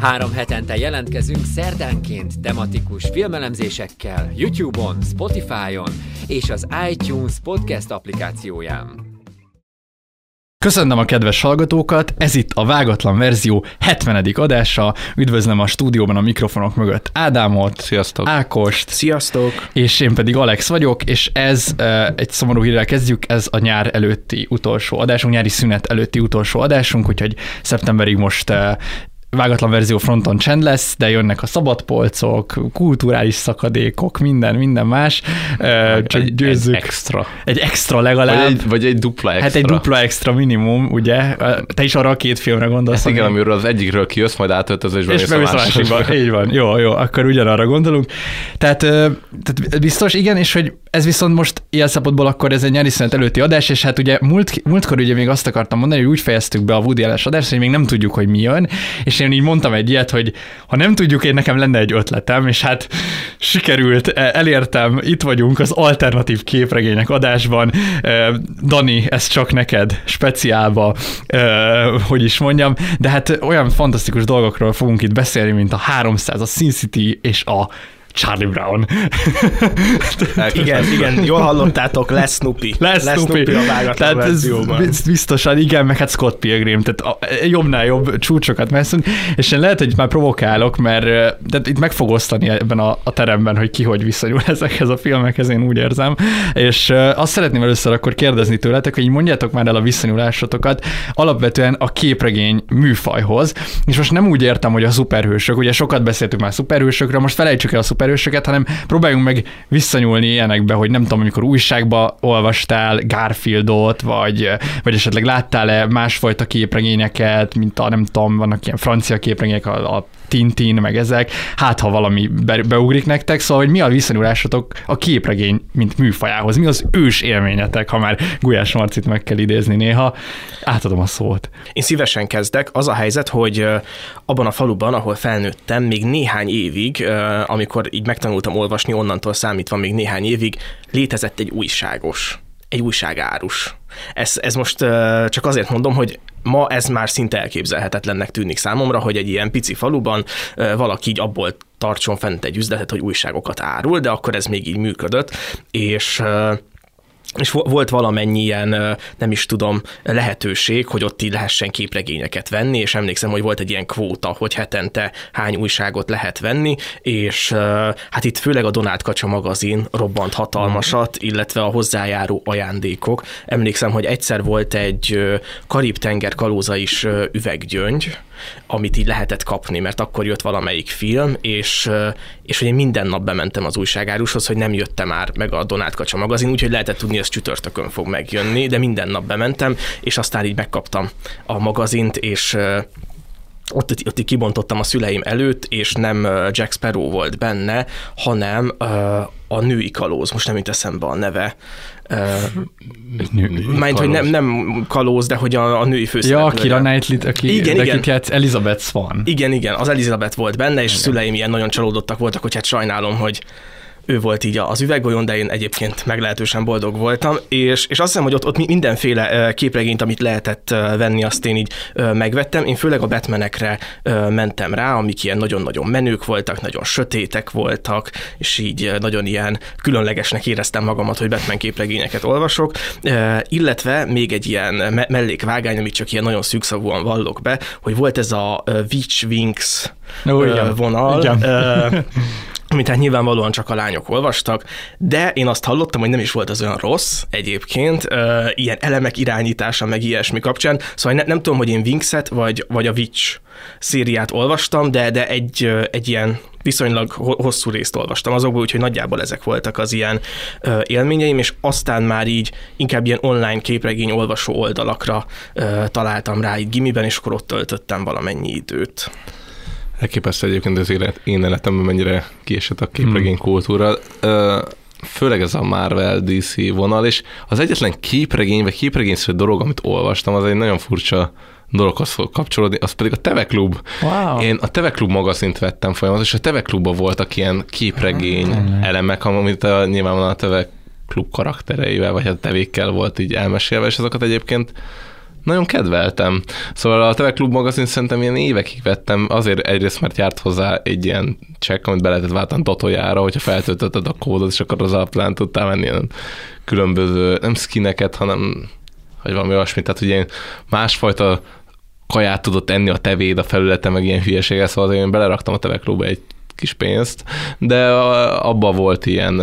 Három hetente jelentkezünk szerdánként tematikus filmelemzésekkel YouTube-on, Spotify-on és az iTunes podcast applikációján. Köszönöm a kedves hallgatókat, ez itt a Vágatlan Verzió 70. adása. Üdvözlöm a stúdióban a mikrofonok mögött Ádámot, Sziasztok. Ákost, Sziasztok! és én pedig Alex vagyok, és ez egy szomorú hírrel kezdjük, ez a nyár előtti utolsó adásunk, nyári szünet előtti utolsó adásunk, úgyhogy szeptemberig most vágatlan verzió fronton csend lesz, de jönnek a szabadpolcok, kulturális szakadékok, minden, minden más. Csak egy, győzzük. Egy extra. Egy extra legalább. Vagy egy, vagy egy dupla extra. Hát egy dupla extra minimum, ugye? Te is arra a két filmre gondolsz. Hát igen, amiről az egyikről kijössz, majd átöltözésben és bemész a másikba. Így van, jó, jó, akkor ugyanarra gondolunk. Tehát, tehát biztos, igen, és hogy ez viszont most ilyen szempontból akkor ez egy nyári szünet előtti adás, és hát ugye múlt, múltkor ugye még azt akartam mondani, hogy úgy fejeztük be a Woody Allen adást, hogy még nem tudjuk, hogy mi jön, és én így mondtam egy ilyet, hogy ha nem tudjuk, én nekem lenne egy ötletem, és hát sikerült, elértem, itt vagyunk az alternatív képregények adásban. Dani, ez csak neked, speciálba, hogy is mondjam, de hát olyan fantasztikus dolgokról fogunk itt beszélni, mint a 300, a Sin City és a Charlie Brown. igen, igen, jól hallottátok, lesz Snoopy. Lesz, lesz Snoopy. Snoopy a vágatlan tehát ez biztosan, igen, meg hát Scott Pilgrim, tehát a, jobbnál jobb csúcsokat messzünk, és én lehet, hogy már provokálok, mert de itt meg fog osztani ebben a, a teremben, hogy ki hogy viszonyul ezekhez a filmekhez, én úgy érzem, és azt szeretném először akkor kérdezni tőletek, hogy mondjátok már el a viszonyulásotokat alapvetően a képregény műfajhoz, és most nem úgy értem, hogy a szuperhősök, ugye sokat beszéltük már szuperhősökről, most felejtsük el a szuperhősöket, hanem próbáljunk meg visszanyúlni ilyenekbe, hogy nem tudom, amikor újságba olvastál Garfieldot, vagy, vagy esetleg láttál-e másfajta képregényeket, mint a nem tudom, vannak ilyen francia képregények, a, a Tintin, meg ezek, hát ha valami be, beugrik nektek, szóval hogy mi a viszonyulásotok a képregény, mint műfajához, mi az ős élményetek, ha már Gulyás Marcit meg kell idézni néha. Átadom a szót. Én szívesen kezdek. Az a helyzet, hogy abban a faluban, ahol felnőttem, még néhány évig, amikor így megtanultam olvasni, onnantól számítva még néhány évig, létezett egy újságos egy újságárus. Ez, ez most csak azért mondom, hogy ma ez már szinte elképzelhetetlennek tűnik számomra, hogy egy ilyen pici faluban valaki így abból tartson fent egy üzletet, hogy újságokat árul, de akkor ez még így működött, és és volt valamennyi ilyen, nem is tudom, lehetőség, hogy ott így lehessen képregényeket venni, és emlékszem, hogy volt egy ilyen kvóta, hogy hetente hány újságot lehet venni, és hát itt főleg a Donát Kacsa magazin robbant hatalmasat, illetve a hozzájáró ajándékok. Emlékszem, hogy egyszer volt egy Karib-tenger kalóza is üveggyöngy, amit így lehetett kapni, mert akkor jött valamelyik film, és, és hogy én minden nap bementem az újságárushoz, hogy nem jötte már meg a Donát Kacsa magazin, úgyhogy lehetett tudni, hogy ez csütörtökön fog megjönni, de minden nap bementem, és aztán így megkaptam a magazint, és ott, ott, ott kibontottam a szüleim előtt, és nem Jack Sparrow volt benne, hanem a női kalóz, most nem jut eszembe a neve. Mert hogy nem, nem kalóz, de hogy a, a női főszereplője. Ja, Kira Knightley, aki igen, igen. Játsz, Elizabeth Swan. Igen, igen, az Elizabeth volt benne, és igen. szüleim ilyen nagyon csalódottak voltak, hogy hát sajnálom, hogy ő volt így az üveggolyón, de én egyébként meglehetősen boldog voltam, és, és azt hiszem, hogy ott, ott mindenféle képregényt, amit lehetett venni, azt én így megvettem. Én főleg a Batmanekre mentem rá, amik ilyen nagyon-nagyon menők voltak, nagyon sötétek voltak, és így nagyon ilyen különlegesnek éreztem magamat, hogy Batman képregényeket olvasok, illetve még egy ilyen mellékvágány, amit csak ilyen nagyon szűkszavúan vallok be, hogy volt ez a Witch Wings Ó, igen. vonal, igen amit hát nyilvánvalóan csak a lányok olvastak, de én azt hallottam, hogy nem is volt az olyan rossz egyébként, uh, ilyen elemek irányítása, meg ilyesmi kapcsán, szóval ne, nem tudom, hogy én Wingset vagy, vagy a Witch szériát olvastam, de, de egy, egy ilyen viszonylag hosszú részt olvastam azokból, úgyhogy nagyjából ezek voltak az ilyen uh, élményeim, és aztán már így inkább ilyen online képregény olvasó oldalakra uh, találtam rá így gimiben, és akkor ott töltöttem valamennyi időt. Elképesztő egyébként az élet, én életemben mennyire kiesett a képregény hmm. kultúra. főleg ez a Marvel DC vonal, és az egyetlen képregény, vagy képregényszerű dolog, amit olvastam, az egy nagyon furcsa dologhoz fog kapcsolódni, az pedig a Teve Klub. Wow. Én a Teve Klub magazint vettem folyamatosan, és a Teve Klubban voltak ilyen képregény elemek, amit a, nyilvánvalóan a Teve Klub karaktereivel, vagy a tevékkel volt így elmesélve, és azokat egyébként nagyon kedveltem. Szóval a Teve Klub magazin szerintem ilyen évekig vettem, azért egyrészt, mert járt hozzá egy ilyen csekk, amit be lehetett váltani Totojára, hogyha feltöltötted a kódot, és akkor az alapján tudtál venni ilyen különböző, nem skineket, hanem vagy valami olyasmit, tehát ugye másfajta kaját tudott enni a tevéd a felületen, meg ilyen hülyeséggel, szóval én beleraktam a Teveklubba egy kis pénzt, de abba volt ilyen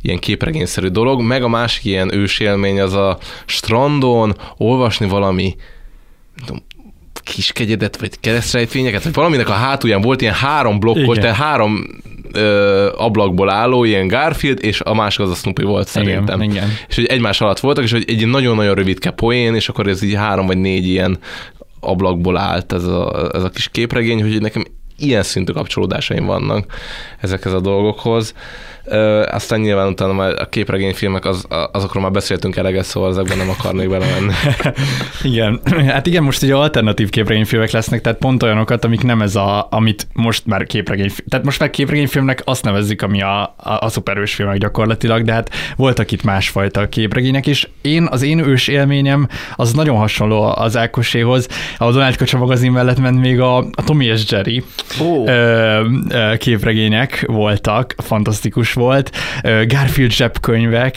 ilyen képregényszerű dolog, meg a másik ilyen ősélmény az a strandon olvasni valami tudom, kiskegyedet, vagy keresztrejtvényeket, vagy valaminek a hátulján volt ilyen három blokkos, Igen. tehát három ö, ablakból álló, ilyen Garfield, és a másik az a Snoopy volt szerintem. Igen, igen. És hogy egymás alatt voltak, és hogy egy nagyon-nagyon rövidke poén, és akkor ez így három vagy négy ilyen ablakból állt ez a, ez a kis képregény, hogy nekem ilyen szintű kapcsolódásaim vannak ezekhez a dolgokhoz. Ö, aztán nyilván utána már a képregényfilmek, az, azokról már beszéltünk eleget, szóval ezekben nem akarnék belemenni. Igen, hát igen, most ugye alternatív képregényfilmek lesznek, tehát pont olyanokat, amik nem ez a, amit most már képregény, tehát most már képregényfilmnek azt nevezzük, ami a, a, a szuperős filmek gyakorlatilag, de hát voltak itt másfajta képregények, és én, az én ős élményem az nagyon hasonló az Ákoséhoz. A Donald Kacsa magazin mellett ment még a, a Tommy és Jerry Ó. ö, ö, képregények voltak, fantasztikus volt. Garfield zsebkönyvek,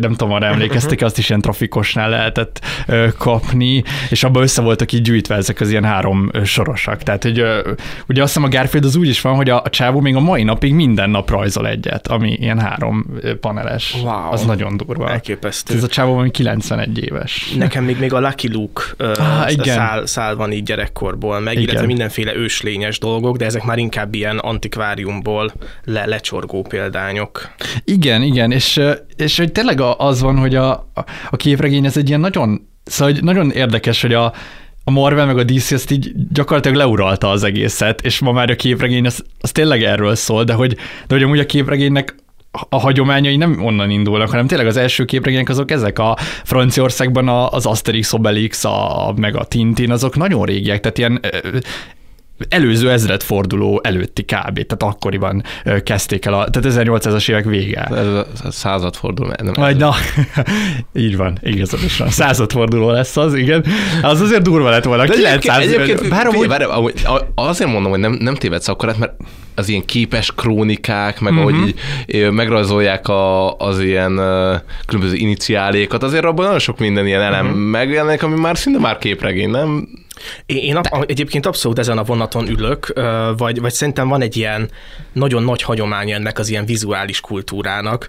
nem tudom, arra emlékeztek, azt is ilyen trafikosnál lehetett kapni, és abban össze voltak így gyűjtve ezek az ilyen három sorosak. Tehát, hogy ugye azt hiszem a Garfield az úgy is van, hogy a, a csávó még a mai napig minden nap rajzol egyet, ami ilyen három paneles. Wow. Az nagyon durva. Elképesztő. Ez a csávó ami 91 éves. Nekem még, még a Lucky Luke Ah, igen. szál, szál van így gyerekkorból, meg Igen. illetve mindenféle őslényes dolgok, de ezek már inkább ilyen antikváriumból le, lecsorgó példányok. Igen, igen, és, és hogy tényleg az van, hogy a, a- képregény ez egy ilyen nagyon, szóval nagyon érdekes, hogy a, a Marvel meg a DC azt így gyakorlatilag leuralta az egészet, és ma már a képregény az, az tényleg erről szól, de hogy, de hogy amúgy a képregénynek a hagyományai nem onnan indulnak, hanem tényleg az első képregények azok ezek a Franciaországban az Asterix, Obelix, a, meg a Tintin, azok nagyon régiek, tehát ilyen előző ezredforduló előtti kb. Tehát akkoriban kezdték el, a, tehát 1800-as évek vége. Ez a századforduló, nem Vagy na, így van, igazad is van. Századforduló lesz az, igen. Az azért durva lett volna. De 900, egyébként, egyébként bár amúgy, várj, amúgy, azért mondom, hogy nem, nem tévedsz akkor, hát, mert az ilyen képes krónikák, meg uh-huh. ahogy így ö, megrajzolják a, az ilyen különböző iniciálékat, azért abban nagyon sok minden ilyen elem uh-huh. megjelenik, ami már szinte már képregény, nem? Én, ab, egyébként abszolút ezen a vonaton ülök, vagy, vagy szerintem van egy ilyen nagyon nagy hagyomány ennek az ilyen vizuális kultúrának,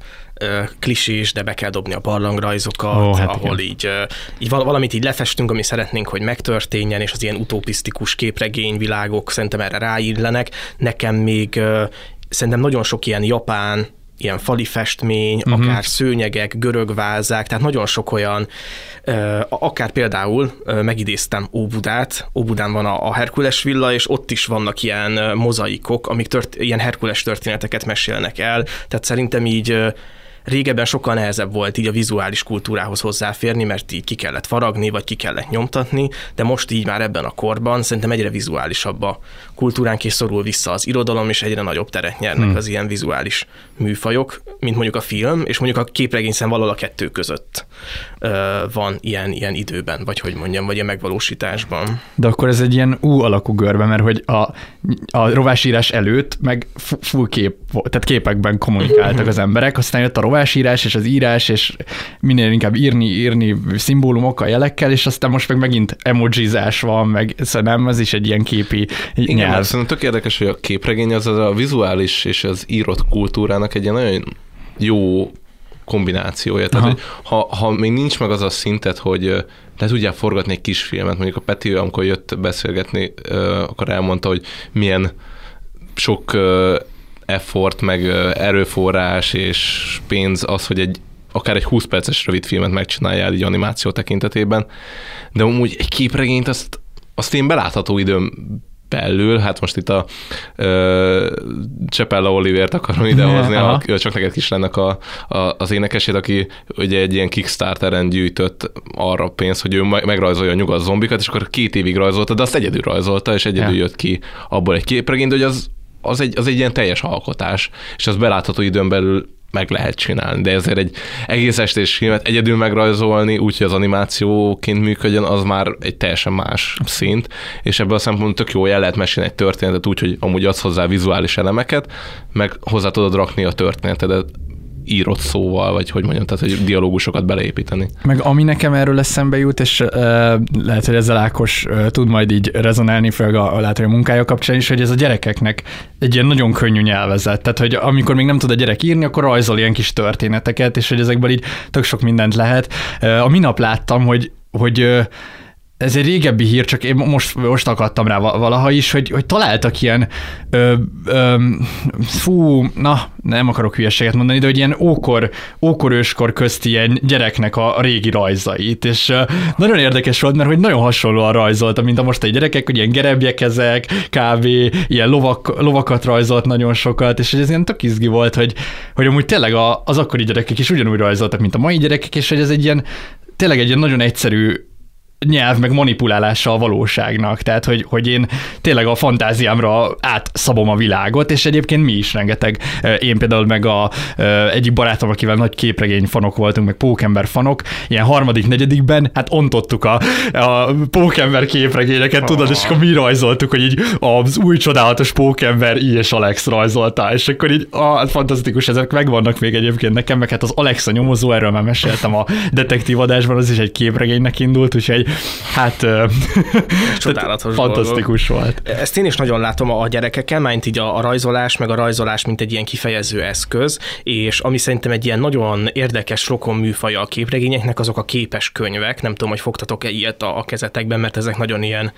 klisés, de be kell dobni a barlangrajzokat, oh, hát ahol igen. így, így val- valamit így lefestünk, ami szeretnénk, hogy megtörténjen, és az ilyen utopisztikus képregényvilágok szerintem erre ráillenek. Nekem még szerintem nagyon sok ilyen japán ilyen fali festmény, uh-huh. akár szőnyegek, görög vázák, tehát nagyon sok olyan, akár például megidéztem Óbudát, Óbudán van a, Herkules villa, és ott is vannak ilyen mozaikok, amik tört, ilyen Herkules történeteket mesélnek el, tehát szerintem így régebben sokkal nehezebb volt így a vizuális kultúrához hozzáférni, mert így ki kellett faragni, vagy ki kellett nyomtatni, de most így már ebben a korban szerintem egyre vizuálisabb a kultúránk, és szorul vissza az irodalom, és egyre nagyobb teret nyernek hmm. az ilyen vizuális műfajok, mint mondjuk a film, és mondjuk a képregény szem valahol a kettő között ö, van ilyen, ilyen időben, vagy hogy mondjam, vagy ilyen megvalósításban. de akkor ez egy ilyen U alakú görbe, mert hogy a, a rovásírás előtt meg fu- full kép tehát képekben kommunikáltak az emberek, aztán jött a rovásírás és az írás, és minél inkább írni, írni szimbólumokkal, jelekkel, és aztán most meg megint emojizás van, meg nem, ez is egy ilyen képi Igen, nyelv. mert szerintem tök érdekes, hogy a képregény az, az a vizuális és az írott kultúrának egy ilyen nagyon jó kombinációja. Tehát, Aha. hogy ha, ha még nincs meg az a szintet, hogy le tudják forgatni egy kis filmet, mondjuk a Peti, amikor jött beszélgetni, akkor elmondta, hogy milyen sok effort, meg erőforrás és pénz az, hogy egy akár egy 20 perces rövid filmet megcsináljál így animáció tekintetében, de amúgy egy képregényt azt, azt én belátható időn belül, hát most itt a ö, Csepella Olivért akarom idehozni, Aha. a, csak neked kislennek a, a, az énekesét, aki ugye egy ilyen Kickstarteren gyűjtött arra pénzt, hogy ő me- megrajzolja a nyugat zombikat, és akkor két évig rajzolta, de azt egyedül rajzolta, és egyedül Ja. jött ki abból egy képregény, de hogy az, az, egy, az egy ilyen teljes alkotás, és az belátható időn belül meg lehet csinálni, de ezért egy egész estés filmet egyedül megrajzolni, úgyhogy az animációként működjön, az már egy teljesen más szint, és ebből a szempontból tök jó, el lehet mesélni egy történetet úgy, hogy amúgy adsz hozzá vizuális elemeket, meg hozzá tudod rakni a történetedet írott szóval, vagy hogy mondjam, tehát hogy dialógusokat beleépíteni. Meg ami nekem erről eszembe jut, és uh, lehet, hogy ezzel Ákos uh, tud majd így rezonálni, főleg a, a lehet, hogy a munkája kapcsán is, hogy ez a gyerekeknek egy ilyen nagyon könnyű nyelvezet. Tehát, hogy amikor még nem tud a gyerek írni, akkor rajzol ilyen kis történeteket, és hogy ezekből így tök sok mindent lehet. Uh, a minap láttam, hogy, hogy ez egy régebbi hír, csak én most, most akadtam rá va- valaha is, hogy, hogy találtak ilyen, ö, ö, fú, na, nem akarok hülyeséget mondani, de hogy ilyen ókor, ókor-őskor közti ilyen gyereknek a, régi rajzait, és ö, nagyon érdekes volt, mert hogy nagyon hasonlóan rajzolta, mint a mostani gyerekek, hogy ilyen gerebjek ezek, kb. ilyen lovak, lovakat rajzolt nagyon sokat, és hogy ez ilyen tök izgi volt, hogy, hogy amúgy tényleg a, az akkori gyerekek is ugyanúgy rajzoltak, mint a mai gyerekek, és hogy ez egy ilyen, tényleg egy ilyen nagyon egyszerű nyelv meg manipulálása a valóságnak. Tehát, hogy, hogy én tényleg a fantáziámra átszabom a világot, és egyébként mi is rengeteg. Én például meg a egyik barátom, akivel nagy képregény fanok voltunk, meg pókember fanok, ilyen harmadik, negyedikben, hát ontottuk a, a pókember képregényeket, tudod, és akkor mi rajzoltuk, hogy így az új csodálatos pókember I és Alex rajzolta, és akkor így, ah, fantasztikus, ezek megvannak még egyébként nekem, meg hát az Alexa nyomozó, erről már meséltem a detektív adásban, az is egy képregénynek indult, úgyhogy hát Csodálatos fantasztikus volt. Ezt én is nagyon látom a gyerekeken, mint így a, a rajzolás, meg a rajzolás, mint egy ilyen kifejező eszköz, és ami szerintem egy ilyen nagyon érdekes rokon műfaja a képregényeknek, azok a képes könyvek. Nem tudom, hogy fogtatok-e ilyet a, a kezetekben, mert ezek nagyon ilyen,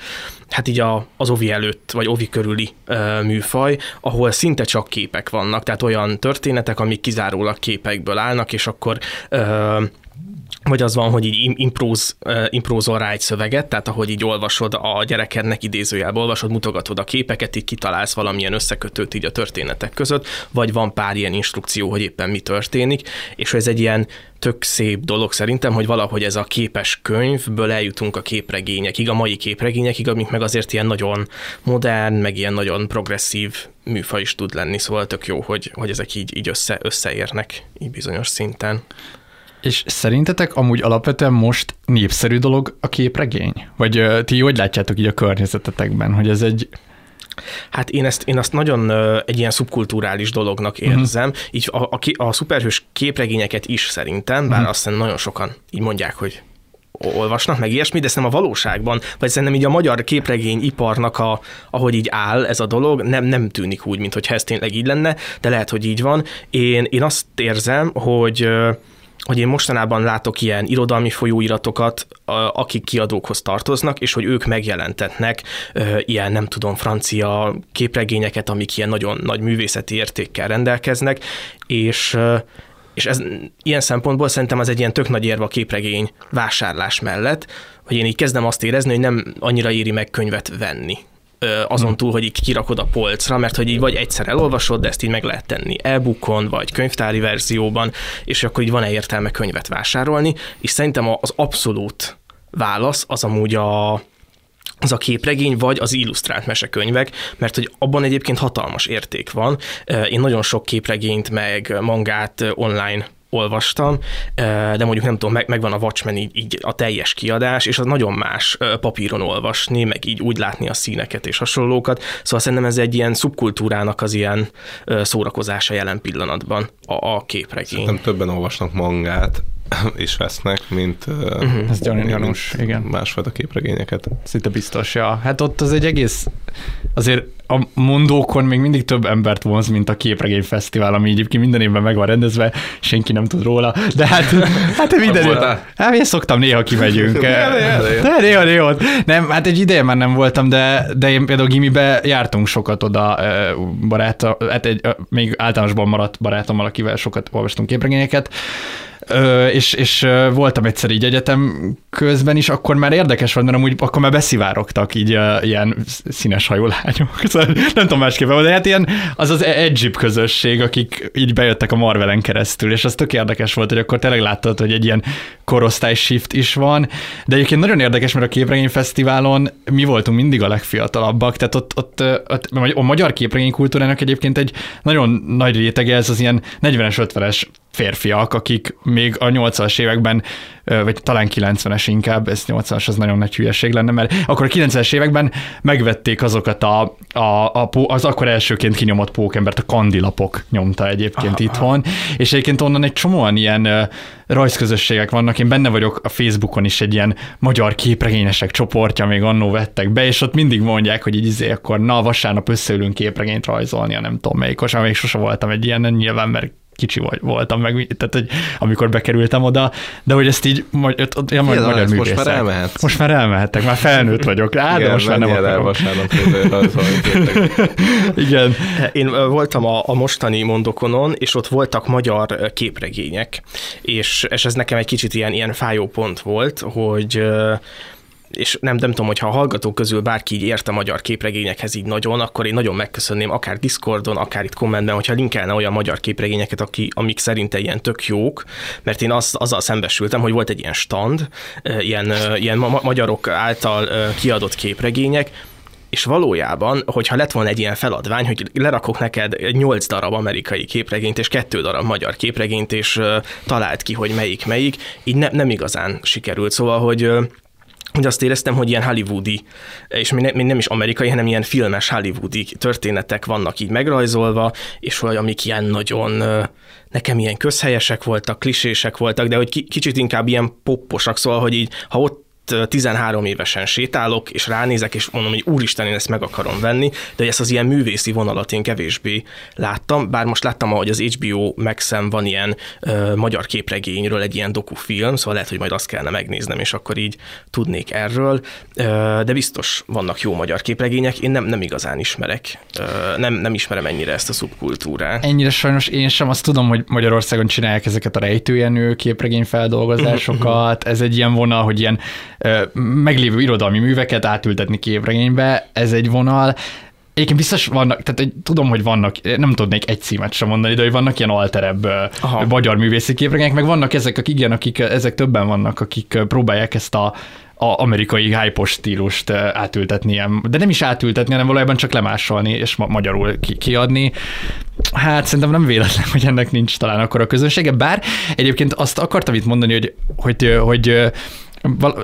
hát így a, az ovi előtt, vagy ovi körüli ö, műfaj, ahol szinte csak képek vannak, tehát olyan történetek, amik kizárólag képekből állnak, és akkor ö, vagy az van, hogy így im- impróz, imprózol rá egy szöveget, tehát ahogy így olvasod a gyerekednek idézőjelben olvasod, mutogatod a képeket, így kitalálsz valamilyen összekötőt így a történetek között, vagy van pár ilyen instrukció, hogy éppen mi történik, és ez egy ilyen tök szép dolog szerintem, hogy valahogy ez a képes könyvből eljutunk a képregényekig, a mai képregényekig, amik meg azért ilyen nagyon modern, meg ilyen nagyon progresszív műfaj is tud lenni, szóval tök jó, hogy, hogy ezek így, így össze, összeérnek így bizonyos szinten. És szerintetek amúgy alapvetően most népszerű dolog a képregény? Vagy ö, ti hogy látjátok így a környezetetekben, hogy ez egy... Hát én ezt én azt nagyon ö, egy ilyen szubkulturális dolognak érzem. Uh-huh. Így a, a, a szuperhős képregényeket is szerintem, bár uh-huh. azt hiszem nagyon sokan így mondják, hogy olvasnak, meg ilyesmi, de szerintem a valóságban, vagy szerintem így a magyar képregény iparnak, a, ahogy így áll ez a dolog, nem, nem tűnik úgy, mint ez tényleg így lenne, de lehet, hogy így van. Én, én azt érzem, hogy hogy én mostanában látok ilyen irodalmi folyóiratokat, akik kiadókhoz tartoznak, és hogy ők megjelentetnek ilyen, nem tudom, francia képregényeket, amik ilyen nagyon nagy művészeti értékkel rendelkeznek, és és ez ilyen szempontból szerintem az egy ilyen tök nagy érve a képregény vásárlás mellett, hogy én így kezdem azt érezni, hogy nem annyira éri meg könyvet venni azon túl, hogy így kirakod a polcra, mert hogy így vagy egyszer elolvasod, de ezt így meg lehet tenni e-bookon, vagy könyvtári verzióban, és akkor így van-e értelme könyvet vásárolni, és szerintem az abszolút válasz az amúgy a, az a képregény, vagy az illusztrált mesekönyvek, mert hogy abban egyébként hatalmas érték van. Én nagyon sok képregényt, meg mangát online olvastam, de mondjuk nem tudom, meg, megvan a Watchmen így, így a teljes kiadás, és az nagyon más papíron olvasni, meg így úgy látni a színeket és hasonlókat. Szóval szerintem ez egy ilyen szubkultúrának az ilyen szórakozása jelen pillanatban a, a képregény. Nem többen olvasnak mangát, és vesznek, mint, uh-huh. Ez gyan- gyanús, igen. másfajta képregényeket. Szinte biztos, ja. Hát ott az egy egész, azért a mondókon még mindig több embert vonz, mint a képregény fesztivál, ami egyébként minden évben meg van rendezve, senki nem tud róla, de hát, hát minden voltál? Hát én szoktam, néha kimegyünk. De néha, néha. Nem, hát egy ideje már nem voltam, de, de én például gimibe jártunk sokat oda baráta, hát egy, még általánosban maradt barátommal, akivel sokat olvastunk képregényeket, Ö, és, és voltam egyszer így egyetem közben is, akkor már érdekes volt, mert amúgy akkor már beszivárogtak így uh, ilyen színes hajú lányok. Szóval nem tudom másképp, de hát ilyen az az Egyip közösség, akik így bejöttek a Marvelen keresztül, és az tök érdekes volt, hogy akkor tényleg láttad, hogy egy ilyen korosztály shift is van, de egyébként nagyon érdekes, mert a Képregény Fesztiválon mi voltunk mindig a legfiatalabbak, tehát ott, ott, ott a magyar képregény kultúrának egyébként egy nagyon nagy rétege ez az ilyen 40-es, 50-es férfiak, akik még a 80-as években, vagy talán 90-es inkább, ez 80-as az nagyon nagy hülyeség lenne, mert akkor a 90-es években megvették azokat a, a, a az akkor elsőként kinyomott pókembert, a kandilapok nyomta egyébként aha, itthon, és egyébként onnan egy csomóan ilyen rajzközösségek vannak, én benne vagyok a Facebookon is egy ilyen magyar képregényesek csoportja, még annó vettek be, és ott mindig mondják, hogy így izé, akkor na, vasárnap összeülünk képregényt rajzolni, a nem tudom melyik, még sose voltam egy ilyen, nyilván, mert kicsi vagy, voltam meg, tehát hogy amikor bekerültem oda, de hogy ezt így majd, ott, ja, majd magyar Most már elmehetsz. Most már elmehettek, már felnőtt vagyok. Á, de most már nem akarom. vasárnap Igen. Én voltam a, a mostani mondokonon, és ott voltak magyar képregények, és, és ez nekem egy kicsit ilyen, ilyen fájó pont volt, hogy és nem, nem tudom, hogyha a hallgatók közül bárki így ért a magyar képregényekhez így nagyon, akkor én nagyon megköszönném akár Discordon, akár itt kommentben, hogyha linkelne olyan magyar képregényeket, aki, amik szerinte ilyen tök jók, mert én az, azzal szembesültem, hogy volt egy ilyen stand, ilyen, ilyen ma- magyarok által kiadott képregények, és valójában, hogyha lett volna egy ilyen feladvány, hogy lerakok neked 8 darab amerikai képregényt és kettő darab magyar képregényt, és talált ki, hogy melyik melyik, így ne, nem igazán sikerült. Szóval, hogy hogy azt éreztem, hogy ilyen hollywoodi, és még nem is amerikai, hanem ilyen filmes hollywoodi történetek vannak így megrajzolva, és hogy amik ilyen nagyon, nekem ilyen közhelyesek voltak, klisések voltak, de hogy kicsit inkább ilyen popposak, szóval, hogy így, ha ott 13 évesen sétálok, és ránézek, és mondom, hogy úristen, én ezt meg akarom venni, de ezt az ilyen művészi vonalat én kevésbé láttam, bár most láttam, hogy az HBO max van ilyen ö, magyar képregényről egy ilyen dokufilm, szóval lehet, hogy majd azt kellene megnéznem, és akkor így tudnék erről, ö, de biztos vannak jó magyar képregények, én nem, nem igazán ismerek, ö, nem, nem ismerem ennyire ezt a szubkultúrát. Ennyire sajnos én sem, azt tudom, hogy Magyarországon csinálják ezeket a rejtőjenő képregény feldolgozásokat, ez egy ilyen vonal, hogy ilyen meglévő irodalmi műveket átültetni képregénybe, ez egy vonal, Egyébként biztos vannak, tehát egy, tudom, hogy vannak, nem tudnék egy címet sem mondani, de hogy vannak ilyen alterebb Aha. magyar művészi képregények, meg vannak ezek, akik igen, akik, ezek többen vannak, akik próbálják ezt a, a amerikai hype stílust átültetni, de nem is átültetni, hanem valójában csak lemásolni és ma- magyarul ki- kiadni. Hát szerintem nem véletlen, hogy ennek nincs talán akkor a közönsége, bár egyébként azt akartam itt mondani, hogy, hogy, hogy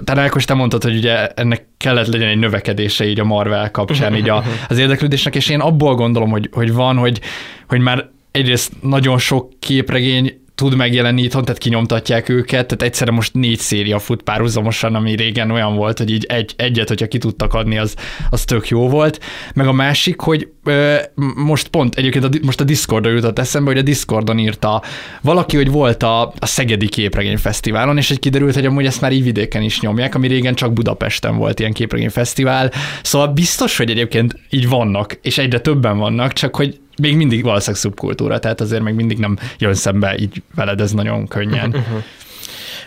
talán Ákos, te mondtad, hogy ugye ennek kellett legyen egy növekedése így a Marvel kapcsán, így a, az érdeklődésnek, és én abból gondolom, hogy, hogy van, hogy, hogy már egyrészt nagyon sok képregény tud megjelenni itthon, tehát kinyomtatják őket, tehát egyszerre most négy széria fut párhuzamosan, ami régen olyan volt, hogy így egy, egyet, hogyha ki tudtak adni, az, az tök jó volt. Meg a másik, hogy ö, most pont egyébként a, most a Discordon jutott eszembe, hogy a Discordon írta valaki, hogy volt a, a Szegedi Képregény Fesztiválon, és egy kiderült, hogy amúgy ezt már így vidéken is nyomják, ami régen csak Budapesten volt ilyen képregény fesztivál. Szóval biztos, hogy egyébként így vannak, és egyre többen vannak, csak hogy még mindig valószínűleg szubkultúra, tehát azért még mindig nem jön szembe így veled ez nagyon könnyen. Uh-huh.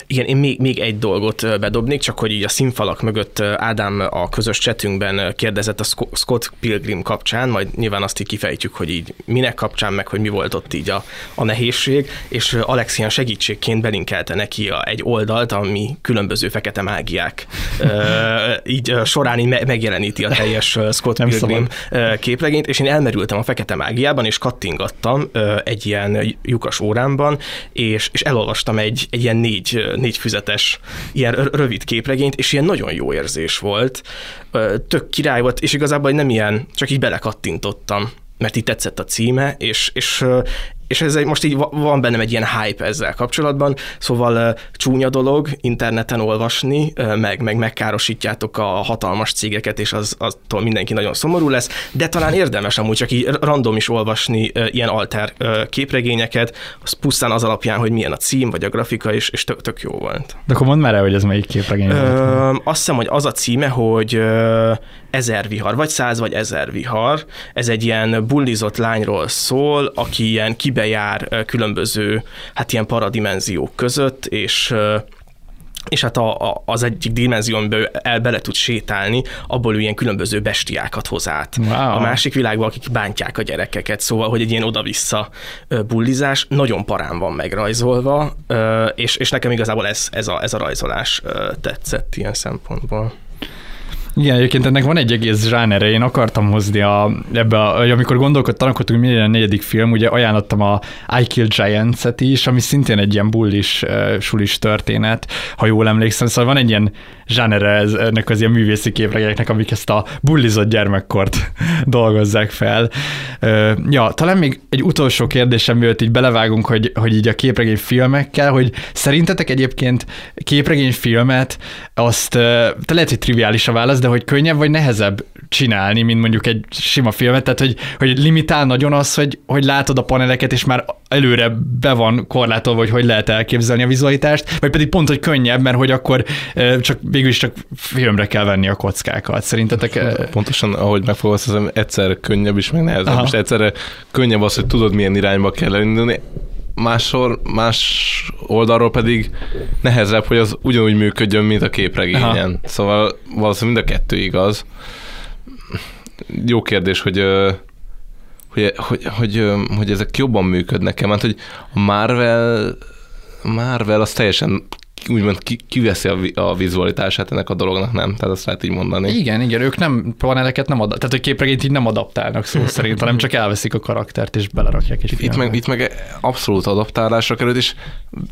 Igen, én még, még egy dolgot bedobnék, csak hogy így a színfalak mögött Ádám a közös csetünkben kérdezett a Scott Pilgrim kapcsán, majd nyilván azt így kifejtjük, hogy így minek kapcsán, meg hogy mi volt ott így a, a nehézség, és Alexian segítségként belinkelte neki a, egy oldalt, ami különböző fekete mágiák így során így megjeleníti a teljes Scott Nem Pilgrim szabad. képregényt, és én elmerültem a fekete mágiában, és kattingattam egy ilyen lyukas órámban, és, és elolvastam egy, egy ilyen négy négy füzetes ilyen rövid képregényt, és ilyen nagyon jó érzés volt. Tök király volt, és igazából nem ilyen, csak így belekattintottam mert így tetszett a címe, és, és és ez egy, most így van bennem egy ilyen hype ezzel kapcsolatban, szóval csúnya dolog interneten olvasni, meg, meg megkárosítjátok a hatalmas cégeket, és az, attól mindenki nagyon szomorú lesz, de talán érdemes amúgy csak így random is olvasni ilyen alter képregényeket, az pusztán az alapján, hogy milyen a cím, vagy a grafika, és, és tök, tök jó volt. De akkor mondd már el, hogy ez melyik képregény Ö, Azt hiszem, hogy az a címe, hogy ezer vihar, vagy száz, vagy ezer vihar. Ez egy ilyen bullizott lányról szól, aki ilyen kibejár különböző, hát ilyen paradimenziók között, és és hát a, a, az egyik dimenziónból el bele tud sétálni, abból ő ilyen különböző bestiákat hoz át. Wow. A másik világban, akik bántják a gyerekeket, szóval, hogy egy ilyen oda-vissza bullizás, nagyon parán van megrajzolva, és, és nekem igazából ez, ez, a, ez a rajzolás tetszett ilyen szempontból. Igen, egyébként ennek van egy egész zsánere, én akartam hozni a, ebbe, a, amikor gondolkodtam, hogy milyen a negyedik film, ugye ajánlottam a I Kill Giants-et is, ami szintén egy ilyen bullis, uh, sulis történet, ha jól emlékszem, szóval van egy ilyen zsánere ez, ennek az ilyen művészi képregényeknek, amik ezt a bullizott gyermekkort dolgozzák fel. Ja, talán még egy utolsó kérdésem, mielőtt így belevágunk, hogy, hogy így a képregény filmekkel, hogy szerintetek egyébként képregény filmet, azt, te lehet, hogy triviális a válasz, de hogy könnyebb vagy nehezebb csinálni, mint mondjuk egy sima filmet, tehát hogy, hogy limitál nagyon az, hogy, hogy látod a paneleket, és már előre be van korlátolva, hogy hogy lehet elképzelni a vizualitást, vagy pedig pont, hogy könnyebb, mert hogy akkor csak végül is csak filmre kell venni a kockákat. Szerintetek? Pontosan, ahogy megfogalmaztam, egyszer könnyebb is, meg nehezebb, Aha. és egyszerre könnyebb az, hogy tudod, milyen irányba kell elindulni, másor, más oldalról pedig nehezebb, hogy az ugyanúgy működjön, mint a képregényen. Aha. Szóval valószínűleg mind a kettő igaz. Jó kérdés, hogy hogy, hogy, hogy, hogy ezek jobban működnek-e, mert hogy a Marvel Marvel az teljesen úgymond kiveszi a, a vizualitását ennek a dolognak, nem? Tehát azt lehet így mondani. Igen, igen, ők nem paneleket nem ad, tehát a képregényt így nem adaptálnak szó szerint, hanem csak elveszik a karaktert és belerakják egy itt meg, itt meg abszolút adaptálásra került, és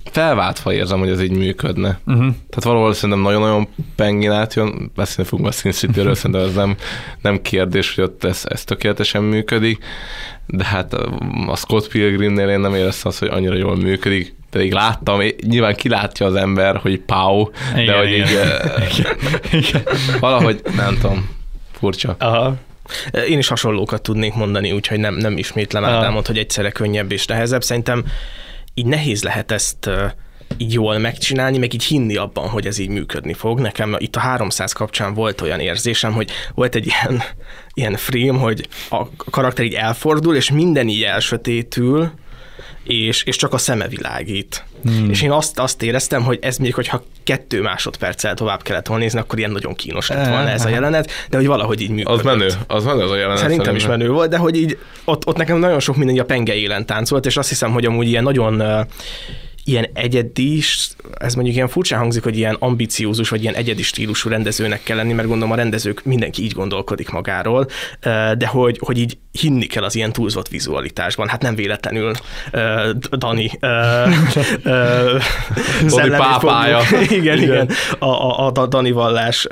felváltva érzem, hogy ez így működne. Uh-huh. Tehát valahol szerintem nagyon-nagyon pengin átjön, beszélni fogunk a Sin City-ről, szerintem ez nem, nem kérdés, hogy ott ez, ez tökéletesen működik, de hát a Scott Pilgrimnél én nem éreztem azt, hogy annyira jól működik pedig láttam, nyilván kilátja az ember, hogy pau, igen, de hogy igen. így igen. igen. valahogy nem tudom, furcsa. Aha. Én is hasonlókat tudnék mondani, úgyhogy nem, nem ismétlem Ádámot, hogy egyszerre könnyebb és nehezebb. Szerintem így nehéz lehet ezt így jól megcsinálni, meg így hinni abban, hogy ez így működni fog. Nekem itt a 300 kapcsán volt olyan érzésem, hogy volt egy ilyen, ilyen frame, hogy a karakter így elfordul, és minden így elsötétül, és, és csak a szeme világít. Hmm. És én azt, azt éreztem, hogy ez még, hogyha kettő másodperccel tovább kellett volna nézni, akkor ilyen nagyon kínos lett volna ez a jelenet, de hogy valahogy így működött. Az menő, az menő az a jelenet. Szerintem, szerintem is menő volt, de hogy így ott, ott nekem nagyon sok minden a penge élen táncolt, és azt hiszem, hogy amúgy ilyen nagyon ilyen egyedi, ez mondjuk ilyen furcsán hangzik, hogy ilyen ambiciózus, vagy ilyen egyedi stílusú rendezőnek kell lenni, mert gondolom a rendezők mindenki így gondolkodik magáról, de hogy, hogy így hinni kell az ilyen túlzott vizualitásban. Hát nem véletlenül Dani Dani pápája. igen, igen, igen. A, a, a Dani vallás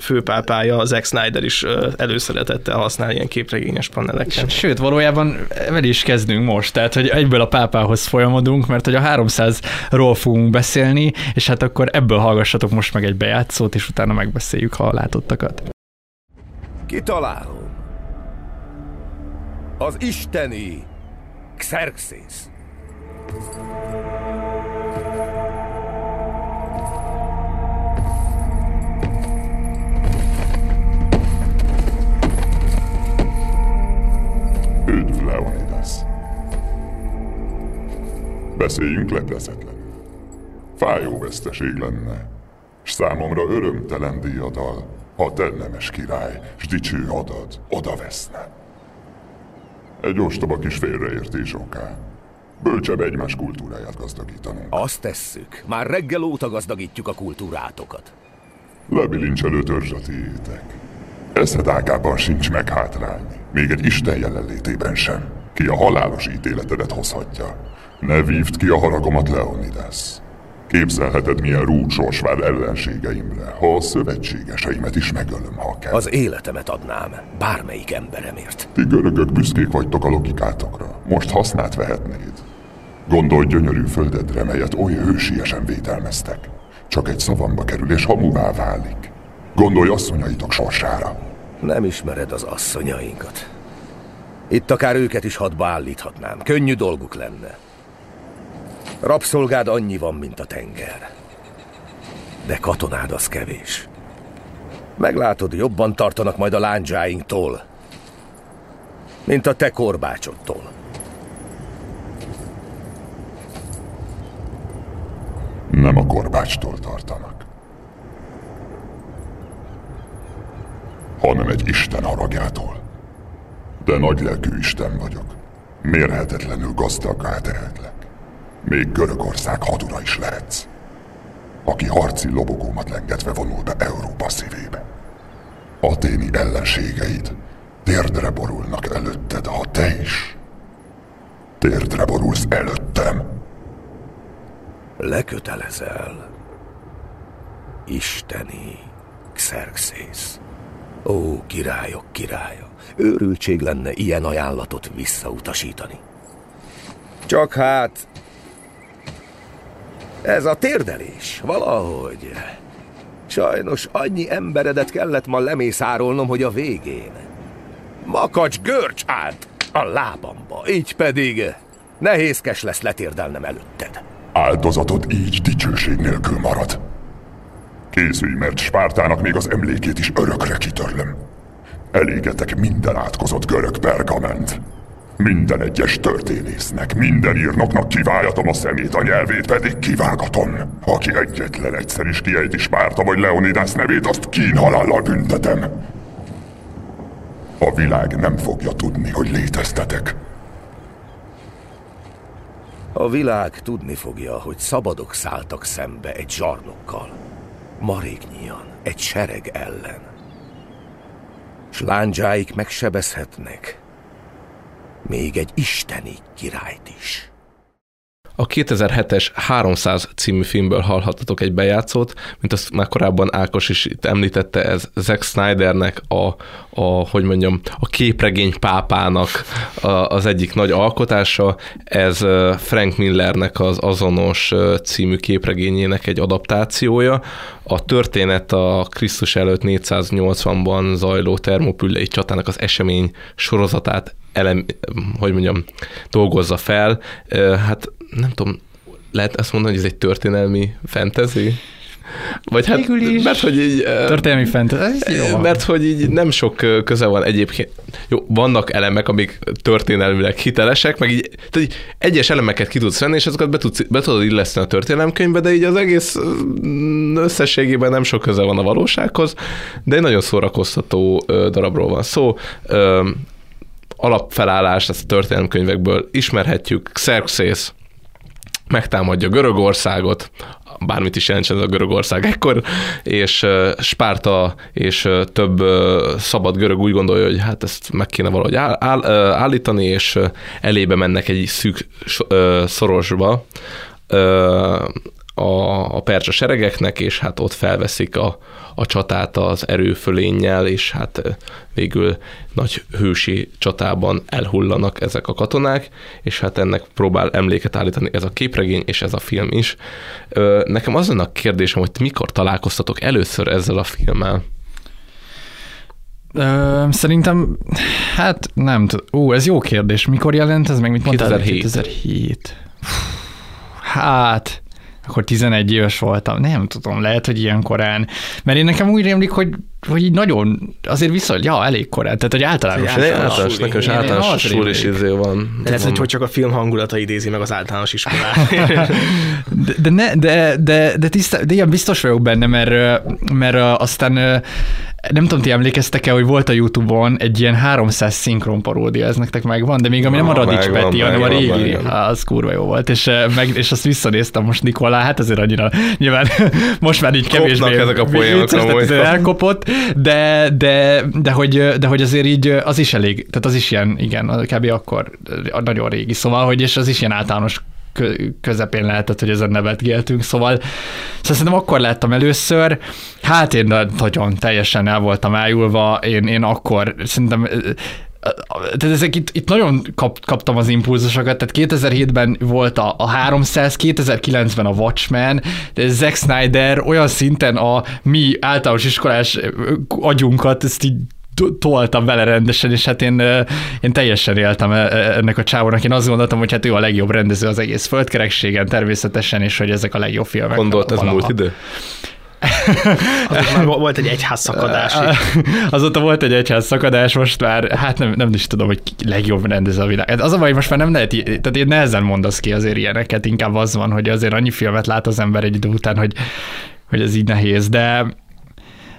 főpápája, Zack Snyder is előszeretette használni ilyen képregényes paneleken. Sőt, valójában vele is kezdünk most, tehát hogy egyből a pápához folyamodunk, mert hogy a 300-ról fogunk beszélni, és hát akkor ebből hallgassatok most meg egy bejátszót, és utána megbeszéljük, ha látottakat. Kitalálom. Az isteni Xerxes. Üdv, Leonidas! Beszéljünk leplezetlenül. Fájó veszteség lenne, s számomra örömtelen diadal, ha te nemes király, s dicső hadad oda veszne. Egy ostoba kis félreértés oká. Bölcsebb egymás kultúráját gazdagítanunk. Azt tesszük. Már reggel óta gazdagítjuk a kultúrátokat. Lebilincselő törzs a tiétek. Eszedágában sincs meghátrálni. Még egy Isten jelenlétében sem. Ki a halálos ítéletedet hozhatja. Ne vívd ki a haragomat, Leonidas. Képzelheted, milyen rúcsors vár ellenségeimre, ha a szövetségeseimet is megölöm, ha kell. Az életemet adnám, bármelyik emberemért. Ti görögök büszkék vagytok a logikátokra. Most hasznát vehetnéd. Gondolj gyönyörű földedre, melyet oly hősiesen védelmeztek. Csak egy szavamba kerül, és hamuvá válik. Gondolj asszonyaitok sorsára. Nem ismered az asszonyainkat. Itt akár őket is hadba állíthatnám. Könnyű dolguk lenne. Rabszolgád annyi van, mint a tenger. De katonád az kevés. Meglátod, jobban tartanak majd a lándzsáinktól, mint a te korbácsodtól. Nem a korbácstól tartanak. Hanem egy Isten haragjától. De nagy lelkű Isten vagyok. Mérhetetlenül gazdaggá tehetlek. Még Görögország hadura is lehetsz. Aki harci lobogómat lengetve vonul be Európa szívébe. Aténi ellenségeid térdre borulnak előtted, ha te is térdre borulsz előttem. Lekötelezel. Isteni Xerxész. Ó, királyok királya, őrültség lenne ilyen ajánlatot visszautasítani. Csak hát... Ez a térdelés, valahogy... Sajnos annyi emberedet kellett ma lemészárolnom, hogy a végén... Makacs görcs állt a lábamba, így pedig nehézkes lesz letérdelnem előtted. Áldozatod így dicsőség nélkül marad. Készülj, mert Spártának még az emlékét is örökre kitörlöm. Elégetek minden átkozott görög pergament. Minden egyes történésznek, minden írnoknak kiváljatom a szemét, a nyelvét pedig kivágatom. Aki egyetlen egyszer is kiejti Spárta vagy Leonidas nevét, azt kínhalállal büntetem. A világ nem fogja tudni, hogy léteztetek. A világ tudni fogja, hogy szabadok szálltak szembe egy zsarnokkal. Maréknyian, egy sereg ellen. S lándzsáik megsebezhetnek. Még egy isteni királyt is. A 2007-es 300 című filmből hallhattatok egy bejátszót, mint azt már korábban Ákos is itt említette, ez Zack Snydernek a, a hogy mondjam, a képregény pápának a, az egyik nagy alkotása, ez Frank Millernek az azonos című képregényének egy adaptációja. A történet a Krisztus előtt 480-ban zajló termopüllei csatának az esemény sorozatát elem, hogy mondjam, dolgozza fel. Hát nem tudom, lehet ezt mondani, hogy ez egy történelmi fantasy? Vagy hát, is. mert hogy így... Történelmi fantasy, jó. Mert hogy így nem sok köze van egyébként. Jó, vannak elemek, amik történelmileg hitelesek, meg így, tehát így egyes elemeket ki tudsz venni, és azokat be, tudsz, be tudod illeszteni a történelemkönyvbe, de így az egész összességében nem sok köze van a valósághoz, de egy nagyon szórakoztató darabról van szó alapfelállás, ezt a történelemkönyvekből ismerhetjük, Xerxes megtámadja Görögországot, bármit is jelentsen ez a Görögország ekkor, és Spárta és több szabad görög úgy gondolja, hogy hát ezt meg kéne valahogy áll, áll, állítani, és elébe mennek egy szűk szorosba a, a percsa seregeknek, és hát ott felveszik a, a csatát az erőfölénnyel, és hát végül nagy hősi csatában elhullanak ezek a katonák, és hát ennek próbál emléket állítani ez a képregény, és ez a film is. Nekem az a kérdésem, hogy mikor találkoztatok először ezzel a filmmel? Ö, szerintem, hát nem tudom. Ú, ez jó kérdés. Mikor jelent ez meg? Mit mondtál? 2007. 2007. Hát, akkor 11 éves voltam. Nem tudom, lehet, hogy ilyen korán. Mert én nekem úgy rémlik, hogy, hogy így nagyon, azért viszont, ja, elég korán. Tehát, hogy általános. Egy általános, nekem is általános sulis izé van. De lehet, hogy csak a film hangulata idézi meg az általános iskolát. de, de, ne, de, de, de, tiszta, de ilyen biztos vagyok benne, mert, mert aztán nem tudom, ti emlékeztek-e, hogy volt a Youtube-on egy ilyen 300 szinkron paródia, ez nektek megvan, de még ami nem a Radics megvan, Peti, hanem a régi, megvan. az kurva jó volt, és, meg, és azt visszanéztem most Nikolá, hát azért annyira nyilván most már így kevésbé ezek a poénok, elkopott, de, de, de, hogy, de hogy azért így az is elég, tehát az is ilyen, igen, kb. akkor nagyon régi, szóval, hogy és az is ilyen általános közepén lehetett, hogy ezen nevetgéltünk, szóval, szóval szerintem akkor láttam először, hát én nagyon teljesen el voltam ájulva, én, én akkor szerintem tehát ezek itt, itt nagyon kap, kaptam az impulzusokat, tehát 2007-ben volt a, a 300, 2009-ben a Watchmen, de Zack Snyder olyan szinten a mi általános iskolás agyunkat, ezt így toltam vele rendesen, és hát én, én teljesen éltem ennek a csávónak. Én azt gondoltam, hogy hát ő a legjobb rendező az egész földkerekségen természetesen, és hogy ezek a legjobb filmek. Gondolt ez múlt idő? már volt egy egyház szakadás. Azóta volt egy egyház szakadás, most már, hát nem, nem is tudom, hogy legjobb rendező a világ. Hát az a baj, most már nem lehet, tehát én nehezen mondasz ki azért ilyeneket, inkább az van, hogy azért annyi filmet lát az ember egy idő után, hogy, hogy ez így nehéz, de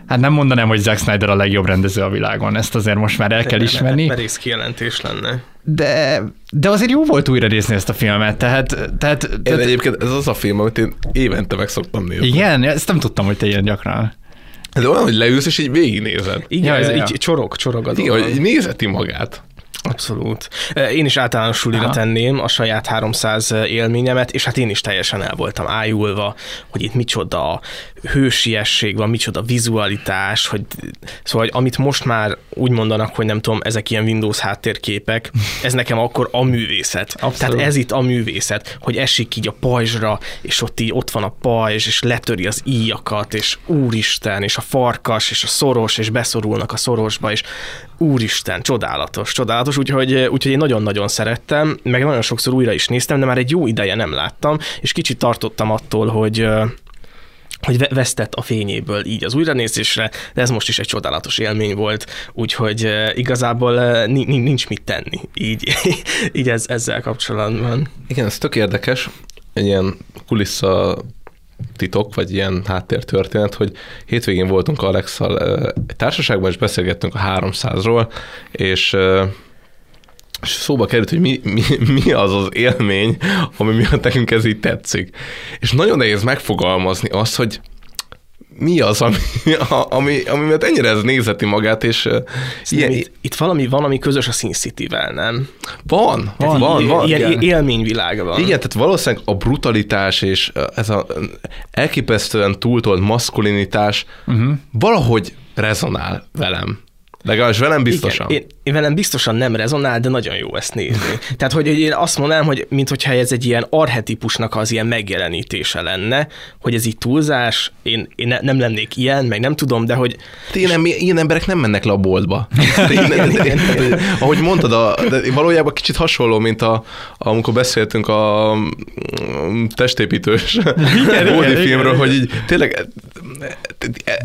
Hát nem mondanám, hogy Zack Snyder a legjobb rendező a világon, ezt azért most már el kell ismerni. Merész kijelentés lenne. De, de azért jó volt újra nézni ezt a filmet, tehát... tehát, én tehát... egyébként ez az a film, amit én évente meg szoktam nézni. Igen, ezt nem tudtam, hogy te ilyen gyakran. Ez olyan, hogy leülsz, és így végignézed. Igen, ja, ez ja, ja. így csorog, csorog a Igen, hogy nézeti magát. Abszolút. Én is általános sulira Aha. tenném a saját 300 élményemet, és hát én is teljesen el voltam ájulva, hogy itt micsoda hősiesség van, micsoda vizualitás, hogy szóval, hogy amit most már úgy mondanak, hogy nem tudom, ezek ilyen Windows háttérképek, ez nekem akkor a művészet. Abszolút. Tehát ez itt a művészet, hogy esik így a pajzsra, és ott így ott van a pajzs, és letöri az íjakat, és úristen, és a farkas, és a szoros, és beszorulnak a szorosba, és úristen, csodálatos, csodálatos, úgyhogy, úgyhogy én nagyon-nagyon szerettem, meg nagyon sokszor újra is néztem, de már egy jó ideje nem láttam, és kicsit tartottam attól, hogy hogy vesztett a fényéből így az újranézésre, de ez most is egy csodálatos élmény volt, úgyhogy igazából nincs mit tenni így, így ez, ezzel kapcsolatban. Igen, ez tök érdekes, egy ilyen kulissza titok, vagy ilyen háttértörténet, hogy hétvégén voltunk Alexal egy társaságban, és beszélgettünk a 300-ról, és és szóba került, hogy mi, mi, mi az az élmény, ami miatt nekünk ez így tetszik. És nagyon nehéz megfogalmazni azt, hogy mi az, ami, ami, ami miatt ennyire ez nézeti magát, és ilyen... Itt, itt valami van, ami közös a Sin City-vel, nem? Van, van, van. van ilyen igen. élményvilága van. Igen, tehát valószínűleg a brutalitás és ez a elképesztően túltolt maszkulinitás uh-huh. valahogy rezonál velem. Legalábbis velem biztosan. Igen, én, én velem biztosan nem rezonál, de nagyon jó ezt nézni. Tehát, hogy én azt mondanám, hogy mintha ez egy ilyen arhetipusnak az ilyen megjelenítése lenne, hogy ez így túlzás, én, én ne, nem lennék ilyen, meg nem tudom, de hogy... Én nem, ilyen emberek nem mennek le a boltba. Én, én, ahogy mondtad, a, de valójában kicsit hasonló, mint a, amikor beszéltünk a mm, testépítős filmről, hogy így tényleg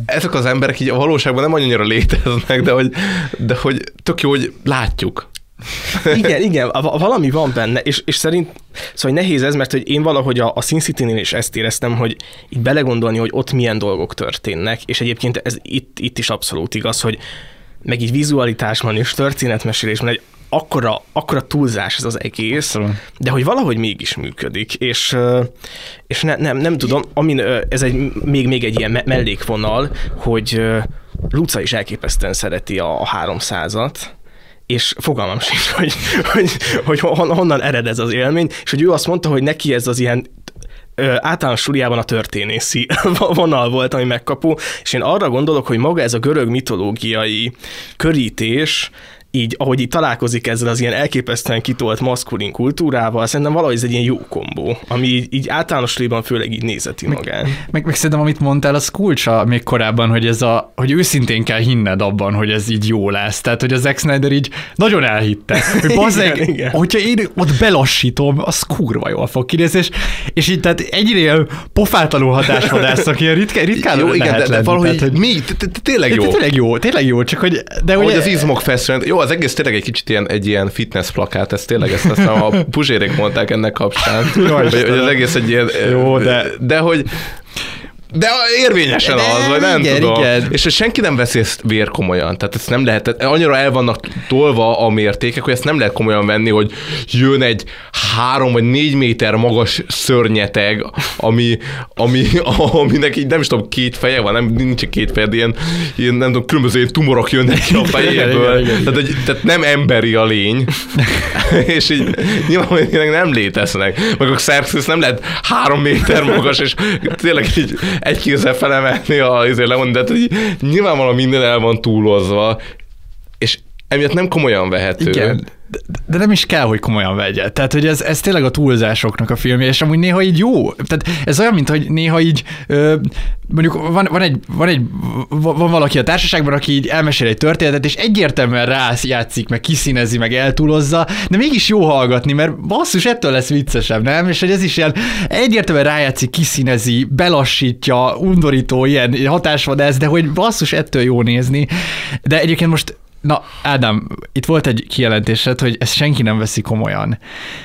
ezek az emberek így a valóságban nem annyira léteznek, de hogy, de hogy tök jó, hogy látjuk. igen, igen, valami van benne, és, és szerint, szóval nehéz ez, mert hogy én valahogy a, a Sin City-nél is ezt éreztem, hogy itt belegondolni, hogy ott milyen dolgok történnek, és egyébként ez itt, itt is abszolút igaz, hogy meg így vizualitásban és történetmesélésben egy akkora, akkora túlzás ez az egész, de hogy valahogy mégis működik, és, és ne, nem, nem tudom, amin ez egy, még, még egy ilyen mellékvonal, hogy Luca is elképesztően szereti a, a 300-at, és fogalmam sincs, hogy, hogy, hogy honnan ered ez az élmény, és hogy ő azt mondta, hogy neki ez az ilyen általános suliában a történészi vonal volt, ami megkapó, és én arra gondolok, hogy maga ez a görög mitológiai körítés, így, ahogy így találkozik ezzel az ilyen elképesztően kitolt maszkulin kultúrával, szerintem valahogy ez egy ilyen jó kombó, ami így, így általános lében főleg így nézeti magán. Meg, meg, meg szerintem, amit mondtál, az kulcsa még korábban, hogy ez a, hogy őszintén kell hinned abban, hogy ez így jó lesz. Tehát, hogy az Zack Snyder így nagyon elhitte, hogy bazzeg, igen, igen. hogyha én ott belassítom, az kurva jól fog kinézni, és, és így tehát egyre ilyen pofátlanul hatásvadászok, ilyen ritkán, ritkán jó, igen, de, de valahogy mi, tényleg jó. Tényleg jó, tényleg jó, csak hogy... De hogy az izmok feszülnek, jó, az egész tényleg egy kicsit ilyen, egy ilyen fitness plakát, ez tényleg ezt aztán a puzsérék mondták ennek kapcsán, hogy, hogy az egész egy ilyen... Jó, de... De hogy De érvényesen De az, vagy nem igen, tudom. igen. És ezt senki nem veszi ezt vér komolyan. Tehát ezt nem lehet, annyira el vannak tolva a mértékek, hogy ezt nem lehet komolyan venni, hogy jön egy három vagy négy méter magas szörnyeteg, ami, ami, aminek így nem is tudom, két feje van, nem, nincs két feje, de ilyen, ilyen nem tudom, különböző ilyen tumorok jönnek ki a fejéből. Igen, igen, igen. Tehát, hogy, tehát nem emberi a lény, és így nyilván nem léteznek. Meg a Xerxes nem lehet három méter magas, és tényleg így egy kézzel felemelni a izé lemondani, de hát, hogy nyilvánvalóan minden el van túlozva, és emiatt nem komolyan vehető. Igen, de, nem is kell, hogy komolyan vegye. Tehát, hogy ez, ez tényleg a túlzásoknak a filmje, és amúgy néha így jó. Tehát ez olyan, mint hogy néha így, ö, mondjuk van, van, egy, van, egy, van valaki a társaságban, aki így elmesél egy történetet, és egyértelműen rájátszik, meg kiszínezi, meg eltúlozza, de mégis jó hallgatni, mert basszus, ettől lesz viccesebb, nem? És hogy ez is ilyen egyértelműen rájátszik, kiszínezi, belassítja, undorító, ilyen hatásvadász, de hogy basszus, ettől jó nézni. De egyébként most Na, Ádám, itt volt egy kijelentésed, hogy ezt senki nem veszi komolyan.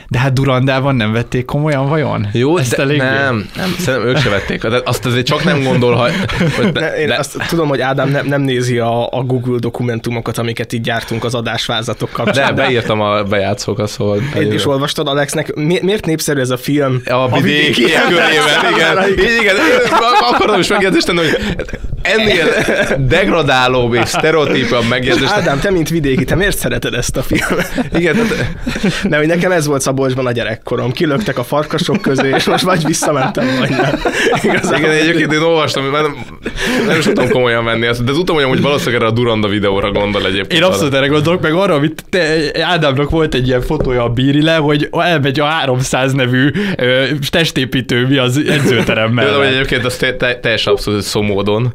De hát Durandában nem vették komolyan, vajon? Jó, ezt de eléggé? nem, nem, szerintem ők se vették. De azt azért csak nem gondolhat. hogy Ne, én de- azt tudom, hogy Ádám nem, nem nézi a, a Google dokumentumokat, amiket így gyártunk az adásvázatok De kapcsán. beírtam a bejátszókat, szóval... Én is olvastad, Alexnek. Mi, miért népszerű ez a film? A vidékiek körében, igen. Így, igen. Akartam is megjegyzést tenni, hogy ennél degradálóbb és sztereotípabb megjegyzést. Ádám, te mint vidéki, te miért szereted ezt a filmet? Igen, tehát, Mert hogy nekem ez volt Szabolcsban a gyerekkorom. Kilöktek a farkasok közé, és most vagy visszamentem, vagy nem. Igazából. igen, egyébként én olvastam, mert nem, nem is tudtam komolyan venni ezt, de tudtam, hogy valószínűleg erre a Duranda videóra gondol egyébként. Én abszolút erre gondolok, meg arra, amit te, Ádámnak volt egy ilyen fotója a bírile, hogy elmegy a 300 nevű ö, testépítő mi az edzőterem Például, hogy egyébként az te, te, teljesen abszolút szó módon.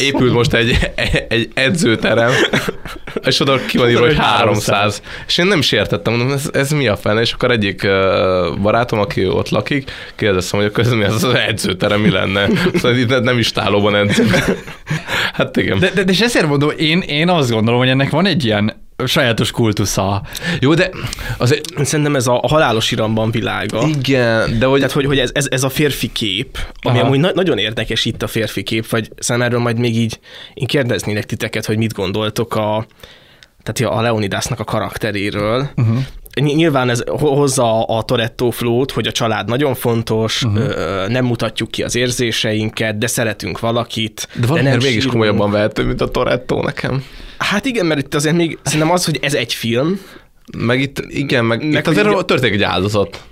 Épült most egy, egy edzőterem, és oda ki van írva, hogy 300. És én nem is értettem, mondom, ez, ez mi a fene? És akkor egyik barátom, aki ott lakik, kérdeztem, hogy akkor ez mi az, az edzőterem, mi lenne? Szóval itt nem is tálóban edzünk. Hát igen. De, de, de és ezért mondom, én, én azt gondolom, hogy ennek van egy ilyen sajátos kultusza. Jó, de azért Szerintem ez a, halálos iramban világa. igen, de hogy, Tehát, hogy, hogy ez, ez, ez a férfi kép, ami Aha. amúgy na- nagyon érdekes itt a férfi kép, vagy szerintem erről majd még így én kérdeznélek titeket, hogy mit gondoltok a, tehát a Leonidasnak a karakteréről. Uh-huh. Nyilván ez ho- hozza a Toretto flót, hogy a család nagyon fontos, uh-huh. nem mutatjuk ki az érzéseinket, de szeretünk valakit. de valamiért mégis sírunk. komolyabban vehető, mint a Toretto nekem. Hát igen, mert itt azért még szerintem az, hogy ez egy film, Meg itt, igen, meg, Meg itt azért így- történik egy áldozat.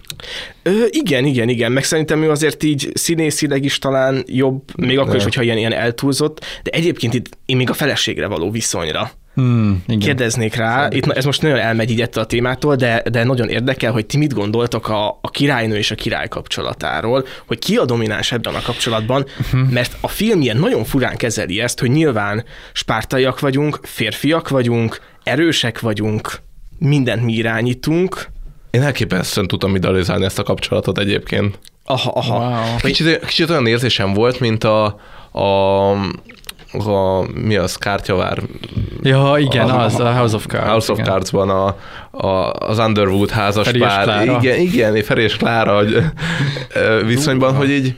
Ö, igen, igen, igen, meg szerintem ő azért így színészileg is talán jobb, még akkor is, Ne. hogyha ilyen, ilyen eltúlzott, de egyébként itt én még a feleségre való viszonyra Hmm, igen. kérdeznék rá, itt ez most nagyon elmegy így ettől a témától, de, de nagyon érdekel, hogy ti mit gondoltok a, a királynő és a király kapcsolatáról, hogy ki a domináns ebben a kapcsolatban, mert a film ilyen nagyon furán kezeli ezt, hogy nyilván spártaiak vagyunk, férfiak vagyunk, erősek vagyunk, mindent mi irányítunk, Én elképesztően tudtam idealizálni ezt a kapcsolatot egyébként. aha, aha. Wow. Kicsit, kicsit olyan érzésem volt, mint a, a, a mi az, kártyavár, Ja, igen, A- az, a House of Cards. House of igen. Cards-ban a, a, az Underwood házas Feri pár. Klára. Igen, igen, Feri és Klára hogy, viszonyban, hogy így,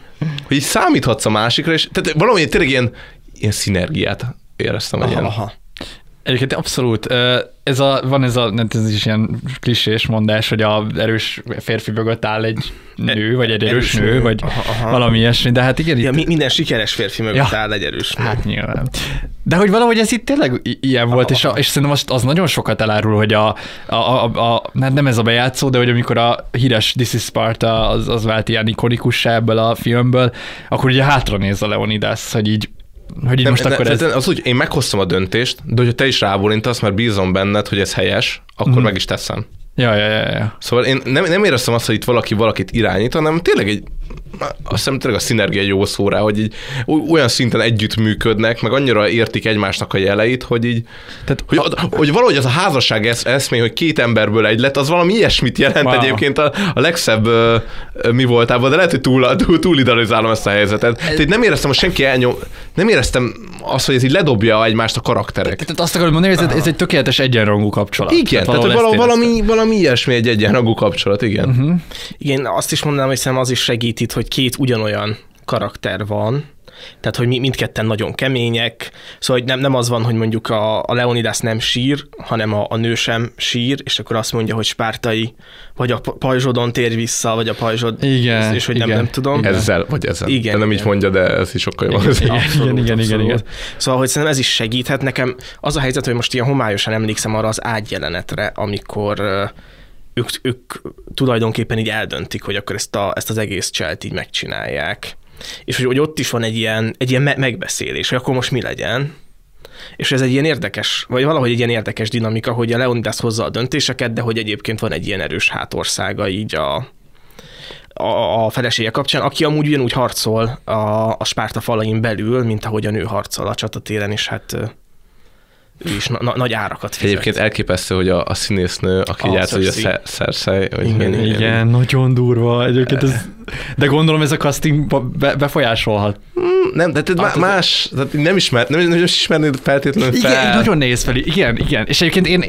hogy így számíthatsz a másikra, és tehát valami tényleg ilyen, ilyen szinergiát éreztem. Aha, ilyen. aha. Egyébként abszolút. Ez a, van ez a, tudom, ez is ilyen klisés mondás, hogy a erős férfi mögött áll egy nő, vagy egy erős, Erős nő, nő. vagy Aha, aha. valami ilyesmi, de hát igen, Ja, itt, mi- minden sikeres férfi mögött Ja. áll egy erős nő. Hát nyilván. De hogy valahogy ez itt tényleg ilyen volt, és, a, és szerintem az, az nagyon sokat elárul, hogy a, a, a, a hát nem ez a bejátszó, de hogy amikor a híres This is Sparta az, az vált ilyen ikonikussá ebből a filmből, akkor ugye hátra néz a Leonidas, hogy így, hogy így Nem, most ne, akkor ez... Az úgy, én meghoztam a döntést, de hogyha te is rábólintasz, mert bízom benned, hogy ez helyes, akkor Mhm. meg is teszem. Ja, ja, ja, ja. Szóval én nem, nem éreztem azt, hogy itt valaki valakit irányít, hanem tényleg egy, azt hiszem tényleg a szinergia egy jó szó rá, hogy így olyan szinten együtt működnek, meg annyira értik egymásnak a jeleit, hogy így, Tehát hogy, hogy valahogy az a házasság esz, eszmé, hogy két emberből egy lett, az valami ilyesmit jelent Wow. egyébként a, a legszebb ö, ö, mi voltában, de lehet, hogy túl, túl, túl idealizálom ezt a helyzetet. Tehát így nem éreztem, hogy senki elnyom, nem éreztem azt, hogy ez így ledobja egymást a karakterek. Tehát azt akarom mondani, hogy ez, ez egy tökéletes egyenrangú kapcsolat. Igen, tehát valami, valami, valami ilyesmi egy egyenrangú kapcsolat, igen. Uh-huh. Igen, azt is mondanám, hogy szerintem az is segít itt, hogy két ugyanolyan karakter van, tehát, hogy mi- mindketten nagyon kemények, szóval hogy nem, nem az van, hogy mondjuk a, a Leonidas nem sír, hanem a, a nő sem sír, és akkor azt mondja, hogy spártai, vagy a pa- pajzsodon tér vissza, vagy a pajzsod, Igen, és hogy nem, igen, nem tudom. igen. Ezzel, vagy ezzel. Igen, De nem így igen. mondja, de ez is sokkal jobb. Igen, Abszolút, igen, igen, abszolút. igen. Szóval, hogy szerintem ez is segíthet. Nekem az a helyzet, hogy most ilyen homályosan emlékszem arra az ágyjelenetre, amikor ők, ők tulajdonképpen így eldöntik, hogy akkor ezt, a, ezt az egész cselt így megcsinálják. És hogy, hogy ott is van egy ilyen, egy ilyen me- megbeszélés, hogy akkor most mi legyen. És ez egy ilyen érdekes, vagy valahogy egy ilyen érdekes dinamika, hogy a Leonidas hozza a döntéseket, de hogy egyébként van egy ilyen erős hátországa így a, a, a felesége kapcsán, aki amúgy ugyanúgy harcol a, a Spárta falain belül, mint ahogy a nő harcol a csatatéren, és hát ő is na, na, nagy árakat fizet. Egyébként elképesztő, hogy a, a színésznő, aki A játszik, hogy a Cersei. Igen, mi- Igen, nagyon durva. Egyébként ez, de gondolom ez a casting be, befolyásolhat. Nem, de tehát má- más, tehát nem, ismer, nem, nem is ismernéd feltétlenül fel. Igen, nagyon nehéz fel. Igen, igen. És egyébként én,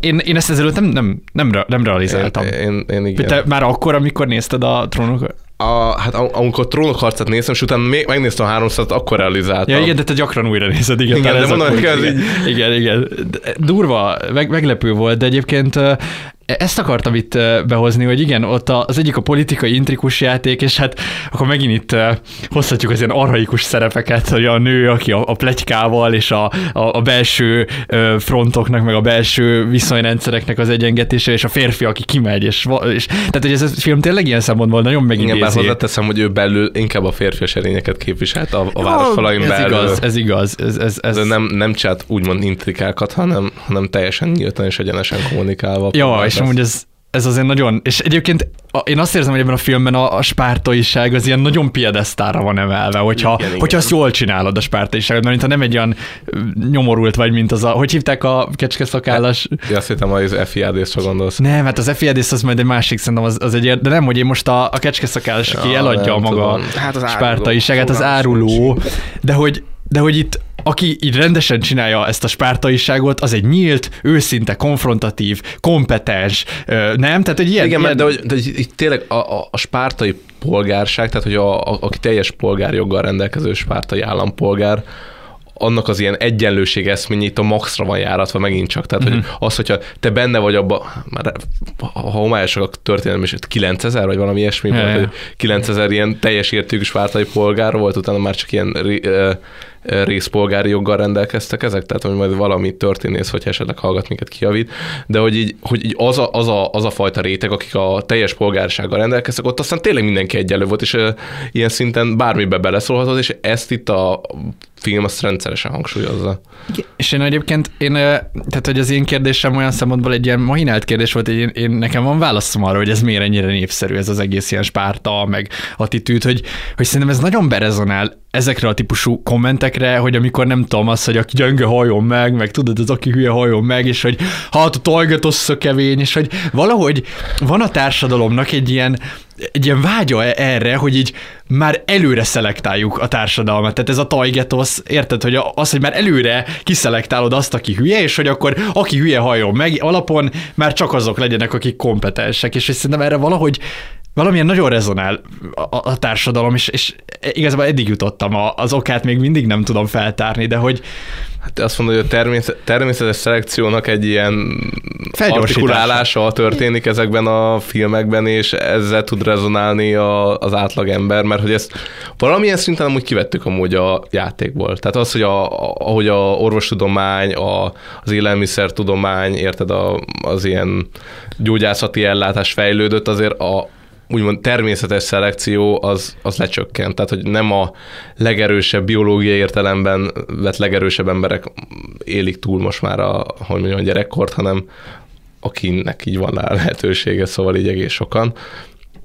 én, én ezt ezelőtt nem, nem, nem, nem realizáltam. Én, én, én igen. Te már akkor, amikor nézted a trónok? A, hát am- amikor trónokharcát néztem, és utána még megnéztem a háromszat, akkor realizáltam. Ja, igen, de te gyakran újra nézed, igen. Igen, de mondom, hogy ez igen. igen, igen. Durva, meg, meglepő volt, de egyébként ezt akartam itt ö, behozni, hogy igen, ott az egyik a politikai intrikus játék, és hát akkor megint itt ö, hozhatjuk az ilyen arhaikus szerepeket, hogy a nő, aki a, a pletykával és a, a, a belső frontoknak, meg a belső viszonyrendszereknek az egyengetése, és a férfi, aki kimegy, és, és tehát, hogy ez a film tényleg ilyen szempontból nagyon Igen, bár megidézi. hozzáteszem, hogy ő belül inkább a férfias erényeket képviselt a, a városfalain ez belül. igaz, ez igaz. Ez, ez, ez, Ez nem, nem csinált úgymond intrikákat, hanem, hanem teljesen nyíltan és egyenesen kommunikálva. Ja, és ezt. amúgy ez, ez azért nagyon, és egyébként a, én azt érzem, hogy ebben a filmben a, a spártaiság az ilyen nagyon piedesztára van emelve, hogyha, Igen, igen. hogyha azt jól csinálod a spártaiságot, mert mintha nem egy olyan nyomorult vagy, mint az a, hogy hívták a kecskeszakállas? Ja, azt hittem, hogy az FIAD-ra gondolsz. Nem, hát az FIADész az majd egy másik, szerintem az, az egy, ér- de nem, hogy én most a, a kecskeszakállas, aki Ja, eladja nem maga tudom. Hát az spártaiságát, az áruló, de hogy, de hogy itt aki így rendesen csinálja ezt a spártaiságot, az egy nyílt, őszinte, konfrontatív, kompetens, nem? Tehát, hogy ilyen, Igen, ilyen... de, hogy, de hogy tényleg a, a, a spártai polgárság, tehát hogy a, a, aki teljes polgárjoggal rendelkező spártai állampolgár, annak az ilyen egyenlőség eszményét a maxra van járatva megint csak. Tehát, Mhm. hogy az, hogyha te benne vagy abban, már ha homályosak a történelem, és 9000 vagy valami ilyesmi Ja, volt, ja. hogy 9000 ilyen teljes értékű spártai polgár volt, utána már csak ilyen részpolgári joggal rendelkeztek ezek, tehát hogy majd valami történész, hogy esetleg hallgat minket kijavít, de hogy így, hogy így az, a, az, a, az a fajta réteg, akik a teljes polgársággal rendelkeztek, ott aztán tényleg mindenki egyenlő volt, és ö, ilyen szinten bármibe beleszólhatott, és ezt itt a film azt rendszeresen hangsúlyozza. És én egyébként, én, tehát hogy az én kérdésem olyan szempontból egy ilyen mahinált kérdés volt, hogy én, én nekem van válaszom arra, hogy ez miért ennyire népszerű, ez az egész ilyen spárta, meg attitűd, hogy, hogy szerintem ez nagyon berezonál ezekre a típusú kommentekre, hogy amikor nem tudom azt, hogy aki gyönge halljon meg, meg tudod, az aki hülye halljon meg, és hogy hát a tajgat kevény, és hogy valahogy van a társadalomnak egy ilyen, egy ilyen vágya e- erre, hogy így már előre szelektáljuk a társadalmat. Tehát ez a tajgetosz, érted, hogy az, hogy már előre kiszelektálod azt, aki hülye, és hogy akkor aki hülye halljon meg, alapon már csak azok legyenek, akik kompetensek, és hogy szerintem erre valahogy valamilyen nagyon rezonál a, a, társadalom, és, és igazából eddig jutottam, a, az okát még mindig nem tudom feltárni, de hogy Hát azt mondod, hogy a természet, természetes szelekciónak egy ilyen artikulálása történik ezekben a filmekben, és ezzel tud rezonálni a, az átlagember, mert hogy ezt valamilyen szinten amúgy kivettük amúgy a játékból. Tehát az, hogy a, a- ahogy a orvostudomány, a, az élelmiszertudomány, érted, a, az ilyen gyógyászati ellátás fejlődött, azért a, úgymond természetes szelekció az, az lecsökkent. Tehát, hogy nem a legerősebb biológiai értelemben vett legerősebb emberek élik túl most már a, hogy mondjam, a gyerekkort, hanem akinek így van rá lehetősége, szóval így egész sokan.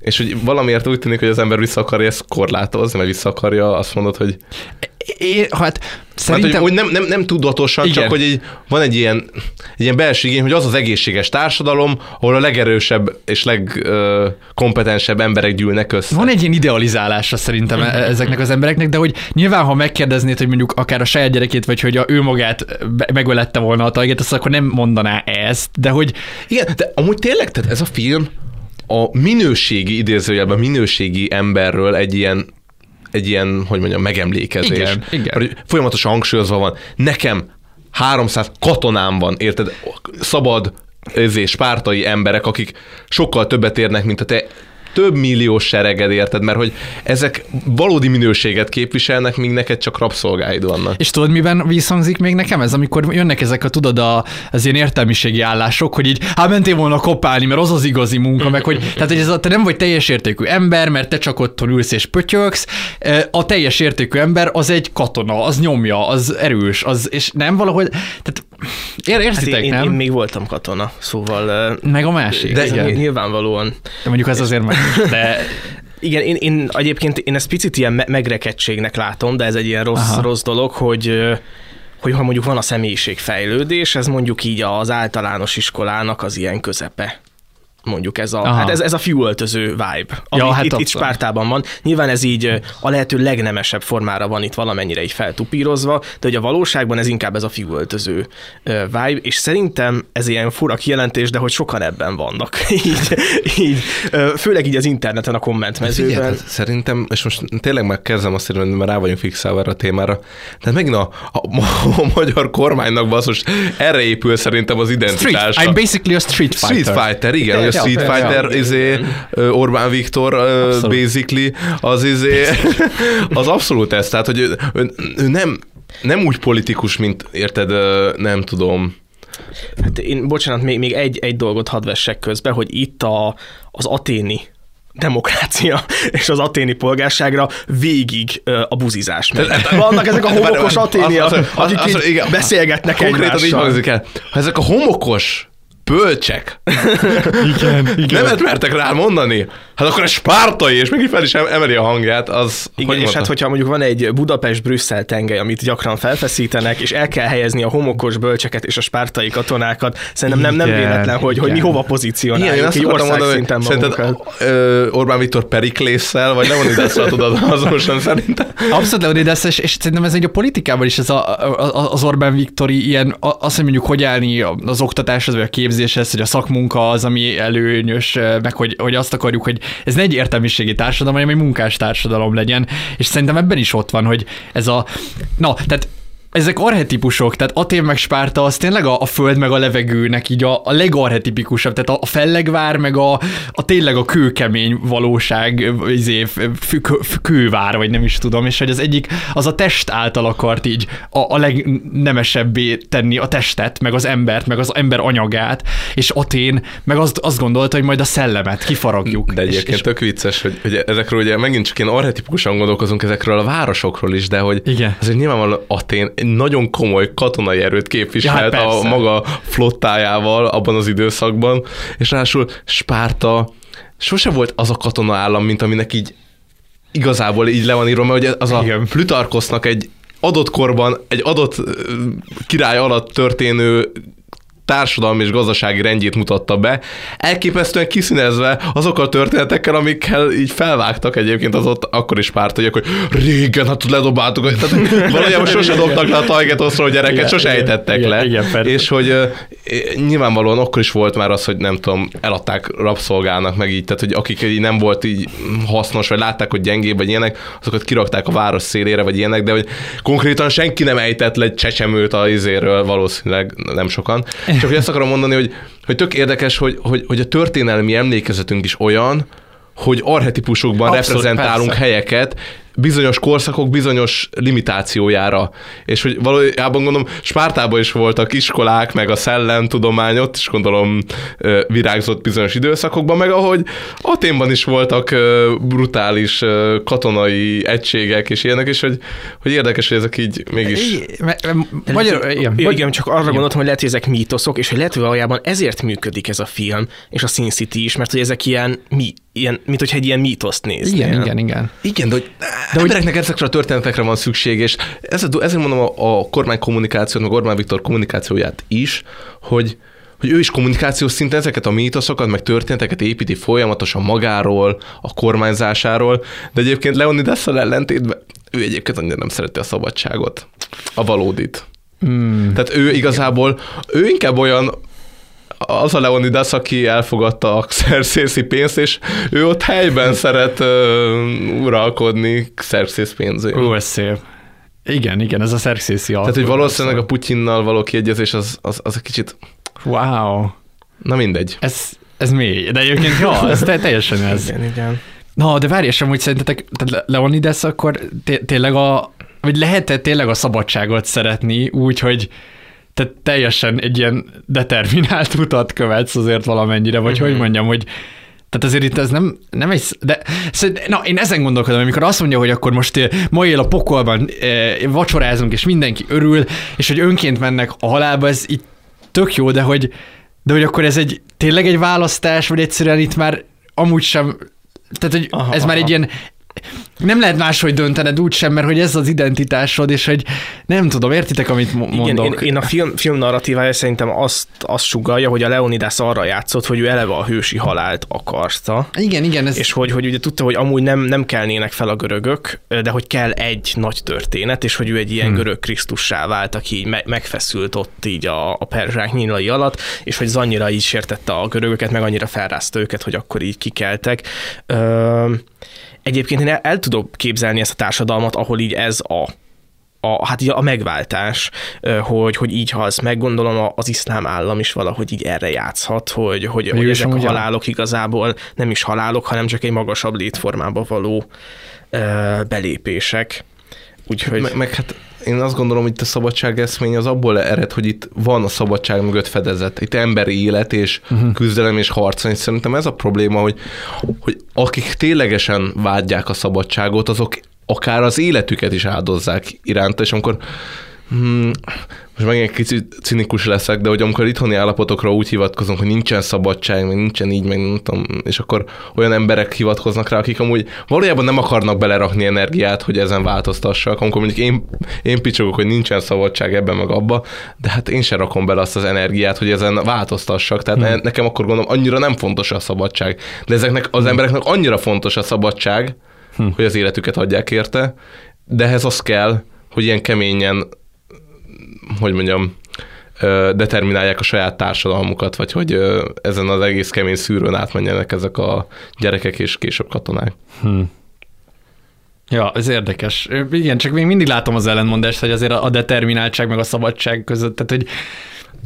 És hogy valamiért úgy tűnik, hogy az ember vissza akarja ezt korlátozni, vagy vissza akarja azt mondod, hogy, én, hát hát, szerintem... hogy, hogy nem, nem, nem tudatosan, Igen. csak hogy így, van egy ilyen, egy ilyen belső igény, hogy az az egészséges társadalom, ahol a legerősebb és legkompetensebb emberek gyűlnek össze. Van egy ilyen idealizálása szerintem e- ezeknek az embereknek, de hogy nyilván, ha megkérdeznéd, hogy mondjuk akár a saját gyerekét, vagy hogy a ő magát megölette volna a tajget, azt akkor nem mondaná ezt, de hogy Igen, de amúgy tényleg, tehát ez a film a minőségi, idézőjelben minőségi emberről egy ilyen egy ilyen, hogy mondjam, megemlékezés. Igen, igen. Hogy folyamatosan hangsúlyozva van, nekem 300 katonám van, érted? Szabad ezért spártai emberek, akik sokkal többet érnek, mint a te több milliós sereged, érted? Mert hogy ezek valódi minőséget képviselnek, míg neked csak rabszolgáid vannak. És tudod, miben visszhangzik még nekem ez, amikor jönnek ezek a, tudod, a, az ilyen értelmiségi állások, hogy így, hát mentél volna kopálni, mert az az igazi munka, meg hogy, tehát, hogy ez a, te nem vagy teljes értékű ember, mert te csak otthon ülsz és pötyöksz, a teljes értékű ember az egy katona, az nyomja, az erős, az, és nem valahogy, tehát ér, érzitek, Hát én, nem? én, még voltam katona, szóval meg a másik. de igen. ny- nyilvánvalóan. De mondjuk ez azért meg, de Igen, én, én egyébként én ezt picit ilyen me- megrekedtségnek látom, de ez egy ilyen rossz, Aha. rossz dolog, hogy hogy ha mondjuk van a személyiségfejlődés, ez mondjuk így az általános iskolának az ilyen közepe. Mondjuk ez a, Aha. hát ez, ez a fiúöltöző vibe, ami Ja, hát itt, itt. Spártában van. Nyilván ez így a lehető legnemesebb formára van itt valamennyire így feltupírozva, de hogy a valóságban ez inkább ez a fiúöltöző vibe, és szerintem ez ilyen fura kijelentés, de hogy sokan ebben vannak. így, így, főleg így az interneten, a Figyelj, kommentmezőben. hát szerintem, és most tényleg már kezdem azt írni, mert rá vagyunk fixálva erre a témára, tehát megint a, a, a magyar kormánynak basszus, erre épül szerintem az street, identitása. I'm basically a street fighter. Street Fighter, igen, Ja, Street ja, ja. Fighter, izé, ö, Orbán Viktor, Abszolút. basically, az izé, az abszolút ez, tehát, hogy ő, ő, ő nem, nem úgy politikus, mint érted, nem tudom, Hát én, bocsánat, még, még egy, egy dolgot hadd vessek közbe, hogy itt a, az aténi demokrácia és az aténi polgárságra végig a buzizás megy. Vannak ezek a homokos aténiak, Az- az- az- akik az- így igen, beszélgetnek Konkrétan így egymással. hangzik el. Ha ezek a homokos bölcsek Igen, igen. nemet mertek rá mondani, hát akkor a spártai, és még fel is em- emeli a hangját, az... Igen, hogy és mondta? hát hogyha mondjuk van egy Budapest-Brüsszel tengely, amit gyakran felfeszítenek, és el kell helyezni a homokos bölcseket és a spártai katonákat, szerintem nem, nem Igen, véletlen, hogy, hogy mi igen. hova Igen, pozícionáljuk, én azt ország mondani, szinten szerinted ö, Orbán Viktor Periklésszel, vagy nem de tudod azonosan szerintem. Abszolút Leonidas, és, és szerintem ez egy a politikában is ez a, a, az Orbán Viktori ilyen, azt, hogy mondjuk hogy állni az oktatáshoz, vagy a képzéshez, hogy a szakmunka az, ami előnyös, meg hogy, hogy azt akarjuk, hogy ez ne egy értelmiségi társadalom, hanem egy munkás társadalom legyen, és szerintem ebben is ott van, hogy ez a, na, tehát ezek arhetipusok, tehát Atén meg Spárta az tényleg a, a föld meg a levegőnek így a, a legarhetipikusabb, tehát a, a fellegvár meg a, a tényleg a kőkemény valóság, izé, fü- kővár, vagy nem is tudom, és hogy az egyik, az a test által akart így a, a legnemesebbé tenni a testet, meg az embert, meg az ember anyagát, és Atén meg azt, azt gondolta, hogy majd a szellemet kifaragjuk. De egyébként és, és, tök vicces, hogy, hogy ezekről ugye megint csak ilyen arhetipikusan gondolkozunk ezekről a városokról is, de hogy Igen. azért nyilvánvalóan Atén nagyon komoly katonai erőt képviselt Ja, hát a maga flottájával abban az időszakban, és ráadásul Spárta sose volt az a katona állam, mint aminek így igazából így le van írva, mert ugye az a Igen. Plutarkosznak egy adott korban, egy adott király alatt történő társadalmi és gazdasági rendjét mutatta be, elképesztően kiszínezve azokkal a történetekkel, amikkel így felvágtak egyébként az ott akkor is pártaiak, hogy régen, hát ledobáltuk, tehát valójában sose dobtak le a tajgetoszról gyereket, Igen, sose igen, ejtettek igen, le. igen, persze. és hogy nyilvánvalóan akkor is volt már az, hogy nem tudom, eladták rabszolgának meg így, tehát hogy akik így nem volt így hasznos, vagy látták, hogy gyengébb, vagy ilyenek, azokat kirakták a város szélére, vagy ilyenek, de hogy konkrétan senki nem ejtett le egy csecsemőt a izéről, valószínűleg nem sokan. Csak hogy ezt akarom mondani, hogy, hogy tök érdekes, hogy, hogy, hogy a történelmi emlékezetünk is olyan, hogy arhetipusokban Abszolút, reprezentálunk persze. helyeket, bizonyos korszakok bizonyos limitációjára. És hogy valójában gondolom, Spártában is voltak iskolák, meg a szellemtudomány ott is gondolom virágzott bizonyos időszakokban, meg ahogy Aténban is voltak brutális katonai egységek és ilyenek, és hogy, hogy érdekes, hogy ezek így mégis... Magyar, igen, igen, csak arra gondoltam, hogy lehet, hogy ezek mítoszok, és hogy lehet, hogy valójában ezért működik ez a film, és a Sin City is, mert hogy ezek ilyen, mi, ilyen mint hogyha egy ilyen mítoszt néznél. igen, igen, igen. Igen, de hogy de embereknek ezekre a történetekre van szükség, és ezért, ezért mondom a, a kormány kommunikációt, meg Orbán Viktor kommunikációját is, hogy hogy ő is kommunikációs szinten ezeket a mítoszokat, meg történeteket építi folyamatosan magáról, a kormányzásáról, de egyébként Leonidasszal ellentétben ő egyébként annyira nem szereti a szabadságot, a valódit. Mm. Tehát ő igazából, ő inkább olyan, az a Leonidas, aki elfogadta a Xerxészi pénzt, és ő ott helyben szeret uh, uralkodni Xerxész pénzén. Ó, ez szép. Igen, igen, ez a szerszészi Tehát, hogy valószínűleg a Putyinnal való kiegyezés az, az, az egy kicsit... Wow. Na mindegy. Ez, ez mély, de egyébként ja, ez te, teljesen ez. Igen, igen. Na, de várj, és amúgy szerintetek, Leonidas akkor té- tényleg a, vagy lehet-e tényleg a szabadságot szeretni úgy, hogy te teljesen egy ilyen determinált utat követsz azért valamennyire, vagy hogy mondjam, hogy tehát azért itt ez nem, nem egy, de na, én ezen gondolkodom, amikor azt mondja, hogy akkor most eh, ma él a pokolban, eh, vacsorázunk, és mindenki örül, és hogy önként mennek a halálba, ez így tök jó, de hogy, de hogy akkor ez egy tényleg egy választás, vagy egyszerűen itt már amúgy sem, tehát hogy Aha, ez már egy aha. ilyen nem lehet máshogy döntened úgysem, mert hogy ez az identitásod, és hogy nem tudom, értitek, amit mo- Igen, mondok? én, én a film, film narratívája szerintem azt, azt sugalja, hogy a Leonidas arra játszott, hogy ő eleve a hősi halált akarta. igen, igen, ez És hogy, hogy ugye tudta, hogy amúgy nem, nem kelnének fel a görögök, de hogy kell egy nagy történet, és hogy ő egy ilyen hmm. görög Krisztussá vált, aki így me- megfeszült ott így a, a perzsák nyílai alatt, és hogy ez annyira így sértette a görögöket, meg annyira felrázta őket, hogy akkor így kikeltek. Ö, egyébként én el, el tudom képzelni ezt a társadalmat, ahol így ez a a, hát így a megváltás, hogy, hogy így halsz meg, gondolom a- az iszlám állam is valahogy így erre játszhat, hogy, hogy, hogy ezek a amúgy a- halálok igazából nem is halálok, hanem csak egy magasabb létformába való ö, belépések. Úgyhogy Meg, meg hát én azt gondolom, hogy itt a szabadság eszmény az abból ered, hogy itt van a szabadság mögött fedezet. Itt emberi élet és uh-huh. küzdelem és harc. És szerintem ez a probléma, hogy, hogy akik ténylegesen vágyják a szabadságot, azok akár az életüket is áldozzák iránta, és amikor Hmm, most megint egy kicsit cinikus leszek, de hogy amikor itthoni állapotokra úgy hivatkozunk, hogy nincsen szabadság, meg nincsen így, meg nem tudom, és akkor olyan emberek hivatkoznak rá, akik amúgy valójában nem akarnak belerakni energiát, hogy ezen változtassak, amikor mondjuk én, én picsogok, hogy nincsen szabadság ebben meg abba, de hát én sem rakom bele azt az energiát, hogy ezen változtassak, tehát hmm. nekem akkor gondolom annyira nem fontos a szabadság, de ezeknek az embereknek annyira fontos a szabadság, hmm. hogy az életüket adják érte, de ehhez az kell, hogy ilyen keményen hogy mondjam, determinálják a saját társadalmukat, vagy hogy ezen az egész kemény szűrőn átmenjenek ezek a gyerekek és később katonák. Ja, ez érdekes. Igen, csak még mindig látom az ellentmondást, hogy azért a determináltság meg a szabadság között, tehát hogy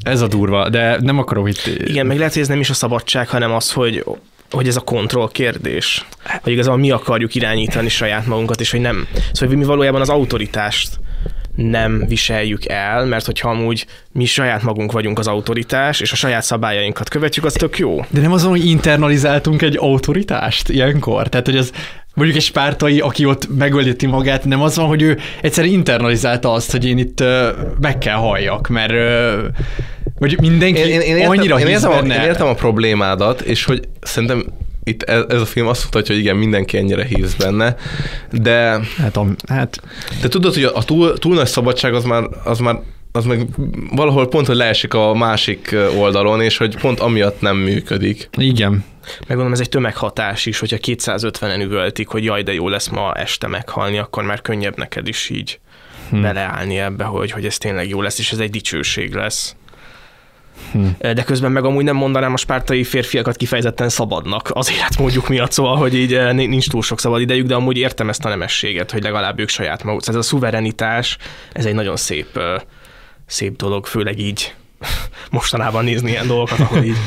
ez a durva, de nem akarok itt... igen, meg lehet, hogy ez nem is a szabadság, hanem az, hogy hogy ez a kontroll kérdés. Hogy igazából mi akarjuk irányítani saját magunkat, és hogy nem. Szóval hogy mi valójában az autoritást nem viseljük el, mert hogyha amúgy mi saját magunk vagyunk az autoritás, és a saját szabályainkat követjük, az tök jó. De nem azon, hogy internalizáltunk egy autoritást ilyenkor? Tehát, hogy az mondjuk egy spártai, aki ott megölíti magát, nem az van, hogy ő egyszerűen internalizálta azt, hogy én itt uh, meg kell halljak, mert uh, vagy mindenki Én, én, én, értem, annyira én, értem, a, benne. én értem a problémádat, és hogy szerintem itt ez, ez a film azt mutatja, hogy igen, mindenki ennyire hisz benne, de, Hát, a, hát de tudod, hogy a túl, túl nagy szabadság az már, az már az meg valahol pont, hogy leesik a másik oldalon, és hogy pont amiatt nem működik. igen. Meg gondolom, ez egy tömeghatás is, hogyha 250-en üvöltik, hogy jaj, de jó lesz ma este meghalni, akkor már könnyebb neked is így hmm. beleállni ebbe, hogy, hogy ez tényleg jó lesz, és ez egy dicsőség lesz. Hmm. De közben meg amúgy nem mondanám a spártai férfiakat kifejezetten szabadnak az életmódjuk miatt, szóval, hogy így eh, nincs túl sok szabad idejük, de amúgy értem ezt a nemességet, hogy legalább ők saját maguk. Ez a szuverenitás, ez egy nagyon szép, eh, szép dolog, főleg így mostanában nézni ilyen dolgokat, ahol így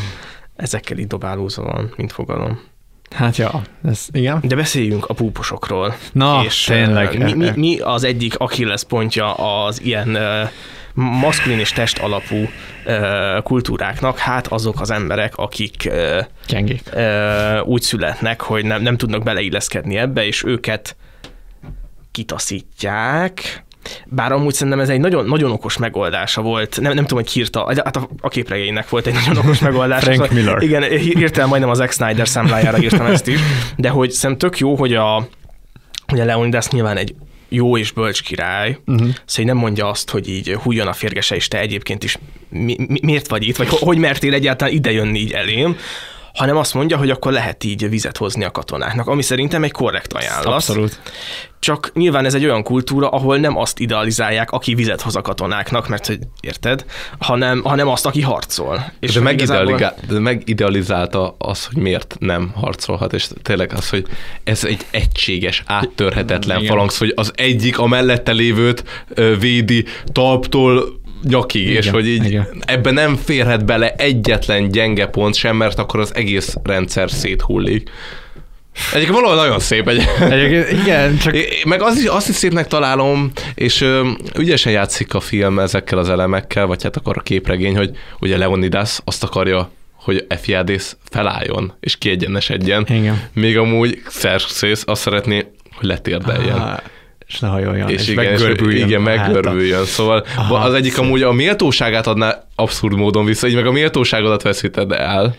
ezekkel így dobálózol, mint fogalom. Hát ja, ez, igen. De beszéljünk a púposokról. Na, és tényleg. eh, Mi, mi, mi az egyik Achilles pontja az ilyen maszkulin és test alapú eh, kultúráknak? Hát azok az emberek, akik Gyengék. eh, úgy születnek, hogy nem, nem tudnak beleilleszkedni ebbe, és őket kitaszítják. Bár amúgy szerintem ez egy nagyon, nagyon okos megoldása volt. Nem, nem tudom, hogy írta, hát a, a képregénynek volt egy nagyon okos megoldása. Frank Szóval- Miller. Igen, hirtelen majdnem az Zack Snyder számlájára írtam ezt is, de hogy szerintem tök jó, hogy a, hogy a Leonidas nyilván egy jó és bölcs király, uh-huh. szóval nem mondja azt, hogy így hújjon a férgese, és te egyébként is mi, mi, miért vagy itt, vagy ho- hogy mertél egyáltalán ide jönni így elém, hanem azt mondja, hogy akkor lehet így vizet hozni a katonáknak, ami szerintem egy korrekt ajánlat. Abszolút. Csak nyilván ez egy olyan kultúra, ahol nem azt idealizálják, aki vizet hoz a katonáknak, mert hogy érted, hanem, hanem azt, aki harcol. És de, igazából- megidealizálta, de megidealizálta az, hogy miért nem harcolhat, és tényleg az, hogy ez egy egységes, áttörhetetlen Igen. falangsz, hogy az egyik a mellette lévőt védi talptól nyakig, Igen, és hogy így igen. ebben nem férhet bele egyetlen gyenge pont sem, mert akkor az egész rendszer széthullik. Egyébként valahol nagyon szép egy. Egyébként igen, csak Meg az is, azt is szépnek találom, és ö, ügyesen játszik a film ezekkel az elemekkel, vagy hát akkor a képregény, hogy ugye Leonidas azt akarja, hogy Efiadész felálljon, és kiegyenesedjen. Igen. Még amúgy Xerxes azt szeretné, hogy letérdeljen. Á, és ne hajoljon, és, igen, és meggörbüljön igen, a háta. meggörbüljön. Szóval Aha, az egyik szép. amúgy a méltóságát adná abszurd módon vissza, így meg a méltóságodat veszíted el.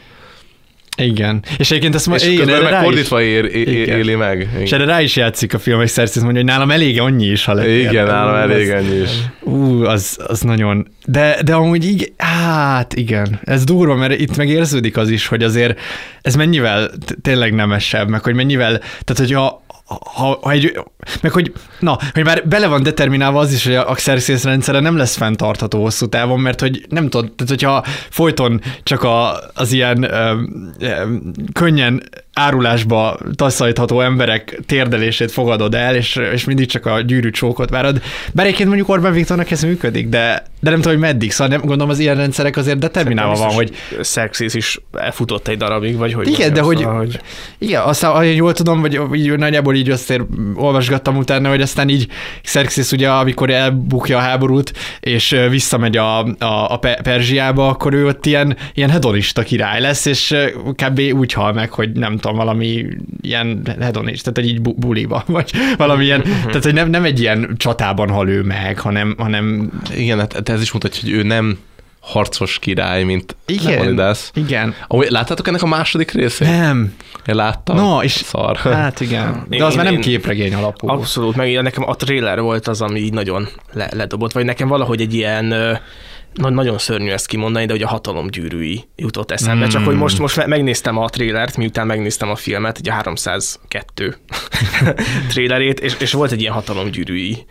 Igen. És egyébként ezt És igen, meg fordítva ér, é, Igen. éli meg. És erre rá is játszik a film, és Cersei mondja, hogy nálam elég annyi is, ha letérd. Igen, nálam elég az- ennyi is. Ú, az, az nagyon... De, de amúgy így, hát igen, ez durva, mert itt meg érződik az is, hogy azért ez mennyivel tényleg nemesebb, meg hogy mennyivel, tehát hogyha ha, ha egy, meg hogy, na, hogy már bele van determinálva az is, hogy a Xerxes rendszere nem lesz fenntartható hosszú távon, mert hogy nem tudod, tehát hogyha folyton csak a, az ilyen ö, ö, könnyen árulásba taszajtható emberek térdelését fogadod el, és, és mindig csak a gyűrű csókot várod. Bár egyébként mondjuk Orbán Viktornak ez működik, de, de nem tudom, hogy meddig. Szóval nem, gondolom az ilyen rendszerek azért determinálva van, hogy Xerxes is elfutott egy darabig, vagy hogy igen, de hogy, szóval, hogy igen, aztán én jól tudom, vagy így nagyjából így azért olvasgattam utána, hogy aztán így Xerxes ugye, amikor elbukja a háborút, és visszamegy a, a, a Pe- Perzsiába, akkor ő ott ilyen, ilyen hedonista király lesz, és kb. úgy hal meg, hogy nem tudom, valami ilyen hedonista, tehát egy így bu- buliba, vagy valami ilyen, tehát hogy nem, nem egy ilyen csatában hal ő meg, hanem, hanem Igen, hát ez is mutatja, hogy ő nem harcos király, mint igen, Leonidas. igen. Amúgy láttátok ennek a második részét? Nem. Én láttam. No, és Szar. hát igen. De Én- az már nem én- képregény alapú. Abszolút, meg nekem a trailer volt az, ami így nagyon le, ledobott, vagy nekem valahogy egy ilyen ö, na, nagyon szörnyű ezt kimondani, de hogy a hatalom gyűrűi jutott eszembe. Mm. Csak hogy most, most me- megnéztem a trailert, miután megnéztem a filmet, ugye a 302 trailerét, és, és volt egy ilyen hatalom gyűrűi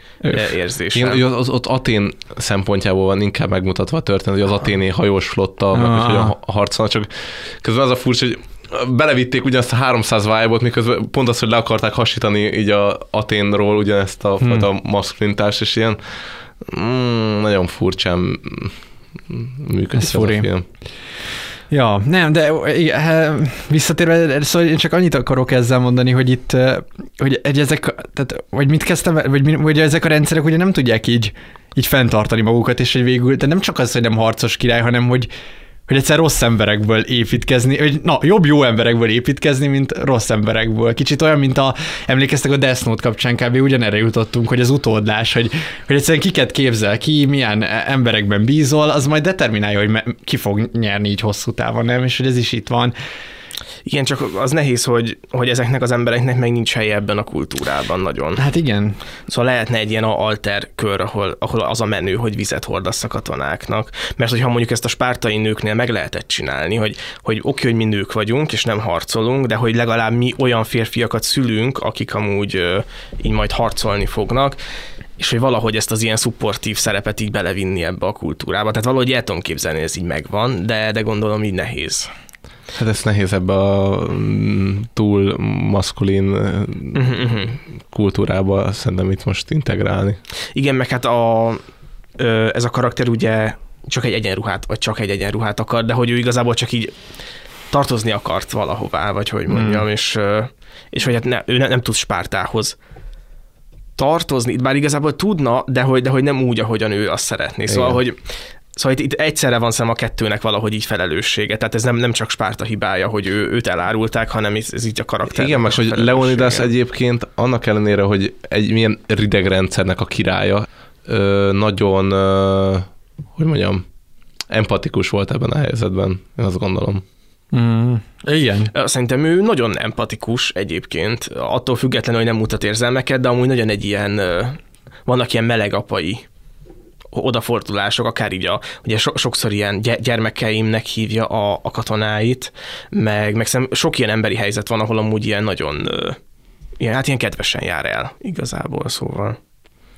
érzésem. Igen, ugye az, ott Atén szempontjából van inkább megmutatva a történet, hogy az aténi hajós flotta, meg Ah. hogy hogyan harcolnak, csak közben az a furcsa, hogy belevitték ugyanazt a 300 vibe miközben pont az, hogy le akarták hasítani így a Aténról ugyanezt a Hmm. fajta maszkulintást, és ilyen mm, nagyon furcsán működik Ez ez, a film. Ja, nem, de eh, visszatérve, szóval én csak annyit akarok ezzel mondani, hogy itt, eh, hogy egy ezek, tehát, vagy mit kezdtem, vagy, vagy ezek a rendszerek ugye nem tudják így, így fenntartani magukat, és hogy végül, de nem csak az, hogy nem harcos király, hanem hogy hogy egyszer rossz emberekből építkezni, hogy na, jobb jó emberekből építkezni, mint rossz emberekből. Kicsit olyan, mint a, emlékeztek a Death Note kapcsán kb. ugyanerre jutottunk, hogy az utódlás, hogy, hogy egyszerűen kiket képzel ki, milyen emberekben bízol, az majd determinálja, hogy ki fog nyerni így hosszú távon, nem? És hogy ez is itt van. Igen, csak az nehéz, hogy, hogy ezeknek az embereknek meg nincs helye ebben a kultúrában nagyon. Hát igen. Szóval lehetne egy ilyen alter kör, ahol, ahol az a menő, hogy vizet hordasz a katonáknak. Mert hogyha mondjuk ezt a spártai nőknél meg lehetett csinálni, hogy, hogy oké, hogy mi nők vagyunk, és nem harcolunk, de hogy legalább mi olyan férfiakat szülünk, akik amúgy így majd harcolni fognak, és hogy valahogy ezt az ilyen szupportív szerepet így belevinni ebbe a kultúrába. Tehát valahogy el tudom képzelni, ez így megvan, de, de gondolom így nehéz. Hát ez nehéz ebbe a mm, túl maszkulin Mhm, uh, kultúrába szerintem itt most integrálni. Igen, meg hát a, ez a karakter ugye csak egy egyenruhát, vagy csak egy egyenruhát akar, de hogy ő igazából csak így tartozni akart valahová, vagy hogy mondjam, hmm. és, és hogy hát ne, ő ne, nem tud Spártához tartozni, bár igazából tudna, de hogy, de hogy nem úgy, ahogyan ő azt szeretné. Szóval, Igen. hogy Szóval itt, itt egyszerre van szem a kettőnek valahogy így felelőssége. Tehát ez nem, nem csak Spárta hibája, hogy ő, őt elárulták, hanem ez, ez így a karakter. Igen, meg hogy Leonidas egyébként annak ellenére, hogy egy milyen rideg rendszernek a királya, ö, nagyon, ö, hogy mondjam, empatikus volt ebben a helyzetben, én azt gondolom. Mm, igen. Szerintem ő nagyon empatikus egyébként, attól függetlenül, hogy nem mutat érzelmeket, de amúgy nagyon egy ilyen, ö, vannak ilyen meleg apai odafordulások, akár így a, ugye so, sokszor ilyen gy- gyermekeimnek hívja a, a katonáit, meg, meg szerintem sok ilyen emberi helyzet van, ahol amúgy ilyen nagyon, ilyen, hát ilyen kedvesen jár el igazából, szóval.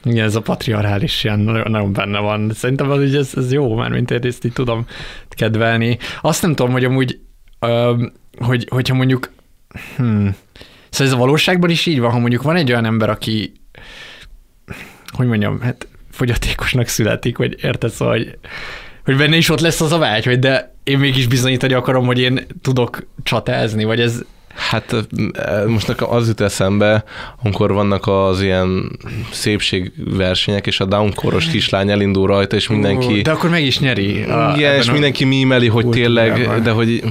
Igen, ez a patriarchális ilyen nagyon, nagyon benne van. Szerintem az, hogy ez, ez jó, mert mint én ezt így tudom kedvelni. Azt nem tudom, hogy amúgy, ö, hogy, hogyha mondjuk, hmm, szóval ez a valóságban is így van, ha mondjuk van egy olyan ember, aki, hogy mondjam, hát fogyatékosnak születik, vagy érted, szóval, hogy, hogy benne is ott lesz az a vágy, hogy de én mégis bizonyítani akarom, hogy én tudok csatázni, vagy ez, Hát most nekem az jut eszembe, amikor vannak az ilyen szépségversenyek, és a downkoros kislány elindul rajta, és mindenki... De akkor meg is nyeri. A, igen, és mindenki mímeli, hogy tényleg, de hogy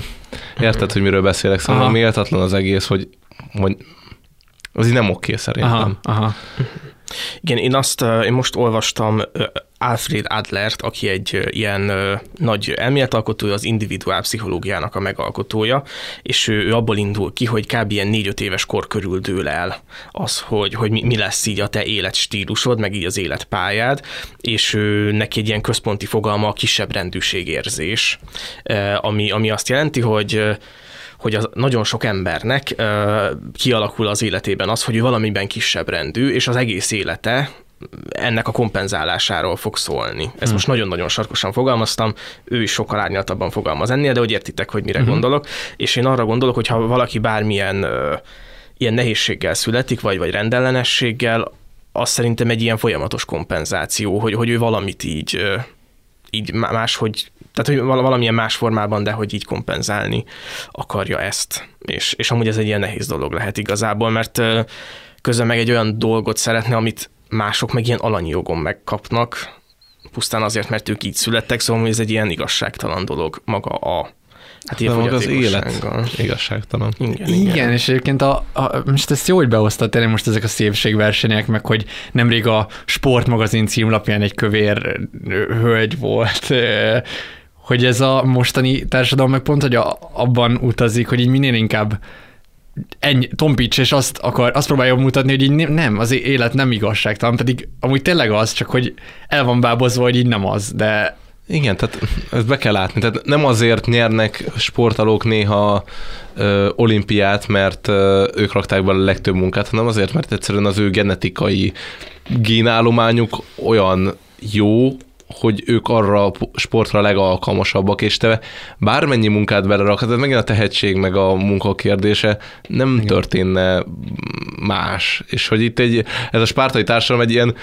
érted, hogy miről beszélek, szóval aha. méltatlan az egész, hogy, hogy az így nem oké szerintem. Aha, aha. Igen, én azt, én most olvastam Alfred Adlert, aki egy ilyen nagy elméletalkotója, az individuál pszichológiának a megalkotója, és ő, ő abból indul ki, hogy kb. ilyen négy-öt éves kor körül dől el az, hogy, hogy mi lesz így a te életstílusod, meg így az életpályád, és ő, neki egy ilyen központi fogalma a kisebb rendűségérzés, ami, ami azt jelenti, hogy hogy az nagyon sok embernek ö, kialakul az életében az, hogy ő valamiben kisebb rendű, és az egész élete ennek a kompenzálásáról fog szólni. Ezt hmm. most nagyon-nagyon sarkosan fogalmaztam, ő is sokkal árnyaltabban fogalmaz ennél, de hogy értitek, hogy mire hmm. gondolok. És én arra gondolok, hogy ha valaki bármilyen ö, ilyen nehézséggel születik, vagy, vagy rendellenességgel, az szerintem egy ilyen folyamatos kompenzáció, hogy, hogy ő valamit így, így máshogy tehát hogy valamilyen más formában, de hogy így kompenzálni akarja ezt. És, és amúgy ez egy ilyen nehéz dolog lehet igazából, mert közben meg egy olyan dolgot szeretne, amit mások meg ilyen alanyi jogon megkapnak, pusztán azért, mert ők így születtek, szóval ez egy ilyen igazságtalan dolog maga a Hát ilyen maga az élet igazságtalan. Igen, igen, igen, és egyébként a, a, most ezt jó, hogy behoztad tényleg most ezek a szépségversenyek, meg hogy nemrég a sportmagazin címlapján egy kövér hölgy volt, hogy ez a mostani társadalom meg pont, hogy a, abban utazik, hogy így minél inkább ennyi, tompíts, és azt, akar, azt próbálja mutatni, hogy így nem, az élet nem igazságtalan, pedig amúgy tényleg az, csak hogy el van bábozva, hogy így nem az, de igen, tehát ezt be kell látni. Tehát nem azért nyernek sportolók néha ö, olimpiát, mert ö, ők rakták bele a legtöbb munkát, hanem azért, mert egyszerűen az ő genetikai génállományuk olyan jó, hogy ők arra a sportra legalkalmasabbak, és te bármennyi munkát belerakod, ez megint a tehetség meg a munka kérdése, nem Igen. történne más. És hogy itt egy, ez a spártai társadalom egy ilyen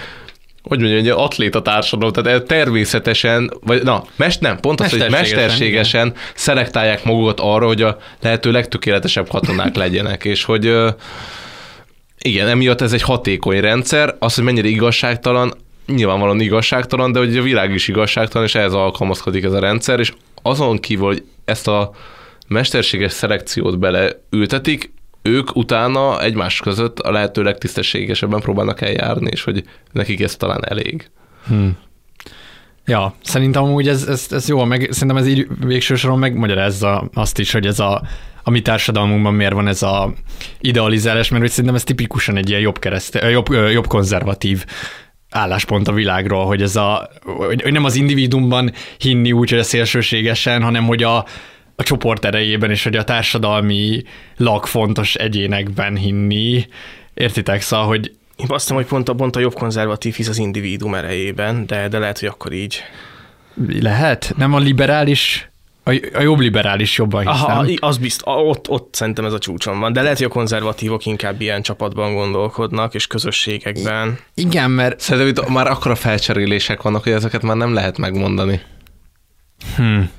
hogy mondjam, egy atléta társadalom, tehát természetesen, vagy na, mest nem, pont az, hogy mesterségesen igen. szelektálják magukat arra, hogy a lehető legtökéletesebb katonák legyenek, és hogy igen, emiatt ez egy hatékony rendszer, az, hogy mennyire igazságtalan, nyilvánvalóan igazságtalan, de hogy a világ is igazságtalan, és ehhez alkalmazkodik ez a rendszer, és azon kívül, hogy ezt a mesterséges szelekciót beleültetik, ők utána egymás között a lehető legtisztességesebben próbálnak eljárni, és hogy nekik ez talán elég. Hmm. Ja, szerintem úgy ez, ez, ez jó, meg szerintem ez így végső soron megmagyarázza azt is, hogy ez a, a mi társadalmunkban miért van ez a idealizálás, mert hogy szerintem ez tipikusan egy ilyen jobb, kereszt, jobb, jobb konzervatív álláspont a világról, hogy ez a, hogy nem az individumban hinni úgy, hogy a szélsőségesen, hanem hogy a, a csoport erejében és hogy a társadalmi fontos egyénekben hinni. Értitek? Szóval, hogy én azt hiszem, hogy pont a, pont a jobb konzervatív hisz az individum erejében, de, de lehet, hogy akkor így. Lehet? Nem a liberális a, a jobb liberális jobban hiszem. Aha, az bizt, ott, ott szerintem ez a csúcson van, de lehet, hogy a konzervatívok inkább ilyen csapatban gondolkodnak, és közösségekben. Igen, mert... Szerintem itt már akkora felcserélések vannak, hogy ezeket már nem lehet megmondani. Hmm.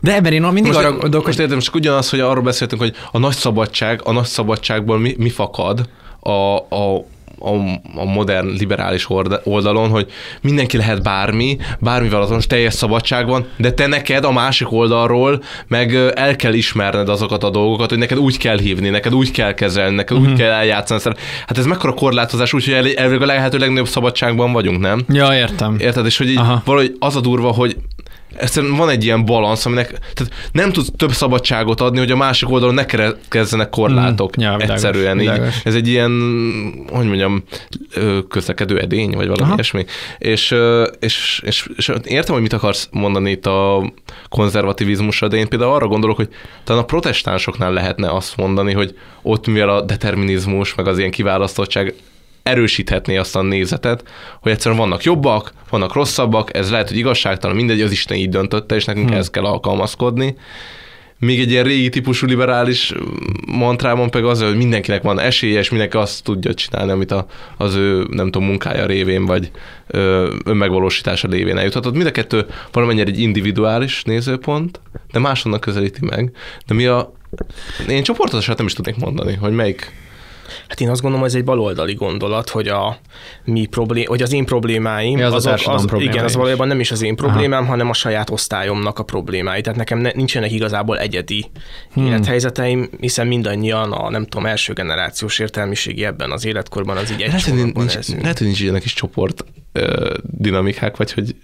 De ebben én mindig most, arra gondolok, most értem, csak ugyanaz, hogy arról beszéltünk, hogy a nagy szabadság, a nagy szabadságból mi, mi fakad, a, a, a, a modern liberális oldalon, hogy mindenki lehet bármi, bármivel azonos teljes szabadság van, de te neked a másik oldalról meg el kell ismerned azokat a dolgokat, hogy neked úgy kell hívni, neked úgy kell kezelni, neked uh-huh. úgy mhm. kell eljátszani. Hát ez mekkora korlátozás, úgyhogy elvileg a lehető legnagyobb szabadságban vagyunk, nem? Ja, értem. Érted? És hogy így valahogy az a durva, hogy egyszerűen van egy ilyen balansz, aminek tehát nem tudsz több szabadságot adni, hogy a másik oldalon ne kerekezzenek korlátok Mm, ja, világos, egyszerűen. Így, világos. ez egy ilyen, hogy mondjam, közlekedő edény, vagy valami Aha. ilyesmi. És, és, és, és értem, hogy mit akarsz mondani itt a konzervativizmusra, de én például arra gondolok, hogy talán a protestánsoknál lehetne azt mondani, hogy ott mivel a determinizmus, meg az ilyen kiválasztottság erősíthetné azt a nézetet, hogy egyszerűen vannak jobbak, vannak rosszabbak, ez lehet, hogy igazságtalan, mindegy, az Isten így döntötte, és nekünk hmm. ehhez kell alkalmazkodni. Még egy ilyen régi típusú liberális mantrában pedig az, hogy mindenkinek van esélye, és mindenki azt tudja csinálni, amit a, az ő, nem tudom, munkája révén, vagy ö, önmegvalósítása révén eljuthatott. Mind a kettő valamennyire egy individuális nézőpont, de máshonnan közelíti meg. De mi a... Én csoportosat nem is tudnék mondani, hogy melyik Hát én azt gondolom, hogy ez egy baloldali gondolat, hogy, a, mi problém, hogy az én problémáim, Ja, az azok- társadalom problémái igen, az valójában nem is az én problémám, hanem a saját osztályomnak a problémái. Tehát nekem ne, nincsenek igazából egyedi hmm. élethelyzeteim, hiszen mindannyian a nem tudom, első generációs értelmiségi ebben az életkorban az így egy Lehet, nincs, ezünk. lehet, hogy nincs ilyenek is csoport dinamikák, vagy hogy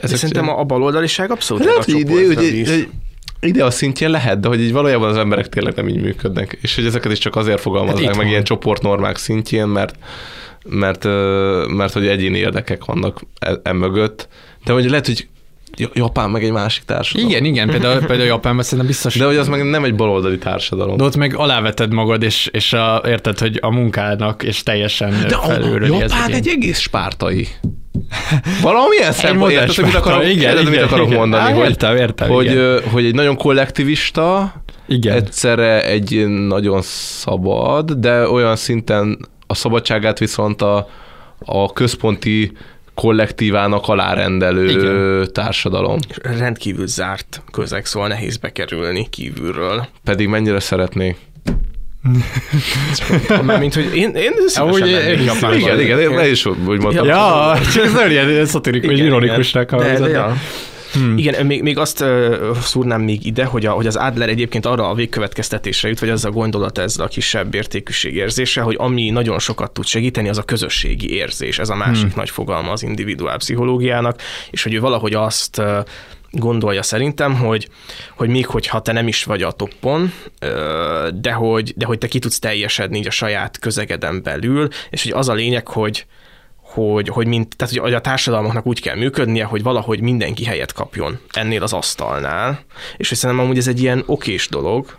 De szerintem a, a baloldaliság abszolút lehet, hogy ide, csoportra hogy, visz. hogy ide a szintjén lehet, de hogy így valójában az emberek tényleg nem így működnek, és hogy ezeket is csak azért Hát fogalmazzák itt meg van. ilyen csoportnormák szintjén, mert mert, mert hogy egyéni érdekek vannak e, e de hogy lehet, hogy Ja- Japán meg egy másik társadalom. Igen, igen, például, például Japánban szerintem biztos. De hogy az meg nem egy baloldali társadalom. De ott meg aláveted magad, és, és a, érted, hogy a munkának, és teljesen De felülről Japán egy egész spártai. Valamilyen modern érted, hogy mit akarok, igen, érted, mit igen, akarok igen. mondani, Á, hogy, értem, értem, hogy, igen. hogy egy nagyon kollektivista, Igen. egyszerre egy nagyon szabad, de olyan szinten a szabadságát viszont a, a központi kollektívának alárendelő Igen. társadalom. Rendkívül zárt közeg, szóval nehéz bekerülni kívülről. Pedig mennyire szeretnék. Mármint, hogy én, én szívesen én mennék is- Japánba. Igen, igen, én, én is úgy mondtam. Ja, ez nagyon ilyen szatirikus, Igen, ironikusnak hangzott. ja. Hmm. Igen, még, még azt uh, szúrnám még ide, hogy, a, hogy az Adler egyébként arra a végkövetkeztetésre jut, vagy az a gondolat ezzel a kisebb értékűség érzése, hogy ami nagyon sokat tud segíteni, az a közösségi érzés. Ez a másik hmm. nagy fogalma az individuál pszichológiának, és hogy ő valahogy azt uh, gondolja szerintem, hogy, hogy még hogyha te nem is vagy a toppon, de hogy, de hogy te ki tudsz teljesedni így a saját közegeden belül, és hogy az a lényeg, hogy, hogy, hogy, mint, tehát, hogy a társadalmaknak úgy kell működnie, hogy valahogy mindenki helyet kapjon ennél az asztalnál, és hogy szerintem amúgy ez egy ilyen okés dolog,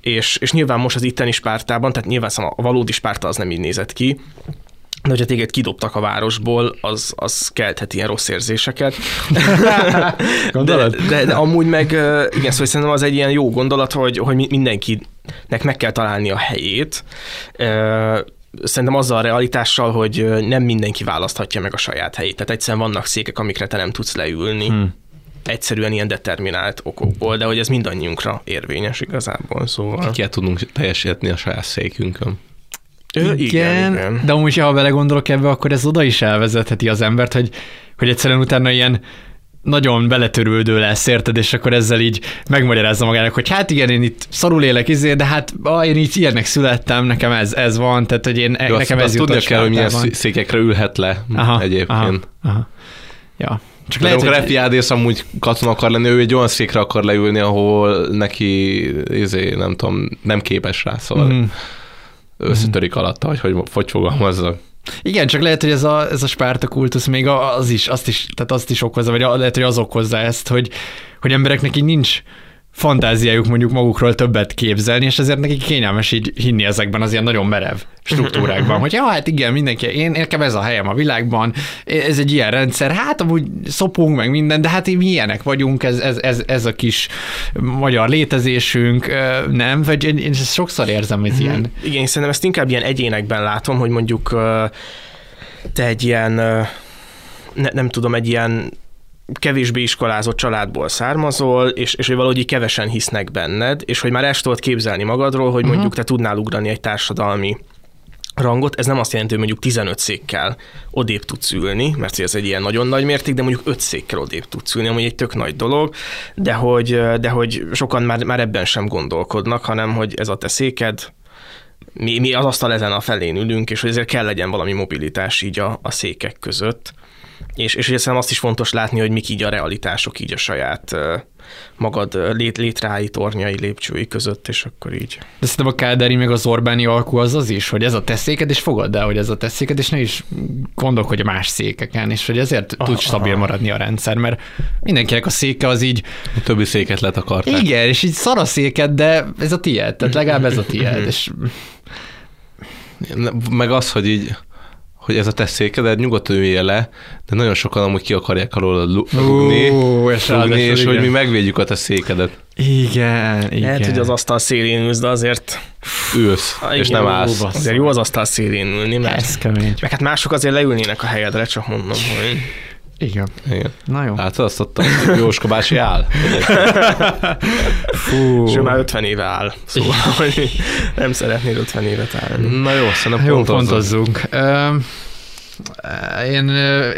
és, és nyilván most az itteni Spártában, tehát nyilván szóval a valódi Spárta az nem így nézett ki, de hogyha téged kidobtak a városból, az, az kelthet ilyen rossz érzéseket. de, de, de, amúgy meg, igen, szóval szerintem az egy ilyen jó gondolat, hogy, hogy mi- mindenkinek meg kell találni a helyét. Szerintem azzal a realitással, hogy nem mindenki választhatja meg a saját helyét. Tehát egyszerűen vannak székek, amikre te nem tudsz leülni. Hmm. Egyszerűen ilyen determinált okokból, de hogy ez mindannyiunkra érvényes igazából, szóval. Ki kell tudnunk teljesíteni a saját székünkön. Ö, igen, igen. De amúgy, ha belegondolok ebbe, akkor ez oda is elvezetheti az embert, hogy, hogy egyszerűen utána ilyen nagyon beletörődő lesz, érted, és akkor ezzel így megmagyarázza magának, hogy hát igen, én itt szarul élek izé, de hát ah, én így ilyenek születtem, nekem ez, ez van, tehát hogy én, Jó, azt, nekem ez jutott tudnia kell, hogy milyen székekre ülhet le Aha, egyébként. Aha, aha. Ja. Csak Lehet, amikor hogy... Refiádész amúgy katona akar lenni, ő egy olyan székre akar leülni, ahol neki, izé, nem tudom, nem képes rá, szóval mm. Összetörik alatta, hogy hogy, hogy fogalmazzak. Igen, csak lehet, hogy ez a, ez a Spárta kultusz még az is, azt is, tehát azt is okozza, vagy lehet, hogy az okozza ezt, hogy, hogy embereknek így nincs fantáziájuk mondjuk magukról többet képzelni, és ezért nekik kényelmes így hinni ezekben az ilyen nagyon merev struktúrákban, hogy ja, hát igen, mindenki, én nekem ez a helyem a világban, ez egy ilyen rendszer, hát amúgy szopunk meg minden, de hát mi ilyenek vagyunk, ez, ez, ez, ez a kis magyar létezésünk, nem? Vagy én, én ezt sokszor érzem, ez ilyen. Igen, én szerintem ezt inkább ilyen egyénekben látom, hogy mondjuk te egy ilyen, ne, nem tudom, egy ilyen kevésbé iskolázott családból származol, és, és hogy valahogy így kevesen hisznek benned, és hogy már el tudod képzelni magadról, hogy mondjuk te tudnál ugrani egy társadalmi rangot, ez nem azt jelenti, hogy mondjuk 15 székkel odébb tudsz ülni, mert ez egy ilyen nagyon nagy mérték, de mondjuk 5 székkel odébb tudsz ülni, ami egy tök nagy dolog, de hogy, de hogy sokan már, már ebben sem gondolkodnak, hanem hogy ez a te széked, mi, mi az asztal ezen a felén ülünk, és hogy ezért kell legyen valami mobilitás így a, a székek között. És, és ugye szerintem azt is fontos látni, hogy mik így a realitások így a saját magad lét, létrái, tornyai, lépcsői között, és akkor így. De szerintem a Káderi meg az Orbáni alkú az az is, hogy ez a te széked, és fogadd el, hogy ez a te széked, és ne is gondolkodj a más székeken, és hogy ezért Aha, tud stabil aha. maradni a rendszer, mert mindenkinek a széke az így, A többi széket letakarták. igen, és így szar a széked, de ez a tiéd, tehát legalább ez a tiéd, és Meg az, hogy így hogy ez a te széked, nyugodtan üljél le, de nagyon sokan amúgy ki akarják alól rugni, Ó, és ráadásul és hogy mi megvédjük a te székedet. igen, igen. Lehet, hogy az asztal szélén ülsz, de azért, Ülsz, Ah, és igen, nem állsz. basszus. azért jó az asztal szélén ülni, mert Ez kemény. meg hát mások azért leülnének a helyedre, csak mondom, hogy Igen. Igen. Na jó. Látod azt ott a Jóska bácsi áll? Fú. és ő már 50 éve áll. Szóval, hogy nem szeretnél 50 évet állni. Na jó, szerintem Jó, pontozzunk. pontozzunk. Ö, Én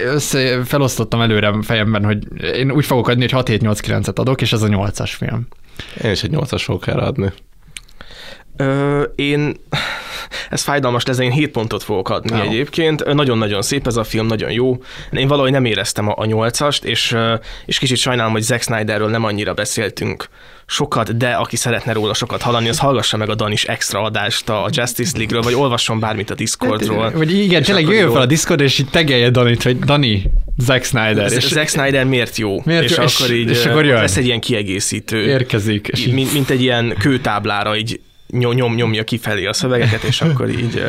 össze, felosztottam előre a fejemben, hogy én úgy fogok adni, hogy 6-7-8-9-et adok, és ez a 8-as film. Én is egy nyolcas fogok erre adni. Ö, én, ez fájdalmas lesz, de én 7 pontot fogok adni Jó. egyébként. Nagyon-nagyon szép ez a film, nagyon jó. Én valahogy nem éreztem a, a 8-ast, és, és kicsit sajnálom, hogy Zack Snyderről nem annyira beszéltünk sokat, de aki szeretne róla sokat hallani, az hallgassa meg a Danis extra adást a Justice League-ről, vagy olvasson bármit a Discordról. Vagy igen, tényleg jöjjön fel a Discord, és így tegelje Danit, hogy Dani, Zack Snyder, És Zack Snyder miért jó? Miért és jó? És- akkor így és akkor jön. lesz egy ilyen kiegészítő. érkezik. És mint, mint egy ilyen kőtáblára így nyom, nyom, nyomja kifelé a szövegeket, és akkor így,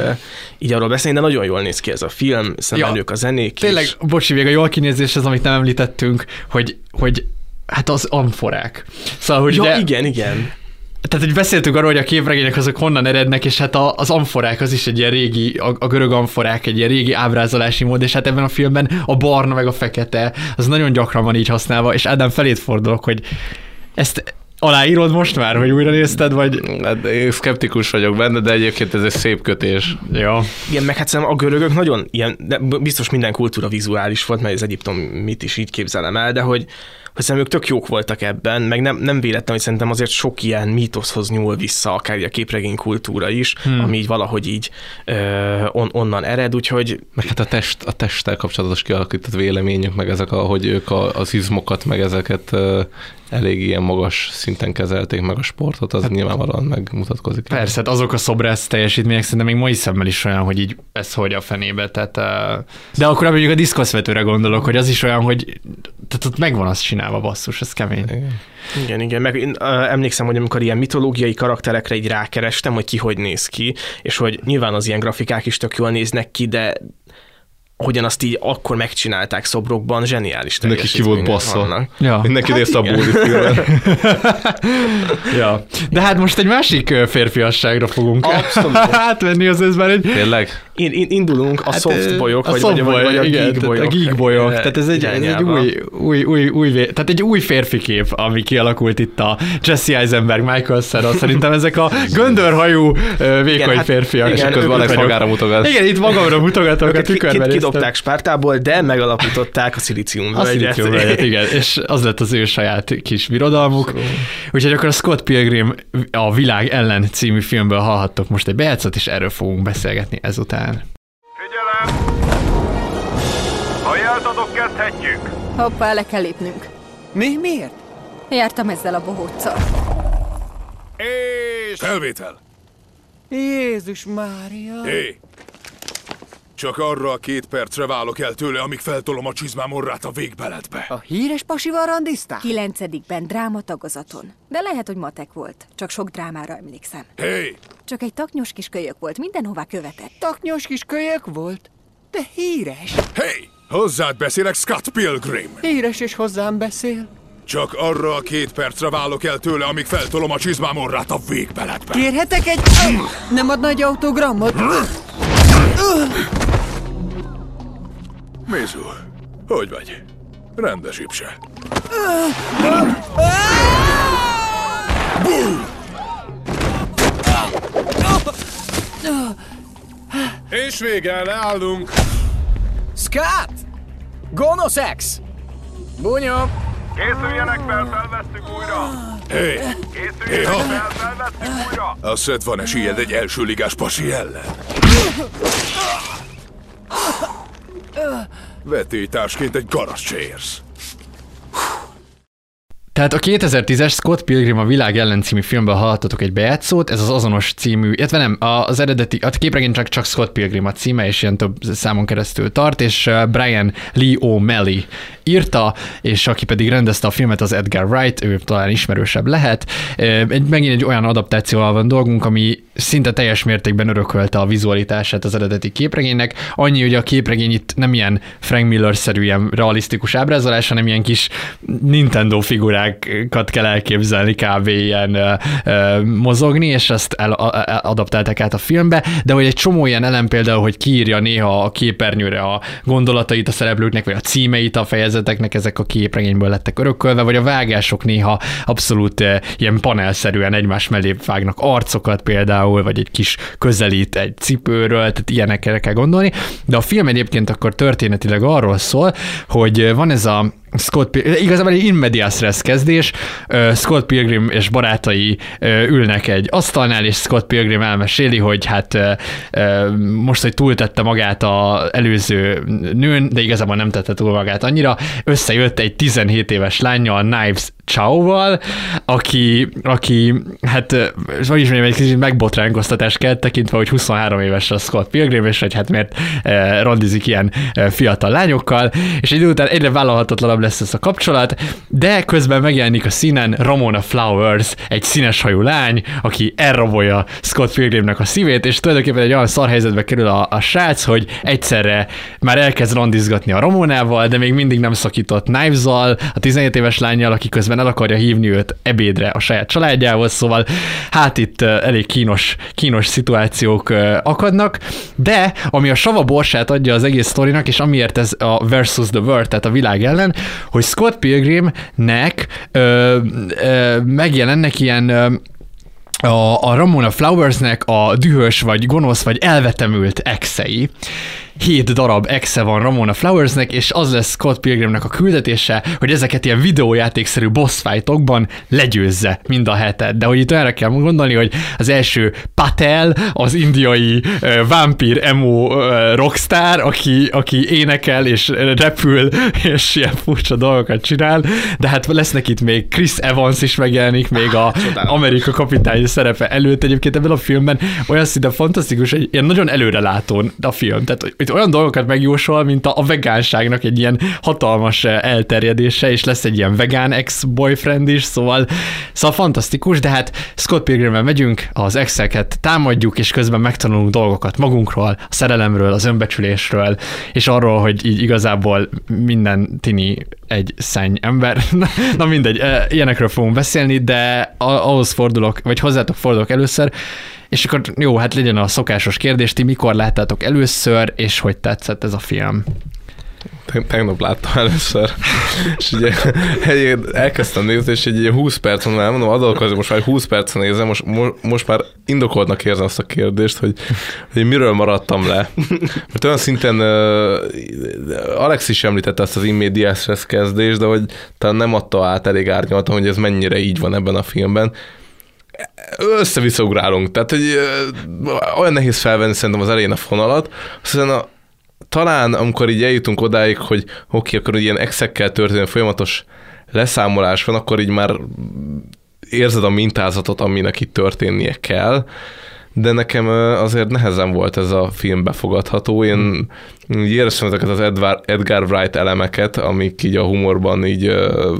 így arról beszélni, de nagyon jól néz ki ez a film, szerintem Ja, a zenék Tényleg, is. bocsi, még a jól kinézés az, amit nem említettünk, hogy, hogy hát az amforák. Szóval, hogy Ja, ugye, igen, igen. Tehát, hogy beszéltünk arról, hogy a képregények azok honnan erednek, és hát a, az amforák az is egy ilyen régi, a, a görög amforák egy ilyen régi ábrázolási mód, és hát ebben a filmben a barna meg a fekete, az nagyon gyakran van így használva, és Ádám felét fordulok, hogy ezt aláírod most már, hogy újra nézted, vagy... Hát én szkeptikus vagyok benne, de egyébként ez egy szép kötés. Ja. Igen, meg hát szerintem a görögök nagyon ilyen, de biztos minden kultúra vizuális volt, mert az Egyiptom mit is így képzelem el, de hogy, hogy szerintem ők tök jók voltak ebben, meg nem, nem véletlen, hogy szerintem azért sok ilyen mítoszhoz nyúl vissza, akár a képregény kultúra is, hmm. ami így valahogy így ö, on, onnan ered, úgyhogy Meg hát a, test, a testtel kapcsolatos kialakított véleményük, meg ezek, ahogy ők a, az izmokat, meg ezeket ö, elég ilyen magas szinten kezelték, meg a sportot, az hát, nyilvánvalóan megmutatkozik. Persze, hát azok a szobrász teljesítmények szerintem még mai szemmel is olyan, hogy így ez hogy a fenébe, tehát... De akkor mondjuk a diszkoszvetőre gondolok, hogy az is olyan, hogy tehát ott megvan az csinálva, basszus, ez kemény. Igen. Igen, igen, meg én ö, emlékszem, hogy amikor ilyen mitológiai karakterekre így rákerestem, hogy ki hogy néz ki, és hogy nyilván az ilyen grafikák is tök jól néznek ki, de hogyan azt így akkor megcsinálták szobrokban, zseniális Mindenki ki volt basszol. vannak. Ja. Mindenki Hát nézte a igen. Filmet. ja. De hát most egy másik férfiasságra fogunk Abszolút. átvenni, az ez már egy... Tényleg? In, in, indulunk a Hát, soft ö, bolyok, a vagy, soft vagy, boy, vagy a igen, geek tehát bolyok. A geek bolyok. ö, Tehát ez egy, ez egy új, új, új, új, tehát egy új férfi kép, ami kialakult itt a Jesse Eisenberg, Michael Cera. Szerintem ezek a göndörhajú, vékony Igen, hát- férfiak. igen, És közben Alex magára mutogat. Igen, itt magamra mutogatok a tükörben. Kidobták Spártából, de megalapították a szilícium A szilíciumvölgyet, igen, és az lett az ő saját kis birodalmuk. Úgyhogy akkor a Scott Pilgrim a Világ ellen című filmből hallhattok most egy bejátszat, és erről fogunk beszélgetni ezután. Figyelem! Ha jelt adok, kezdhetjük! Hoppá, le kell lépnünk. Mi? Miért? Jártam ezzel a bohóccal. És... Felvétel! Jézus Mária! Hé! Csak arra a két percre válok el tőle, amíg feltolom a csizmám orrát a végbeletbe. A híres pasival randiztál? Kilencedikben drámatagozaton. De lehet, hogy matek volt. Csak sok drámára emlékszem. Hé! Csak egy taknyos kis kölyök volt, mindenhová követett. Taknyos kis kölyök volt? De híres. Hé! Hozzád beszélek, Scott Pilgrim! Híres és hozzám beszél. Csak arra a két percre válok el tőle, amíg feltolom a csizmám orrát a végbeletbe. Kérhetek egy... Nem adna egy autogramot? Mizu, hogy vagy? Rendes ipse. És vége, leállunk. Scott! Gonosz X! Bunyó! Készüljenek fel, felvesszük újra! Hé! Hé, Készüljenek ha! fel, felvesszük újra! Azt szed van esélyed egy elsőligás pasi ellen. Vetélytársként egy garat se érsz. Tehát a 2010-es Scott Pilgrim a világ ellen című filmből hallhattatok egy bejátszót, ez az azonos című, illetve nem, az eredeti, a képregény csak, csak Scott Pilgrim a címe, és ilyen több számon keresztül tart, és uh, Brian Lee O'Malley írta, és aki pedig rendezte a filmet, az Edgar Wright, ő talán ismerősebb lehet. Egy, megint egy olyan adaptációval van dolgunk, ami szinte teljes mértékben örökölte a vizualitását az eredeti képregénynek. Annyi, hogy a képregény itt nem ilyen Frank Miller-szerű, ilyen realisztikus ábrázolás, hanem ilyen kis Nintendo figurákat kell elképzelni, kb. ilyen ö, mozogni, és ezt el, a, adaptálták át a filmbe, de hogy egy csomó ilyen elem például, hogy kiírja néha a képernyőre a gondolatait a szereplőknek, vagy a címeit a fejezeteknek, ezek a képregényből lettek örökölve, vagy a vágások néha abszolút ilyen panelszerűen egymás mellé vágnak arcokat például, például, vagy egy kis közelít egy cipőről, tehát ilyenekre kell gondolni. De a film egyébként akkor történetileg arról szól, hogy van ez a Scott Pilgrim, igazából egy inmedias res kezdés, Scott Pilgrim és barátai ülnek egy asztalnál, és Scott Pilgrim elmeséli, hogy hát most, hogy túltette magát az előző nőn, de igazából nem tette túl magát annyira, összejött egy 17 éves lánya a Knives Chow-val, aki, aki hát, hogy is mondjam, egy kicsit megbotránkoztatás kell tekintve, hogy 23 éves a Scott Pilgrim, és hogy hát miért randizik ilyen fiatal lányokkal, és egy idő után egyre vállalhatatlanabb hosszabb lesz ez a kapcsolat, de közben megjelenik a színen Ramona Flowers, egy színes hajú lány, aki elrabolja Scott Pilgrimnek a szívét, és tulajdonképpen egy olyan szar helyzetbe kerül a, a srác, hogy egyszerre már elkezd randizgatni a Ramonával, de még mindig nem szakított knives a 17 éves lányjal, aki közben el akarja hívni őt ebédre a saját családjához, szóval hát itt elég kínos, kínos szituációk akadnak, de ami a sava borsát adja az egész sztorinak, és amiért ez a versus the world, tehát a világ ellen, hogy Scott Pilgrimnek ö, ö, megjelennek ilyen ö, a, a Ramona Flowersnek a dühös, vagy gonosz, vagy elvetemült exei, hét darab exe van Ramona Flowersnek, és az lesz Scott Pilgrimnek a küldetése, hogy ezeket ilyen videójátékszerű boss fightokban legyőzze mind a hetet. De hogy itt erre kell gondolni, hogy az első Patel, az indiai uh, vampír emo uh, rockstar, aki, aki énekel és repül, és ilyen furcsa dolgokat csinál, de hát lesznek itt még Chris Evans is megjelenik, még a Amerika kapitány szerepe előtt. Egyébként ebben a filmben olyan szinte fantasztikus, hogy ilyen nagyon előrelátón a film, tehát hogy itt olyan dolgokat megjósol, mint a, a vegánságnak egy ilyen hatalmas eh, elterjedése, és lesz egy ilyen vegán ex-boyfriend is, szóval, szóval fantasztikus, de hát Scott Pilgrimmel megyünk, az exeket támadjuk, és közben megtanulunk dolgokat magunkról, a szerelemről, az önbecsülésről, és arról, hogy így igazából minden tini egy szenny ember. Na mindegy, eh, ilyenekről fogunk beszélni, de ahhoz fordulok, vagy hozzátok fordulok először, és akkor jó, hát legyen a szokásos kérdés, ti mikor láttátok először, és hogy tetszett ez a film? Tegnap láttam először, és ugye elkezdtem nézni, és egy 20 percen már mondom, adalkozni, most már 20 percen nézem, most, most már indokoltnak érzem azt a kérdést, hogy, hogy miről maradtam le. Mert olyan szinten uh, Alex is említette ezt az immediate kezdést, de hogy talán nem adta át elég árnyaltan, hogy ez mennyire így van ebben a filmben össze-visszaugrálunk. Tehát, hogy olyan nehéz felvenni szerintem az elején a fonalat, aztán a, talán amikor így eljutunk odáig, hogy oké, okay, akkor ilyen exekkel történő folyamatos leszámolás van, akkor így már érzed a mintázatot, aminek itt történnie kell, de nekem azért nehezen volt ez a film befogadható. Én hmm. éreztem ezeket az Edgar, Edgar Wright elemeket, amik így a humorban így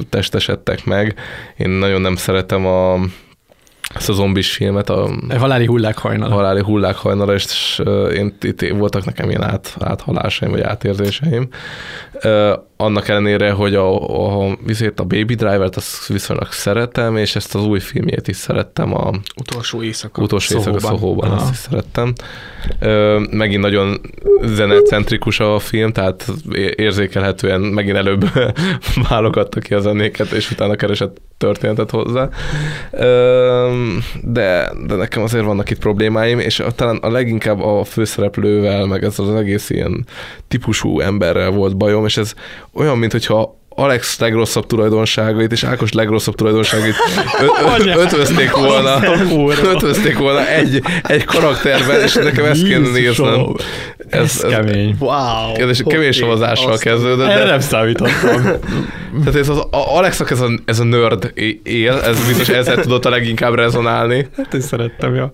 testesedtek meg. Én nagyon nem szeretem a ezt a zombis filmet. A, haláli hullák hajnala. Haláli hullák hajnala, és én, itt voltak nekem ilyen át, áthalásaim, vagy átérzéseim. Annak ellenére, hogy a, a, viszont a Baby Driver-t azt viszonylag szeretem, és ezt az új filmjét is szerettem. A utolsó éjszaka. Utolsó éjszaka Szóhóban, azt is szerettem. Megint nagyon zenecentrikus a film, tehát érzékelhetően megint előbb válogatta ki a zenéket, és utána keresett történetet hozzá. De, de nekem azért vannak itt problémáim, és talán a leginkább a főszereplővel, meg ez az egész ilyen típusú emberrel volt bajom, és ez olyan, mintha Alex legrosszabb tulajdonságait és Ákos legrosszabb tulajdonságait ö- ö- ötvözték volna, ötvözték volna egy, egy karakterben, és nekem ezt kéne néznem. Ez, ez kemény. Wow. Ez kemény savazással kezdődött. Erre nem számítottam. tehát ez az, a Alexnak ez a, ez a nerd él, ez biztos ezzel tudott a leginkább rezonálni. Hát én szerettem, ja.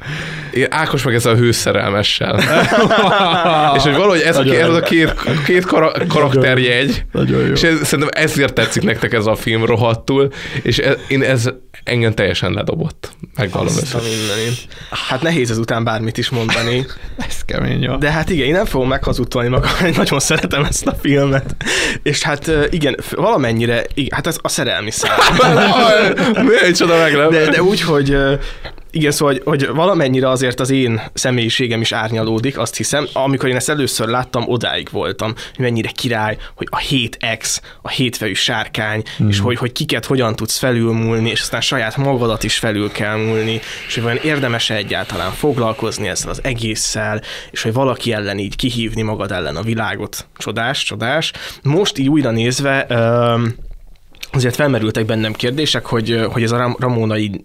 Én Ákos meg ezzel a hőszerelmessel. és hogy valahogy ez, a, ez a két, két kara, karakterjegy, Nagyon jó. és ez, szerintem ezért tetszik nektek ez a film rohadtul, és ez, én ez engem teljesen ledobott. Megvallom Azt a ezt. mindenit. Hát nehéz ezután bármit is mondani. Ez kemény, ja. De hát igen, én nem fogom meghazudtolni magam, hogy nagyon szeretem ezt a filmet. És hát igen, valamennyire, igen, hát ez a szerelmi szál. Micsoda meglep. De, de úgy, hogy igen, szóval, hogy, hogy valamennyire azért az én személyiségem is árnyalódik, azt hiszem. Amikor én ezt először láttam, odáig voltam, hogy mennyire király, hogy a hét ex, a hétfejű sárkány, hmm. és hogy, hogy kiket hogyan tudsz felülmúlni, és aztán saját magadat is felül kell múlni, és hogy vajon érdemes egyáltalán foglalkozni ezzel az egésszel, és hogy valaki ellen így kihívni magad ellen a világot. Csodás, csodás. Most így újra nézve, azért felmerültek bennem kérdések, hogy, hogy ez a Ram- Ramona így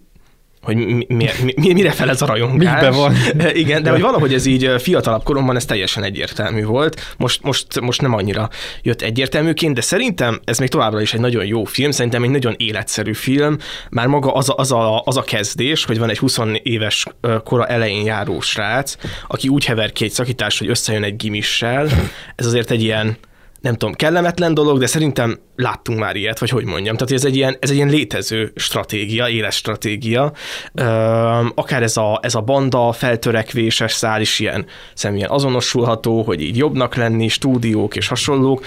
hogy mi, mi, mi, mire fel ez a rajongás. Mikbe van? Igen, de hogy valahogy ez így fiatalabb koromban ez teljesen egyértelmű volt. Most, most, most nem annyira jött egyértelműként, de szerintem ez még továbbra is egy nagyon jó film, szerintem egy nagyon életszerű film. Már maga az a, az a, az a kezdés, hogy van egy 20 éves ö, kora elején járó srác, aki úgy hever egy szakítás, hogy összejön egy gimissel. Ez azért egy ilyen nem tudom, kellemetlen dolog, de szerintem láttunk már ilyet, vagy hogy mondjam. Tehát ez egy ilyen, ez egy ilyen létező stratégia, éles stratégia. Akár ez a, ez a banda feltörekvéses szál is ilyen, szerintem ilyen azonosulható, hogy így jobbnak lenni, stúdiók és hasonlók,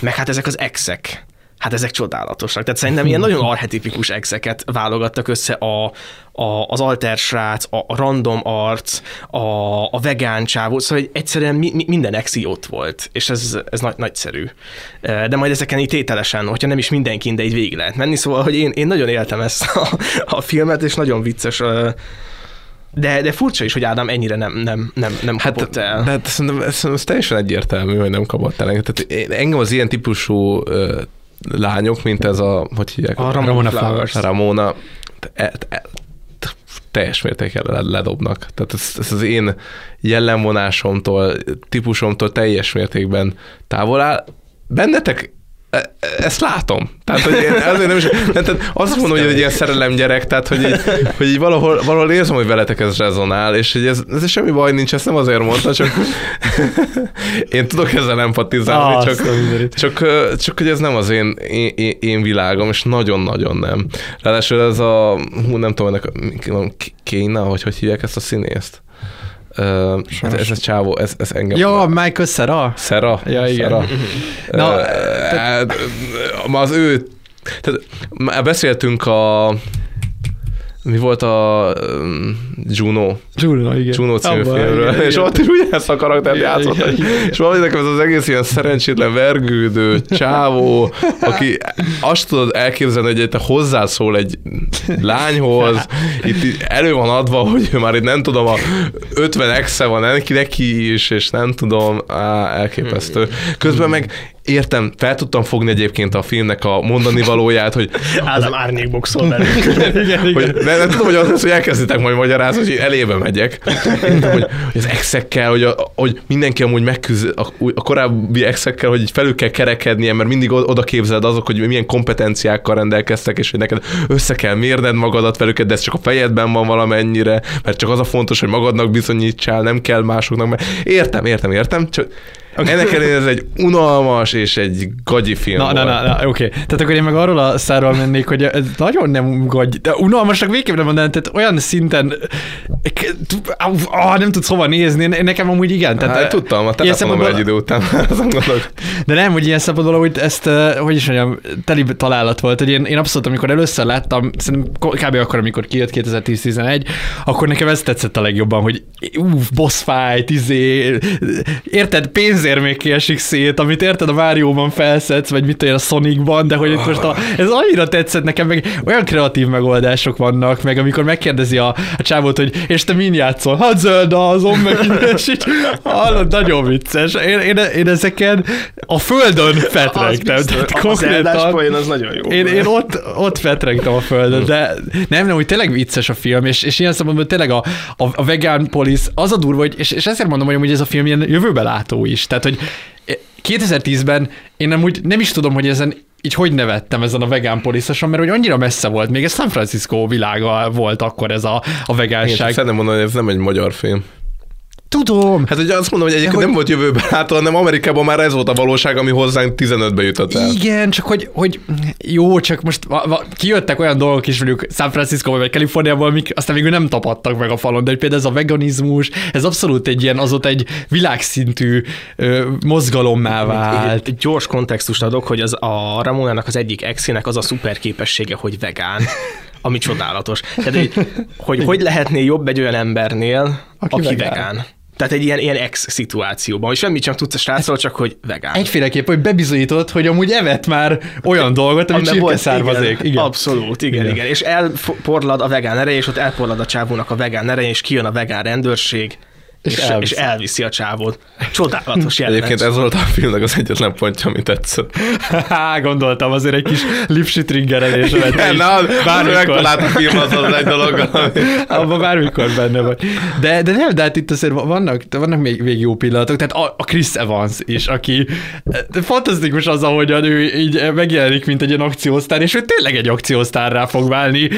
meg hát ezek az exek. Hát ezek csodálatosak. Tehát szerintem ilyen nagyon archetipikus exeket válogattak össze a, a, az altersrác, a, a random arc, a, a vegán csávó, szóval hogy egyszerűen mi, mi, minden exi ott volt, és ez, ez nagy, nagyszerű. De majd ezeken így tételesen, hogyha nem is mindenki, de így végig lehet menni, szóval hogy én, én nagyon éltem ezt a, a filmet, és nagyon vicces de, de furcsa is, hogy Ádám ennyire nem, nem, nem, nem Hát, kapott el. de hát szerintem ez, ez teljesen egyértelmű, hogy nem kapott el. Tehát engem az ilyen típusú lányok, mint ez a, hogy hívják? A Ramona Flowers. Ramona, te, te, teljes mértékben le- ledobnak. Tehát ez, ez az én jellemvonásomtól, típusomtól teljes mértékben távol áll. Bennetek e- ezt látom. Tehát, hogy én azért nem is, tehát azt mondom, hogy egy ilyen szerelem gyerek, tehát, hogy így, hogy így valahol, valahol érzem, hogy veletek ez rezonál, és hogy ez, ez semmi baj nincs, ezt nem azért mondta, csak én tudok ezzel empatizálni, Azt csak, csak, csak, hogy ez nem az én, én, én, világom, és nagyon-nagyon nem. Ráadásul ez a, hú, nem tudom, ennek a Kéna, hogy hogy hívják ezt a színészt? Ö, ez, ez a csávó, ez, ez engem... Ja, Michael Cera. Szera? Ja, igen. Szera. Na, Na, hát, az ő... Tehát, már beszéltünk a... Mi volt a um, Juno? Juno, igen. Juno című Abba, filmről, igen, és igen. ott is ugyanezt a karaktert Igen, játszott. igen, igen. És valahogy nekem ez az egész ilyen szerencsétlen vergődő csávó, aki azt tudod elképzelni, hogy te hozzászól egy lányhoz, itt elő van adva, hogy ő már itt nem tudom, a 50 exe van neki, neki is, és nem tudom, á, elképesztő. Közben meg értem, fel tudtam fogni egyébként a filmnek a mondani valóját, hogy Ádám árnyékboxol velünk. hogy nem, nem tudom, hogy az lesz, hogy elkezditek majd magyarázni, hogy elébe megyek. Értem, hogy, hogy az exekkel, hogy, a, hogy mindenki amúgy megküzd a, a korábbi exekkel, hogy így felül kell kerekednie, mert mindig oda képzeled azok, hogy milyen kompetenciákkal rendelkeztek, és hogy neked össze kell mérned magadat velük, de ez csak a fejedben van valamennyire, mert csak az a fontos, hogy magadnak bizonyítsál, nem kell másoknak. Mert értem, értem, értem, csak ennek ellenére ez egy unalmas és egy gagyi film Na, na, volt. na, na, oké. Tehát akkor én meg arról a szárral mennék, hogy ez nagyon nem gagy, de unalmasnak végképp nem mondanám, tehát olyan szinten ah, nem tudsz hova nézni, nekem amúgy igen. Tehát, Hát, tudtam, a ilyen telefonom egy idő után azon gondolok. De nem, hogy ilyen szempontból, hogy ezt, hogy is mondjam, teli találat volt, hogy én, én abszolút, amikor először láttam, szerintem kb. akkor, amikor kijött 2010-11, akkor nekem ez tetszett a legjobban, hogy uff, boss fight, izé, érted, pénz pénzérmék kiesik szét, amit érted a Mario-ban felszedsz, vagy mit tudom, a Sonicban, de hogy itt most a, ez annyira tetszett nekem, meg olyan kreatív megoldások vannak, meg amikor megkérdezi a, a csávót, hogy és te min játszol? Hát Zelda azon, meg innen, és így, hallod, nagyon vicces. Én, én, én ezeken a földön fetregtem. biztos. Tehát A konkrétan- poén az nagyon jó Én, én ott, ott fetregtem a földön, de nem, nem, úgy tényleg vicces a film, és, és ilyen szempontból tényleg a, a, a Vegan Police az a durva, hogy, és, és ezért mondom, hogy ez a film ilyen jövőbe látó is. Tehát, hogy 2010-ben én nem, úgy, nem is tudom, hogy ezen így hogy nevettem ezen a vegán poliszoson, mert hogy annyira messze volt, még ez San Francisco világa volt akkor ez a, a Én vegánság. szeretném mondani, hogy ez nem egy magyar film. Tudom. Hát ugye azt mondom, hogy egyébként hogy- nem volt jövőben látva, hanem Amerikában már ez volt a valóság, ami hozzánk 15-be jutott el. Igen, csak hogy, hogy jó, csak most va, va, kijöttek olyan dolgok is, mondjuk San Francisco vagy Kaliforniából, amik aztán végül nem tapadtak meg a falon, de például ez a veganizmus, ez abszolút egy ilyen, azóta egy világszintű ö, mozgalommá vált. Egy gyors kontextust adok, hogy az a Ramonának az egyik exének az a szuper képessége, hogy vegán, ami csodálatos. Tehát, hogy, hogy hogy lehetné jobb egy olyan embernél, aki, Aki aki vegán. vegán. Tehát egy ilyen, ilyen ex szituációban, hogy semmit sem tudsz a srácról, csak hogy vegán. Egyféleképp, hogy bebizonyított, hogy amúgy evett már olyan dolgot, ami csirke volt- származék. Igen, Igen. Abszolút, Igen. igen, igen. És elporlad a vegán ereje, és ott elporlad a csávónak a vegán ereje, és kijön a vegán rendőrség, és, És elviszi. és elviszi a csávót. Csodálatos jelenet. Egyébként ez volt a filmnek az egyetlen pontja, ami tetszett. Há, gondoltam, azért egy kis lipsi triggerelés. te is Na, bármikor- a film, az az egy dolog. ami- Abban bármikor benne vagy. De, de nem, de hát itt azért vannak, vannak még, még jó pillanatok. Tehát a, a Chris Evans is, aki de fantasztikus az, ahogyan ő így megjelenik, mint egy ilyen akciósztár, és ő tényleg egy akciósztárrá fog válni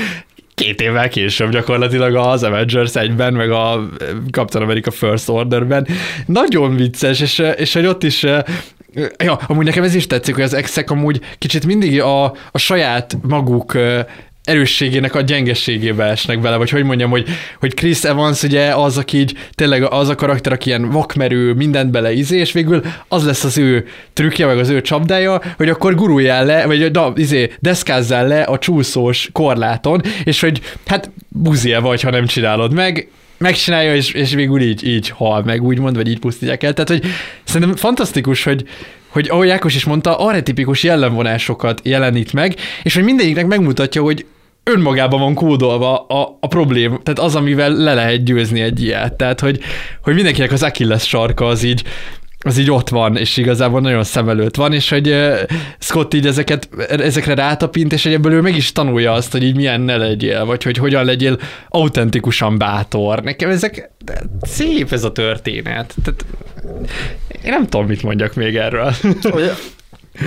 két évvel később gyakorlatilag az Avengers 1-ben, meg a Captain America First Orderben. Nagyon vicces, és, és hogy ott is Ja, amúgy nekem ez is tetszik, hogy az exek amúgy kicsit mindig a, a saját maguk erősségének a gyengeségébe esnek bele, vagy hogy mondjam, hogy, hogy Chris Evans ugye az, aki így tényleg az a karakter, aki ilyen vakmerő, mindent bele izé, és végül az lesz az ő trükkje, meg az ő csapdája, hogy akkor guruljál le, vagy da, izé, deszkázzál le a csúszós korláton, és hogy hát buzie vagy, ha nem csinálod meg, megcsinálja, és, és végül így, így hal meg, úgymond, vagy így pusztítják el. Tehát, hogy szerintem fantasztikus, hogy, hogy ahogy Ákos is mondta, arretipikus jellemvonásokat jelenít meg, és hogy mindegyiknek megmutatja, hogy önmagában van kódolva a, a problém, tehát az, amivel le lehet győzni egy ilyet. Tehát, hogy, hogy mindenkinek az Achilles sarka az így, az így ott van, és igazából nagyon szem előtt van, és hogy Scott így ezeket, ezekre rátapint, és hogy ebből ő meg is tanulja azt, hogy így milyen ne legyél, vagy hogy hogyan legyél autentikusan bátor. Nekem ezek szép ez a történet. Tehát, én nem tudom, mit mondjak még erről.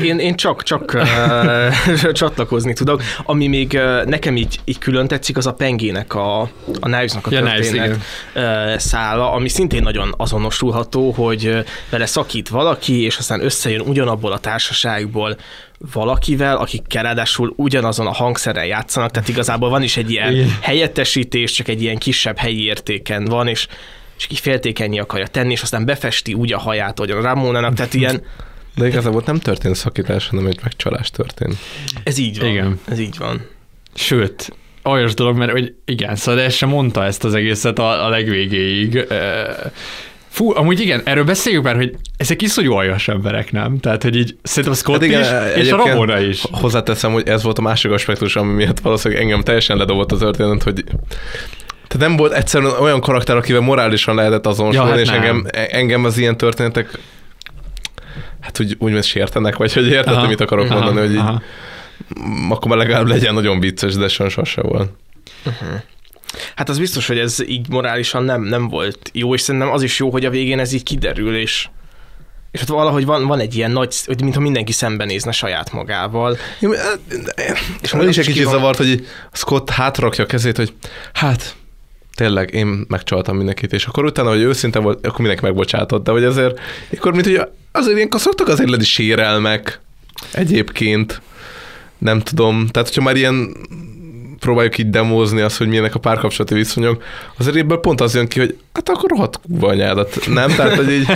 Én, én csak, csak uh, csatlakozni tudok. Ami még uh, nekem így, így külön tetszik, az a Pengének, a, a Knives-nak a Ja, történet uh, szála, ami szintén nagyon azonosulható, hogy vele szakít valaki, és aztán összejön ugyanabból a társaságból valakivel, akikkel ráadásul ugyanazon a hangszeren játszanak, tehát igazából van is egy ilyen Igen. helyettesítés, csak egy ilyen kisebb helyi értéken van, és és így féltékenyé akarja tenni, és aztán befesti úgy a haját, hogy a Ramonának, tehát ilyen, De igazából nem történt szakítás, hanem egy megcsalás történt. ez így van. Igen. Ez így van. Sőt, olyas dolog, mert hogy igen, szóval de sem mondta ezt az egészet a, a legvégéig. Fú, amúgy igen, erről beszéljük már, hogy ezek iszonyú aljas emberek, nem? Tehát, hogy így szerintem a Scott Hát igen, is, és a Ramona is. Hozzáteszem, hogy ez volt a másik aspektus, ami miatt valószínűleg engem teljesen ledobott az történet, hogy tehát nem volt egyszerűen olyan karakter, akivel morálisan lehetett azonosulni, Ja, hát és nem. engem, engem az ilyen történetek hát úgy, úgymond sértenek, vagy hogy érted, Aha, mit akarok aha, mondani, hogy így, aha. akkor már legalább legyen nagyon vicces, de sose volt. Hát az biztos, hogy ez így morálisan nem, nem volt jó, és szerintem az is jó, hogy a végén ez így kiderül, és és ott valahogy van, van egy ilyen nagy, hogy mintha mindenki szembenézne saját magával. Ja, és majd az is egy kicsit zavart, hogy így Scott hátrakja a kezét, hogy hát tényleg én megcsaltam mindenkit, és akkor utána, hogy őszinte volt, akkor mindenki megbocsátott, de hogy azért, akkor mint hogy azért ilyenkor szoktak azért lenni sérelmek egyébként, nem tudom, tehát hogyha már ilyen próbáljuk így demózni azt, hogy milyenek a párkapcsolati viszonyok, azért ebből pont az jön ki, hogy hát akkor rohadt kurva anyádat, nem? Tehát, hogy így,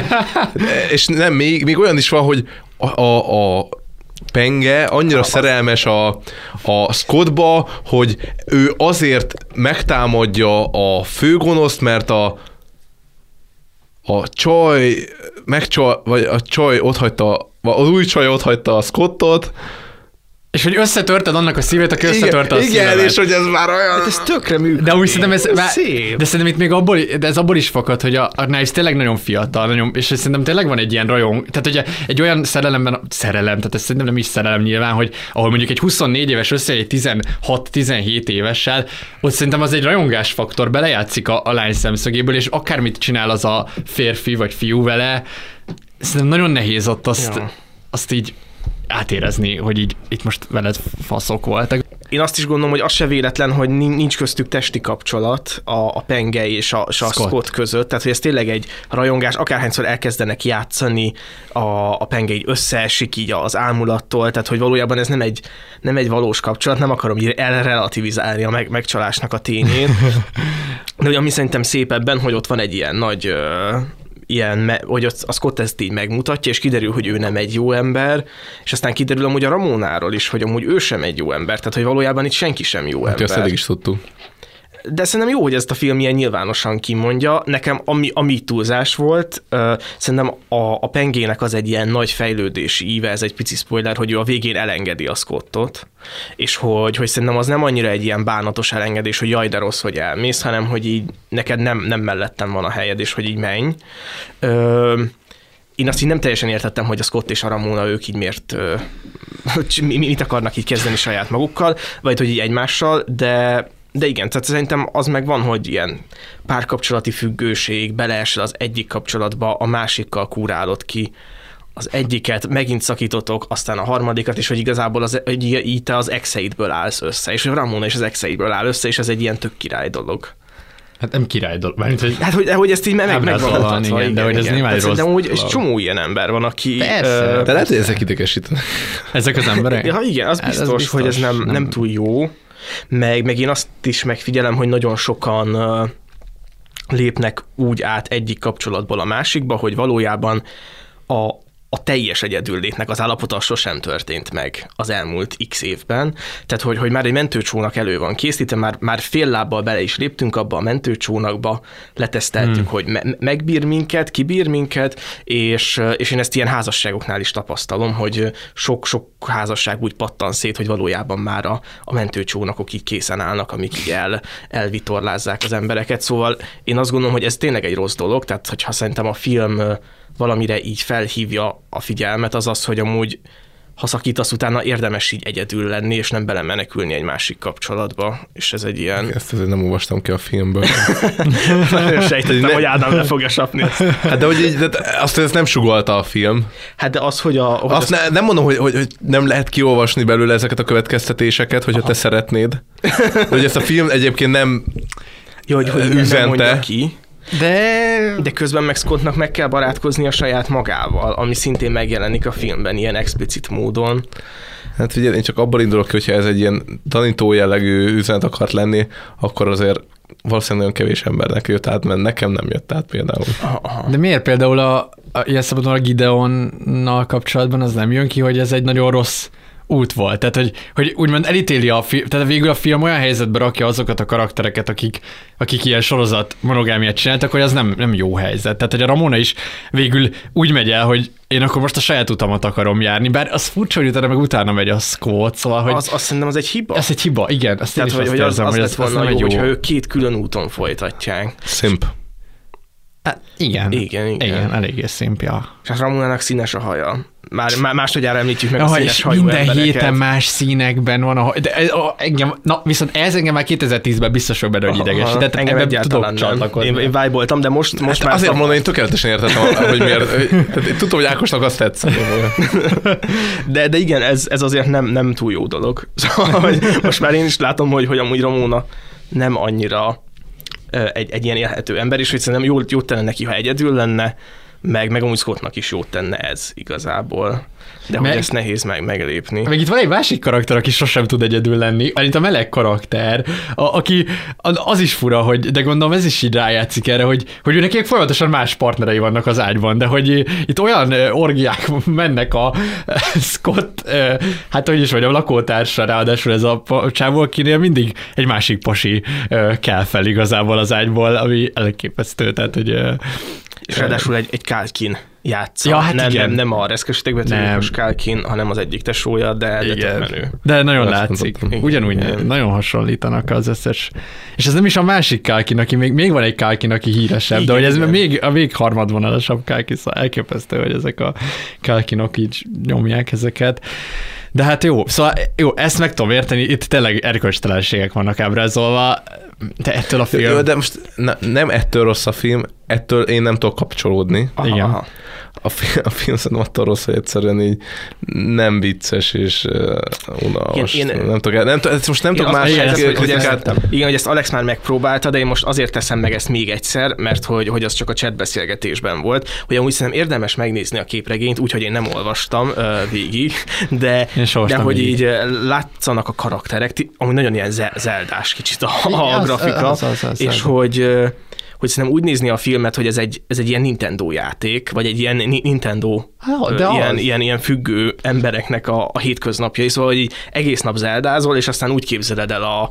és nem, még, még olyan is van, hogy a, a, a Penge annyira szerelmes a, a Scottba, hogy ő azért megtámadja a főgonoszt, mert a a csaj megcsaj, vagy a csaj ott hagyta, az új csaj ott hagyta a Scottot, És hogy összetörted annak a szívét, aki összetörte a igen, szívemet. és hogy ez már olyan... Hát ez tökre működik. De úgy szerintem ez, már, Szép. de szerintem itt még abból, de ez abból is fakad, hogy a, a Knives tényleg nagyon fiatal, nagyon, és szerintem tényleg van egy ilyen rajong, tehát ugye egy olyan szerelemben, szerelem, tehát ez szerintem nem is szerelem nyilván, hogy ahol mondjuk egy 24 éves össze egy 16-17 évessel, ott szerintem az egy rajongásfaktor, belejátszik a, a lány szemszögéből, és akármit csinál az a férfi vagy fiú vele, szerintem nagyon nehéz ott azt, ja. azt így átérezni, hogy így itt most veled faszok voltak. Én azt is gondolom, hogy az se véletlen, hogy nin- nincs köztük testi kapcsolat a, a Penge és a, és a Scott. Scott. Között, tehát hogy ez tényleg egy rajongás, akárhányszor elkezdenek játszani, a, a Penge így összeesik így az ámulattól, tehát hogy valójában ez nem egy, nem egy valós kapcsolat, nem akarom így elrelativizálni a meg, megcsalásnak a tényét, de hogy ami szerintem szép ebben, hogy ott van egy ilyen nagy ilyen, hogy a Scott ezt így megmutatja, és kiderül, hogy ő nem egy jó ember, és aztán kiderül amúgy a Ramonáról is, hogy amúgy ő sem egy jó ember, tehát hogy valójában itt senki sem jó Hát ember. ezt eddig is tudtuk. De szerintem jó, hogy ezt a film ilyen nyilvánosan kimondja. Nekem ami, ami túlzás volt, uh, szerintem a, a pengének az egy ilyen nagy fejlődési íve, ez egy pici spoiler, hogy ő a végén elengedi a Scottot, és hogy, hogy szerintem az nem annyira egy ilyen bánatos elengedés, hogy jaj, de rossz, hogy elmész, hanem hogy így neked nem, nem mellettem van a helyed, és hogy így menj. Uh, én azt így nem teljesen értettem, hogy a Scott és a Ramona ők így miért, hogy mi- mit akarnak így kezdeni saját magukkal, vagy hogy így egymással, de de igen, tehát szerintem az meg van, hogy ilyen párkapcsolati függőség, beleesel az egyik kapcsolatba, a másikkal kúrálod ki, az egyiket, megint szakítotok, aztán a harmadikat, és hogy igazából az, hogy így te az exeidből állsz össze, és Ramona is az exeidből áll össze, és ez egy ilyen tök király dolog. Hát nem király dolog, mert hogy Hát, hogy, hogy ezt így meg, meg, van mutatva, igen, de hogy ez nyilván Tehát egy rossz szerintem úgy, és csomó ilyen ember van, aki... Persze. ö, De lehet, hogy ezek idegesítenek. ezek az emberek. Ja, igen, az Hát ez biztos, biztos, hogy ez nem, nem. nem- túl jó. Meg, meg én azt is megfigyelem, hogy nagyon sokan lépnek úgy át egyik kapcsolatból a másikba, hogy valójában a, a teljes egyedüllétnek az állapota sosem történt meg az elmúlt x évben. Tehát, hogy, hogy már egy mentőcsónak elő van készítve, már, már fél lábbal bele is léptünk abba a mentőcsónakba, leteszteltük, hmm. hogy me- megbír minket, kibír minket, és, és én ezt ilyen házasságoknál is tapasztalom, hogy sok-sok házasság úgy pattan szét, hogy valójában már a, a mentőcsónakok így készen állnak, amik így el, elvitorlázzák az embereket. Szóval én azt gondolom, hogy ez tényleg egy rossz dolog, tehát hogyha szerintem a film valamire így felhívja a figyelmet, az az, hogy amúgy ha szakítasz, utána érdemes így egyedül lenni, és nem belemenekülni egy másik kapcsolatba, és ez egy ilyen... Ezt azért nem olvastam ki a filmből. Sejtettem, hogy Ádám le fogja sapni ezt. Hát de hogy így, de azt ezt nem sugalta a film. Hát de az, hogy a... Hogy Azt ne, nem mondom, hogy, hogy, hogy nem lehet kiolvasni belőle ezeket a következtetéseket, hogyha te szeretnéd. De hogy ezt a film egyébként nem Jó, hogy, hogy nem üzente. mondja ki. De... De közben meg Scottnak meg kell barátkozni a saját magával, ami szintén megjelenik a filmben ilyen explicit módon. Hát ugye én csak abból indulok ki, hogyha ez egy ilyen tanító jellegű üzenet akart lenni, akkor azért valószínűleg nagyon kevés embernek jött át, mert nekem nem jött át például. De miért például a, a ilyen szabadon a Gideonnal kapcsolatban az nem jön ki, hogy ez egy nagyon rossz út volt. Tehát, hogy, hogy úgymond elítéli a film, tehát végül a film olyan helyzetbe rakja azokat a karaktereket, akik, akik ilyen sorozat monogámiát csináltak, hogy az nem, nem jó helyzet. Tehát, hogy a Ramona is végül úgy megy el, hogy én akkor most a saját utamat akarom járni, bár az furcsa, hogy utána meg utána megy a Scott, szóval, hogy Az, azt szerintem az egy hiba. ez egy hiba, igen, azt én Tehát, is hogy, azt hogy az, érzem, az hogy lett ez, ez volna nem jó, egy jó. hogyha ők két külön úton folytatják. Szimp. Hát, igen, Igen, igen. igen, eléggé szimpja. És a Ramonának színes a haja. Már, már másodjára említjük meg a Aha, színes hajú minden embereket. héten más színekben van, a, de ez, a, engem, na, viszont ez engem már 2010-ben biztos, hogy Aha, idegesített. engem Ebben egyáltalán tudok csatlakozni. Én, én vibe de most, most Hát már azért mondom, én tökéletesen értettem, hogy miért. hogy- Tehát tudtam, hogy Ákosnak azt tetszett. De, de igen, ez, ez azért nem, nem túl jó dolog. Szóval, most már én is látom, hogy, hogy amúgy Ramona nem annyira egy, egy ilyen élhető ember, és hogy szerintem jót, jót tenne neki, ha egyedül lenne, meg, meg amúgy Scottnak is jót tenne ez igazából. De Meg- hogy ezt nehéz meg, meglépni. Meg itt van egy másik karakter, aki sosem tud egyedül lenni, mint a meleg karakter, a, aki az is fura, hogy, de gondolom ez is így rájátszik erre, hogy, hogy ő neki folyamatosan más partnerei vannak az ágyban, de hogy itt olyan orgiák mennek a Scott, hát hogy is mondjam, lakótársa, ráadásul ez a csávó, akinél mindig egy másik pasi kell fel igazából az ágyból, ami elképesztő, tehát hogy És ráadásul egy, egy Kálkin játsza. Ja, hát nem, igen. nem, nem a reszkesítékben Nem. Kálkin, hanem az egyik tesója, de, de menő. De nagyon Azt látszik. mondtam. Ugyanúgy Igen. nagyon hasonlítanak az összes. És ez nem is a másik Kálkin, aki még, még van egy Kálkin, aki híresebb, de Igen, hogy ez igen. még a még harmadvonalasabb Kálkin, szóval elképesztő, hogy ezek a Kálkinok így nyomják ezeket. De hát jó, szóval jó, ezt meg tudom érteni, itt tényleg erkölcstelenségek vannak ábrázolva, de ettől a film... Jó, de most ne, nem ettől rossz a film, ettől én nem tudok kapcsolódni. Aha, Igen. aha. A film, a film szerintem attól rossz, hogy egyszerűen így nem vicces és uh, unalmas. Én- Én, nem tudok, nem, ezt most nem tudok más mondom, ezt, hogy, ezt, igen, hogy ezt Alex már megpróbálta, de én most azért teszem meg ezt még egyszer, mert hogy, hogy az csak a chat beszélgetésben volt, hogy amúgy szerintem érdemes megnézni a képregényt, úgyhogy én nem olvastam uh, végig, de, de hogy így uh, látszanak a karakterek, amúgy nagyon ilyen ze- zeldás kicsit a, Igen, a grafika, az- az- az- és az. hogy hogy szerintem úgy nézni a filmet, hogy ez egy, ez egy ilyen Nintendo játék, vagy egy ilyen Ni- Nintendo Hát, ö, de ilyen, az. ilyen, ilyen függő embereknek a, a hétköznapjai, szóval hogy így egész nap zeldázol, és aztán úgy képzeled el a,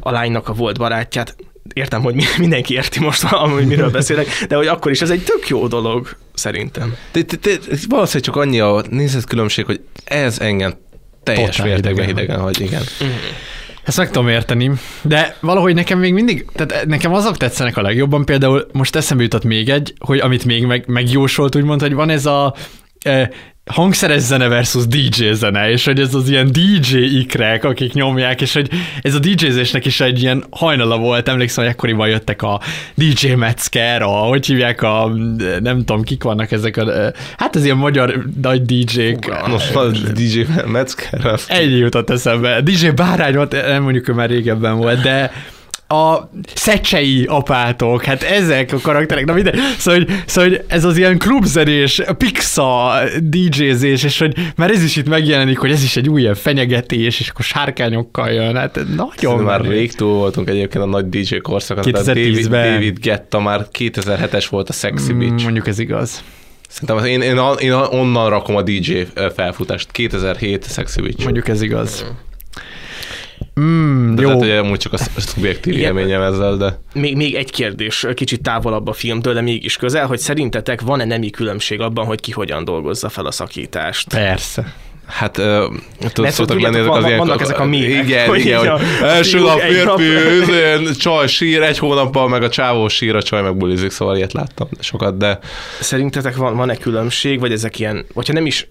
a lánynak a volt barátját, értem, hogy mi- mindenki érti most, amúgy miről beszélek, de hogy akkor is ez egy tök jó dolog, szerintem. De, de, de, valószínűleg csak annyi a nézetkülönbség, hogy ez engem teljes mértékben idegen hidegen hagy, igen. Ezt meg tudom érteni, de valahogy nekem még mindig, tehát nekem azok tetszenek a legjobban, például most eszembe jutott még egy, hogy amit még meg, megjósolt, úgymond, hogy van ez a e, hangszeres zene versus DJ zene, és hogy ez az ilyen DJ ikrek, akik nyomják, és hogy ez a DJ-zésnek is egy ilyen hajnala volt, emlékszem, hogy ekkoriban jöttek a DJ Metzger, a, hogy hívják a, nem tudom, kik vannak ezek a, hát az ilyen magyar nagy DJ-k. Most van DJ Metzger. Egy jutott eszembe. DJ Bárány volt, nem mondjuk, ő már régebben volt, de a szecsei apátok, hát ezek a karakterek, na minden, szóval, hogy, szóval hogy ez az ilyen klubzenés, pixa DJ-zés, és hogy már ez is itt megjelenik, hogy ez is egy új ilyen fenyegetés, és akkor sárkányokkal jön, hát nagyon Szerintem már rég túl voltunk egyébként a nagy DJ korszakon. 2010-ben. David, David Getta már 2007-es volt a Sexy Mm, Bitch. Mondjuk ez igaz. Szerintem én, én, én onnan rakom a DJ felfutást. 2007 Sexy Bitch. Mondjuk ez igaz. Mm, de jó. lehet, hogy amúgy csak a szubjektív élményem ezzel, de Még, még egy kérdés, kicsit távolabb a filmtől, de mégis közel, hogy szerintetek van-e nemi különbség abban, hogy ki hogyan dolgozza fel a szakítást? Persze. Hát uh, Mert szoktak lenni ezek az ilyen... vannak ezek a mémek, Igen, hogy igen, hogy első nap férfi, csaj sír, egy hónappal meg a csávó sír, a csaj meg bulizik, szóval ilyet láttam sokat, de Szerintetek van, van-e különbség, vagy ezek ilyen, vagy ha nem is,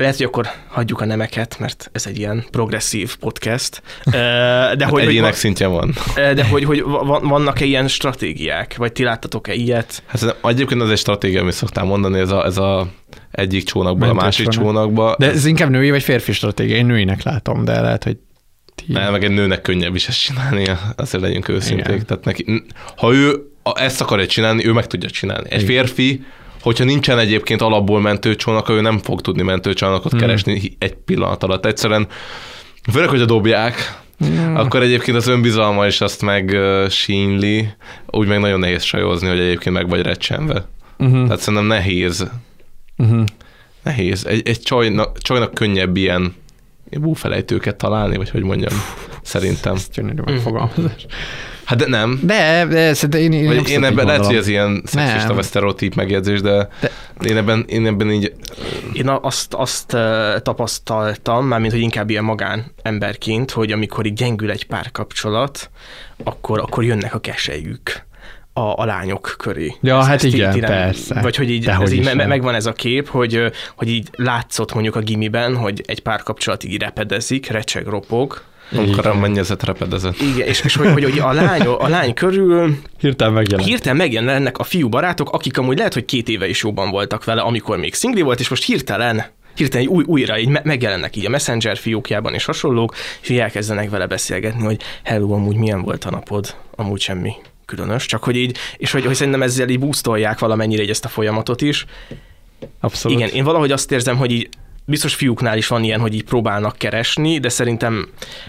lehet, hogy akkor hagyjuk a nemeket, mert ez egy ilyen progresszív podcast. De hát hogy, egyének hogy, szintjén van. de hogy, hogy van- vannak-e ilyen stratégiák, vagy ti láttatok-e ilyet? Hát egyébként az egy stratégia, amit szoktál mondani, ez a, ez a egyik csónakból a másik csónak. csónakba. De ez inkább női vagy férfi stratégia? Én nőinek látom, de lehet, hogy ti... Ne, meg egy nőnek könnyebb is ezt csinálni, azért legyünk őszinték. Igen. Tehát neki, ha ő ezt akarja csinálni, ő meg tudja csinálni. Egy Igen. férfi, hogyha nincsen egyébként alapból mentőcsónaka, ő nem fog tudni mentőcsónakot Hmm. keresni egy pillanat alatt. Egyszerűen, főleg, hogyha dobják, Hmm. akkor egyébként az önbizalma is azt meg sínli, úgy meg nagyon nehéz sajozni, hogy egyébként meg vagy recsenve. Uh-huh. Tehát szerintem nehéz. Uh-huh. Nehéz. Egy, egy csajnak, csajnak könnyebb ilyen búfelejtőket találni, vagy hogy mondjam, szerintem. Ez gyönyörű megfogalmazás. Hát de nem. De, de szerintem én, én, Vagy én így ebben lehet, hogy ez ilyen szexista vagy sztereotíp megjegyzés, de, De- de én, ebben, én ebben így, Én azt, azt tapasztaltam, mármint, hogy inkább ilyen magán emberként, hogy amikor így gyengül egy párkapcsolat, akkor, akkor jönnek a keselyük a, a lányok köré. Ja, hát így- igen, így persze. Vagy hogy így, Dehogy ez így me- megvan ez a kép, hogy, hogy így látszott mondjuk a gimiben, hogy egy párkapcsolat így repedezik, recseg, ropog, amikor a mennyezet repedezett. igen, és, és hogy, hogy, hogy a, lány, a lány körül Hirtelen megjelent. hirtelen megjelennek a fiú barátok, akik amúgy lehet, hogy két éve is jobban voltak vele, amikor még szingli volt, és most hirtelen hirtelen új, újra így me- megjelennek így a Messenger fiókjában és hasonlók, és így elkezdenek vele beszélgetni, hogy hello, amúgy milyen volt a napod, amúgy semmi különös, csak hogy így, és hogy, hogy szerintem ezzel így boostolják valamennyire így ezt a folyamatot is. Abszolút. Igen, én valahogy azt érzem, hogy így biztos fiúknál is van ilyen, hogy így próbálnak keresni, de szerintem,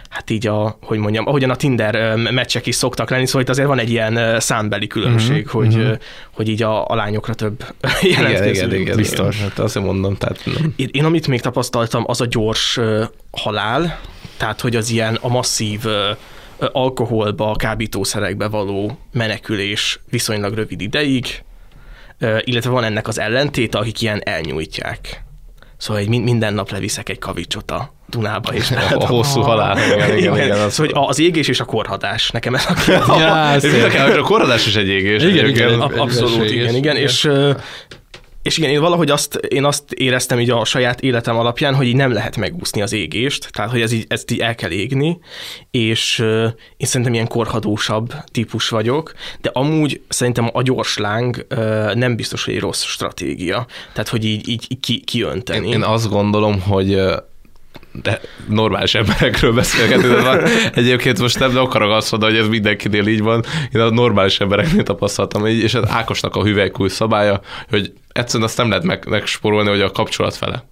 hát így a, hogy mondjam, ahogyan a Tinder meccsek is szoktak lenni, szóval itt azért van egy ilyen számbeli különbség, Mhm, hogy, mhm. ö, hogy így a, a lányokra több jelentkező. igen, igen, biztos. Igen. Hát azt mondom, tehát nem. Én, én amit még tapasztaltam, az a gyors halál, tehát hogy az ilyen a masszív alkoholba, kábítószerekbe való menekülés viszonylag rövid ideig, illetve van ennek az ellentéte, akik ilyen elnyújtják. Szóval egy min- minden nap leviszek egy kavicsot a Dunába, és A hosszú halál. Igen, igen, igen, az- Szóval az égés és a korhadás, nekem ez a két. Ja, a korradás is egy égés. Igen, igen, abszolút, igen, igen, és és igen, én valahogy azt, én azt éreztem így a saját életem alapján, hogy így nem lehet megúszni az égést, tehát hogy ez így, ezt így el kell égni, és ö, én szerintem ilyen korhadósabb típus vagyok, de amúgy szerintem a gyors láng ö, nem biztos, hogy egy rossz stratégia, tehát hogy így, így, így ki, kiönteni. Én, én azt gondolom, hogy de normális emberekről beszélgetünk. de van- Egyébként most nem akarok azt mondani, hogy ez mindenkinél így van. Én a normális embereknél tapasztaltam így, és az Ákosnak a hüvelykúj szabálya, hogy egyszerűen azt nem lehet meg, megsporolni, hogy a kapcsolat fele.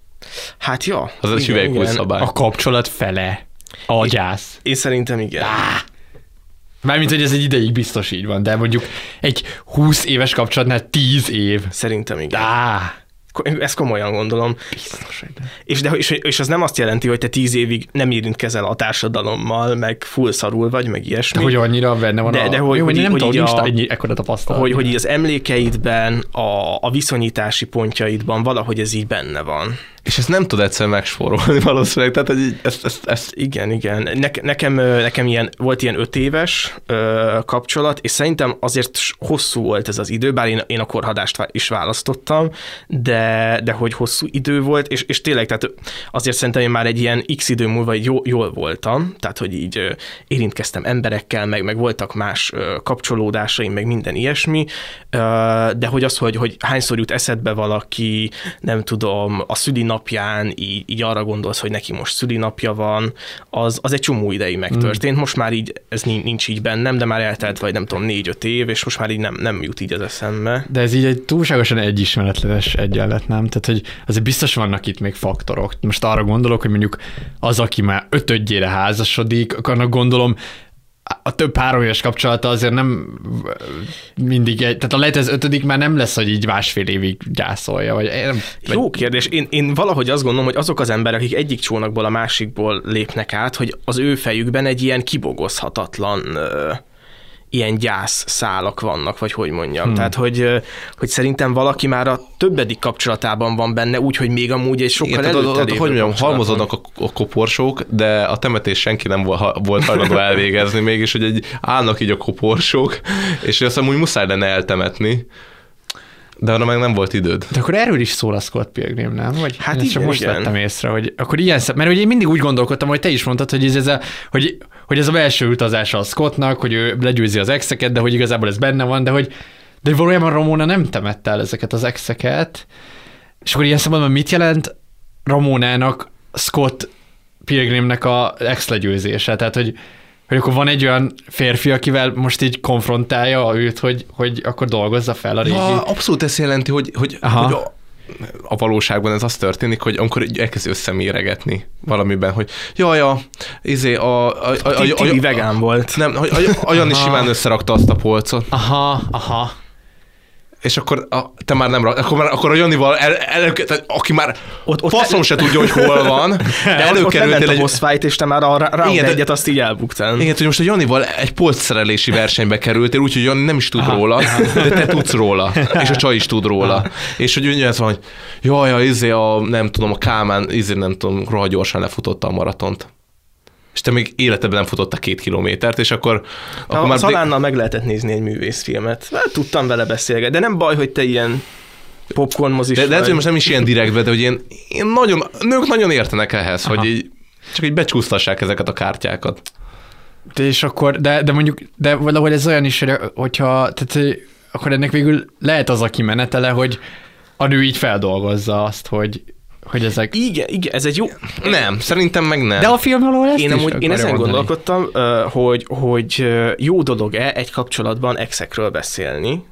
Hát ja. Az egy igen, hüvelykúj igen. szabály. A kapcsolat fele. A gyász. Én szerintem igen. Mármint, hogy ez egy ideig biztos így van, de mondjuk egy 20 éves kapcsolatnál 10 év. Szerintem igen. Ko- Ezt komolyan gondolom. biztos, hogy. És, de, és, és az nem azt jelenti, hogy te tíz évig nem érintkezel a társadalommal, meg full szarul vagy, meg ilyesmi. De hogy annyira benne van De- a... de hogy- Jó, hogy- nem hogy tudom, a- ennyi, ekkora tapasztalat. hogy, hogy így az emlékeidben, a, a viszonyítási pontjaidban valahogy ez így benne van. És ezt nem tud egyszer megspórolni valószínűleg, tehát hogy ezt, ezt, ezt Igen, igen. Ne, nekem, nekem ilyen, volt ilyen öt éves ö, kapcsolat, és szerintem azért hosszú volt ez az idő, bár én, én a korhadást is választottam, de, de hogy hosszú idő volt, és, és tényleg, tehát azért szerintem én már egy ilyen x idő múlva jó, jól voltam, tehát hogy így ö, érintkeztem emberekkel, meg, meg voltak más ö, kapcsolódásaim, meg minden ilyesmi, ö, de hogy az, hogy, hogy hányszor jut eszedbe valaki, nem tudom, a szülinapján így, így arra gondolsz, hogy neki most szülinapja van, az, az egy csomó ideig megtörtént. Most már így ez nin- nincs így bennem, de már eltelt vagy nem tudom, négy-öt év, és most már így nem, nem jut így az eszembe. De ez így egy túlságosan egyismeretlenes egyenlet, nem? Tehát, hogy azért biztos vannak itt még faktorok. Most arra gondolok, hogy mondjuk az, aki már ötödjére házasodik, annak gondolom a több három éves kapcsolata azért nem mindig egy, tehát a lehet ez ötödik már nem lesz, hogy így másfél évig gyászolja, vagy nem, vagy Jó kérdés. Én, én valahogy azt gondolom, hogy azok az emberek, akik egyik csónakból a másikból lépnek át, hogy az ő fejükben egy ilyen kibogozhatatlan ilyen gyász szálak vannak, vagy hogy mondjam. Hmm. Tehát, hogy, hogy szerintem valaki már a többedik kapcsolatában van benne, úgy, hogy még amúgy egy sokkal Igen, előtte hogy mondjam, halmozódnak a, a koporsók, de a temetés senki nem volt hajlandó elvégezni mégis, hogy egy, állnak így a koporsók, és azt amúgy muszáj lenne eltemetni, de arra meg nem volt időd. De akkor erről is szól a Scott Pilgrim, nem? Vagy Hát ezt csak igen, most igen. vettem észre, hogy akkor ilyen szem, mert ugye én mindig úgy gondolkodtam, hogy te is mondtad, hogy ez, ez a, hogy, hogy ez a belső utazása a Scottnak, hogy ő legyőzi az exeket, de hogy igazából ez benne van, de hogy de valójában Ramona nem temette el ezeket az exeket, és akkor ilyen szempontból mit jelent Ramonának Scott Pilgrimnek a ex legyőzése? Tehát, hogy, hogy akkor van egy olyan férfi, akivel most így konfrontálja őt, hogy, hogy akkor dolgozza fel a régi... Ja, abszolút ezt jelenti, hogy, hogy, Aha. hogy a, a valóságban ez az történik, hogy amikor így elkezd összeméregetni valamiben, hogy jaj, a, izé, a, a, a, a, Ti- Tibi a, vegán volt. nem, hogy a, a Jani Aha. simán összerakta azt a polcot, Aha, aha. És akkor a, te már nem akkor, már, akkor a Janival, el, el, tehát aki már Ott- ott- faszom se tudja, hogy hol van, De előkerültél a egy... boss fight, és te már a round Igen, egyet azt így elbuktál. Igen, hogy most a Janival egy polcszerelési versenybe kerültél, úgyhogy Jani nem is tud Aha. róla, de te tudsz róla, és a csaj is tud róla. Aha. És hogy ugye ez van, hogy jaj, a, izé a, nem tudom, a Kálmán, izé nem tudom, rohadt gyorsan lefutotta a maratont. És te még életedben nem futotta két kilométert, és akkor, akkor A már... Szalánnal meg lehetett nézni egy művészfilmet. Hát, tudtam vele beszélgetni, de nem baj, hogy te ilyen popcorn mozis De, de lehet, hogy most nem is ilyen direktbe, de hogy ilyen, ilyen nagyon, nők nagyon értenek ehhez, Aha. hogy így, csak így becsúsztassák ezeket a kártyákat. De és akkor, de, de mondjuk, de valahogy ez olyan is, hogy hogyha, tehát akkor ennek végül lehet az a kimenetele, hogy a nő így feldolgozza azt, hogy, hogy ezek... Igen, igen, ez egy jó... Nem, szerintem meg nem. De a film valahol ezt Én, amúgy, én ezen mondani. gondolkodtam, hogy, hogy jó dolog-e egy kapcsolatban exekről beszélni.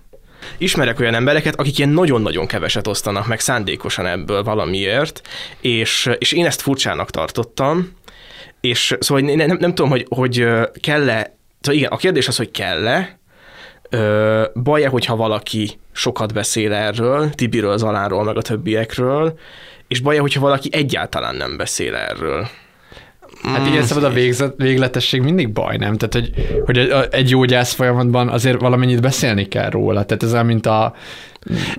Ismerek olyan embereket, akik ilyen nagyon-nagyon keveset osztanak meg szándékosan ebből valamiért, és, és én ezt furcsának tartottam, és szóval nem, nem, nem tudom, hogy, hogy kell-e, szóval igen, a kérdés az, hogy kell-e, baj-e, hogyha valaki sokat beszél erről, Tibiről, Zalánról, meg a többiekről, és baj-e, hogyha valaki egyáltalán nem beszél erről? Hát igen, szabad a végzet, végletesség mindig baj, nem? Tehát, hogy, hogy egy- egy jó gyász folyamatban azért valamennyit beszélni kell róla. Tehát ez olyan, mint a...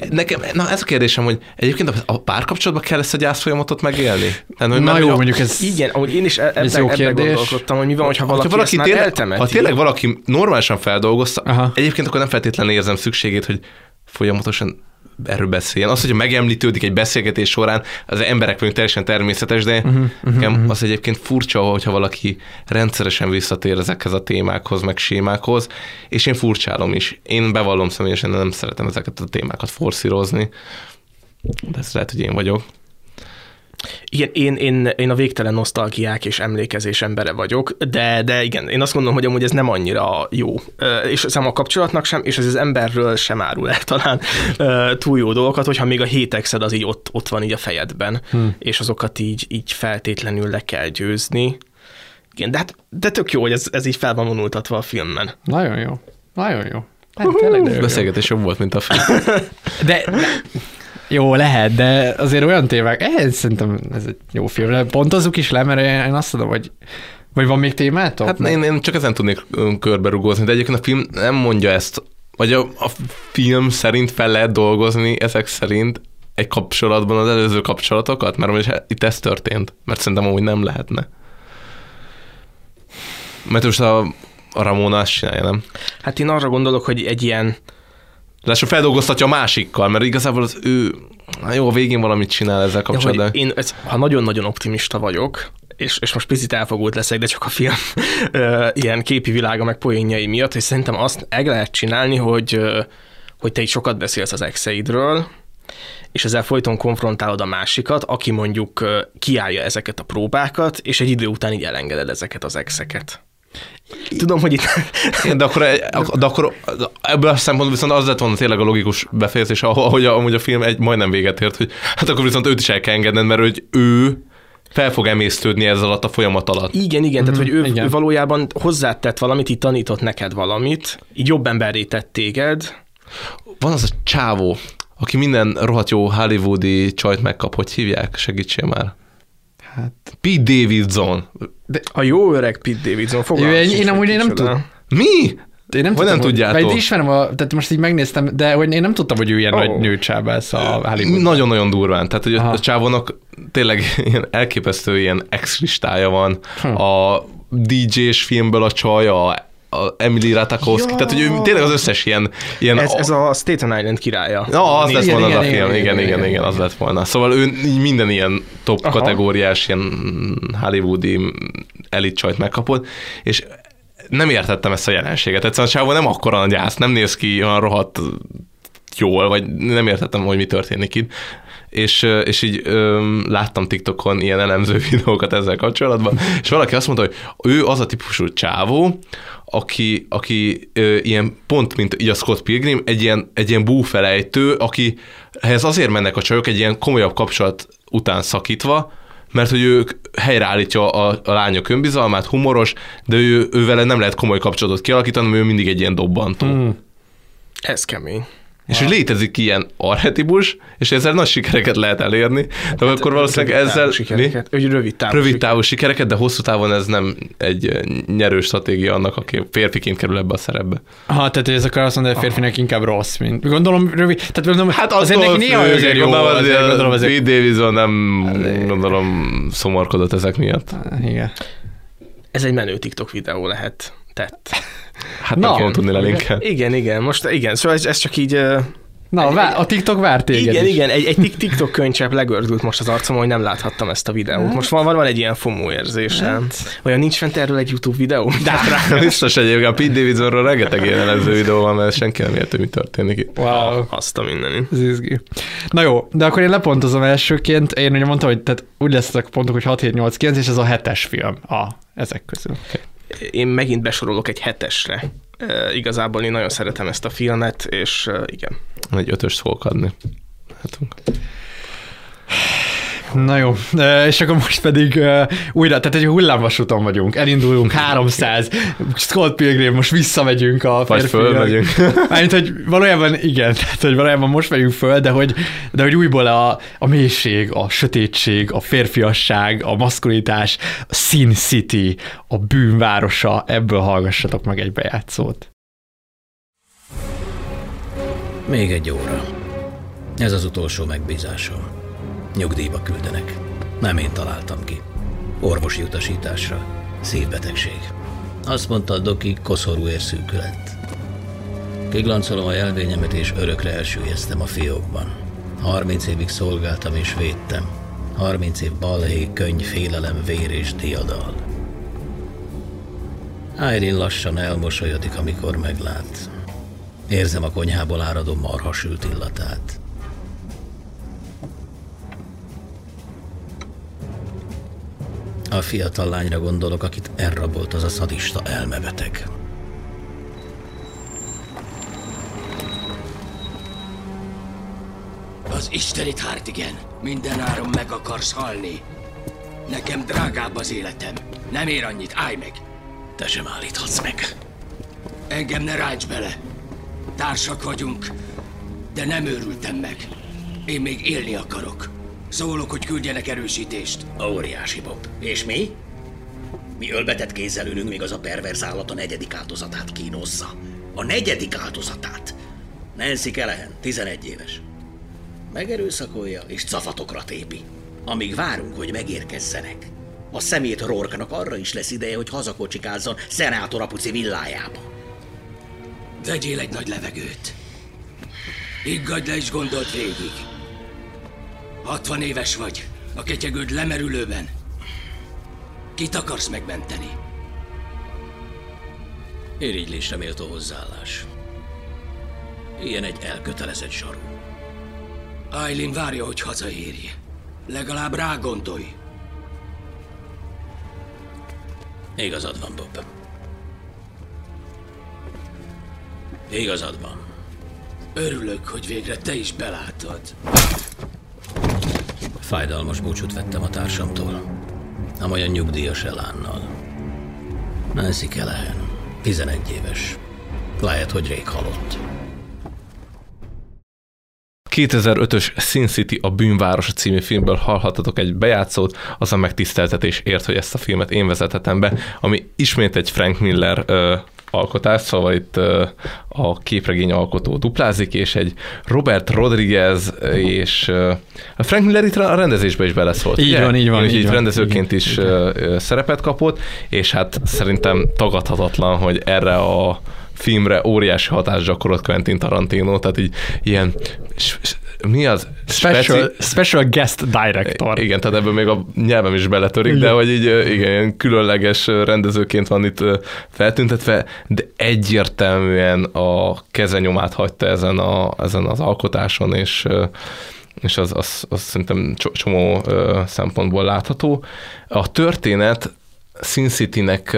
Nekem, na ez a kérdésem, hogy egyébként a- párkapcsolatban kell ezt a gyász folyamatot megélni? Tehát, hogy Na jó, mondjuk ez... Igen, ahogy én is e- ebben, Ez jó ebben kérdés. gondolkodtam, hogy mi van, hogyha valaki, ha valaki ezt tényleg, eltemeti. ha tényleg valaki normálisan feldolgozta, Aha. egyébként akkor nem feltétlenül érzem szükségét, hogy folyamatosan erről beszéljen. Az, hogy megemlítődik egy beszélgetés során, az emberek vagyunk teljesen természetes, de uh-huh, nekem az egyébként furcsa, hogyha valaki rendszeresen visszatér ezekhez a témákhoz, meg sémákhoz, és én furcsálom is. Én bevallom személyesen, nem szeretem ezeket a témákat forszírozni, de ez lehet, hogy én vagyok. Igen, én, én, én a végtelen nosztalgiák és emlékezés embere vagyok, de, de igen, én azt gondolom, hogy amúgy ez nem annyira jó. És szem a kapcsolatnak sem, és ez az emberről sem árul el talán túl jó dolgokat, hogyha még a hétexed az így ott, ott van így a fejedben, hmm. és azokat így, így feltétlenül le kell győzni. Igen, de, hát, de tök jó, hogy ez, ez így fel van vonultatva a filmben. Nagyon jó. Nagyon jó. Hát, tényleg. Beszélgetés jobb volt, mint a film. De, de jó, lehet, de azért olyan témák, eh, szerintem ez egy jó film. De Pontozzuk is le, mert én azt mondom, hogy vagy van még témátok? Hát én, én csak ezen tudnék ö, körberugózni, de egyébként a film nem mondja ezt, vagy a, a film szerint fel lehet dolgozni ezek szerint egy kapcsolatban az előző kapcsolatokat, mert most itt ez történt, mert szerintem amúgy nem lehetne. Mert most a, a Ramona azt csinálja, nem? Hát én arra gondolok, hogy egy ilyen, Lássuk, feldolgoztatja a másikkal, mert igazából az ő, na jó, a végén valamit csinál ezzel kapcsolatban. én, ez, ha nagyon-nagyon optimista vagyok, és, és most picit elfogult leszek, de csak a film ilyen képi világa meg poénjai miatt, hogy szerintem azt meg lehet csinálni, hogy, hogy te így sokat beszélsz az exeidről, és ezzel folyton konfrontálod a másikat, aki mondjuk kiállja ezeket a próbákat, és egy idő után így elengeded ezeket az exeket. Tudom, hogy itt... Igen, de akkor, de akkor ebből a szempontból viszont az lett volna tényleg a logikus befejezés, ahogy a, ahogy a film egy majdnem véget ért, hogy hát akkor viszont őt is el kell engedned, mert hogy ő fel fog emésztődni ezzel alatt a folyamat alatt. Igen, igen, tehát hogy ő, igen. ő valójában hozzátett valamit, így tanított neked valamit, így jobb emberré tett téged. Van az a csávó, aki minden rohadt jó hollywoodi csajt megkap, hogy hívják? Segítsél már. Hát, Pete Davidson. A jó öreg Pete Davidson, fogalmam én, én hogy amúgy én nem tudom. Mi? Én nem Hogy nem tudtam, tudjátok? Vagy ismerem, a, tehát most így megnéztem, de hogy én nem tudtam, hogy ő ilyen Ó. nagy nőcsábász a Hollywood. Nagyon-nagyon durván. Tehát, hogy a, Aha. a csávónak tényleg ilyen elképesztő ilyen ex listája van. Hm. A DJ-s filmből a csaj, a a Emily Ratajkowski, Ja. tehát hogy ő tényleg az összes ilyen... ilyen Ez, ez a Staten Island királya. Na, az lett Igen, volna az a igen, film, igen, igen, igen, igen, igen, igen, az lett volna. Szóval ő minden ilyen top Aha. kategóriás, ilyen hollywoodi elit csajt megkapott, és nem értettem ezt a jelenséget. Egyszerűen a csávó nem akkora nagy ász, nem néz ki olyan rohadt jól, vagy nem értettem, hogy mi történik itt. És, és így öm, láttam TikTokon ilyen elemző videókat ezzel kapcsolatban, és valaki azt mondta, hogy ő az a típusú csávó, aki, aki ö, ilyen pont, mint így a Scott Pilgrim, egy ilyen, egy ilyen búfelejtő, aki ehhez azért mennek a csajok egy ilyen komolyabb kapcsolat után szakítva, mert hogy ők helyreállítja a, a lányok önbizalmát, humoros, de ő, ő vele nem lehet komoly kapcsolatot kialakítani, mert ő mindig egy ilyen dobbantó. Mm. Ez kemény. És hogy létezik ilyen arhetipus, és ezzel nagy sikereket lehet elérni, de akkor valószínűleg Rövid ezzel... Sikereket. Ő rövid távú Rövid sikereket. távú sikereket, de hosszú távon ez nem egy nyerő stratégia annak, aki férfiként kerül ebbe a szerepbe. Ha, tehát ez akar azt mondani, hogy a férfinek inkább rossz, mint. Gondolom, rövid, tehát gondolom, Hát azért neki néha azért jó, gondolom, azért gondolom, azért... Pete Davidson nem gondolom szomorkodott ezek miatt. Igen. Ez egy menő TikTok videó lehet. Tett. Hát Na. nem tudni lelinkelni. Igen, igen, most igen, szóval ez, ez csak így... Na, vá- a TikTok vár téged Igen, is. igen, egy, egy tik- TikTok könycsepp legördült most az arcom, hogy nem láthattam ezt a videót. Most van, van, van egy ilyen FOMO érzésem. Olyan nincs fent erről egy YouTube videó? De Biztos egyébként a Pete Davidsonról rengeteg elemző videó van, mert senki nem érti, mi történik itt. Wow. Azt a mindenit. Ez izgi. Na jó, de akkor én lepontozom elsőként. Én ugye mondtam, hogy tehát úgy lesznek a pontok, hogy 6, 7, 8, 9, és ez a hetes film. A, ezek közül. Én megint besorolok egy hetesre. E, igazából én nagyon szeretem ezt a filmet, és e, igen. Egy ötöst fogok adni. Hát, Na jó, és akkor most pedig újra, tehát egy hullámvasúton vagyunk, elindulunk 300, Scott Pilgrim, most visszamegyünk a Vagy férfiak. fölmegyünk. Mármint, hogy valójában igen, tehát hogy valójában most megyünk föl, de hogy, de hogy újból a, a mélység, a sötétség, a férfiasság, a maszkulitás, a Sin City, a bűnvárosa, ebből hallgassatok meg egy bejátszót. Még egy óra. Ez az utolsó megbízásom. Nyugdíjba küldenek. Nem én találtam ki. Orvosi utasításra. Szívbetegség. Azt mondta a doki, koszorú érszűkület. Kiglancolom a jelvényemet, és örökre elsüllyesztem a fiókban. 30 évig szolgáltam és védtem. 30 év balhé, könyv, félelem, vér és diadal. Irene lassan elmosolyodik, amikor meglát. Érzem a konyhából áradó marhasült illatát. A fiatal lányra gondolok, akit elrabolt az a szadista elmebeteg. Az istenit, Hartigen! Minden áron meg akarsz halni. Nekem drágább az életem. Nem ér annyit, állj meg! Te sem állíthatsz meg. Engem ne ránts bele. Társak vagyunk, de nem őrültem meg. Én még élni akarok. Szólok, hogy küldjenek erősítést. Óriási, Bob. És mi? Mi ölbetett kézzel ülünk, még az a perverz állat a negyedik áldozatát kínozza. A negyedik áldozatát! Nancy Kelehen, 11 éves. Megerőszakolja és cafatokra tépi. Amíg várunk, hogy megérkezzenek. A szemét Rorknak arra is lesz ideje, hogy hazakocsikázzon szenátor apuci villájába. Vegyél egy nagy levegőt. Higgadj le és gondold végig. 60 éves vagy, a ketyegőd lemerülőben. Kit akarsz megmenteni? Irigylésre méltó hozzáállás. Ilyen egy elkötelezett zsaru. Aileen várja, hogy hazaérj. Legalább rá gondolj. Igazad van, Bob. Igazad van. Örülök, hogy végre te is belátod. Fájdalmas búcsút vettem a társamtól. Amolyan nyugdíjas elánnal. Nancy Kelehen, 11 éves. Lehet, hogy rég halott. 2005-ös Sin City a bűnváros című filmből hallhatatok egy bejátszót, az a megtiszteltetés ért, hogy ezt a filmet én vezethetem be, ami ismét egy Frank Miller ö, alkotás, szóval itt a képregény alkotó duplázik, és egy Robert Rodriguez és a Frank Miller itt a rendezésbe is beleszólt. Így ugye? van, így van, így itt van. rendezőként is ö, szerepet kapott, és hát szerintem tagadhatatlan, hogy erre a filmre óriási hatást gyakorolt Quentin Tarantino, tehát így ilyen, mi az? Special, Speci- special guest director. igen, tehát ebből még a nyelvem is beletörik, Igen. de hogy így igen, különleges rendezőként van itt feltüntetve, de egyértelműen a kezenyomát hagyta ezen, a, ezen az alkotáson, és és az, az, az szerintem cso- csomó szempontból látható. A történet Sin City-nek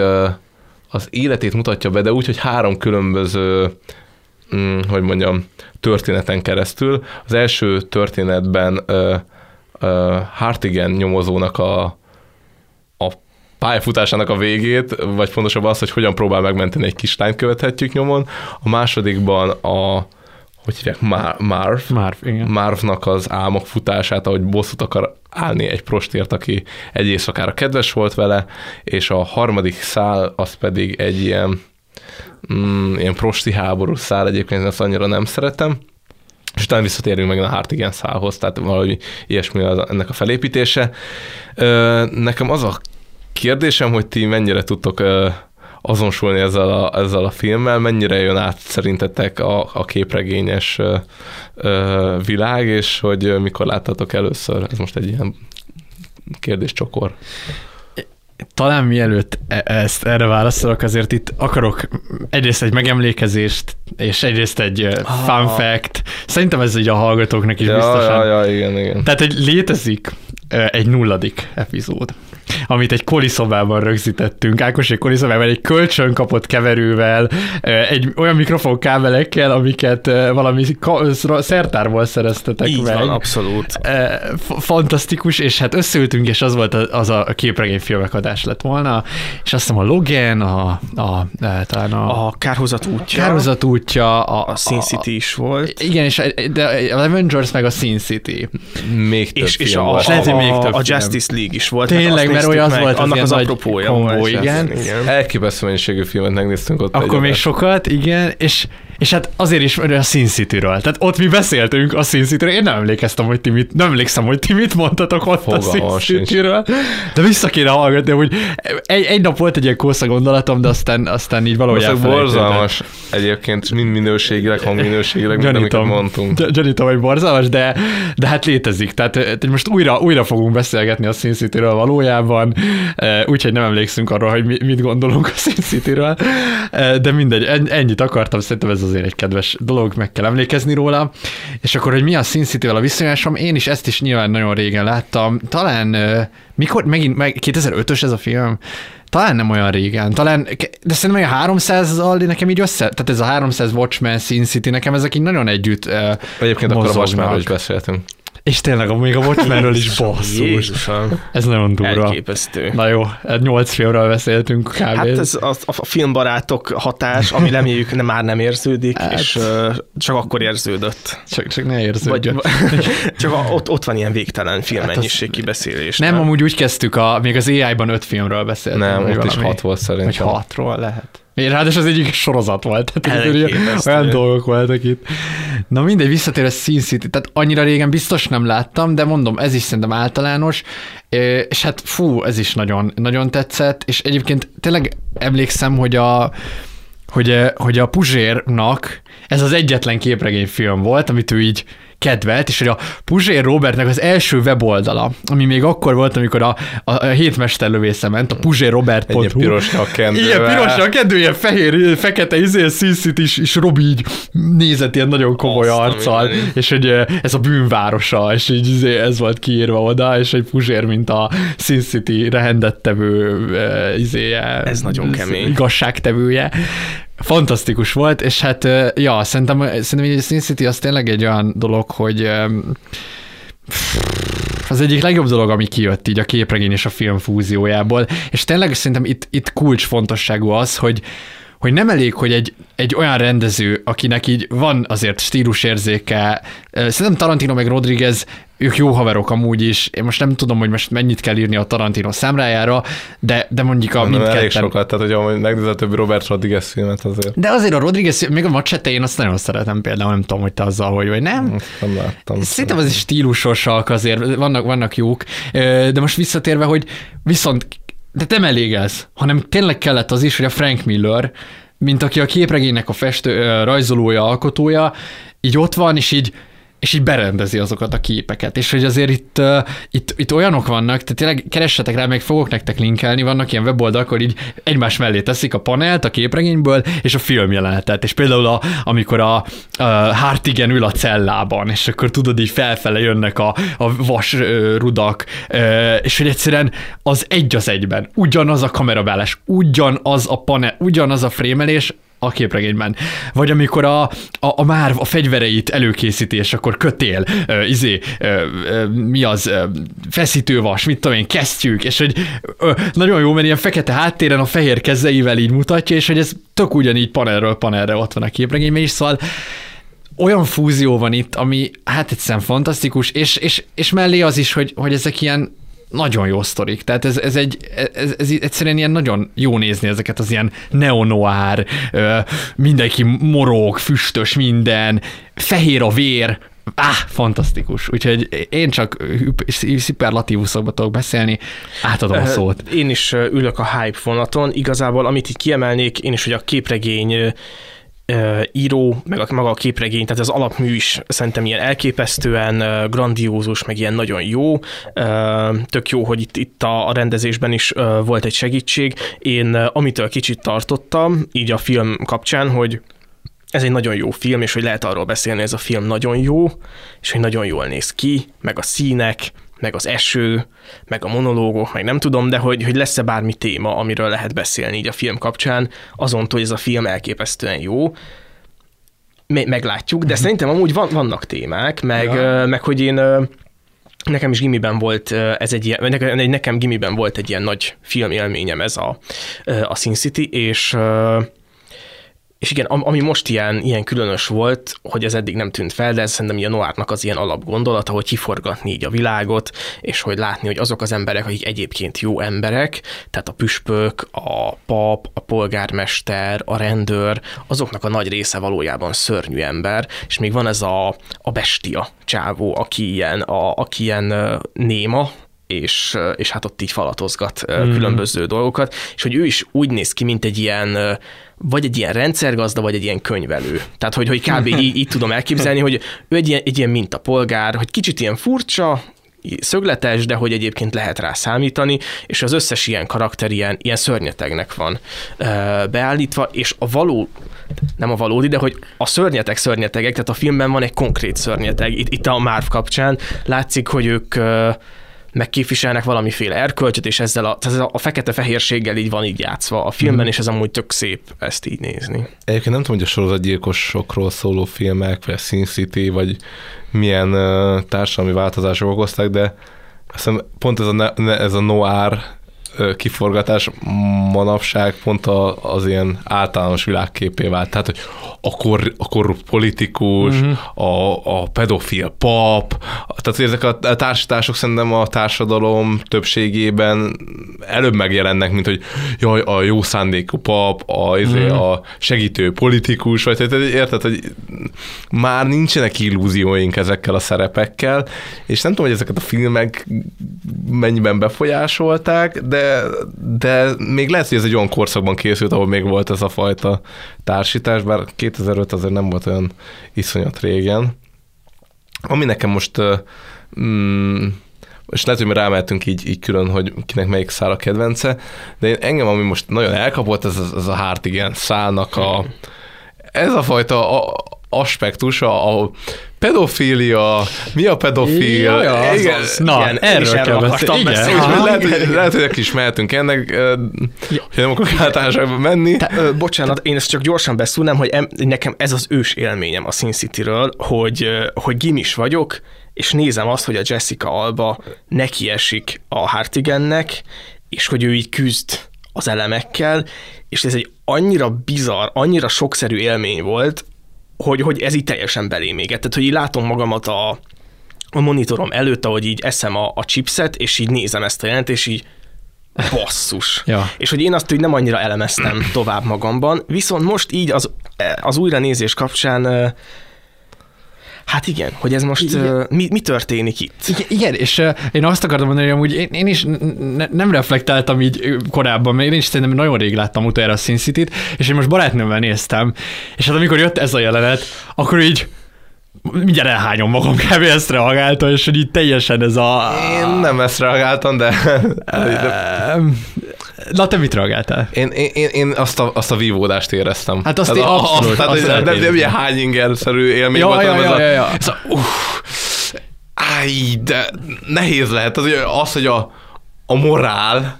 az életét mutatja be, de úgy, hogy három különböző hogy mondjam, történeten keresztül. Az első történetben ö, ö, Hartigan nyomozónak a, a pályafutásának a végét, vagy pontosabban az, hogy hogyan próbál megmenteni egy kislányt követhetjük nyomon. A másodikban a hogy hívják, Mar- Marv, Marv, igen. Marvnak az álmok futását, ahogy bosszút akar állni egy prostért, aki egy éjszakára kedves volt vele, és a harmadik szál az pedig egy ilyen, mm, ilyen prosti háború szál, egyébként ezt annyira nem szeretem, és utána visszatérünk meg a Hartigan szálhoz, tehát valahogy ilyesmi az, ennek a felépítése. Nekem az a kérdésem, hogy ti mennyire tudtok azonosulni ezzel a, ezzel a filmmel, mennyire jön át szerintetek a, a képregényes világ, és hogy mikor láttatok először? Ez most egy ilyen kérdéscsokor. Talán mielőtt e- ezt erre válaszolok, azért itt akarok egyrészt egy megemlékezést, és egyrészt egy ah. fun fact. Szerintem ez így a hallgatóknak is Ja, biztosan. ja, ja, igen, igen. Tehát, hogy létezik egy nulladik epizód. Amit egy koliszobában rögzítettünk. Ákos egy koliszobában egy kölcsön kapott keverővel, egy olyan mikrofonkábelekkel, amiket valami ka- szertárból szereztetek Így meg. van, abszolút. Fantasztikus, és hát összeültünk, és az volt az a képregényfilmek adás lett volna, és azt hiszem a Logan, a, a, a talán a, A kárhozat útja. Kárhozat útja, a, A Sin City is volt. igen, és a, de a Avengers meg a Sin City. Még több És, és film a, volt. És hogy még a, több a film. Justice League is volt. Tényleg, mert az meg, volt, az annak az apropója kombó, igen. igen. Elképesztő mennyiségű filmet megnéztünk ott. Akkor egy még sokat, igen, és, és hát azért is mert a Sin City-ről. Tehát ott mi beszéltünk a Sin City-ről, én nem emlékeztem, hogy ti mit, nem emlékszem, hogy ti mit mondtatok ott a Sin. City-ről, de vissza kéne hallgatni, hogy egy, egy nap volt egy ilyen kósza gondolatom, de aztán, aztán így valahogy Most borzalmas egyébként, mind minőségileg, hangminőségileg, mind amiket mondtunk. Gy- gyanítom, hogy borzalmas, de, de hát létezik. Tehát eh, most újra, újra fogunk beszélgetni a Sin City-ről valójában, eh, úgyhogy nem emlékszünk arra, hogy mi, mit gondolunk a Sin City-ről, Eh, de mindegy, en- ennyit akartam, szerintem ez azért egy kedves dolog, meg kell emlékezni róla. És akkor, hogy mi a Sin City-vel a viszonyásom, én is ezt is nyilván nagyon régen láttam. Talán, mikor, megint, meg 2005-ös ez a film? Talán nem olyan régen, talán, de szerintem a 300 Aldi nekem így össze, tehát ez a 300 Watchmen, Sin City, nekem ezek így nagyon együtt uh, Egyébként akkor a mozognak. Watchmenről is beszéltünk. És tényleg, még a Watchmenről is basszus. Jézusom. Ez nagyon durva. Elképesztő. Na jó, hát nyolc filmről beszéltünk kb. Hát ez a, a filmbarátok hatás, ami reméljük nem, már nem érződik, Hát. és uh, csak akkor érződött. Csak, csak ne érződjön. Vagy, csak a, ott, ott van ilyen végtelen filmmennyiség kibeszélés. Hát Nem, amúgy úgy kezdtük, a, még az AI-ban öt filmről beszéltünk. Nem, vagy ott is valami. hat volt Vagy szerintem. hatról lehet. Ráadásul az egyik sorozat volt. Tehát olyan dolgok voltak itt. Na mindegy, visszatér a Sin City. Tehát annyira régen biztos nem láttam, de mondom, ez is szerintem általános. És hát fú, ez is nagyon, nagyon tetszett. És egyébként tényleg emlékszem, hogy a, hogy, hogy a Puzsérnak ez az egyetlen képregényfilm volt, amit ő így kedvelt, és hogy a Puzsér Robertnek az első weboldala, ami még akkor volt, amikor a, a, a hétmesterlövésze ment, a puzsérrobert.hu. Ilyen pirosra kendővel. Igen, pirosra kendő, ilyen fehér, fekete, izé, szíszit is, és Robi így nézett ilyen nagyon komoly Azt a arccal, és hogy ez a bűnvárosa, és így izé, ez volt kiírva oda, és egy Puzsér, mint a Sin City rehendettevő eh, izéje. Ez nagyon kemény. Igazságtevője. Fantasztikus volt, és hát, ja, szerintem, szerintem a Sin City az tényleg egy olyan dolog, hogy az egyik legjobb dolog, ami kijött így a képregény és a film fúziójából, és tényleg szerintem itt, itt kulcsfontosságú az, hogy hogy nem elég, hogy egy, egy olyan rendező, akinek így van azért stílusérzéke, szerintem Tarantino meg Rodriguez, ők jó haverok amúgy is, én most nem tudom, hogy most mennyit kell írni a Tarantino számrájára, de, de mondjuk a Nem, elég mindketten... sokat, tehát majd megnézed a többi Robert Rodriguez filmet azért. De azért a Rodriguez, még a Machete, én azt nagyon szeretem például, nem tudom, hogy te azzal hogy vagy nem. Nem láttam. Szerintem az is stílusosak azért, vannak, vannak jók, de most visszatérve, hogy viszont de nem elég ez, hanem tényleg kellett az is, hogy a Frank Miller, mint aki a képregénynek a festő, rajzolója, alkotója, így ott van, és így és így berendezi azokat a képeket. És hogy azért itt, uh, itt, itt olyanok vannak, tehát tényleg keressetek rá, meg fogok nektek linkelni, vannak ilyen weboldalak, akkor így egymás mellé teszik a panelt a képregényből, és a filmjelenetet. És például a, amikor a, a Hartigen ül a cellában, és akkor tudod, így felfele jönnek a, a vas ö, rudak, ö, és hogy egyszerűen az egy az egyben, ugyanaz a kamerabeállás, ugyanaz a panel, ugyanaz a frémelés, a képregényben. Vagy amikor a, a, a már a fegyvereit előkészíti, és akkor kötél, ö, izé, ö, ö, mi az, ö, feszítővas, mit tudom én, kesztyűk, és hogy ö, nagyon jó, mert ilyen fekete háttéren a fehér kezeivel így mutatja, és hogy ez tök ugyanígy panelről panelre ott van a képregényben is, szóval olyan fúzió van itt, ami hát egyszerűen fantasztikus, és, és, és mellé az is, hogy, hogy ezek ilyen nagyon jó sztorik. Tehát ez, ez, egy, ez, ez egyszerűen ilyen nagyon jó nézni ezeket az ilyen neonoár, mindenki morog, füstös minden, fehér a vér, Á, fantasztikus. Úgyhogy én csak szuperlatívuszokba tudok beszélni, átadom a szót. Én is ülök a hype vonaton. Igazából, amit itt kiemelnék, én is, hogy a képregény író, meg a, maga a képregény, tehát az alapmű is szerintem ilyen elképesztően grandiózus, meg ilyen nagyon jó. Tök jó, hogy itt, itt a, rendezésben is volt egy segítség. Én amitől kicsit tartottam, így a film kapcsán, hogy ez egy nagyon jó film, és hogy lehet arról beszélni, ez a film nagyon jó, és hogy nagyon jól néz ki, meg a színek, meg az eső, meg a monológok, meg nem tudom, de hogy, hogy lesz-e bármi téma, amiről lehet beszélni így a film kapcsán, azon, hogy ez a film elképesztően jó, Me- meglátjuk, de szerintem amúgy van, vannak témák, meg, ja. meg hogy én Nekem is gimiben volt ez egy ilyen, nekem, nekem gimiben volt egy ilyen nagy filmélményem ez a, a Sin City, és és igen, ami most ilyen, ilyen különös volt, hogy ez eddig nem tűnt fel, de ez szerintem a Noárnak az ilyen alapgondolata, hogy kiforgatni így a világot, és hogy látni, hogy azok az emberek, akik egyébként jó emberek, tehát a püspök, a pap, a polgármester, a rendőr, azoknak a nagy része valójában szörnyű ember, és még van ez a, a bestia csávó, aki ilyen, a, aki ilyen néma, és, és hát ott így falatozgat mm. különböző dolgokat, és hogy ő is úgy néz ki, mint egy ilyen vagy egy ilyen rendszergazda, vagy egy ilyen könyvelő. Tehát, hogy, hogy kb. így, így tudom elképzelni, hogy ő egy ilyen, egy ilyen mintapolgár, hogy kicsit ilyen furcsa, szögletes, de hogy egyébként lehet rá számítani, és az összes ilyen karakter ilyen, ilyen szörnyetegnek van ö, beállítva, és a való, nem a valódi, de hogy a szörnyeteg szörnyetegek, tehát a filmben van egy konkrét szörnyeteg. Itt, itt a Marv kapcsán látszik, hogy ők ö, megképviselnek valamiféle erkölcsöt, és ezzel a, tehát a fekete-fehérséggel így van így játszva a filmben, mm. és ez amúgy tök szép ezt így nézni. Egyébként nem tudom, hogy a sorozatgyilkosokról szóló filmek, vagy a Sin City, vagy milyen uh, társadalmi változások okozták, de azt hiszem pont ez a, ez a noir kiforgatás manapság pont az ilyen általános világképé vált. Tehát, hogy a, kor, a korrupt politikus, uh-huh. a, a pedofil pap, tehát hogy ezek a társítások szerintem a társadalom többségében előbb megjelennek, mint hogy jaj, a jó szándékú pap, a, uh-huh. a segítő politikus, vagy tehát érted, hogy már nincsenek illúzióink ezekkel a szerepekkel, és nem tudom, hogy ezeket a filmek mennyiben befolyásolták, de de, még lehet, hogy ez egy olyan korszakban készült, ahol még volt ez a fajta társítás, bár 2005 azért nem volt olyan iszonyat régen. Ami nekem most mm, és lehet, hogy mi rámeltünk így, így külön, hogy kinek melyik szál a kedvence, de én, engem, ami most nagyon elkapott, ez, ez a Hartigen szálnak a, ez a fajta a, aspektus, a, a pedofília, mi a pedofil? Igen, az, na, igen, erről kell igen. beszélni. Aha, lehet, hogy, lehet, hogy is mehetünk ennek, ja. hogy nem akarok általánosságban menni. Te, ö, bocsánat, én ezt csak gyorsan beszúrnám, hogy em, nekem ez az ős élményem a Sin City-ről, hogy, hogy gimis vagyok, és nézem azt, hogy a Jessica Alba nekiesik a Hartigennek, és hogy ő így küzd az elemekkel, és ez egy annyira bizarr, annyira sokszerű élmény volt, hogy, hogy ez így teljesen belém égett. Tehát, hogy így látom magamat a, a monitorom előtt, ahogy így eszem a, a chipset, és így nézem ezt a jelentést, és így basszus. ja. És hogy én azt hogy nem annyira elemeztem tovább magamban, viszont most így az, az újranézés kapcsán Hát igen, hogy ez most igen. mi, mi történik itt? Igen, igen és uh, én azt akartam mondani, hogy amúgy én, én is ne, nem reflektáltam így korábban, mert én is szerintem nagyon rég láttam utoljára a Sin City-t, és én most barátnőmmel néztem, és hát amikor jött ez a jelenet, akkor így mindjárt elhányom magam, kb. ezt reagálta, és hogy így teljesen ez a... Én nem ezt reagáltam, de... Na, te mit reagáltál? Én, én, én, azt, a, azt a vívódást éreztem. Hát azt én abszolút. Azt, azt, azt de, nem ilyen hányinger-szerű élmény ja, volt, ja, ja, ez ja, ja. a, ez a uff, áj, de nehéz lehet. Az, az hogy a, a morál,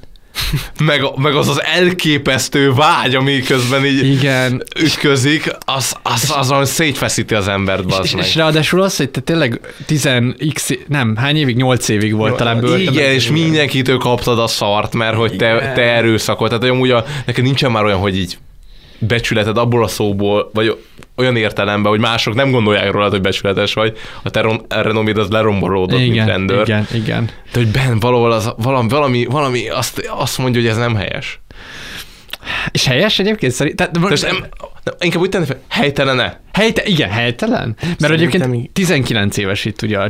meg, meg az az elképesztő vágy, ami közben így Igen. ütközik, az, az, az, az szétfeszíti az embert, és, és, és, ráadásul az, hogy te tényleg 10x, nem, hány évig, 8 évig volt Jó, talán bőrtön. Igen, és mindenkitől kaptad a szart, mert hogy te, te erőszakot, tehát amúgy a, neked nincsen már olyan, hogy így becsületed abból a szóból, vagy olyan értelemben, hogy mások nem gondolják róla, hogy becsületes vagy, a te renoméd az lerombolódott, igen, mint rendőr. Igen, igen. De hogy Ben valahol az, valami, valami, valami azt, azt mondja, hogy ez nem helyes. És helyes egyébként szerint? Tehát, most nem, nem, inkább úgy tenni, hogy helytelene. Helyte, igen, helytelen. Mert Szerintem egyébként így. 19 éves itt ugye a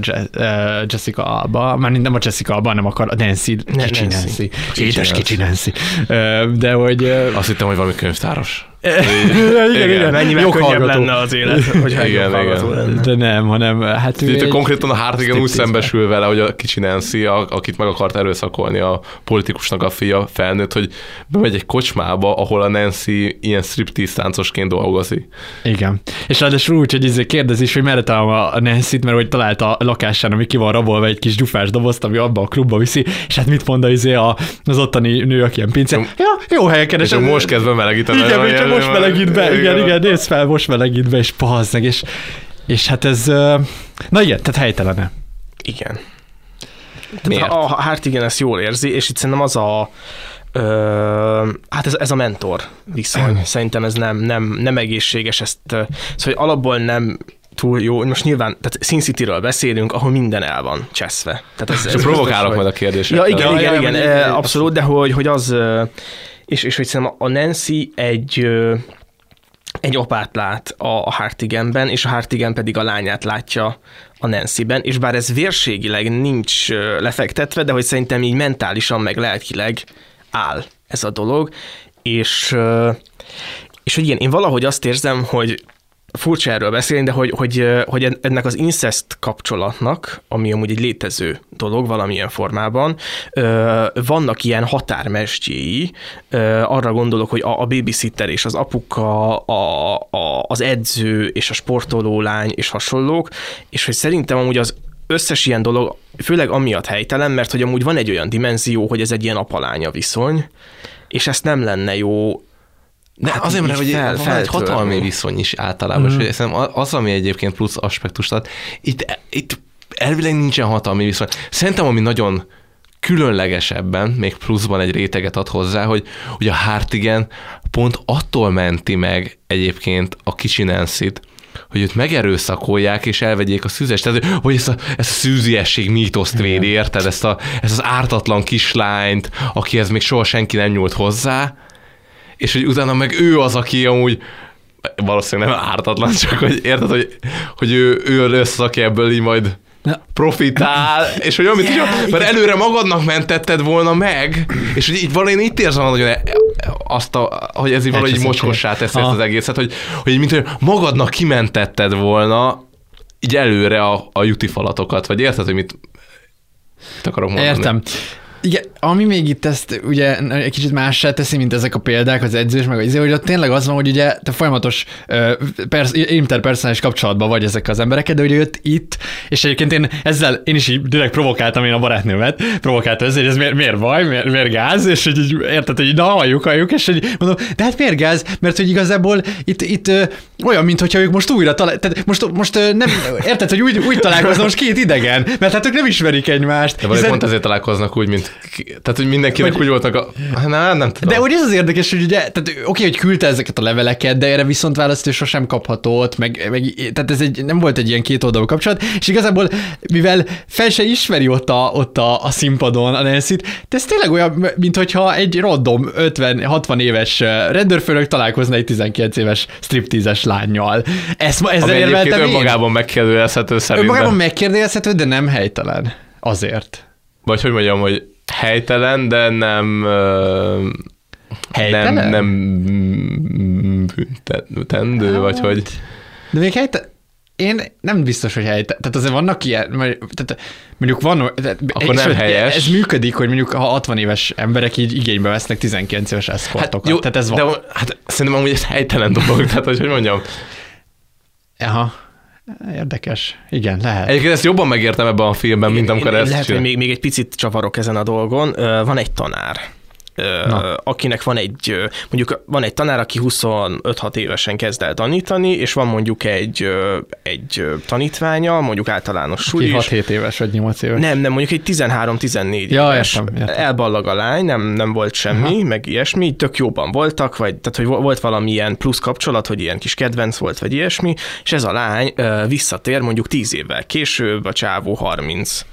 Jessica Alba, már nem a Jessica Alba, hanem akar a Nancy, ne, kicsi Nancy. Nancy. Édes kicsi Nancy. De hogy... Azt hittem, hogy valami könyvtáros. igen, igen, mennyivel könnyebb lenne az élet, hogy igen, igen. lenne. De nem, hanem hát ő egy... Konkrétan a Hartigan úgy szembesül vele, hogy a kicsi Nancy, akit meg akart erőszakolni a politikusnak a fia felnőtt, hogy bemegy egy kocsmába, ahol a Nancy ilyen striptease táncosként egyébként dolgozik. Igen. És ráadásul úgy, hogy izé kérdezi is, hogy merre találom a Nancy-t, mert hogy találta a lakásán, ami ki van rabolva egy kis gyufás dobozt, ami abba a klubba viszi, és hát mit mond izé a, az ottani nő, aki ilyen pince. Ja, jó helyen keres. És most kezdve melegíteni. Igen, csak most melegít be, igen, igen, nézd fel, most melegít be, és pahazzeg, és, és hát ez, na igen, tehát helytelene. Igen. Tehát a, a Hartigan ezt jól érzi, és itt szerintem az a Ö, hát ez, ez a mentor viszony. Szerintem ez nem, nem, nem egészséges, ezt, szóval hogy alapból nem túl jó. Most nyilván, tehát Sin City-ről beszélünk, ahol minden el van cseszve. Tehát ez, És ez provokálok biztos, majd a kérdésekkel. Ja, igen, Ja, igen, ja, igen, igen, abszolút, de hogy, hogy az, és, és hogy szerintem a Nancy egy, egy apát lát a, a Hartiganben, és a Hartigan pedig a lányát látja a Nancy-ben, és bár ez vérségileg nincs lefektetve, de hogy szerintem így mentálisan, meg lelkileg áll ez a dolog, és, és hogy igen, én valahogy azt érzem, hogy furcsa erről beszélni, de hogy, hogy, hogy ennek az incest kapcsolatnak, ami amúgy egy létező dolog valamilyen formában, vannak ilyen határmesdjéi, arra gondolok, hogy a, a babysitter és az apuka, a, a, az edző és a sportoló lány és hasonlók, és hogy szerintem amúgy az összes ilyen dolog, főleg amiatt helytelen, mert hogy amúgy van egy olyan dimenzió, hogy ez egy ilyen apalánya viszony, és ezt nem lenne jó De Hát azért, mert hogy fel- van egy hatalmi viszony is általában, mm. és szerintem az, ami egyébként plusz aspektust ad, itt, itt elvileg nincsen hatalmi viszony. Szerintem, ami nagyon különlegesebben, még pluszban egy réteget ad hozzá, hogy, hogy a Hartigan pont attól menti meg egyébként a kicsi Nancy-t, hogy őt megerőszakolják és elvegyék a szűzest. Tehát, hogy ezt a, ezt a szűziesség mítoszt védi, érted? Ezt, a, ezt az ártatlan kislányt, akihez még soha senki nem nyúlt hozzá, és hogy utána meg ő az, aki amúgy valószínűleg nem ártatlan, csak hogy érted, hogy, hogy ő, ő lesz, aki ebből így majd profitál, és hogy amit yeah, mert előre magadnak mentetted volna meg, és hogy így valahogy én itt érzem nagyon e- azt, a, hogy ez így valahogy mocskossá teszi ezt az egészet, hogy, hogy mint hogy magadnak kimentetted volna így előre a, a jutifalatokat, vagy érted, hogy mit, mit akarok mondani? Értem. Igen, ami még itt ezt ugye egy kicsit mássá teszi, mint ezek a példák, az edzés, meg az izé, hogy ott tényleg az van, hogy ugye te folyamatos ö, persz, interpersonális kapcsolatban vagy ezek az emberekkel, de ugye jött itt, és egyébként én ezzel, én is így direkt provokáltam én a barátnőmet, provokáltam ezzel, hogy ez miért, miért baj, miért, miért gáz, és hogy így, érted, hogy na halljuk, halljuk, és hogy mondom, de hát miért gáz, mert hogy igazából itt, itt ö, olyan, mintha ők most újra talál, tehát most, most ö, nem, érted, hogy úgy, úgy találkoznak most két idegen, mert hát ők nem ismerik egymást. De valahogy pont ezért találkoznak úgy, mint, tehát hogy mindenkinek Vagy- úgy voltak a, nem, nem tudom. De hogy ez az érdekes, hogy ugye, tehát oké, hogy küldte ezeket a leveleket, de erre viszont választ ő sosem kapható ott, meg, meg, tehát ez egy, nem volt egy ilyen két oldalú kapcsolat, és igazából, mivel fel se ismeri ott a, ott a, a színpadon a nancy de ez tényleg olyan, mint hogyha egy random 50-60 éves rendőrfőnök találkozna egy 19 éves striptízes lányjal. Ezt, ezzel Ami érveltem én. önmagában megkérdőjelezhető szerintem. Önmagában megkérdezhető, de nem helytelen. Azért. Vagy hogy mondjam, hogy helytelen, de nem... Helytelen? Nem, nem mm, büntetendő, vagy hogy... De még helyte... Én nem biztos, hogy helyte. Tehát azért vannak ilyen, tehát mondjuk van... Tehát, Akkor nem helyes. Ez működik, hogy mondjuk ha 60 éves emberek így igénybe vesznek 19 éves eszkortokat. jó, tehát ez van. De hát szerintem amúgy ez helytelen dolog, tehát hogy, hogy mondjam. Aha. Érdekes. Igen, lehet. Egyébként ezt jobban megértem ebben a filmben, mint amikor Én- ezt Lehet, hogy még, még egy picit csavarok ezen a dolgon. Van egy tanár, Na. akinek van egy, mondjuk van egy tanár, aki 25-6 évesen kezd el tanítani, és van mondjuk egy, egy tanítványa, mondjuk általános suli, 6-7 éves vagy 8 éves. nem, nem, mondjuk egy 13-14 Ja, éves. értem, értem. Elballag a lány, nem, nem volt semmi, Aha. meg ilyesmi, tök jóban voltak, vagy tehát, hogy vo- volt valamilyen plusz kapcsolat, hogy ilyen kis kedvenc volt, vagy ilyesmi, és ez a lány visszatér mondjuk 10 évvel később, a csávó 36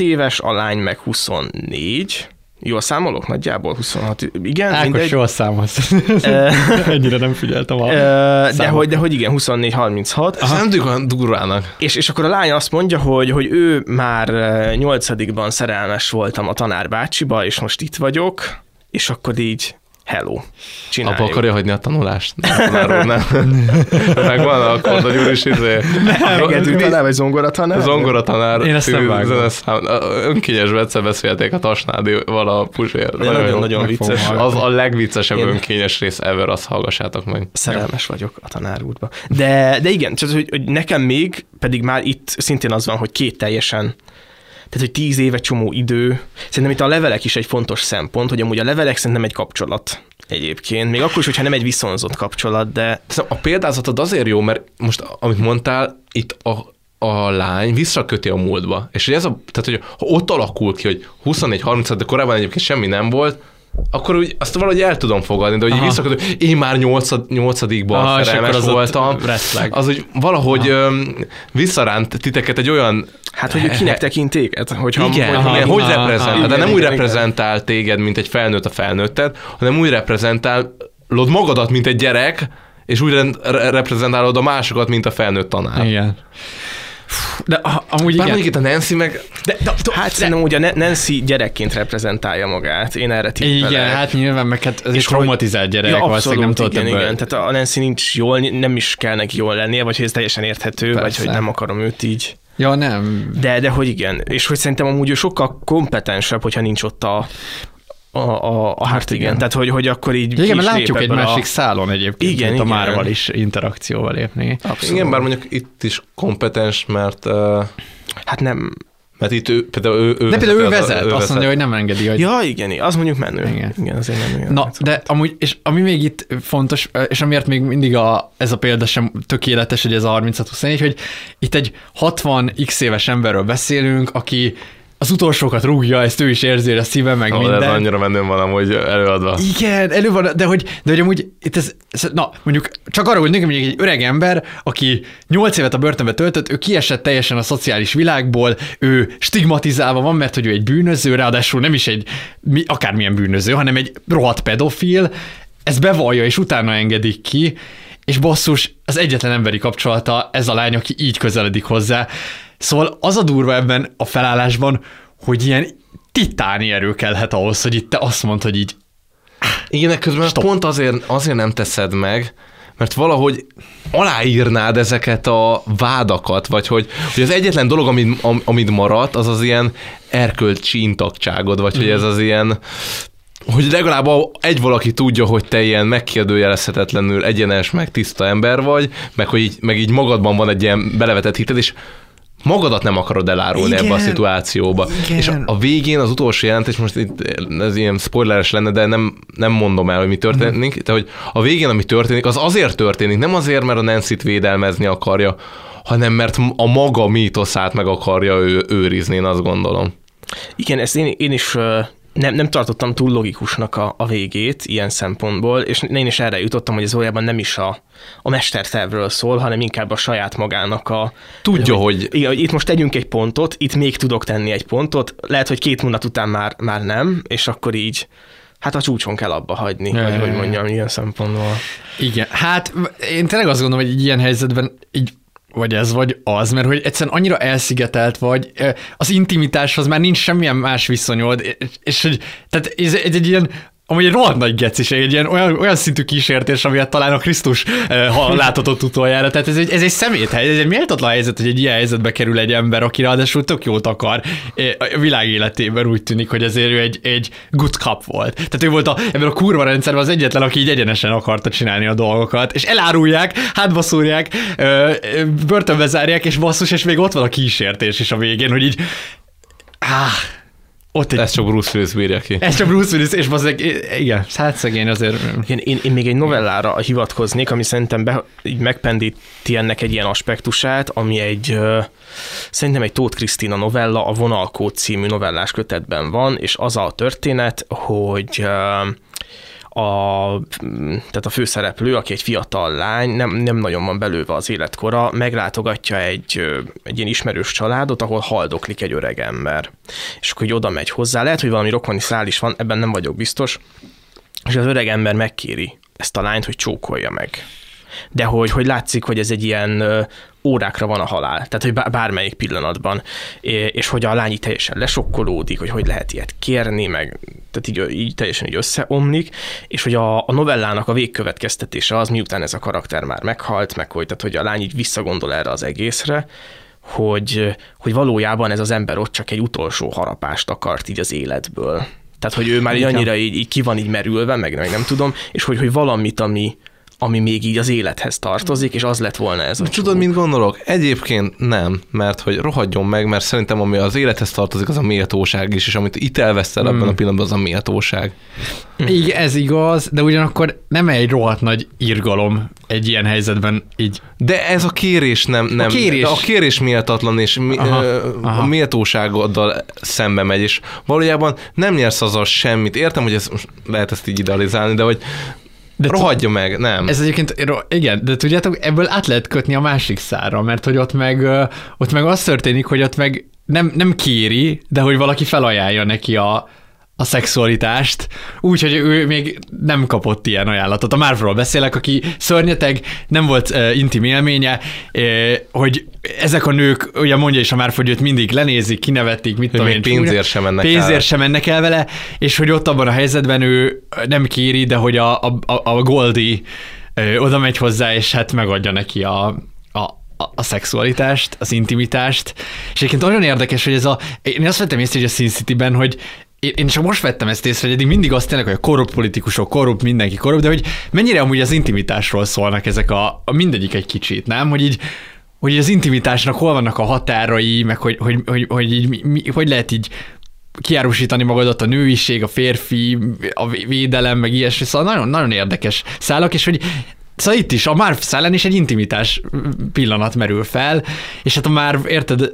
éves, a lány meg 24, Jól számolok? Nagyjából 26. Igen, Ákos, mindegy. jól számolsz. Ennyire nem figyeltem a de hogy, de hogy igen, 24-36. Ez nem tűnik olyan durvának. És, és akkor a lány azt mondja, hogy, hogy ő már nyolcadikban szerelmes voltam a tanárbácsiba, és most itt vagyok, és akkor így hello. Apa akarja hagyni a tanulást? Nem, úr, nem. Megvan a Korda Gyuri is izé. Hegedű tanár, vagy zongora tanár? Zongora tanár. Én ezt nem vágom. zeneszám. Önkényes Bece beszélték a Tasnádival a Pusér. Nagyon-nagyon vicces. Az a legviccesebb Én- önkényes rész ever, azt hallgassátok meg. Szerelmes vagyok a tanár úrba. De, de igen, csak hogy, hogy nekem még, pedig már itt szintén az van, hogy két teljesen tehát, hogy tíz éve csomó idő. Szerintem itt a levelek is egy fontos szempont, hogy amúgy a levelek szerintem egy kapcsolat egyébként. Még akkor is, hogyha nem egy viszonzott kapcsolat, de Szerintem A példázatod azért jó, mert most, amit mondtál, itt a, a lány visszaköti a múltba. És hogy ez a, tehát, hogy ha ott alakul ki, hogy 24-30, de korábban egyébként semmi nem volt, akkor úgy azt valahogy el tudom fogadni, de hogy Aha. én már nyolcad, nyolcadikban Aha, szerelmes az voltam, az úgy valahogy öm, visszaránt titeket egy olyan hát, hogy ő kinek tekint téged? Hogyha, igen, hogy, hogy, igen, hogy aha, reprezentál, aha, de nem igen, úgy igen, reprezentál téged, mint egy felnőtt a felnőtted, hanem úgy reprezentálod magadat, mint egy gyerek, és úgy re- re- reprezentálod a másokat, mint a felnőtt tanár. Igen. De a- amúgy Bár igen. mondjuk itt a Nancy meg... De, de, de, Hát szerintem ugye Ne- Nancy gyerekként reprezentálja magát. Én erre tippelek. igen, hát nyilván, meg hát ez És traumatizált gyerek, Ja, valószínűleg nem abszolút, tudott igen, ebből. igen. Tehát a Nancy nincs jól, nem is kell neki jól lennie, vagy hogy ez teljesen érthető, Persze. vagy hogy nem akarom őt így. Ja, nem. De, de hogy igen, és hogy szerintem amúgy ő sokkal kompetensebb, hogyha nincs ott a a, a, a hát igen. igen. Tehát, hogy, hogy akkor így ki Igen, mert látjuk egy másik a... szálon egyébként, Igen, itt a igen. Márval is interakcióval lépni. Abszolút. Igen, bár mondjuk itt is kompetens, mert... Uh, Hát nem... mert itt ő, például ő, ő De például ő az- vezet, azt mondja, hogy nem engedi, hogy Ja, igen, az mondjuk menő. Igen. Igen, azért menő. Na, de amúgy, és ami még itt fontos, és amiért még mindig a, ez a példa sem tökéletes, hogy ez a 36-24, hogy itt egy 60 x éves emberről beszélünk, aki az utolsókat rúgja, ezt ő is érzi a szíve, meg Ó, minden. ez annyira menő van amúgy előadva. Igen, elő van, de hogy, de hogy amúgy itt ez, ez na, mondjuk csak arra, hogy nekem egy öreg ember, aki 8 évet a börtönbe töltött, ő kiesett teljesen a szociális világból, ő stigmatizálva van, mert hogy ő egy bűnöző, ráadásul nem is egy mi, akármilyen bűnöző, hanem egy rohadt pedofil, ez bevallja, és utána engedik ki, és basszus, az egyetlen emberi kapcsolata ez a lány, aki így közeledik hozzá. Szóval az a durva ebben a felállásban, hogy ilyen titáni erő kellhet ahhoz, hogy itt te azt mondod, hogy így Igen, közben Stop. pont azért, azért nem teszed meg, mert valahogy aláírnád ezeket a vádakat, vagy hogy, hogy az egyetlen dolog, amit, am- amit maradt, az az ilyen erkölcsi intaktságod, vagy hogy ez az ilyen, hogy legalább egy valaki tudja, hogy te ilyen megkérdőjelezhetetlenül egyenes, meg tiszta ember vagy, meg hogy így, meg így magadban van egy ilyen belevetett hited, és magadat nem akarod elárulni Igen. ebbe a szituációba. Igen. És a, végén az utolsó jelentés, most itt ez ilyen spoileres lenne, de nem, nem mondom el, hogy mi történik, de hogy a végén, ami történik, az azért történik, nem azért, mert a Nancy-t védelmezni akarja, hanem mert a maga mítoszát meg akarja ő, őrizni, én azt gondolom. Igen, ezt én, én is nem, nem tartottam túl logikusnak a, a végét ilyen szempontból, és én is erre jutottam, hogy ez valójában nem is a, a mestertervről szól, hanem inkább a saját magának a... Tudja, hogy- Igen, hogy itt most tegyünk egy pontot, itt még tudok tenni egy pontot, lehet, hogy két mondat után már, már nem, és akkor így hát a csúcson kell abba hagyni, Ja, hogy ja. mondjam, ilyen szempontból. Igen, hát én tényleg azt gondolom, hogy egy ilyen helyzetben így vagy ez, vagy az, mert hogy egyszerűen annyira elszigetelt vagy, az intimitáshoz már nincs semmilyen más viszonyod, és hogy, tehát ez, ez egy ilyen, amúgy egy rohadt nagy geciség, egy ilyen olyan, olyan szintű kísértés, amilyet talán a Krisztus eh, ha láthatott utoljára. Tehát ez egy, ez egy szeméthely, ez egy méltatlan helyzet, hogy egy ilyen helyzetbe kerül egy ember, aki ráadásul tök jót akar eh, a világ életében úgy tűnik, hogy ezért ő egy, egy good cup volt. Tehát ő volt a, ebben a kurva rendszerben az egyetlen, aki így egyenesen akarta csinálni a dolgokat, és elárulják, hátba szúrják, ö, börtönbe zárják, és basszus, és még ott van a kísértés is a végén, hogy így áh, ott egy Ez csak Bruce Willis bírja ki. ez csak Bruce Willis, és bazzeg, igen, hát szegény azért. Én, én, én még egy novellára hivatkoznék, ami szerintem be, így megpendíti ennek egy ilyen aspektusát, ami egy, szerintem egy Tóth Krisztina novella, a Vonalkód című novellás kötetben van, és az a történet, hogy ö, a, tehát a főszereplő, aki egy fiatal lány, nem, nem nagyon van belőve az életkora, meglátogatja egy, egy ilyen ismerős családot, ahol haldoklik egy öreg ember. És akkor hogy oda megy hozzá, lehet, hogy valami rokoni szál is van, ebben nem vagyok biztos, és az öreg ember megkéri ezt a lányt, hogy csókolja meg. De hogy, hogy látszik, hogy ez egy ilyen órákra van a halál, tehát hogy bá- bármelyik pillanatban, és hogy a lány így teljesen lesokkolódik, hogy hogy lehet ilyet kérni, meg tehát így, így teljesen így összeomlik, és hogy a, a novellának a végkövetkeztetése az, miután ez a karakter már meghalt, meg hogy, tehát, hogy a lány így visszagondol erre az egészre, hogy, hogy valójában ez az ember ott csak egy utolsó harapást akart így az életből. Tehát, hogy ő már így annyira így, így ki van így merülve, meg, meg nem tudom, és hogy, hogy valamit, ami, ami még így az élethez tartozik, és az lett volna ez a Tudod, mint gondolok? Egyébként nem, mert hogy rohadjon meg, mert szerintem ami az élethez tartozik, az a méltóság is, és amit itt elveszel Hmm. ebben a pillanatban, az a méltóság. Igen, ez igaz, de ugyanakkor nem egy rohadt nagy irgalom egy ilyen helyzetben így. De ez a kérés nem, nem A kérés. De a kérés méltatlan, és mi, Aha, ö, aha. a méltóságoddal szembe megy, és valójában nem nyersz azzal semmit. Értem, hogy ez most lehet ezt így idealizálni, de hogy de rohadja meg, nem. Ez egyébként, igen, de tudjátok, ebből át lehet kötni a másik szára, mert hogy ott meg, ott meg az történik, hogy ott meg nem, nem kéri, de hogy valaki felajánlja neki a, a szexualitást, úgyhogy ő még nem kapott ilyen ajánlatot. A Marvelról beszélek, aki szörnyeteg, nem volt uh, intim élménye, uh, hogy ezek a nők, ugye mondja is a Marvel, hogy őt mindig lenézik, kinevetik, mit tudom még én, pénzért sem mennek pénzért el. sem mennek el vele, és hogy ott abban a helyzetben ő nem kéri, de hogy a, a, a- Goldie ö, oda megy hozzá, és hát megadja neki a, a, a- a szexualitást, az intimitást. És egyébként nagyon érdekes, hogy ez a, én azt vettem észre, hogy a Sin City-ben, hogy én csak most vettem ezt észre, hogy eddig mindig azt tényleg, hogy a korrupt politikusok, korrupt, mindenki korrupt, de hogy mennyire amúgy az intimitásról szólnak ezek a, a mindegyik egy kicsit, nem? Hogy így, hogy így az intimitásnak hol vannak a határai, meg hogy, hogy, hogy, hogy, így, mi, mi, hogy lehet így kiárusítani magadat a nőiség, a férfi, a vé- védelem, meg ilyesmi, szóval nagyon, nagyon érdekes szálak, és hogy Szóval itt is, a Marv szállán is egy intimitás pillanat merül fel, és hát a Marv, érted,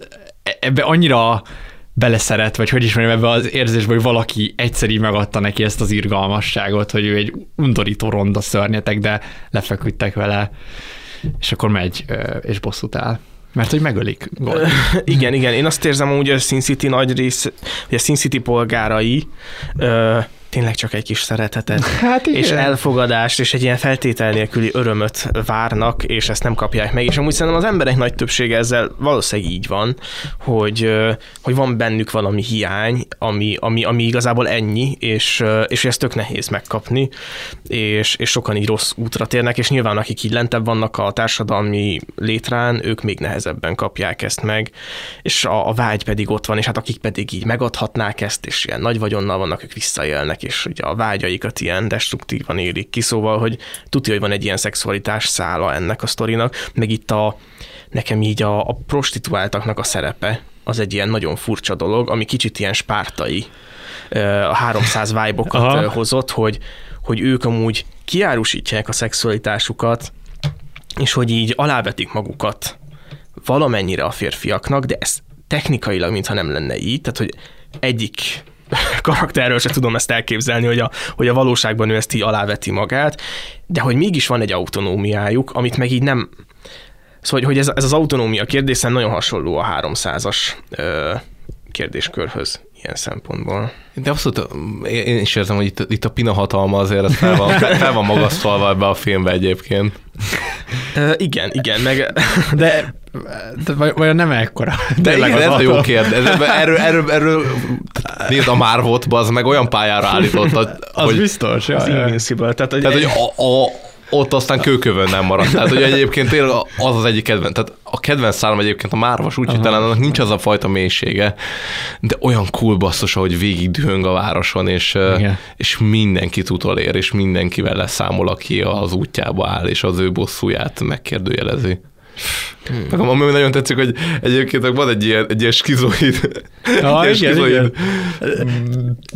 ebbe annyira beleszeret, vagy hogy is mondjam, ebbe az érzésbe, hogy valaki egyszer így megadta neki ezt az irgalmasságot, hogy ő egy undorító ronda szörnyetek, de lefeküdtek vele, és akkor megy és bosszút áll. Mert hogy megölik. Gold. igen, igen. Én azt érzem, hogy a Sin City nagy rész, hogy a Sin City polgárai ö, tényleg csak egy kis szeretetet Hát igen. és elfogadást és egy ilyen feltétel nélküli örömöt várnak, és ezt nem kapják meg. És amúgy szerintem az emberek nagy többsége ezzel valószínűleg így van, hogy, hogy van bennük valami hiány, ami, ami, ami igazából ennyi, és, és ezt tök nehéz megkapni, és, és sokan így rossz útra térnek, és nyilván akik így lentebb vannak a társadalmi létrán, ők még nehezebben kapják ezt meg, és a, a vágy pedig ott van, és hát akik pedig így megadhatnák ezt, és ilyen nagy vagyonnal vannak, ők visszaélnek, és ugye a vágyaikat ilyen destruktívan élik ki, szóval, hogy tudja, hogy van egy ilyen szexualitás szála ennek a sztorinak, meg itt a, nekem így a, a prostituáltaknak a szerepe, az egy ilyen nagyon furcsa dolog, ami kicsit ilyen spártai, a 300 vibe-okat Aha. ö, hozott, hogy, hogy ők amúgy kiárusítják a szexualitásukat, és hogy így alávetik magukat valamennyire a férfiaknak, de ez technikailag mintha nem lenne így, tehát hogy egyik karakterről se tudom ezt elképzelni, hogy a, hogy a valóságban ő ezt így aláveti magát, de hogy mégis van egy autonómiájuk, amit meg így nem... Szóval, hogy ez, ez az autonómia kérdés szerintem nagyon hasonló a 300-as ö, kérdéskörhöz ilyen szempontból. De abszolút, én is érzem, hogy itt, itt a pina hatalma azért az fel van, fel van magasztalva ebbe a filmbe egyébként. Ö, igen, igen, meg... De, de vaj- vajon nem ekkora? De igen, ez a jó kérdés. Erről, erről, erről nézd a Marvot, az meg olyan pályára állította, Az hogy, biztos, ja, Az ja. Invincible, tehát, hogy, tehát, hogy a, a, ott aztán kőkövön nem maradt. Tehát, hogy egyébként tényleg az az egyik kedvenc. Tehát a kedvenc szállam egyébként a Márvas, úgyhogy talán annak nincs az a fajta mélysége, de olyan cool basszus, ahogy végig dühöng a városon, és, Igen. és mindenkit utolér, és mindenkivel leszámol, aki az útjába áll, és az ő bosszúját megkérdőjelezi. Hmm. Meg ami nagyon tetszik, hogy egyébként van egy ilyen, egy ilyen skizoid, Ja, egy ilyen skizoid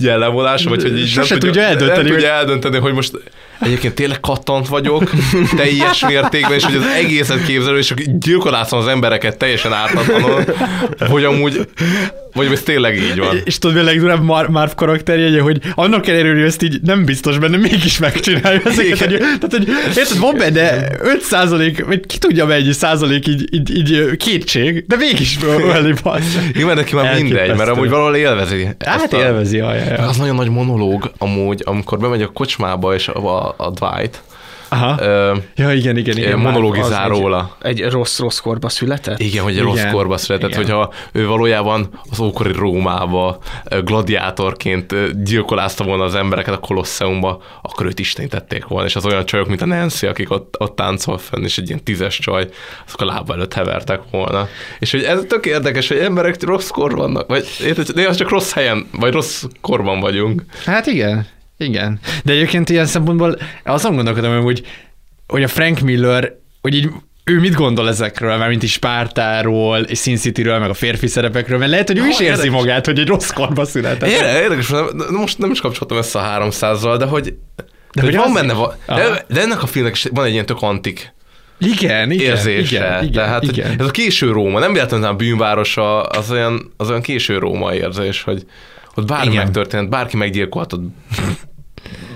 jellemvonása, vagy hogy így Sose tudja eldönteni, nem hogy- tudja eldönteni, hogy most egyébként tényleg kattant vagyok, teljes mértékben, és hogy az egészet képzelő, és gyilkolászom az embereket teljesen ártatlanul, hogy amúgy, vagy ez tényleg így van. És tudod, mi a legdurább Mar- Marv karakterje, hogy annak ellenére, hogy ezt így nem biztos benne, mégis megcsinálja ezeket. Hogy, tehát, hogy érted, van benne 5 százalék, vagy ki tudja mennyi százalék így, így, így kétség, de mégis ölni passz. Nyilván neki már mindegy, mert amúgy valahol élvezi. Hát ezt a- élvezi, jaj, jaj, jaj. Az nagyon nagy monológ amúgy, amikor bemegy a kocsmába, és a, a, a Dwight, Aha. Ö, Ja, igen, igen, igen. monologizál Az egy- róla. Egy rossz, rossz korba született? Igen, hogy egy Igen, rossz korba született, igen. hogyha ő valójában az ókori Rómába gladiátorként gyilkolázta volna az embereket a Kolosseumba, akkor őt istenítették volna, és az olyan csajok, mint a Nancy, akik ott, ott táncol fenn, és egy ilyen tízes csaj, azok a lába előtt hevertek volna. És hogy ez tök érdekes, hogy emberek rossz kor vannak, vagy érted, néha csak rossz helyen, vagy rossz korban vagyunk. Hát igen, igen. De egyébként ilyen szempontból azon gondolkodom, hogy, hogy a Frank Miller, hogy így ő mit gondol ezekről, már mint is Spártáról, és Sin City-ről, meg a férfi szerepekről, mert lehet, hogy ő is Ha, érzi érdekes. magát, hogy egy rossz korba született. Érdekes, érdekes, de most nem is kapcsoltam össze a 300-zal, de hogy, de De hogy hogy van benne, is. va- de, de, ennek a filmnek is van egy ilyen tök antik Igen, igen, érzése. igen, igen, Tehát igen. ez a késő Róma, nem véletlenül a bűnvárosa, az olyan, az olyan késő Róma érzés, hogy ott bármi Igen. megtörtént, bárki meggyilkolhatod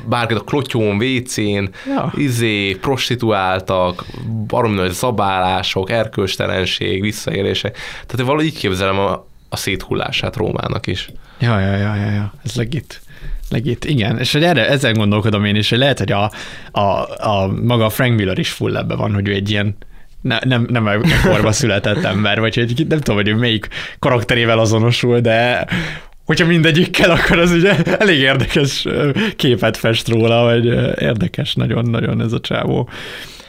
bárkit a klotyón, WC-n, Ja. izé, prostituáltak, baromi nagy zabálások, erkölcstelenség, visszaélések. Tehát valahogy így képzelem a, a széthullását Rómának is. Ja, ja, ja, ja, ja. ez legit. Legit, igen. És hogy erre, ezen gondolkodom én is, hogy lehet, hogy a, a, a maga Frank Miller is full ebbe van, hogy ő egy ilyen ne, nem, nem a korba született ember, vagy hogy nem tudom, hogy ő melyik karakterével azonosul, de hogyha mindegyikkel, akkor az ugye elég érdekes képet fest róla, vagy érdekes nagyon-nagyon ez a csávó.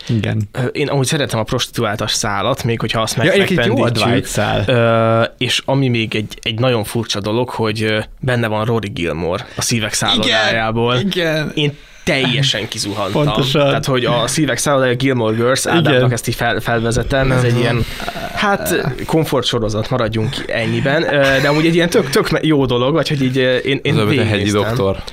Igen. Én amúgy szeretem a prostituáltas szálat, még hogyha azt meg, Ja, megpendítjük. Szál. Ö, és ami még egy, egy nagyon furcsa dolog, hogy benne van Rory Gilmore a szívek szállodájából. Igen. Én teljesen kizuhantam. Pontosan. Tehát, hogy a szívek szállodája Gilmore Girls. Ádámnak ezt így fel, felvezetem, ez egy ilyen, hát komfortsorozat, maradjunk ennyiben, de amúgy egy ilyen tök, tök jó dolog, vagy hogy így én, én mint a hegyi doktor.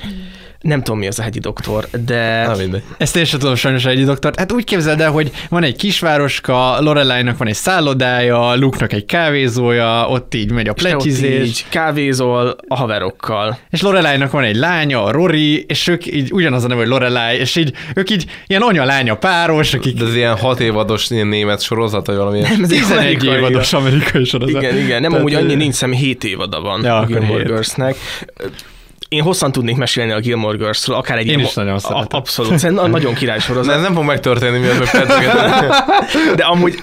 Nem tudom, mi az a hegyi doktor, de... Na mindegy. Ezt én sem tudom sajnos egy doktort. Hát úgy képzeld el, hogy van egy kisvároska, Lorelai-nak van egy szállodája, Luke-nak egy kávézója, ott így megy a pletyizés. így kávézol a haverokkal. És Lorelai-nak van egy lánya, a Rory, és ők így ugyanaz a neve, hogy Lorelai, és így ők így ilyen anya-lánya páros, akik De ez ilyen hat évados ilyen német sorozat, vagy valami Nem, ez egy 11 amerikai évados amerikai sorozat. Igen, igen, nem Tehát, amúgy annyi nincs, szem 7 évada van Ja, a Gilmore. Girlsnek. Én hosszan tudnék mesélni a Gilmore Girls-ről, akár egy Én is nagyon a- szeretem. Abszolút, szerintem nagyon király sorozat, ez nem fog megtörténni, miatt meg de amúgy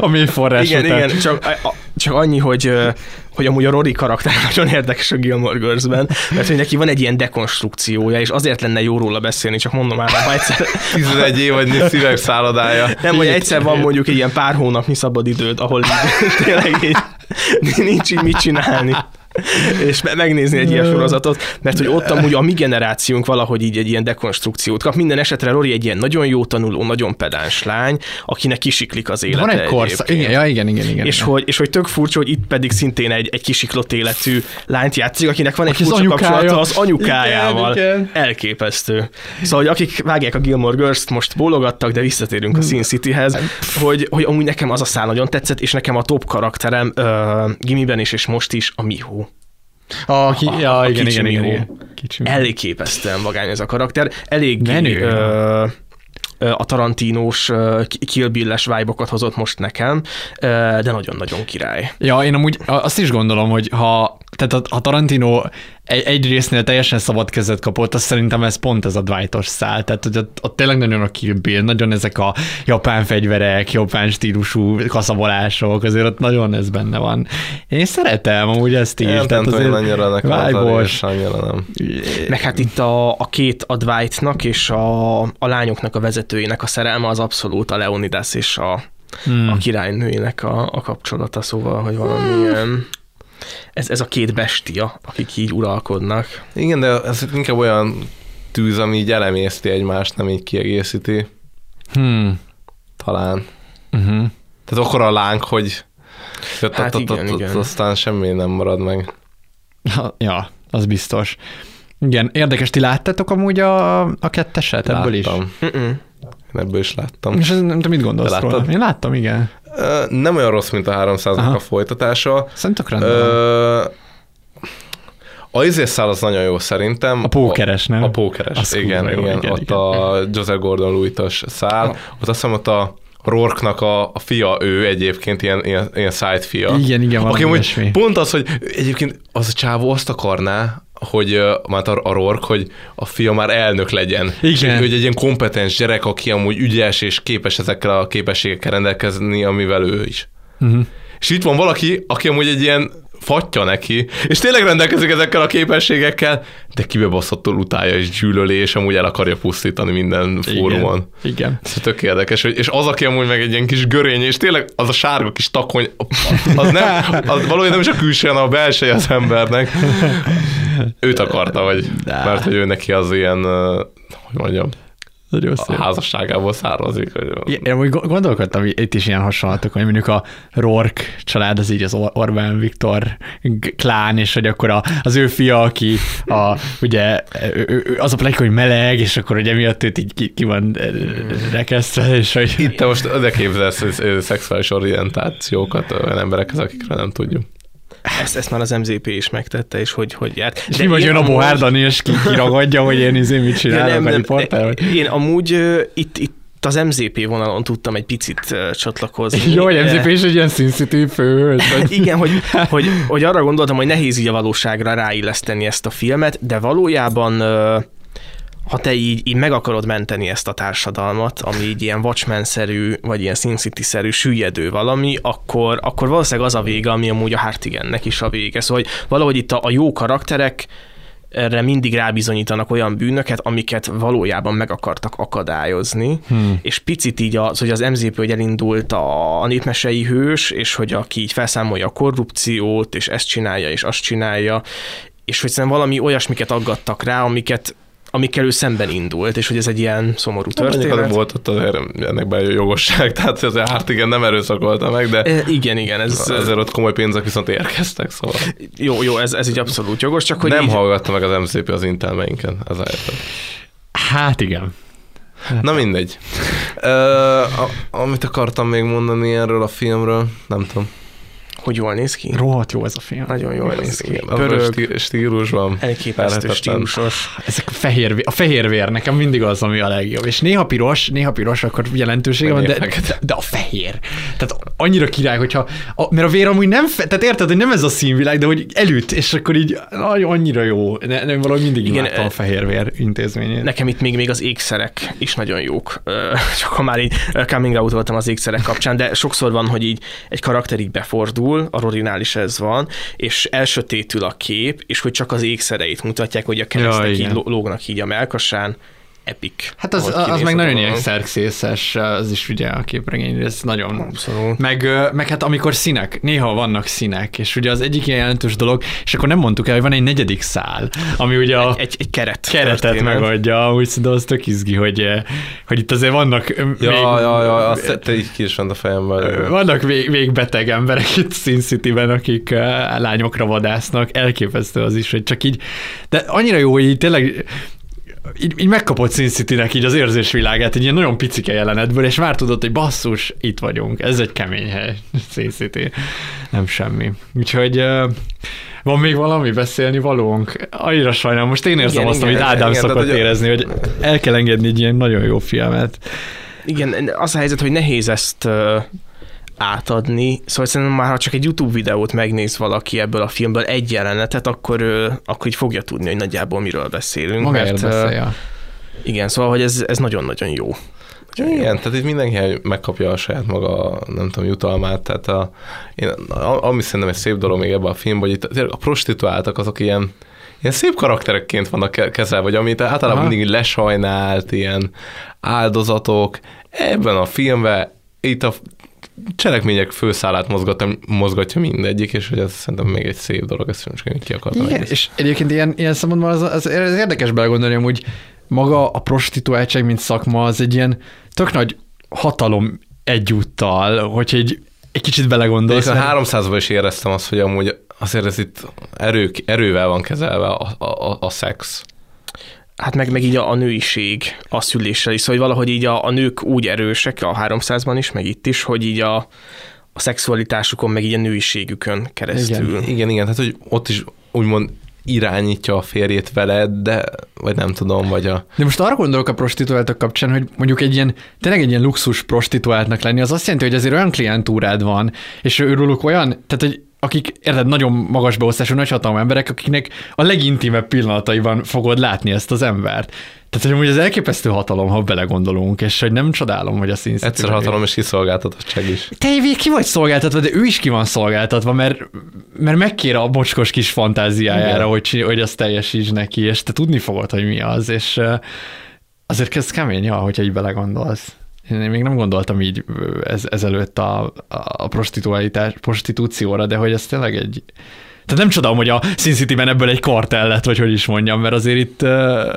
A mély forrás igen, után. igen, csak, csak annyi, hogy hogy amúgy a Rory karakter nagyon érdekes a Gilmore Girls-ben, mert hogy neki van egy ilyen dekonstrukciója, és azért lenne jó róla beszélni, csak mondom már, ha egyszer, 11 év vagy szívek szállodája. nem, hogy egyszer van mondjuk egy ilyen pár hónapnyi szabadidőd, ahol így, tényleg így, nincs így mit csinálni és me- megnézni egy ilyen sorozatot, mert hogy ott amúgy a mi generációnk valahogy így egy ilyen dekonstrukciót kap. Minden esetre Rory egy ilyen nagyon jó tanuló, nagyon pedáns lány, akinek kisiklik az élete Van egy korszak, igen, ja, igen, igen, igen. És igen. hogy, és hogy tök furcsa, hogy itt pedig szintén egy, egy kisiklott életű lányt játszik, akinek van egy Aki az furcsa anyukája. kapcsolata az anyukájával. Igen, igen. Elképesztő. Szóval, hogy akik vágják a Gilmore Girls-t, most bólogattak, de visszatérünk a Sin Cityhez, hogy, hogy amúgy nekem az a szál nagyon tetszett, és nekem a top karakterem uh, Gimiben is, és most is a Miho. A, ki, a- ja, a igen, kicsi igen, igen. Kicsi Miho. Elképesztően vagány ez a karakter. Elég Menő. ö, a Tarantinos ö, Kill Bill-es vibe hozott most nekem, de nagyon-nagyon király. Ja, én amúgy azt is gondolom, hogy ha, tehát a, Tarantino egy, egy résznél teljesen szabad kezet kapott, azt szerintem ez pont ez a Dwightos szál, tehát hogy ott, ott tényleg nagyon a Kill Bill, nagyon ezek a japán fegyverek, japán stílusú kaszabolások, azért ott nagyon ez benne van. Én szeretem amúgy ezt is. Nem, nem tudom, én annyira nekem annyira nem. Meg hát itt a, a két, a Dwightnak és a, a lányoknak a vezetőjének a szerelme az abszolút a Leonidas és a, hmm. a királynőjének a, a kapcsolata, szóval, hogy valamilyen... Ez, ez a két bestia, akik így uralkodnak. Igen, de ez inkább olyan tűz, ami így elemészti egymást, nem így kiegészíti. Hmm. Talán. Uh-huh. Tehát akkor a láng, hogy Hát igen, igen. aztán semmi nem marad meg. Ja, az biztos. Igen, érdekes, ti láttátok amúgy a, a ketteset ebből is? Láttam. Ebből is láttam. És ez, nem tudom, mit gondolsz Te róla? láttad? Én láttam, igen. Nem olyan rossz, mint a 300 Aha. a folytatása. Szerintem rendben a izészál az nagyon jó szerintem. A pókeres, nem? A pókeres, Az igen, kurva jó, igen, igen, Ott igen. a Joseph Gordon-Lewitt-os szál. Ott azt hiszem ott a Rourke-nak a, a fia ő egyébként, ilyen, ilyen, ilyen side fia. Igen, igen, valami Aki pont az, hogy egyébként az a csávó azt akarná, hogy már a, Rork, hogy a fia már elnök legyen. Igen. És hogy, hogy egy ilyen kompetens gyerek, aki amúgy ügyes és képes ezekkel a képességekkel rendelkezni, amivel ő is. Uh-huh. És itt van valaki, aki amúgy egy ilyen fatja neki, és tényleg rendelkezik ezekkel a képességekkel, de kibebaszottul utálja és gyűlöli, és amúgy el akarja pusztítani minden fórumon. Igen. Ez tök érdekes, hogy, és az, aki amúgy meg egy ilyen kis görény, és tényleg az a sárga kis takony, az nem, az valójában nem is a külső, hanem a belseje az embernek. Őt akarta, vagy, mert hogy ő neki az ilyen, hogy mondjam, Nagyon a házasságából származik. Hogy Én amúgy gondolkodtam hogy itt is ilyen hasonlatok, hogy mondjuk a Rork család az így az Or- Orbán Viktor klán, és hogy akkor a, az ő fia, aki a, ugye az a plek, hogy meleg, és akkor ugye miatt őt így ki, ki van eh, rekesztve, és hogy... Itt te most oda képzelsz ö, ö, szexuális orientációkat olyan emberekhez, akikről nem tudjuk. Ezt, ezt már az MZP is megtette, és hogy, hogy járt. És mi vagy jön a Bohár Dani, és ki, kiragadja, hogy én izé mit Ja, csinálok a riporter? vagy? Én amúgy ö, itt, itt az MZP vonalon tudtam egy picit ö, csatlakozni. Jó, hogy MZP is egy ilyen szinszitű főhős. vagy- Igen, hogy, hogy, hogy arra gondoltam, hogy nehéz így a valóságra ráilleszteni ezt a filmet, de valójában ö, ha te így, így meg akarod menteni ezt a társadalmat, ami így ilyen Watchmen-szerű, vagy ilyen Sin City-szerű süllyedő valami, akkor, akkor valószínűleg az a vége, ami amúgy a Hartigennek is a vége. Szóval hogy valahogy itt a, a jó karakterek erre mindig rábizonyítanak olyan bűnöket, amiket valójában meg akartak akadályozni, hmm. és picit így az, hogy az MZP, hogy elindult a, a népmesei hős, és hogy aki így felszámolja a korrupciót, és ezt csinálja, és azt csinálja, és hogy szerintem valami olyasmiket aggattak rá, amiket amikkel ő szemben indult, és hogy ez egy ilyen szomorú Mondjuk történet. az volt ott azért ennek be jogosság, tehát azért Hartigan nem erőszakolta meg, de E, igen, igen, ez azért ott komoly pénzek viszont érkeztek, szóval jó, jó, ez, ez így abszolút jogos, csak hogy nem így, hallgatta meg az MCP az intelmeinken, ez a helyzet. Hát igen. Na mindegy. Ö, a, amit akartam még mondani erről a filmről, nem tudom. Hogy jól néz ki. Rohadt jó ez a film. Nagyon jól néz ki. Pörög, stí- stílusban. elképesztő stílusos. Ezek a fehér, a fehér vér nekem mindig az, ami a legjobb. És néha piros, néha piros, akkor jelentősége van, de, de, de, a fehér. Tehát annyira király, hogyha, a, mert a vér amúgy nem, fe, tehát érted, hogy nem ez a színvilág, de hogy elüt, és akkor így nagyon annyira jó. Ne, nem, valahogy mindig Igen, imádtam a e- fehér vér intézményét. Nekem itt még, még az ékszerek is nagyon jók. Csak ha már így coming out voltam az ékszerek kapcsán, de sokszor van, hogy így egy karakter így befordul, a Rorinál is ez van, és elsötétül a kép, és hogy csak az ékszereit mutatják, hogy a keresztek Ja, így lógnak így a melkasán. Epic. Hát az, az meg nagyon ilyen szerkszészes, az is ugye a képregény, ez nagyon... Abszolút. Meg, meg hát amikor színek, néha vannak színek, és ugye az egyik ilyen jelentős dolog, és akkor nem mondtuk el, hogy van egy negyedik szál, ami ugye a Egy, egy keret. keretet történet. megadja, úgy de az tök izgi, hogy, hogy itt azért vannak Ja, még, ja, ja, azt te, te így ki is ment a fejemben. vannak vég, végbeteg emberek itt Sin City-ben, akik lányokra vadásznak, elképesztő az is, hogy csak így, de annyira jó, hogy így tényleg így, így megkapott Sin City-nek így az érzésvilágát egy ilyen nagyon picike jelenetből, és már tudod, hogy basszus, itt vagyunk, ez egy kemény hely, Sin City, nem semmi. Úgyhogy van még valami beszélni valónk? Annyira sajnálom, most én érzem Igen, azt, igen, amit Ádám igen, szokott hogy- érezni, hogy el kell engedni egy ilyen nagyon jó filmet. Igen, az a helyzet, hogy nehéz ezt átadni, szóval szerintem már ha csak egy YouTube videót megnéz valaki ebből a filmből egy jelenetet, akkor, ö, akkor így fogja tudni, hogy nagyjából miről beszélünk. Magáért beszélje. Igen, szóval, hogy ez, ez nagyon-nagyon jó. Igen, tehát itt mindenki megkapja a saját maga, nem tudom, jutalmát, tehát a, én, ami szerintem egy szép dolog még ebben a filmben, hogy itt a prostituáltak azok ilyen, ilyen szép karakterekként vannak ke- kezelve, vagy amit általában Aha. mindig lesajnált, ilyen áldozatok. Ebben a filmben itt a cselekmények főszálát mozgatja, mozgatja mindegyik, és hogy ez szerintem még egy szép dolog, ezt én ki akartam Igen, egész. és egyébként ilyen, ilyen szempontból az, az, az érdekes belegondolni, hogy maga a prostituáltság, mint szakma, az egy ilyen tök nagy hatalom egyúttal, hogy egy, egy kicsit belegondolsz. Én a mert- 300-ban is éreztem azt, hogy amúgy azért ez itt erő, erővel van kezelve a, a, a, a szex. Hát meg, meg így a, a nőiség a szüléssel is, szóval hogy valahogy így a, a nők úgy erősek, a 300-ban is, meg itt is, hogy így a, a szexualitásukon, meg így a nőiségükön keresztül. Igen, igen, igen, tehát hogy ott is úgymond irányítja a férjét veled, de vagy nem tudom, vagy a... De most arra gondolok a prostituáltak kapcsán, hogy mondjuk egy ilyen, tényleg egy ilyen luxus prostituáltnak lenni, az azt jelenti, hogy azért olyan klientúrád van, és őrülük olyan, tehát hogy akik érted, nagyon magas beosztású, nagyhatalmú emberek, akiknek a legintimebb pillanataiban fogod látni ezt az embert. Tehát, hogy amúgy ez elképesztő hatalom, ha belegondolunk, és hogy nem csodálom, hogy a City Egyszer hatalom és kiszolgáltatottság is. te ki vagy szolgáltatva, de ő is ki van szolgáltatva, mert, mert megkér a mocskos kis fantáziájára, Igen. hogy, hogy azt teljesíts neki, és te tudni fogod, hogy mi az, és azért ez kemény, ja, hogyha így belegondolsz. Én még nem gondoltam így ez, ezelőtt a, a prostitúcióra, de hogy ez tényleg egy... Tehát nem csodálom, hogy a Sin City-ben ebből egy kartell lett, vagy hogy is mondjam, mert azért itt... ö,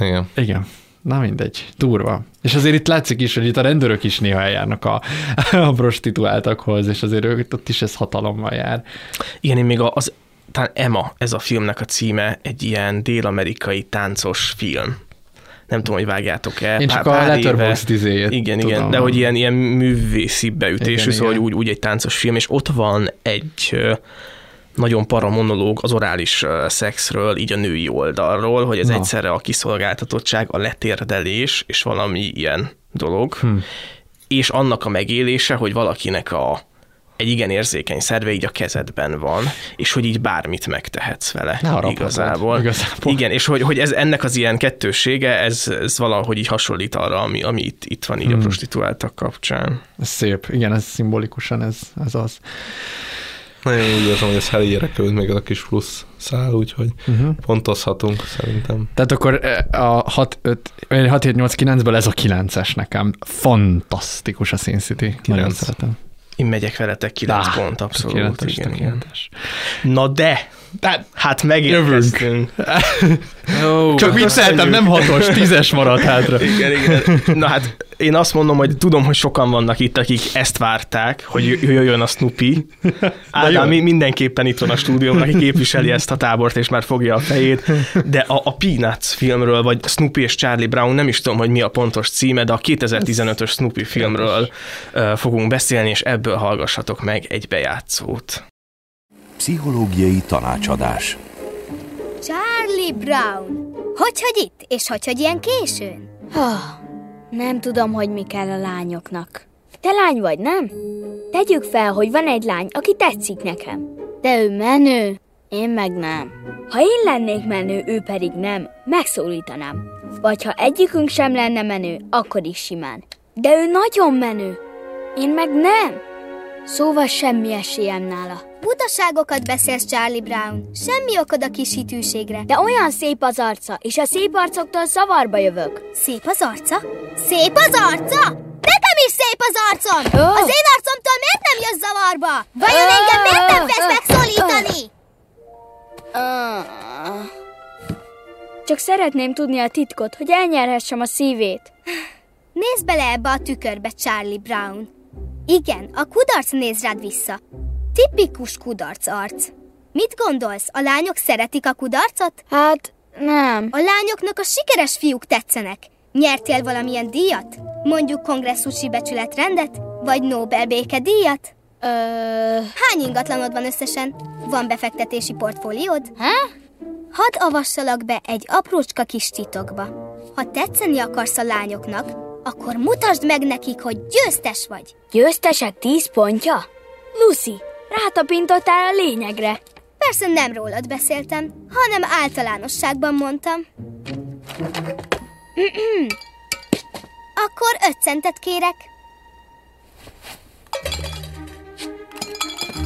Igen. igen. Na mindegy, durva. És azért itt látszik is, hogy itt a rendőrök is néha eljárnak a, a prostituáltakhoz, és azért ők, ott is ez hatalommal jár. Igen, én még a- az, talán Emma, ez a filmnek a címe, egy ilyen dél-amerikai táncos film. Nem tudom, hogy vágjátok-e. Én csak a Letterboxd izéjét Igen, tudom. igen, de hogy ilyen, ilyen művészi beütésű, Igen, szóval igen. Úgy, úgy egy táncos film, és ott van egy nagyon para monológ az orális szexről, így a női oldalról, hogy ez Na. egyszerre a kiszolgáltatottság, a letérdelés, és valami ilyen dolog, Hm. és annak a megélése, hogy valakinek a egy igen érzékeny szerve így a kezedben van, és hogy így bármit megtehetsz vele Ne igazából. igazából. Igen, és hogy, hogy ez ennek az ilyen kettősége, ez, ez valahogy így hasonlít arra, ami, ami itt, itt van így a Hmm. prostituáltak kapcsán. Ez szép. Igen, ez szimbolikusan, ez, ez az. Nagyon úgy érzem, hogy ez helyére került még ez a kis plusz szál, úgyhogy Uh-huh. pontozhatunk szerintem. Tehát akkor eh, a 6, 5, 6, 7, 8, 9-ből ez a 9-es nekem. Fantasztikus a Sin City. Nagyon Kilenc. szeretem. Én megyek veletek 9 Á, pont, abszolút. tökéletes, igen, igen. tökéletes. Na de, hát megérkeztünk. Ó, Csak vicceltem, nem hatos, tízes maradt hátra. Igen, igen. Na hát én azt mondom, hogy tudom, hogy sokan vannak itt, akik ezt várták, hogy jö- jöjjön a Snoopy. Ádám mi- mindenképpen itt van a stúdióban, aki képviseli ezt a tábort, és már fogja a fejét. De a, a Peanuts filmről, vagy Snoopy és Charlie Brown, nem is tudom, hogy mi a pontos címe, de a 2015-ös Snoopy filmről fogunk beszélni, és ebből hallgassatok meg egy bejátszót. Pszichológiai tanácsadás. Charlie Brown. Hogy, hogy itt? És hogy, hogy ilyen későn? Nem tudom, hogy mi kell a lányoknak. Te lány vagy, nem? Tegyük fel, hogy van egy lány, aki tetszik nekem. De ő menő, én meg nem. Ha én lennék menő, ő pedig nem, megszólítanám. Vagy ha egyikünk sem lenne menő, akkor is simán. De ő nagyon menő, én meg nem. Szóval semmi esélyem nála. Butaságokat beszélsz, Charlie Brown. Semmi okod a kis hitűségre. De olyan szép az arca, és a szép arcoktól zavarba jövök. Szép az arca? Szép az arca? Nekem is szép az arcom! Ó. Az én arcomtól miért nem jössz zavarba? Vajon engem miért nem vesz megszólítani? Csak szeretném tudni a titkot, hogy elnyerhessem a szívét. Nézd bele ebbe a tükörbe, Charlie Brown. Igen, a kudarc néz rád vissza. Tipikus kudarc arc. Mit gondolsz, a lányok szeretik a kudarcot? Hát, nem. A lányoknak a sikeres fiúk tetszenek. Nyertél valamilyen díjat? Mondjuk kongresszusi becsületrendet? Vagy Nobel békedíjat? Ö... Hány ingatlanod van összesen? Van befektetési portfóliód? Ha? Hadd avassalak be egy aprócska kis titokba. Ha tetszeni akarsz a lányoknak, akkor mutasd meg nekik, hogy győztes vagy. Győztesek tíz pontja? Lucy, rátapintottál a lényegre. Persze nem rólad beszéltem, hanem általánosságban mondtam. Akkor öt centet kérek.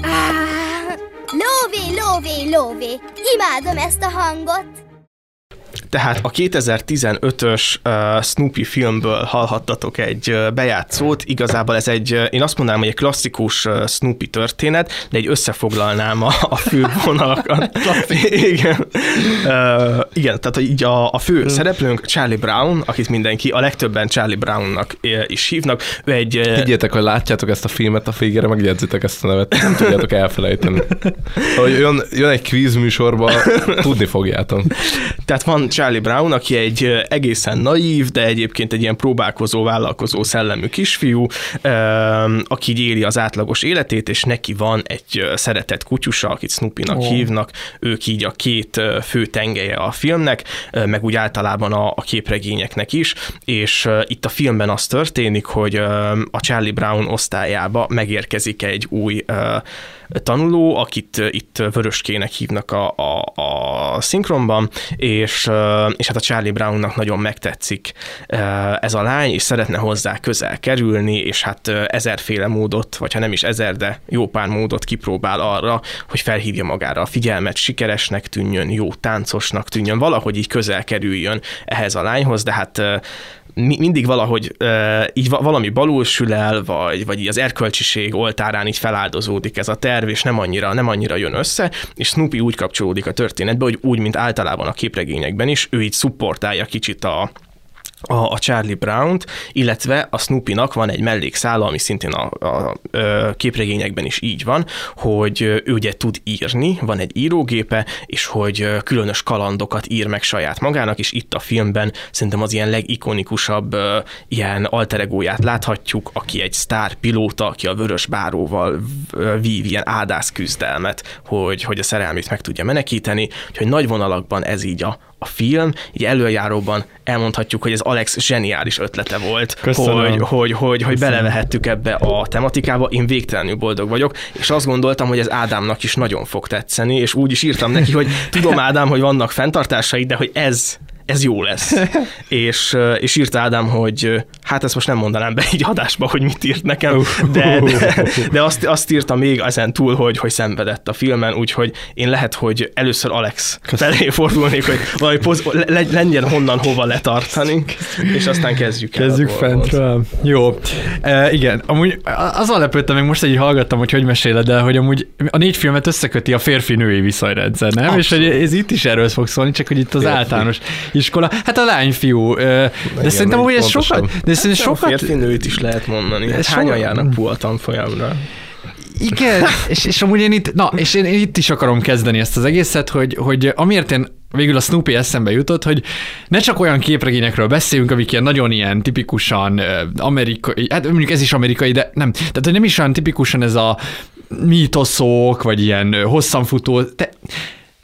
Ah, lóvé, lóvé, lóvé. Imádom ezt a hangot. Tehát a 2015-ös uh, Snoopy filmből hallhattatok egy uh, bejátszót. Igazából ez egy, uh, én azt mondanám, hogy egy klasszikus uh, Snoopy történet, de egy összefoglalnám a, a fő vonalakat. igen. Uh, igen, tehát így a, a fő szereplőnk Charlie Brown, akit mindenki, a legtöbben Charlie Brownnak uh, is hívnak. Ő egy... Uh, Higgyétek, hogy látjátok ezt a filmet, a végére megjegyzitek ezt a nevet, nem tudjátok elfelejteni. Hogy jön, jön egy kvíz műsorba, tudni fogjátok. Tehát van Charlie Brown, aki egy egészen naív, de egyébként egy ilyen próbálkozó, vállalkozó szellemű kisfiú, aki így éli az átlagos életét, és neki van egy szeretett kutyusa, akit Snoopy-nak Ó. hívnak, ők így a két fő tengelye a filmnek, meg úgy általában a, a képregényeknek is, és itt a filmben az történik, hogy a Charlie Brown osztályába megérkezik egy új ö, tanuló, akit itt Vöröskének hívnak a, a, a szinkronban, és, és hát a Charlie Brownnak nagyon megtetszik ez a lány, és szeretne hozzá közel kerülni, és hát ezerféle módot, vagy ha nem is ezer, de jó pár módot kipróbál arra, hogy felhívja magára a figyelmet, sikeresnek tűnjön, jó táncosnak tűnjön, valahogy így közel kerüljön ehhez a lányhoz, de hát mi- mindig valahogy így va- valami balul sül el, vagy, vagy így az erkölcsiség oltárán így feláldozódik ez a terv, és nem annyira, nem annyira jön össze, és Snoopy úgy kapcsolódik a történetbe, hogy úgy, mint általában a képregényekben is, ő így szupportálja kicsit a, a, a Charlie Brown-t, illetve a Snoopy-nak van egy mellékszála, ami szintén a, a, a képregényekben is így van, hogy ő ugye tud írni, van egy írógépe, és hogy különös kalandokat ír meg saját magának, és itt a filmben szerintem az ilyen legikonikusabb ilyen alteregóját láthatjuk, aki egy sztár pilóta, aki a vörös báróval vív ilyen ádász küzdelmet, hogy, hogy a szerelmét meg tudja menekíteni, úgyhogy nagy vonalakban ez így a, a film, így előjáróban elmondhatjuk, hogy ez Alex zseniális ötlete volt, Köszönöm. hogy, hogy, hogy, hogy belevehettük ebbe a tematikába, én végtelenül boldog vagyok, és azt gondoltam, hogy ez Ádámnak is nagyon fog tetszeni, és úgy is írtam neki, hogy tudom Ádám, hogy vannak fenntartásai, de hogy ez ez jó lesz. és, ö, és írta Ádám, hogy ö, hát ezt most nem mondanám be így adásba, hogy mit írt nekem, de, de, de azt, azt írta még ezen túl, hogy, hogy szenvedett a filmen, úgyhogy én lehet, hogy először Alex felé fordulnék, hogy valami poz, le, legyen honnan hova letartani, és aztán kezdjük el. Kezdjük fentről. Jó. E, igen, amúgy azon lepődtem meg most, így hallgattam, hogy hogy meséled el, hogy amúgy a négy filmet összeköti a férfi-női viszonyrendszer, nem? És hogy ez itt is erről fog szólni, csak hogy itt az Férfi. általános iskola. Hát a lány-fiú. De Igen, szerintem, hogy ez sokat... De szerintem Hát, sokat... Férfi nőt is lehet mondani. Hát Ez hányan sokat- járnak PUA tanfolyamra? Igen, és, és amúgy én itt, na, és én, én itt is akarom kezdeni ezt az egészet, hogy, hogy amiért én végül a Snoopy eszembe jutott, hogy ne csak olyan képregényekről beszéljünk, amik ilyen nagyon ilyen tipikusan amerikai, hát mondjuk ez is amerikai, de nem, tehát hogy nem is olyan tipikusan ez a mítoszok, vagy ilyen hosszanfutó, de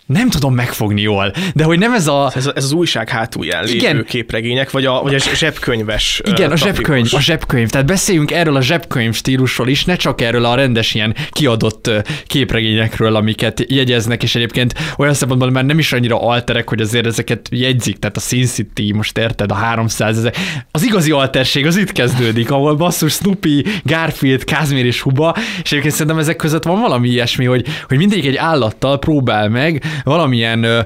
nem tudom megfogni jól, de hogy nem ez a... Ez, ez az újság hátulján lévő Igen. képregények, vagy a, vagy a zsebkönyves Igen, a zsebkönyv, a zsebkönyv. Tehát beszéljünk erről a zsebkönyv stílusról is, ne csak erről a rendes ilyen kiadott képregényekről, amiket jegyeznek, és egyébként olyan szempontból már nem is annyira alterek, hogy azért ezeket jegyzik, tehát a Sin City, most érted, a 300 ezek. Az igazi alterség az itt kezdődik, ahol basszus Snoopy, Garfield, Kázmér és Huba, és egyébként szerintem ezek között van valami ilyesmi, hogy, hogy mindegyik egy állattal próbál meg valamilyen ö,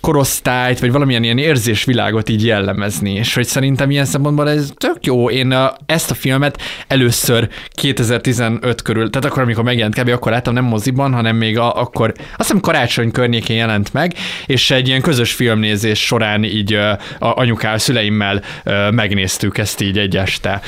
korosztályt, vagy valamilyen ilyen érzésvilágot így jellemezni, és hogy szerintem ilyen szempontból ez tök jó. Én ezt a filmet először 2015 körül, tehát akkor, amikor megjelent kb. akkor láttam nem moziban, hanem még a, akkor, azt hiszem karácsony környékén jelent meg, és egy ilyen közös filmnézés során így a anyukával, szüleimmel megnéztük ezt így egy este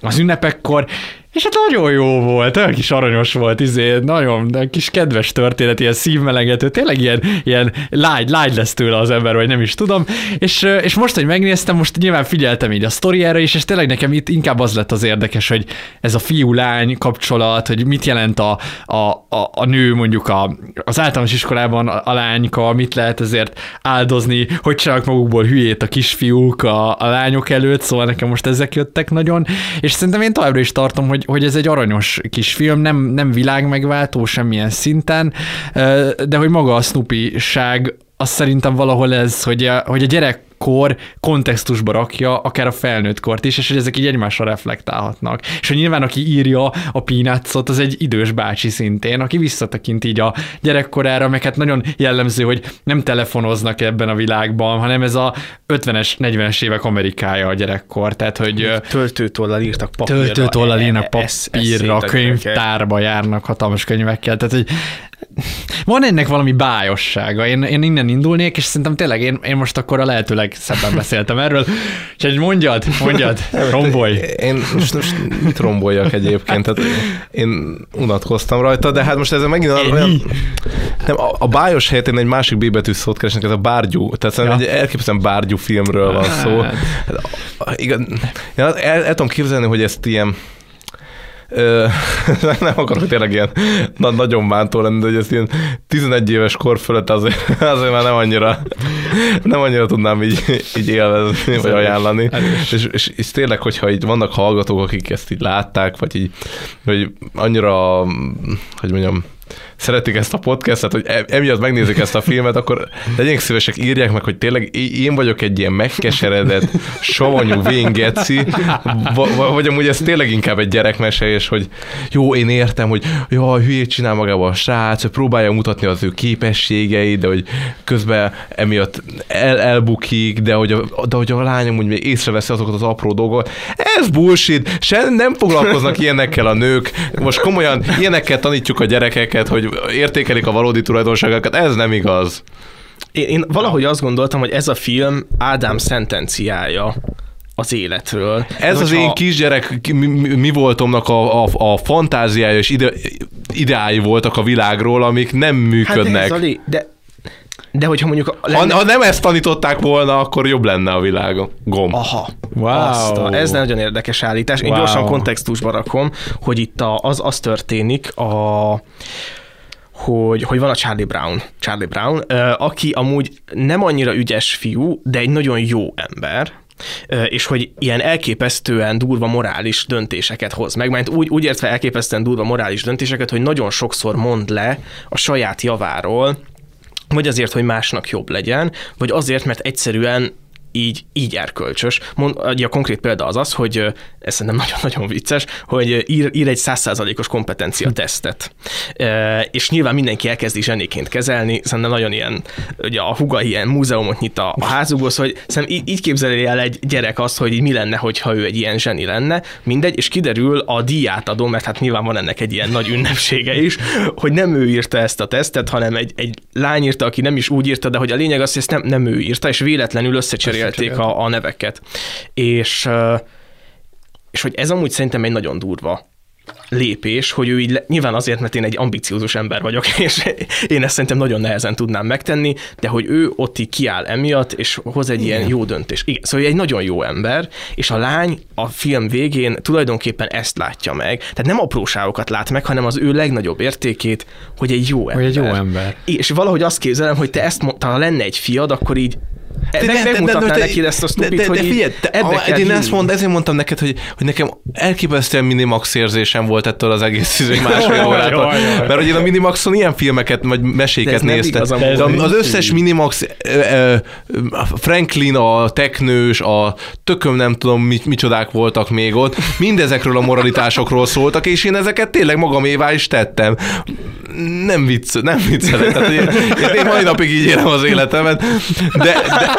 az ünnepekkor, és hát nagyon jó volt, olyan kis aranyos volt, izé, nagyon de kis kedves történet, ilyen szívmelegető, tényleg ilyen, ilyen lágy, lágy lesz tőle az ember, vagy nem is tudom. És, és most, hogy megnéztem, most nyilván figyeltem így a sztoriára is, és tényleg nekem itt inkább az lett az érdekes, hogy ez a fiú-lány kapcsolat, hogy mit jelent a, a, a, a nő mondjuk a, az általános iskolában a, a lányka, mit lehet ezért áldozni, hogy csinálnak magukból hülyét a kisfiúk a, a lányok előtt, szóval nekem most ezek jöttek nagyon, és szerintem én továbbra is tartom, hogy, hogy ez egy aranyos kis film, nem, nem világmegváltó semmilyen szinten, de hogy maga a Snoopy-ság, az szerintem valahol ez, hogy a, hogy a gyerek kor kontextusba rakja, akár a felnőtt kort is, és hogy ezek így egymásra reflektálhatnak. És hogy nyilván aki írja a Peanuts-ot, az egy idős bácsi szintén, aki visszatekint így a gyerekkorára, meg hát nagyon jellemző, hogy nem telefonoznak ebben a világban, hanem ez a 50-es, 40-es évek Amerikája a gyerekkor, tehát hogy Töltőtollal írtak papírra. töltőtollal e- írnak e- papírra, könyvtárba járnak hatalmas könyvekkel, tehát hogy van ennek valami bájossága. Én, én innen indulnék, és szerintem tényleg én, én most akkor a lehető legszebben beszéltem erről. Úgyhogy mondjad, mondjad, rombolj. Én most, most mit romboljak egyébként? Tehát én unatkoztam rajta, de hát most ez megint olyan... Nem, a, a bájos helyett én egy másik B betű szót keresnek, ez a bárgyú. Tehát Ja. egy elképesztően bárgyú filmről van szó. Hát. Hát, igen, én el, el, tudom képzelni, hogy ezt ilyen nem akarok tényleg ilyen na, nagyon bántó lenni, de hogy ezt ilyen 11 éves kor fölött azért, azért már nem annyira, nem annyira tudnám így, így élvezni, vagy ajánlani. És, és, és, tényleg, hogyha így vannak hallgatók, akik ezt így látták, vagy így, hogy annyira, hogy mondjam, szeretik ezt a podcastet, hogy e- emiatt megnézik ezt a filmet, akkor legyenek szívesek, írják meg, hogy tényleg én vagyok egy ilyen megkeseredett, savanyú véngeci, v- vagy amúgy ez tényleg inkább egy gyerekmese, és hogy jó, én értem, hogy jaj, hülyét csinál magába a srác, hogy próbálja mutatni az ő képességeit, de hogy közben emiatt el, elbukik, de hogy, a, de hogy a lányom úgy még észreveszi azokat az apró dolgokat. Ez bullshit, se nem foglalkoznak ilyenekkel a nők. Most komolyan ilyenekkel tanítjuk a gyerekeket, hogy értékelik a valódi tulajdonságokat. Ez nem igaz. Én, én valahogy azt gondoltam, hogy ez a film Ádám szentenciája az életről. Ez De az hogyha- én kisgyerek ki- mi, mi voltomnak a, a, a fantáziája és ide, ideái voltak a világról, amik nem Hát de, működnek. ez, Zoli, de, de hogyha mondjuk... ha, ha nem ezt tanították volna, akkor jobb lenne a világon. Gomb. Aha. Wow. Azt a, ez nagyon érdekes állítás. Én Wow. gyorsan kontextusba rakom, hogy itt a, az, az történik, a, hogy, hogy van a Charlie Brown, Charlie Brown, aki amúgy nem annyira ügyes fiú, de egy nagyon jó ember, és hogy ilyen elképesztően durva morális döntéseket hoz meg, mert úgy, úgy értve elképesztően durva morális döntéseket, hogy nagyon sokszor mond le a saját javáról, vagy azért, hogy másnak jobb legyen, vagy azért, mert egyszerűen így, így erkölcsös. Mond, a konkrét példa az az, hogy ez szerintem nagyon-nagyon vicces, hogy ír, ír egy százszázalékos kompetencia tesztet. E, és nyilván mindenki elkezdi zsenéként kezelni, szerintem nagyon ilyen, ugye a huga ilyen múzeumot nyit a, a házukhoz, hogy szerintem így, így képzeli el egy gyerek azt, hogy így mi lenne, hogyha ő egy ilyen zseni lenne, mindegy, és kiderül a díjátadó, mert hát nyilván van ennek egy ilyen nagy ünnepsége is, hogy nem ő írta ezt a tesztet, hanem egy, egy lány írta, aki nem is úgy írta, de hogy a lényeg az, hogy ezt nem, nem ő írta, és véletlenül összecserélték a, a neveket. És, és hogy ez amúgy szerintem egy nagyon durva lépés, hogy ő így, le, nyilván azért, mert én egy ambiciózus ember vagyok, és én ezt szerintem nagyon nehezen tudnám megtenni, de hogy ő ott így kiáll emiatt, és hoz egy Igen. ilyen jó döntés. Igen, szóval egy nagyon jó ember, és a lány a film végén tulajdonképpen ezt látja meg. Tehát nem apróságokat lát meg, hanem az ő legnagyobb értékét, hogy egy jó ember. Hogy egy jó ember. És valahogy azt képzelem, hogy te ezt mondta, ha lenne egy fiad, akkor így De- de- de- de- de- neki ezt a de, stupid, de, de hogy így figyelj, te, a, én ezt mond, ezért mondtam neked, hogy, hogy nekem elképesztően minimax érzésem volt ettől az egész izé másfél órától. Mert hogy én a Minimaxon ilyen filmeket, vagy De meséket néztem. De amúgy. az összes Minimax, Franklin, a teknős, a tököm nem tudom, mit, micsodák voltak még ott, mindezekről a moralitásokról szóltak, és én ezeket tényleg magamévá is tettem. Nem vicc, nem viccelek. Tehát, én, én mai napig így élem az életemet, de, de,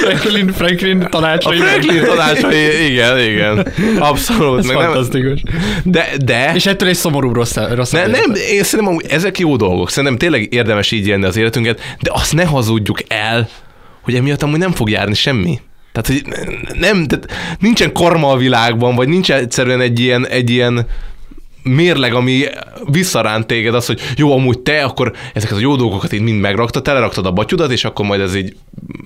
Franklin, Franklin a tanácsai. Franklin tanácsai, igen, igen. Abszolút. Ez meg nem, fantasztikus. de, de, És ettől egy szomorú rossz, rossz ne, nem, én szerintem amúgy ezek jó dolgok. Szerintem tényleg érdemes így élni az életünket, de azt ne hazudjuk el, hogy emiatt amúgy nem fog járni semmi. Tehát, hogy nem, tehát nincsen karma a világban, vagy nincs egyszerűen egy ilyen, egy ilyen mérleg, ami visszaránt téged az, hogy jó, amúgy te, akkor ezeket a jó dolgokat így mind megraktad, teleraktad a batyudat, és akkor majd ez így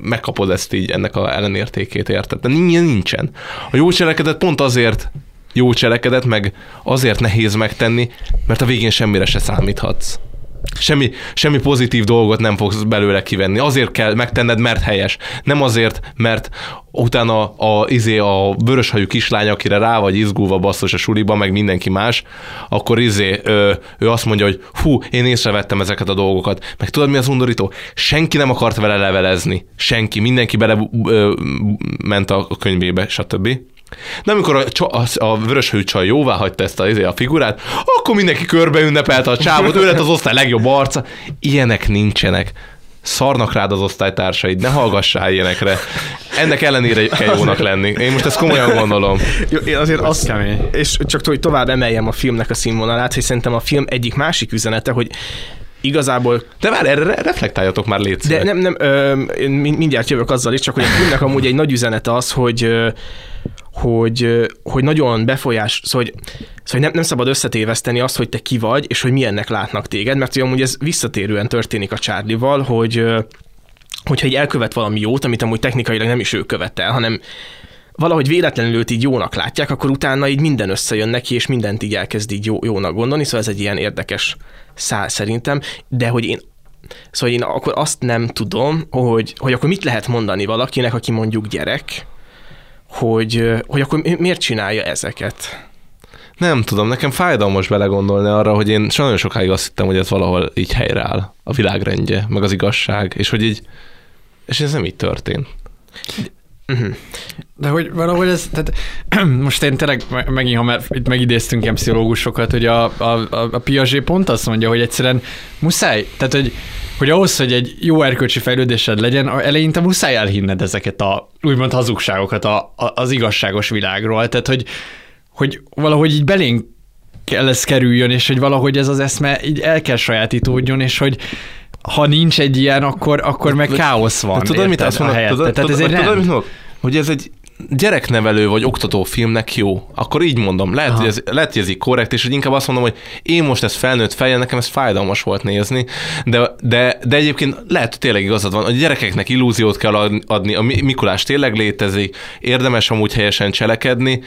megkapod ezt így ennek a ellenértékét, érted? De nincs- nincsen. A jó cselekedet pont azért jó cselekedet, meg azért nehéz megtenni, mert a végén semmire se számíthatsz. Semmi, semmi pozitív dolgot nem fogsz belőle kivenni. Azért kell megtenned, mert helyes. Nem azért, mert utána a, izé, a vöröshajú kislány, akire rá vagy izgulva basszus a suliba, meg mindenki más, akkor izé, ö, ő azt mondja, hogy hú, én észrevettem ezeket a dolgokat. Meg tudod, mi az undorító? Senki nem akart vele levelezni. Senki. Mindenki bele ö, ment a könyvébe, stb. De amikor a, csa- a, a vöröshő csaj jóvá hagyta ezt a, izé, a figurát, akkor mindenki körbe ünnepelte a csávot, ő lett az osztály legjobb arca. Ilyenek nincsenek. szarnak rád az osztálytársaid, ne hallgassál ilyenekre. Ennek ellenére kell jónak lenni. Én most ezt komolyan gondolom. Jó, én azért azt kemény. És csak hogy tovább emeljem a filmnek a színvonalát, hogy szerintem a film egyik másik üzenete, hogy igazából... De várj, erre reflektáljatok már légy De nem, nem, ö, én mindjárt jövök azzal is, csak hogy a filmnek amúgy egy nagy üzenete az, hogy hogy, hogy nagyon befolyás, szóval, hogy, szóval nem, nem szabad összetéveszteni azt, hogy te ki vagy, és hogy milyennek látnak téged, mert ugye amúgy ez visszatérően történik a Charlie-val, hogy hogyha egy elkövet valami jót, amit amúgy technikailag nem is ő követ el, hanem valahogy véletlenül őt így jónak látják, akkor utána így minden összejön neki, és mindent így elkezd így jó, jónak gondolni, szóval ez egy ilyen érdekes szál szerintem, de hogy én Szóval én akkor azt nem tudom, hogy, hogy akkor mit lehet mondani valakinek, aki mondjuk gyerek, hogy, hogy akkor miért csinálja ezeket? Nem tudom, nekem fájdalmas belegondolni arra, hogy én nagyon sokáig azt hittem, hogy ez valahol így helyreáll, a világrendje, meg az igazság, és hogy így, és ez nem így történt. Uh-huh. De hogy valahogy ez, tehát most én tényleg megint, ha már itt megidéztünk ilyen pszichológusokat, hogy a, a, a Piaget pont azt mondja, hogy egyszerűen muszáj, tehát hogy, hogy ahhoz, hogy egy jó erkölcsi fejlődésed legyen, eleinte muszáj elhinned ezeket a úgymond hazugságokat a, a, az igazságos világról, tehát hogy, hogy valahogy így belénk kell ez kerüljön, és hogy valahogy ez az eszme így el kell sajátítódjon, és hogy ha nincs egy ilyen, akkor, akkor meg káosz van. Tudod, mit azt mondod? Tudod, tehát tudod, tudod, mit mondod? Hogy ez egy gyereknevelő vagy oktató filmnek jó, akkor így mondom. Lehet, hogy ez, lehet, hogy ez így korrekt, és hogy inkább azt mondom, hogy én most ezt felnőtt fejjel, nekem ez fájdalmas volt nézni, de, de, de egyébként lehet, hogy tényleg igazad van, a gyerekeknek illúziót kell adni, a Mikulás tényleg létezik, érdemes amúgy helyesen cselekedni,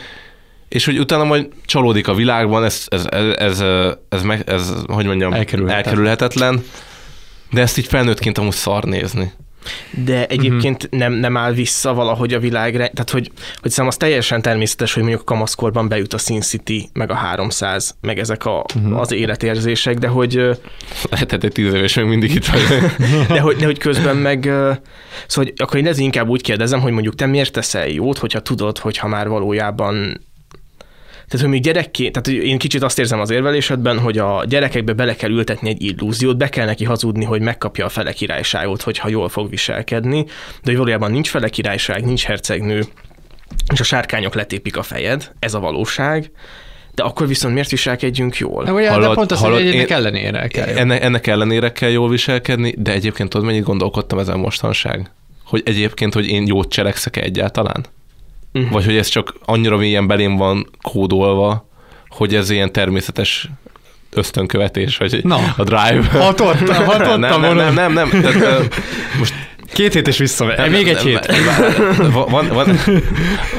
és hogy utána majd csalódik a világban, ez, ez, ez, ez, ez, meg, ez, ez hogy mondjam, elkerülhetetlen. elkerülhetetlen de ezt így felnőttként amúgy szar nézni de egyébként uh-huh. nem, nem áll vissza valahogy a világra, tehát hogy, hogy szerintem az teljesen természetes, hogy mondjuk a kamaszkorban bejut a Sin City, meg a 300, meg ezek a, uh-huh. az életérzések, de hogy... Lehetett egy tíz éves, még mindig itt vagy. de, hogy, de hogy közben meg... Szóval, hogy akkor én ez inkább úgy kérdezem, hogy mondjuk te miért teszel jót, hogyha tudod, hogyha már valójában tehát, hogy még gyerekké, tehát én kicsit azt érzem az érvelésedben, hogy a gyerekekbe bele kell ültetni egy illúziót, be kell neki hazudni, hogy megkapja a fele királyságot, hogyha jól fog viselkedni, de hogy valójában nincs fele királyság, nincs hercegnő, és a sárkányok letépik a fejed, ez a valóság, de akkor viszont miért viselkedjünk jól? De, hallod, de pont az, hallod, hogy ennek ellenére kell. Ennek, ennek ellenére kell jól viselkedni, de egyébként tudod, mennyit gondolkodtam ezen mostanság? Hogy egyébként, hogy én jót cselekszek egyáltalán? Uh-huh. vagy hogy ez csak annyira mélyen belém van kódolva, hogy ez ilyen természetes ösztönkövetés, vagy Na, a drive. Hatott, hatott nem, nem, nem, nem, nem. Tehát, most Két hét és vissza. Nem, még egy nem, hét. Nem, van, van,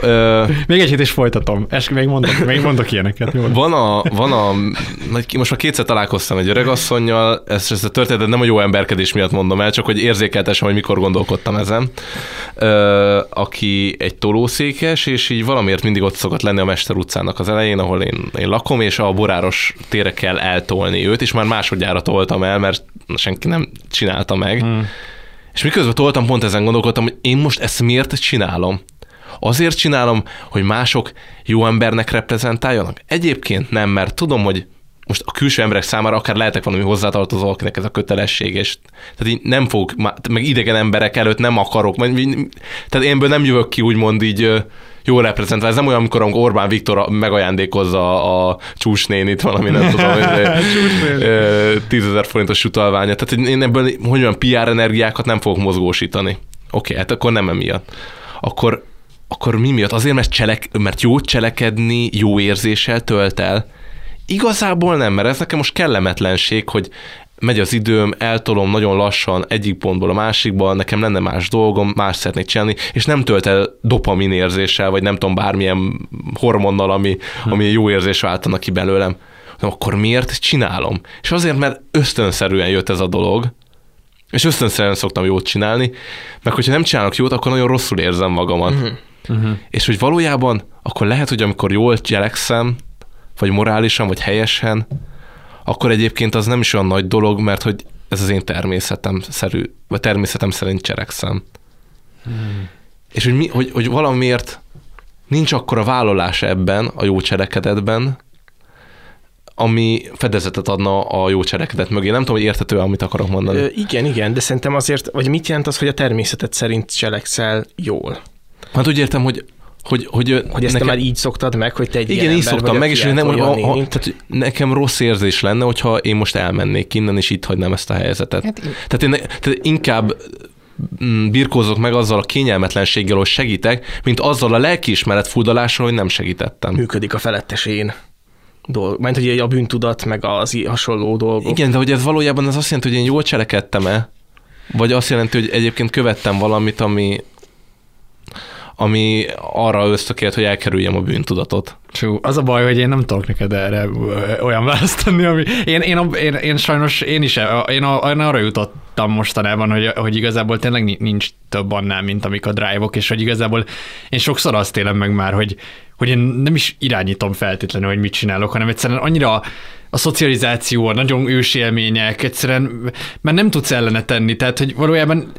ö, még egy hét és folytatom. Es, még mondok, még mondok ilyeneket. Jó. Van a, van a, most már kétszer találkoztam egy öregasszonynal, ezt, ezt a történetet nem a jó emberkedés miatt mondom el, csak hogy érzékeltesem, hogy mikor gondolkodtam ezen, ö, aki egy tolószékes, és így valamiért mindig ott szokott lenni a Mester utcának az elején, ahol én, én lakom, és a boráros tére kell eltolni őt, és már másodjára toltam el, mert senki nem csinálta meg. Hmm és miközben toltam, pont ezen gondolkodtam, hogy én most ezt miért csinálom. Azért csinálom, hogy mások jó embernek reprezentáljanak? Egyébként nem, mert tudom, hogy most a külső emberek számára akár lehetek valami hozzátartozó, akinek ez a kötelesség, és tehát így nem fog, meg idegen emberek előtt nem akarok, tehát énből nem jövök ki úgymond így jó reprezentál. Ez nem olyan, amikor Orbán Viktor megajándékozza a csúsnénit valami, nem tudom, tízezer forintos utalványa. Tehát én ebből, hogy olyan PR energiákat nem fogok mozgósítani. Oké, okay, hát akkor nem emiatt. Akkor, akkor mi miatt? Azért, mert, cselek, mert jó cselekedni, jó érzéssel tölt el. Igazából nem, mert ez nekem most kellemetlenség, hogy megy az időm, eltolom nagyon lassan egyik pontból a másikba, nekem lenne más dolgom, más szeretnék csinálni, és nem tölt el dopamin érzéssel, vagy nem tudom, bármilyen hormonnal, ami, hm. ami jó érzés váltana ki belőlem. De akkor miért csinálom? És azért, mert ösztönszerűen jött ez a dolog, és ösztönszerűen szoktam jót csinálni, meg hogyha nem csinálok jót, akkor nagyon rosszul érzem magamat. Uh-huh. Uh-huh. És hogy valójában akkor lehet, hogy amikor jól cselekszem, vagy morálisan, vagy helyesen, akkor egyébként az nem is olyan nagy dolog, mert hogy ez az én természetem szerű, vagy természetem szerint cselekszem. Hmm. És hogy, mi, hogy, hogy valamiért nincs akkor a vállalás ebben, a jó cselekedetben, ami fedezetet adna a jó cselekedet mögé. Nem tudom, hogy értető amit akarok mondani. Ö, igen, igen, de szerintem azért, vagy mit jelent az, hogy a természetet szerint cselekszel jól? Hát úgy értem, hogy hogy, hogy, hogy ezt nekem... te már így szoktad meg, hogy te egy Igen, így szoktam meg, és nem, hogy a, a, tehát nekem rossz érzés lenne, hogyha én most elmennék innen, és itt hagynám ezt a helyzetet. Hát, tehát, én, tehát inkább mm, birkózok meg azzal a kényelmetlenséggel, hogy segítek, mint azzal a lelkiismeret furdalással, hogy nem segítettem. Működik a felettes én dolg, mert hogy a bűntudat, meg az hasonló dolgok. Igen, de hogy ez valójában ez azt jelenti, hogy én jól cselekedtem-e, vagy azt jelenti, hogy egyébként követtem valamit, ami, ami arra ösztökélt, hogy elkerüljem a bűntudatot. Csú, az a baj, hogy én nem tudok neked erre olyan választani, ami... Én, én, én, én sajnos, én is, én, én arra jutottam mostanában, hogy, hogy igazából tényleg nincs több annál, mint amik a drive-ok, és hogy igazából én sokszor azt élem meg már, hogy, hogy én nem is irányítom feltétlenül, hogy mit csinálok, hanem egyszerűen annyira a szocializáció, a nagyon ősi élmények, egyszerűen, mert nem tudsz ellene tenni, tehát hogy valójában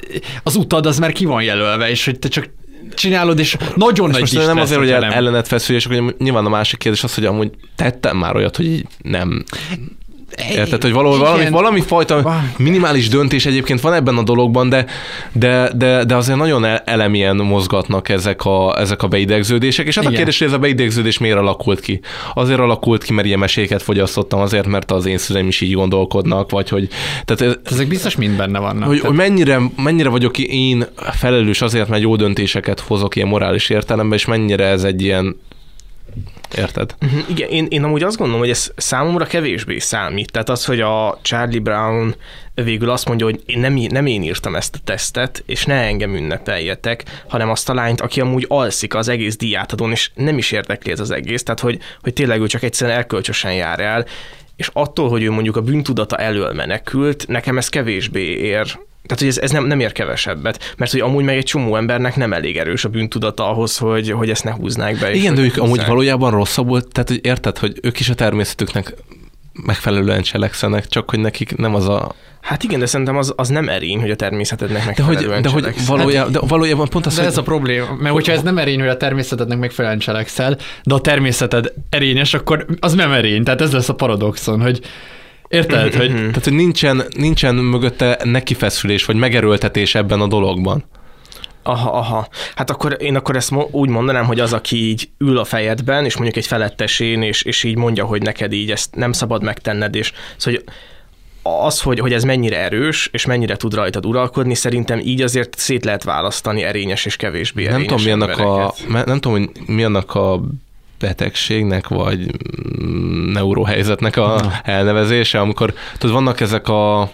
az utad az már ki van jelölve, és hogy te csak csinálod, és nagyon és nagy most nem azért, hogy el, ellenet feszül, és akkor nyilván a másik kérdés az, hogy amúgy tettem már olyat, hogy így nem Érted, hogy valami, valami, valami fajta minimális döntés egyébként van ebben a dologban, de, de, de, de azért nagyon elemien mozgatnak ezek a, ezek a beidegződések, és hát Igen. a kérdés, hogy ez a beidegződés miért alakult ki? Azért alakult ki, mert ilyen meséket fogyasztottam, azért, mert az én szüleim is így gondolkodnak, vagy hogy... Tehát ez, Ezek biztos mind benne vannak. Hogy, tehát... hogy mennyire, mennyire vagyok én felelős azért, mert jó döntéseket hozok ilyen morális értelemben, és mennyire ez egy ilyen Érted? Uh-huh. Igen, én, én amúgy azt gondolom, hogy ez számomra kevésbé számít. Tehát az, hogy a Charlie Brown végül azt mondja, hogy én nem, nem én írtam ezt a tesztet, és ne engem ünnepeljetek, hanem azt a lányt, aki amúgy alszik az egész diátadon, és nem is érdekli ez az egész. Tehát, hogy, hogy tényleg ő csak egyszerűen elkölcsösen jár el, és attól, hogy ő mondjuk a bűntudata elől menekült, nekem ez kevésbé ér tehát, hogy ez, ez nem, nem ér kevesebbet, mert hogy amúgy meg egy csomó embernek nem elég erős a bűntudata ahhoz, hogy, hogy ezt ne húznák be. Igen, de ők amúgy valójában rosszabbul, tehát hogy érted, hogy ők is a természetüknek megfelelően cselekszenek, csak hogy nekik nem az a... Hát igen, de szerintem az, az nem erény, hogy a természetednek megfelelően de hogy, de hogy valójában, de valójában pont az, de hogy... ez a probléma, mert hogyha ez nem erény, hogy a természetednek megfelelően cselekszel, de a természeted erényes, akkor az nem erény. Tehát ez lesz a paradoxon, hogy Érted? hogy... Tehát, hogy nincsen, nincsen mögötte nekifeszülés, vagy megerőltetés ebben a dologban. Aha, aha. Hát akkor én akkor ezt úgy mondanám, hogy az, aki így ül a fejedben, és mondjuk egy felettesén, és, és így mondja, hogy neked így ezt nem szabad megtenned, és szóval, hogy az, hogy, hogy ez mennyire erős, és mennyire tud rajtad uralkodni, szerintem így azért szét lehet választani erényes és kevésbé erényes nem tudom, mi annak a, Nem tudom, hogy mi annak a betegségnek, vagy neurohelyzetnek a elnevezése, amikor tudod, vannak ezek a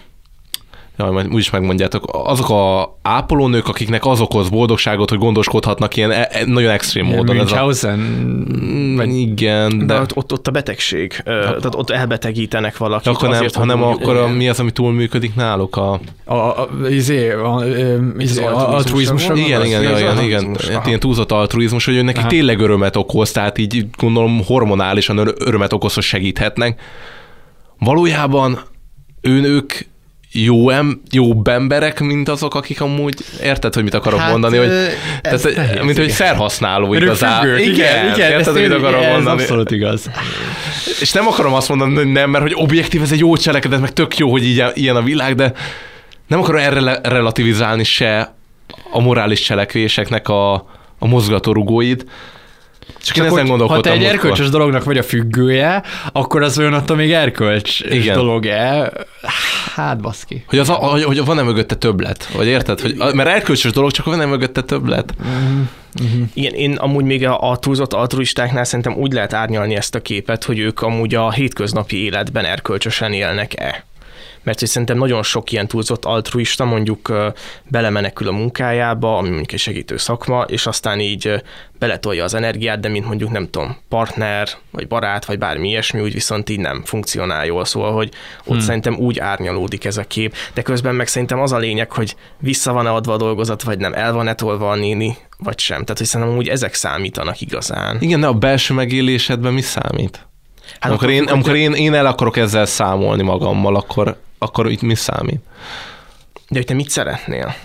ja, majd úgyis megmondjátok, azok a ápolónők, akiknek az okoz boldogságot, hogy gondoskodhatnak ilyen e- e- nagyon extrém módon. Münchhausen? Ez a... vagy... Igen, de... de ott, ott, ott a betegség, ja. tehát ott elbetegítenek valakit. Akkor nem, azért, hanem akkor a, mi az, ami túlműködik náluk? A, a, a, izé, a, a, izé, a altruizmus. Igen, igen, igen, igen, igen. Ilyen túlzott altruizmus, hogy nekik tényleg örömet okoz, tehát így gondolom hormonálisan örömet okoz, hogy segíthetnek. Valójában ő, ők jó em, jobb emberek, mint azok, akik amúgy érted, hogy mit akarok hát, mondani, hogy tehát, nehéz, mint hogy felhasználó igazán. Igen, igen, igen, érted, hogy mit akarok ez mondani. abszolút igaz. És nem akarom azt mondani, hogy nem, mert hogy objektív, ez egy jó cselekedet, meg tök jó, hogy így, ilyen a világ, de nem akarom erre relativizálni se a morális cselekvéseknek a, a mozgatórugóit, csak, Csak én ezen gondolkodtam. Ha te egy erkölcsös dolognak vagy a függője, akkor az olyan attól még erkölcs Igen. dolog-e? Hát baszki. Hogy, az, hogy, hogy van-e mögötte többlet? Vagy érted? Hogy, mert erkölcsös dolog, csak van-e mögötte többlet? Uh-huh. Igen, én amúgy még a, a túlzott altruistáknál szerintem úgy lehet árnyalni ezt a képet, hogy ők amúgy a hétköznapi életben erkölcsösen élnek-e mert hogy szerintem nagyon sok ilyen túlzott altruista mondjuk belemenekül a munkájába, ami mondjuk egy segítő szakma, és aztán így beletolja az energiát, de mint mondjuk nem tudom, partner, vagy barát, vagy bármi ilyesmi, úgy viszont így nem funkcionál jól, szóval, hogy ott hmm. szerintem úgy árnyalódik ez a kép, de közben meg szerintem az a lényeg, hogy vissza van-e adva a dolgozat, vagy nem, el van-e tolva a néni, vagy sem. Tehát, hogy szerintem úgy ezek számítanak igazán. Igen, de a belső megélésedben mi számít? Hát amikor, én, amikor én, én el akarok ezzel számolni magammal, akkor akkor itt mi számít? De hogy te mit szeretnél?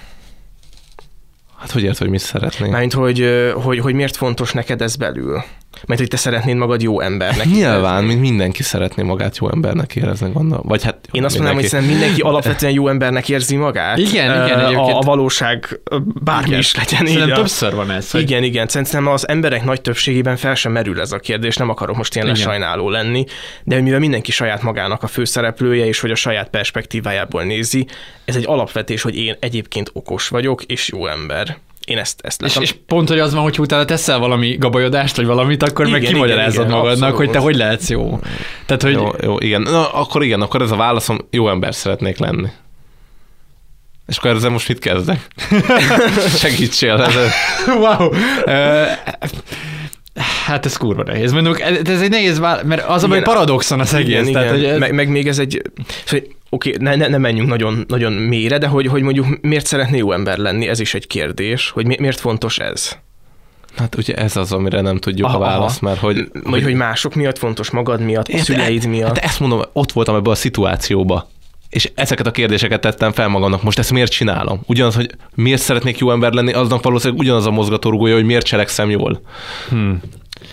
Hát hogy ért, hogy mit szeretnél? Mármint, hogy, hogy, hogy miért fontos neked ez belül? Mert hogy te szeretnéd magad jó embernek. Nyilván, mint mindenki szeretné magát jó embernek érezni, gondolom. Vagy hát Én azt mondanám, hogy szerintem mindenki alapvetően jó embernek érzi magát. Igen, igen, A, egyébként- a valóság bármi Igen. is legyen. Szerintem így többször van ez, hogy- Igen, igen. Szerintem az emberek nagy többségében fel sem merül ez a kérdés, nem akarok most ilyen Igen. lesajnáló lenni, de mivel mindenki saját magának a főszereplője, és hogy a saját perspektívájából nézi, ez egy alapvetés, hogy én egyébként okos vagyok, és jó ember. Én ezt, ezt És, látom. és pont, hogy az van, hogy utána teszel valami gabajodást, vagy valamit, akkor meg Igen, kimagyarázod igen, magadnak, abszolút. hogy te hogy lehetsz jó. Tehát, hogy Jó, jó, igen. Na, akkor igen, akkor ez a válaszom, jó ember szeretnék lenni. És akkor ezzel most mit kezdek? Segítsél. Ez, wow. Hát ez kurva nehéz. Mondjuk, ez egy nehéz válasz, mert az a baj, paradoxon az egész. Igen, tehát, igen. hogy ez, Meg, meg, még ez egy, szóval, oké, ne, ne, ne menjünk nagyon, nagyon mélyre, de hogy, hogy mondjuk miért szeretné jó ember lenni, ez is egy kérdés, hogy mi, miért fontos ez? hát ugye ez az, amire nem tudjuk Aha, a választ, aha. mert hogy... Vagy hogy mások miatt fontos, magad miatt, a szüleid miatt. Hát ezt mondom, ott voltam ebben a szituációba. És ezeket a kérdéseket tettem fel magamnak. Most ezt miért csinálom? Ugyanaz, hogy miért szeretnék jó ember lenni, aznak valószínűleg ugyanaz a mozgatórugója, hogy miért cselekszem jól. Hmm.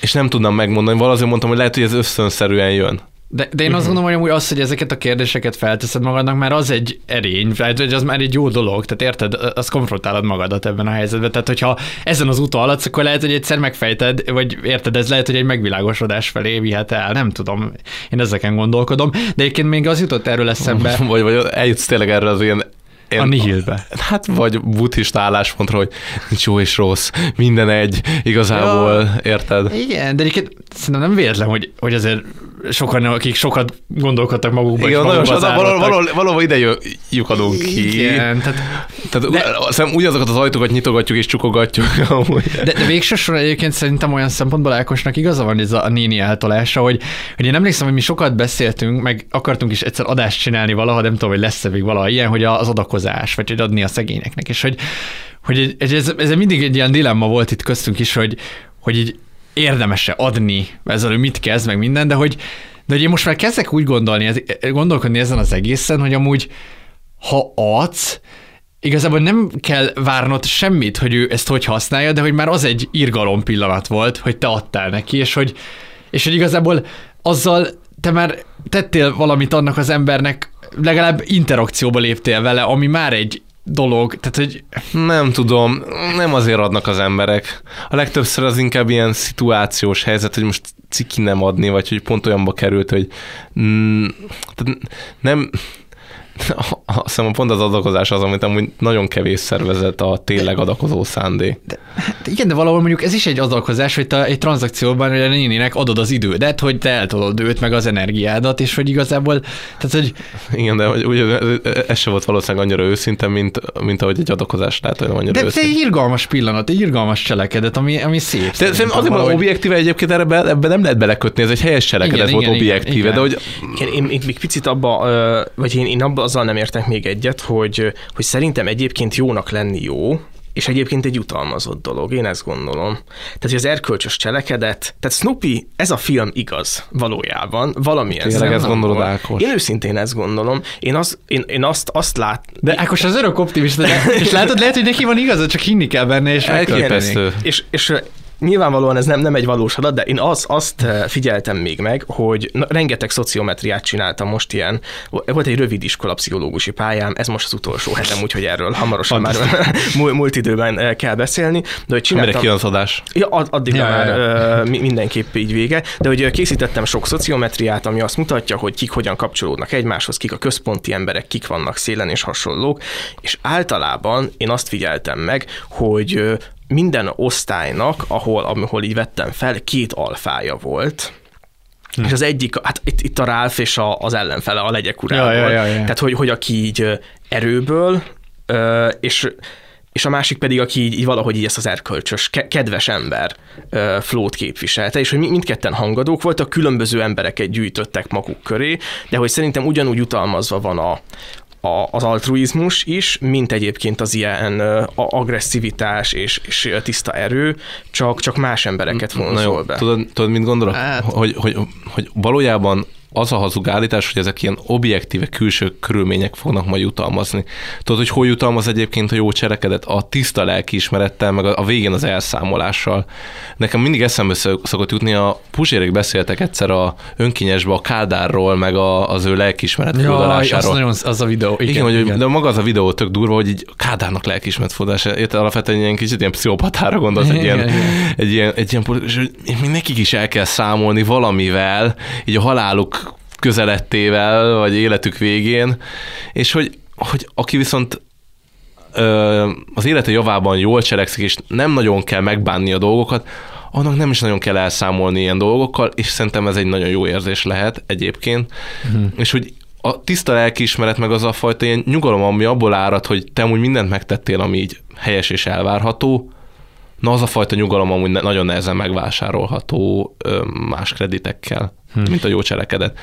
És nem tudnám megmondani, valószínűleg mondtam, hogy lehet, hogy ez ösztönszerűen jön. De, de én azt gondolom, hogy amúgy az, hogy ezeket a kérdéseket felteszed magadnak, már az egy erény, hogy az már egy jó dolog, tehát érted, az konfrontálod magadat ebben a helyzetben. Tehát, hogyha ezen az úton haladsz, akkor lehet, hogy egyszer megfejted, vagy érted, ez lehet, hogy egy megvilágosodás felé vihet el, nem tudom. Én ezeken gondolkodom. De egyébként még az jutott erről eszembe. Vagy, vagy eljutsz tényleg erre az ilyen A nihilbe. Hát vagy buddhista álláspontra, hogy nincs jó és rossz, minden egy, igazából, Ja. érted? Igen, de egyébként szerintem nem véletlen, hogy, hogy azért sokan, akik sokat gondolkodtak magukban, Igen, és nagyon sokan, valahol, valahol, valahol ide lyukadunk ki. Igen, tehát Tehát de... Szerintem ugyanazokat az ajtókat nyitogatjuk és csukogatjuk. amúgy. De, de végső soron egyébként szerintem olyan szempontból Ákosnak igaza van ez a néni eltolása, hogy, hogy én emlékszem, hogy mi sokat beszéltünk, meg akartunk is egyszer adást csinálni valaha, nem tudom, hogy lesz-e még valaha ilyen, hogy az adakozás, vagy hogy adni a szegényeknek, és hogy, hogy ez, ez, mindig egy ilyen dilemma volt itt köztünk is, hogy, hogy így érdemes-e adni, ezzel hogy mit kezd, meg minden, de hogy, de hogy én most már kezdek úgy gondolni, gondolkodni ezen az egészen, hogy amúgy ha adsz, igazából nem kell várnod semmit, hogy ő ezt hogy használja, de hogy már az egy irgalom pillanat volt, hogy te adtál neki, és hogy, és hogy igazából azzal te már tettél valamit annak az embernek, legalább interakcióba léptél vele, ami már egy dolog, tehát hogy Nem tudom, nem azért adnak az emberek. A legtöbbször az inkább ilyen szituációs helyzet, hogy most ciki nem adni, vagy hogy pont olyanba került, hogy mm, nem, azt hiszem pont az adakozás az, amit amúgy nagyon kevés szervezet a tényleg adakozó szándék. De, Hát igen, de valahol mondjuk ez is egy adalkozás, hogy te egy tranzakcióban hogy a néninek adod az idődet, hogy te eltolod őt, meg az energiádat, és hogy igazából, tehát hogy Igen, de hogy ugye, ez, ez se volt valószínűleg annyira őszinte, mint, mint ahogy egy adakozás lehet, hogy nem annyira de, de őszinte. egy irgalmas pillanat, egy irgalmas cselekedet, ami, ami szép. De szerintem azért van valahogy. objektíve egyébként ebbe, ebbe nem lehet belekötni, ez egy helyes cselekedet Igen, volt igen, objektíve, igen. de hogy Igen, én még, még picit abba, vagy én, én abba azzal nem értek még egyet, hogy, hogy szerintem egyébként jónak lenni jó, és egyébként egy jutalmazott dolog, én ezt gondolom. Tehát, hogy az erkölcsös cselekedet, tehát Snoopy, ez a film igaz valójában, valamilyen Tényleg ezt gondolod, Ákos? Én őszintén ezt gondolom. Én, az, én, én azt, azt lát... De Ákos az örök optimista, de, és látod, lehet, hogy neki van igaza, csak hinni kell benne, és megtörténik. elképesztő. És, és nyilvánvalóan ez nem, nem egy valós adat, de én az, azt ö, figyeltem még meg, hogy na, rengeteg szociometriát csináltam most ilyen. Volt egy rövid iskola pszichológusi pályám, ez most az utolsó hetem, úgyhogy erről hamarosan már múlt, múlt időben ö, kell beszélni. De hogy csináltam... kijön az adás. Ja, ad- addig Ja, már ja, mi- mindenképp így vége, de hogy készítettem sok szociometriát, ami azt mutatja, hogy kik hogyan kapcsolódnak egymáshoz, kik a központi emberek, kik vannak szélen és hasonlók, és általában én azt figyeltem meg, hogy minden osztálynak, ahol, ahol így vettem fel, két alfája volt, Hm. És az egyik, hát itt, itt a Ralph és a, az ellenfele, a legyek urából. Ja, ja, ja, ja. Tehát, hogy, hogy aki így erőből, és és a másik pedig, aki így, így valahogy így ezt az erkölcsös, ke- kedves ember flót képviselte, és hogy mi- mindketten hangadók voltak, különböző embereket gyűjtöttek maguk köré, de hogy szerintem ugyanúgy utalmazva van a, a, az altruizmus is, mint egyébként az ilyen a- agresszivitás és, és tiszta erő, csak, csak más embereket Na vonzol jó, be. tudod, tudod, mit gondolok? Hát- Hogy, hogy, hogy valójában az a hazug állítás, hogy ezek ilyen objektíve külső körülmények fognak majd jutalmazni. Tudod, hogy hol jutalmaz egyébként a jó cselekedet? A tiszta lelkiismerettel, meg a végén az elszámolással. Nekem mindig eszembe szok- szokott jutni, a Puzsérék beszéltek egyszer a önkényesbe a Kádárról, meg a, az ő lelkiismeret Jaj, az, furdalásáról. nagyon, az a videó. Igen, Igen, hogy, de maga az a videó tök durva, hogy így Kádárnak lelkiismeret fordása, érted alapvetően ilyen kicsit ilyen pszichopatára gondolsz, egy ilyen, egy ilyen, egy ilyen, és nekik is el kell számolni valamivel, így a haláluk közelettével, vagy életük végén, és hogy, hogy aki viszont ö, az élete javában jól cselekszik, és nem nagyon kell megbánni a dolgokat, annak nem is nagyon kell elszámolni ilyen dolgokkal, és szerintem ez egy nagyon jó érzés lehet egyébként. Mhm. És hogy a tiszta lelkiismeret meg az a fajta ilyen nyugalom, ami abból árad, hogy te úgy mindent megtettél, ami így helyes és elvárható, na az a fajta nyugalom amúgy ne- nagyon nehezen megvásárolható ö, más kreditekkel, Hm. mint a jó cselekedet.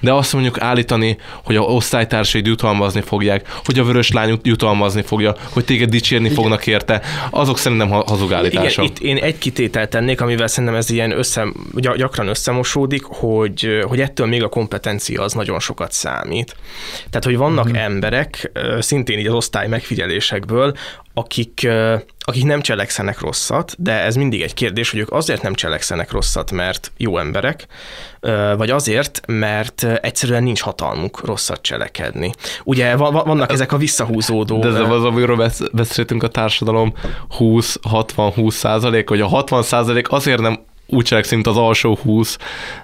De azt mondjuk állítani, hogy a osztálytársaid jutalmazni fogják, hogy a vörös lány jutalmazni fogja, hogy téged dicsérni fognak érte, azok szerintem ha- hazug állítások. Igen, itt én egy kitételt tennék, amivel szerintem ez ilyen össze, gy- gyakran összemosódik, hogy, hogy ettől még a kompetencia az nagyon sokat számít. Tehát, hogy vannak Mhm. mm. emberek, szintén így az osztály megfigyelésekből, akik, akik nem cselekszenek rosszat, de ez mindig egy kérdés, hogy ők azért nem cselekszenek rosszat, mert jó emberek, vagy azért, mert egyszerűen nincs hatalmuk rosszat cselekedni. Ugye va- va- vannak ezek a visszahúzódó... De ez az, amiről besz- beszéltünk a társadalom 20-60-20 százalék, vagy a 60 százalék azért nem úgy cselekszik, mint az alsó 20,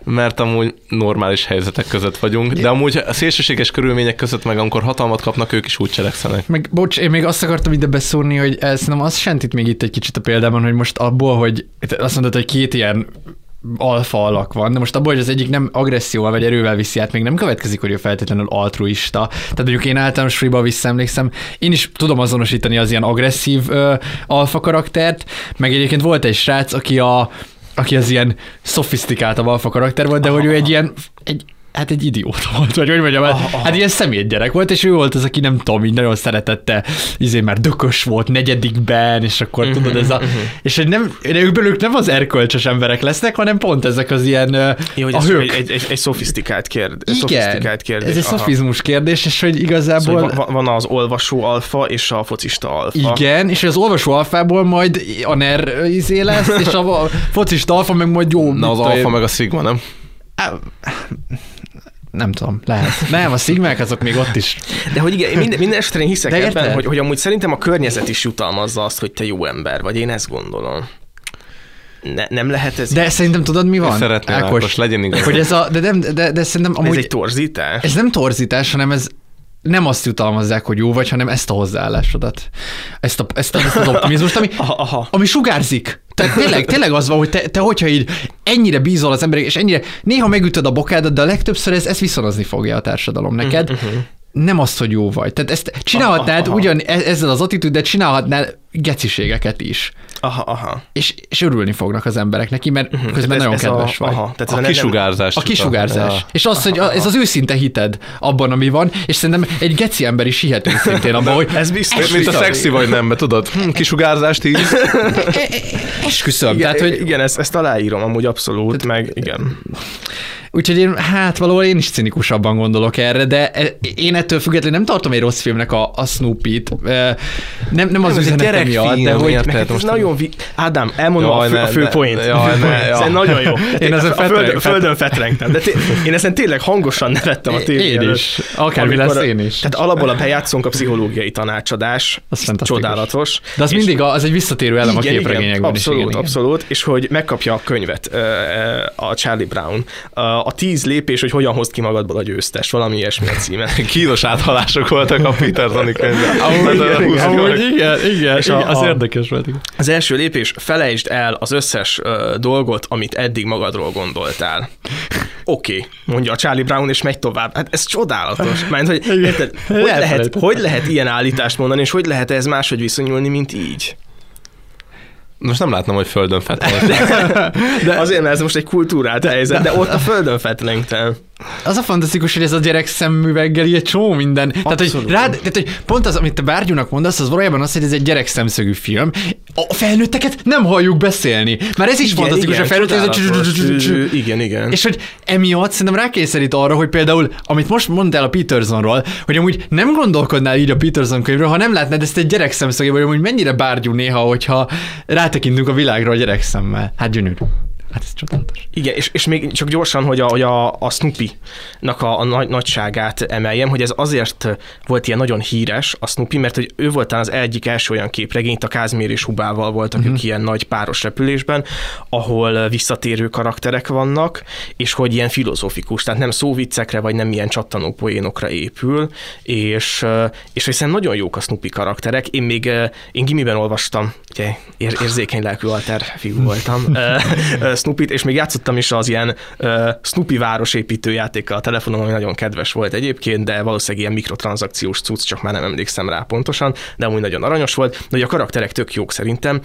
mert amúgy normális helyzetek között vagyunk, de amúgy a szélsőséges körülmények között meg amikor hatalmat kapnak, ők is úgy cselekszenek. Meg, bocs, én még azt akartam ide beszúrni, hogy ez nem az sentít még itt egy kicsit a példában, hogy most abból, hogy azt mondod, hogy két ilyen alfa alak van, de most abból, hogy az egyik nem agresszióval vagy erővel viszi át, még nem következik, hogy ő feltétlenül altruista. Tehát mondjuk én általános friba visszaemlékszem, én is tudom azonosítani az ilyen agresszív ö, alfa karaktert, meg egyébként volt egy srác, aki a aki az ilyen szofisztikáltabb alfa karakter volt, de hogy ő egy ilyen, egy, hát egy idióta volt, vagy hogy mondjam, hát, hát ilyen szemétgyerek volt, és ő volt az, aki nem tudom, így nagyon szeretette, izé már dökös volt negyedikben, és akkor Mhm, tudod, ez a, és hogy nem, ők belőlük nem az erkölcsös emberek lesznek, hanem pont ezek az ilyen Jó, hogy a ez hők. egy, egy, egy, egy szofisztikált kérdés. Igen, szofisztikált kérdés. ez egy aha. szofizmus kérdés, és hogy igazából... Szóval va- van az olvasó alfa és a focista alfa. Igen, és az olvasó alfából majd a NER izé lesz, és a focista alfa meg majd jó. Na az alfa meg a szigma, nem? Nem tudom, lehet. Nem, a szigmák azok még ott is. De hogy igen, minden, minden esetre én hiszek De ebben, érted? hogy, hogy amúgy szerintem a környezet is jutalmazza azt, hogy te jó ember vagy. Én ezt gondolom. Ne, nem lehet ez... De szerintem tudod, mi van? Szeretném, Ákos, legyen igaz. Hogy ez a, de, nem, de, de szerintem amúgy... Ez egy torzítás? Ez nem torzítás, hanem ez nem azt jutalmazzák, hogy jó vagy, hanem ezt a hozzáállásodat. Ezt, a, ezt, a, ezt az optimizmust, ami, aha, aha. ami sugárzik. Tehát tényleg, tényleg az van, hogy te, te hogyha így ennyire bízol az emberek, és ennyire néha megütöd a bokádat, de a legtöbbször ez, ez viszonozni fogja a társadalom neked. Mhm, Nem azt, hogy jó vagy. Tehát ezt csinálhatnád Aha, aha. ugyan e- ezzel az attitűddel, csinálhatnál geciségeket is. Aha, aha. És, és örülni fognak az emberek neki, mert közben Tehát ez- nagyon ez a- kedves vagy. aha, tehát ez A a nem- kisugárzás. A kisugárzás. Ja. És az, hogy a- ez az őszinte hited abban, ami van, és szerintem egy geci ember is hihet őszintén abban, hogy Ez biztos. Mint a szexi vagy nem, mert tudod, hm, kisugárzást így. esküszöm. Igen, Tehát, hogy, igen ezt, ezt aláírom amúgy abszolút, meg igen. úgyhogy én, hát valahol én is cinikusabban gondolok erre, de e- én ettől függetlenül nem tartom egy rossz filmnek a, a Snoopy-t. E, Nem, nem az ez egy üzenete miatt, de hogy... érted? Neked ez most- nagyon vi... Ádám, elmondom Jaj, a fő, ne, a fő ne. Jaj, ne, point. Ez ja. nagyon jó. Én ezen a fetreng- földön, földön fetrengtem, de té- én ezen tényleg hangosan nevettem a tévé Én is. Akármi lesz, én is. Tehát alapból a bejátszónk a pszichológiai tanácsadás. Az. Csodálatos. De az mindig az egy visszatérő elem a képregényekben abszolút, abszolút, és hogy megkapja a könyvet a Charlie Brown. A, tíz lépés, hogy hogyan hozd ki magadból a győztes, valami ilyesmi a címe. Kínos áthalások voltak a Petersoni könyvben. Amúgy, Hát, igen, igen, És a- az a- érdekes volt. Az első lépés, felejtsd el az összes ö, dolgot, amit eddig magadról gondoltál. Oké, okay, mondja a Charlie Brown, és megy tovább. Hát ez csodálatos. Mert hogy, érted, hogy, lehet, hogy lehet ilyen állítást mondani, és hogy lehet ez máshogy viszonyulni, mint így? Most nem látnom, hogy földön fetreng. De azért, mert ez most egy kultúrált helyzet, de ott a földön fetlengtem. Az a fantasztikus, hogy ez a gyerek szemüveggel egy csomó minden. Tehát hogy, rád, tehát, hogy pont az, amit te Bárgyúnak mondasz, az valójában az, hogy ez egy gyerek szemszögű film. A felnőtteket nem halljuk beszélni. Már ez is Igen, fantasztikus, igen, a felnőttek Igen, igen. És hogy emiatt szerintem rákényszerít arra, hogy például, amit most mondtál a Petersonról, hogy amúgy nem gondolkodnál így a Peterson könyvről, ha nem látnád ezt egy gyerek szemszögéből, hogy mennyire bárgyú néha, hogyha rátekintünk a világra a gyerek szemmel. Hát gyönyörű. Hát ez csodálatos. Igen, és, és még csak gyorsan, hogy a, hogy a, a Snoopy-nak a, a nagy, nagyságát emeljem, hogy ez azért volt ilyen nagyon híres, a Snoopy, mert hogy ő volt az egyik első olyan képregényt, a Kázmér és Hubával voltak Mhm. uh-huh. ők ilyen nagy páros repülésben, ahol visszatérő karakterek vannak, és hogy ilyen filozófikus, tehát nem szóviccekre, vagy nem ilyen csattanó poénokra épül, és, és hiszen nagyon jók a Snoopy karakterek. Én még én gimiben olvastam, ugye ér, érzékeny lelkű alter fiú voltam, Snoopy-t, és még játszottam is az ilyen uh, Snoopy városépítő játékkal a telefonon, ami nagyon kedves volt egyébként, de valószínűleg ilyen mikrotranszakciós cucc, csak már nem emlékszem rá pontosan, de amúgy nagyon aranyos volt, de hogy a karakterek tök jók szerintem,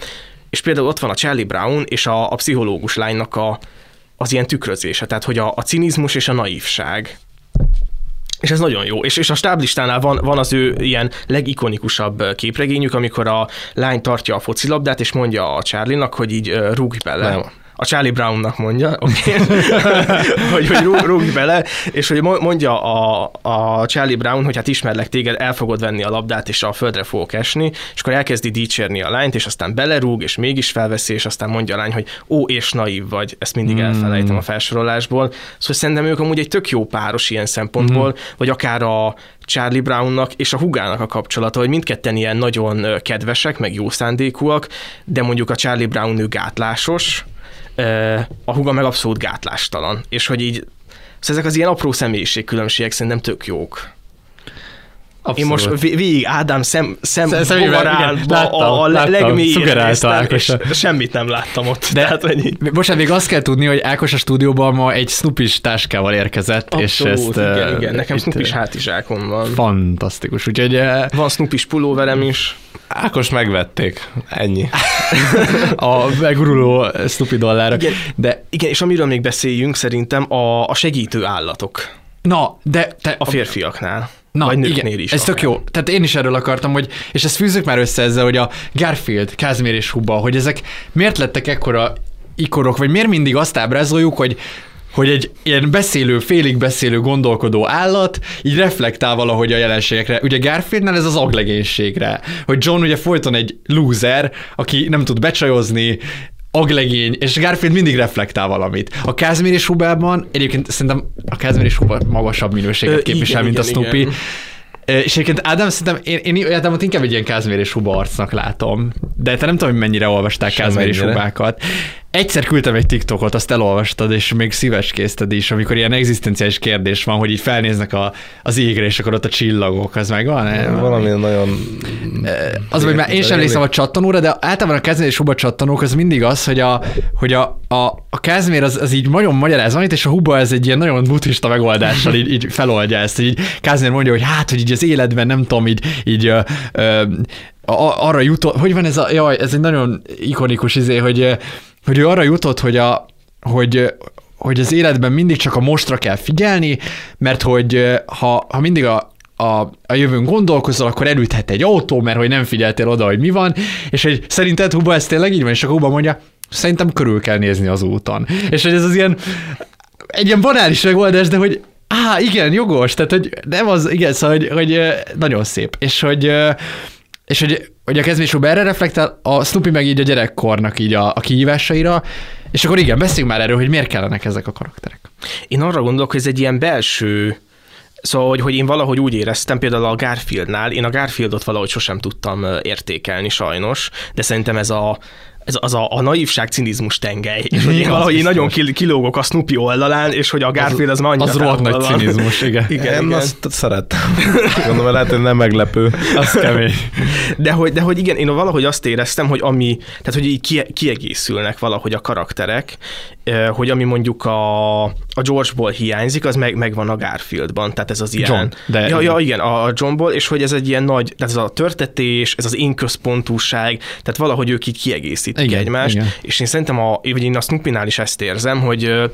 és például ott van a Charlie Brown és a, a pszichológus lánynak a, az ilyen tükrözése, tehát hogy a, a cinizmus és a naívság. És ez nagyon jó. És, és a stáblistánál van, van az ő ilyen legikonikusabb képregényük, amikor a lány tartja a focilabdát, és mondja a Charlie-nak, hogy így rúgj bele. Nem. A Charlie Brownnak mondja, oké, hogy, hogy rúg, rúgj bele, és hogy mo- mondja a, a Charlie Brown, hogy hát ismerlek téged, el fogod venni a labdát, és a földre fogok esni, és akkor elkezdi dicsérni a lányt, és aztán belerúg, és mégis felveszi, és aztán mondja a lány, hogy ó, és naív vagy, ezt mindig Hmm. elfelejtem a felsorolásból. Szóval szerintem ők amúgy egy tök jó páros ilyen szempontból, Hmm. vagy akár a Charlie Brownnak és a hugának a kapcsolata, hogy mindketten ilyen nagyon kedvesek, meg jó szándékúak, de mondjuk a Charlie Brown ő gátlásos, a huga meg abszolút gátlástalan. És hogy így, szóval ezek az ilyen apró személyiségkülönbségek szerintem tök jók. Abszolút. Én most vé- végig Ádám szem, szem, bogarálba a, a legmélyére és semmit nem láttam ott. De Tehát, hogy Bocsánat, még azt kell tudni, hogy Ákos a stúdióban ma egy Snoopy táskával érkezett, és Abszolút, ezt... igen, igen, nekem eh, hátizsákom van. Fantasztikus, úgyhogy... Van Snoopy pulóverem is. Ákos megvették, ennyi. a meguruló Snoopy dollárra. Igen, de... igen, és amiről még beszéljünk szerintem a, a segítő állatok. Na, de te... A férfiaknál. Na, vagy igen, is. ez tök jó. Tehát én is erről akartam, hogy, és ezt fűzzük már össze ezzel, hogy a Garfield, Kázmér és Huba, hogy ezek miért lettek ekkora ikorok, vagy miért mindig azt ábrázoljuk, hogy hogy egy ilyen beszélő, félig beszélő, gondolkodó állat így reflektál valahogy a jelenségekre. Ugye Garfieldnál ez az aglegénységre, hogy John ugye folyton egy loser, aki nem tud becsajozni, aglegény, és Garfield mindig reflektál valamit. A Kázmér és Hubában egyébként szerintem a Kázmér és Huba magasabb minőséget Ö, képvisel, igen, mint a igen, Snoopy. igen. És egyébként Ádám szerintem, én, én Ádámot inkább egy ilyen Kázmér és Huba arcnak látom, de te nem tudom, hogy mennyire olvastál Kázmér és. Hubákat. Egyszer küldtem egy TikTokot, azt elolvastad, és még szíves készted is, amikor ilyen egzisztenciális kérdés van, hogy így felnéznek a, az égre, és akkor ott a csillagok, az meg van? Valami nagyon... Az, hogy már én sem emlékszem a csattanóra, de általában a Kázmér és Huba csattanók az mindig az, hogy a, hogy a, a, a Kázmér az, az így nagyon magyaráz valamit, és a Huba ez egy ilyen nagyon buddhista megoldással így, így feloldja ezt. Így Kázmér mondja, hogy hát, hogy így az életben nem tudom, így, így ö, ö, arra jutott, hogy van ez a, jaj, ez egy nagyon ikonikus izé, hogy, hogy ő arra jutott, hogy a, hogy, hogy az életben mindig csak a mostra kell figyelni, mert hogy ha, ha mindig a, a, a jövőn gondolkozol, akkor elüthet egy autó, mert hogy nem figyeltél oda, hogy mi van, és hogy szerinted Huba ez tényleg így van, és akkor Huba mondja, szerintem körül kell nézni az úton. És hogy ez az ilyen, egy ilyen banális megoldás, de hogy Á, igen, jogos, tehát hogy nem az, igen, szóval, hogy, hogy nagyon szép, és hogy és hogy, hogy a Kezmés Huba erre reflektál, a Snoopy meg így a gyerekkornak így a, a kihívásaira, és akkor igen, beszéljünk már erről, hogy miért kellenek ezek a karakterek. Én arra gondolok, hogy ez egy ilyen belső Szóval, hogy, hogy én valahogy úgy éreztem, például a Garfieldnál, én a Garfieldot valahogy sosem tudtam értékelni sajnos, de szerintem ez a ez az a, a naívság cinizmus tengely, és hogy én valahogy én nagyon kil- kilógok a Snoopy oldalán, és hogy a Garfield az, már annyira az rohadt nagy cinizmus, igen. igen, Én igen. azt szerettem. Gondolom, lehet, hogy nem meglepő. Az kemény. De hogy, de hogy igen, én valahogy azt éreztem, hogy ami, tehát hogy így kie- kiegészülnek valahogy a karakterek, hogy ami mondjuk a, a George-ból hiányzik, az meg, megvan a Garfieldban, tehát ez az ilyen... John, de- ja, ja, igen, a Johnból, és hogy ez egy ilyen nagy, tehát ez a törtetés, ez az én központúság, tehát valahogy ők így kiegészítik Igen, egymást, igen. és én szerintem, a, vagy én a Snoopy-nál is ezt érzem, hogy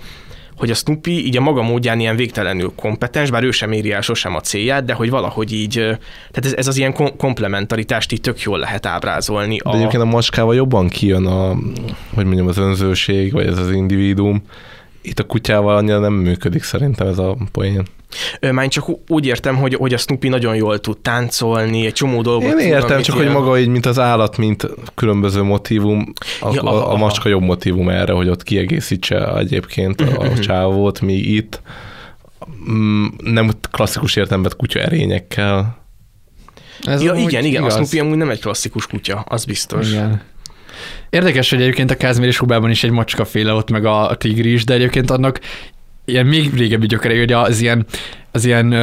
hogy a Snoopy így a maga módján ilyen végtelenül kompetens, bár ő sem éri el sosem a célját, de hogy valahogy így, tehát ez, ez az ilyen kom- komplementaritást így tök jól lehet ábrázolni. De egyébként a macskával jobban kijön a, hogy mondjam, az önzőség, vagy ez az individuum. Itt a kutyával annyira nem működik szerintem ez a poén. Már csak úgy értem, hogy, hogy a Snoopy nagyon jól tud táncolni, egy csomó dolgot Én értem, amit csak hogy ilyen- maga így, mint az állat, mint különböző motivum, a, Ja, a, a aha. macska jobb motivum erre, hogy ott kiegészítse egyébként a csávót, míg itt mm, nem klasszikus értelemben kutya erényekkel. Ez ja, igen, igen, igaz. a Snoopy amúgy nem egy klasszikus kutya, az biztos. Igen. Érdekes, hogy egyébként a Kázmér és Hubában is egy macskaféle ott, meg a, a tigris, de egyébként annak ilyen még régebbi gyökerei, hogy az ilyen, az ilyen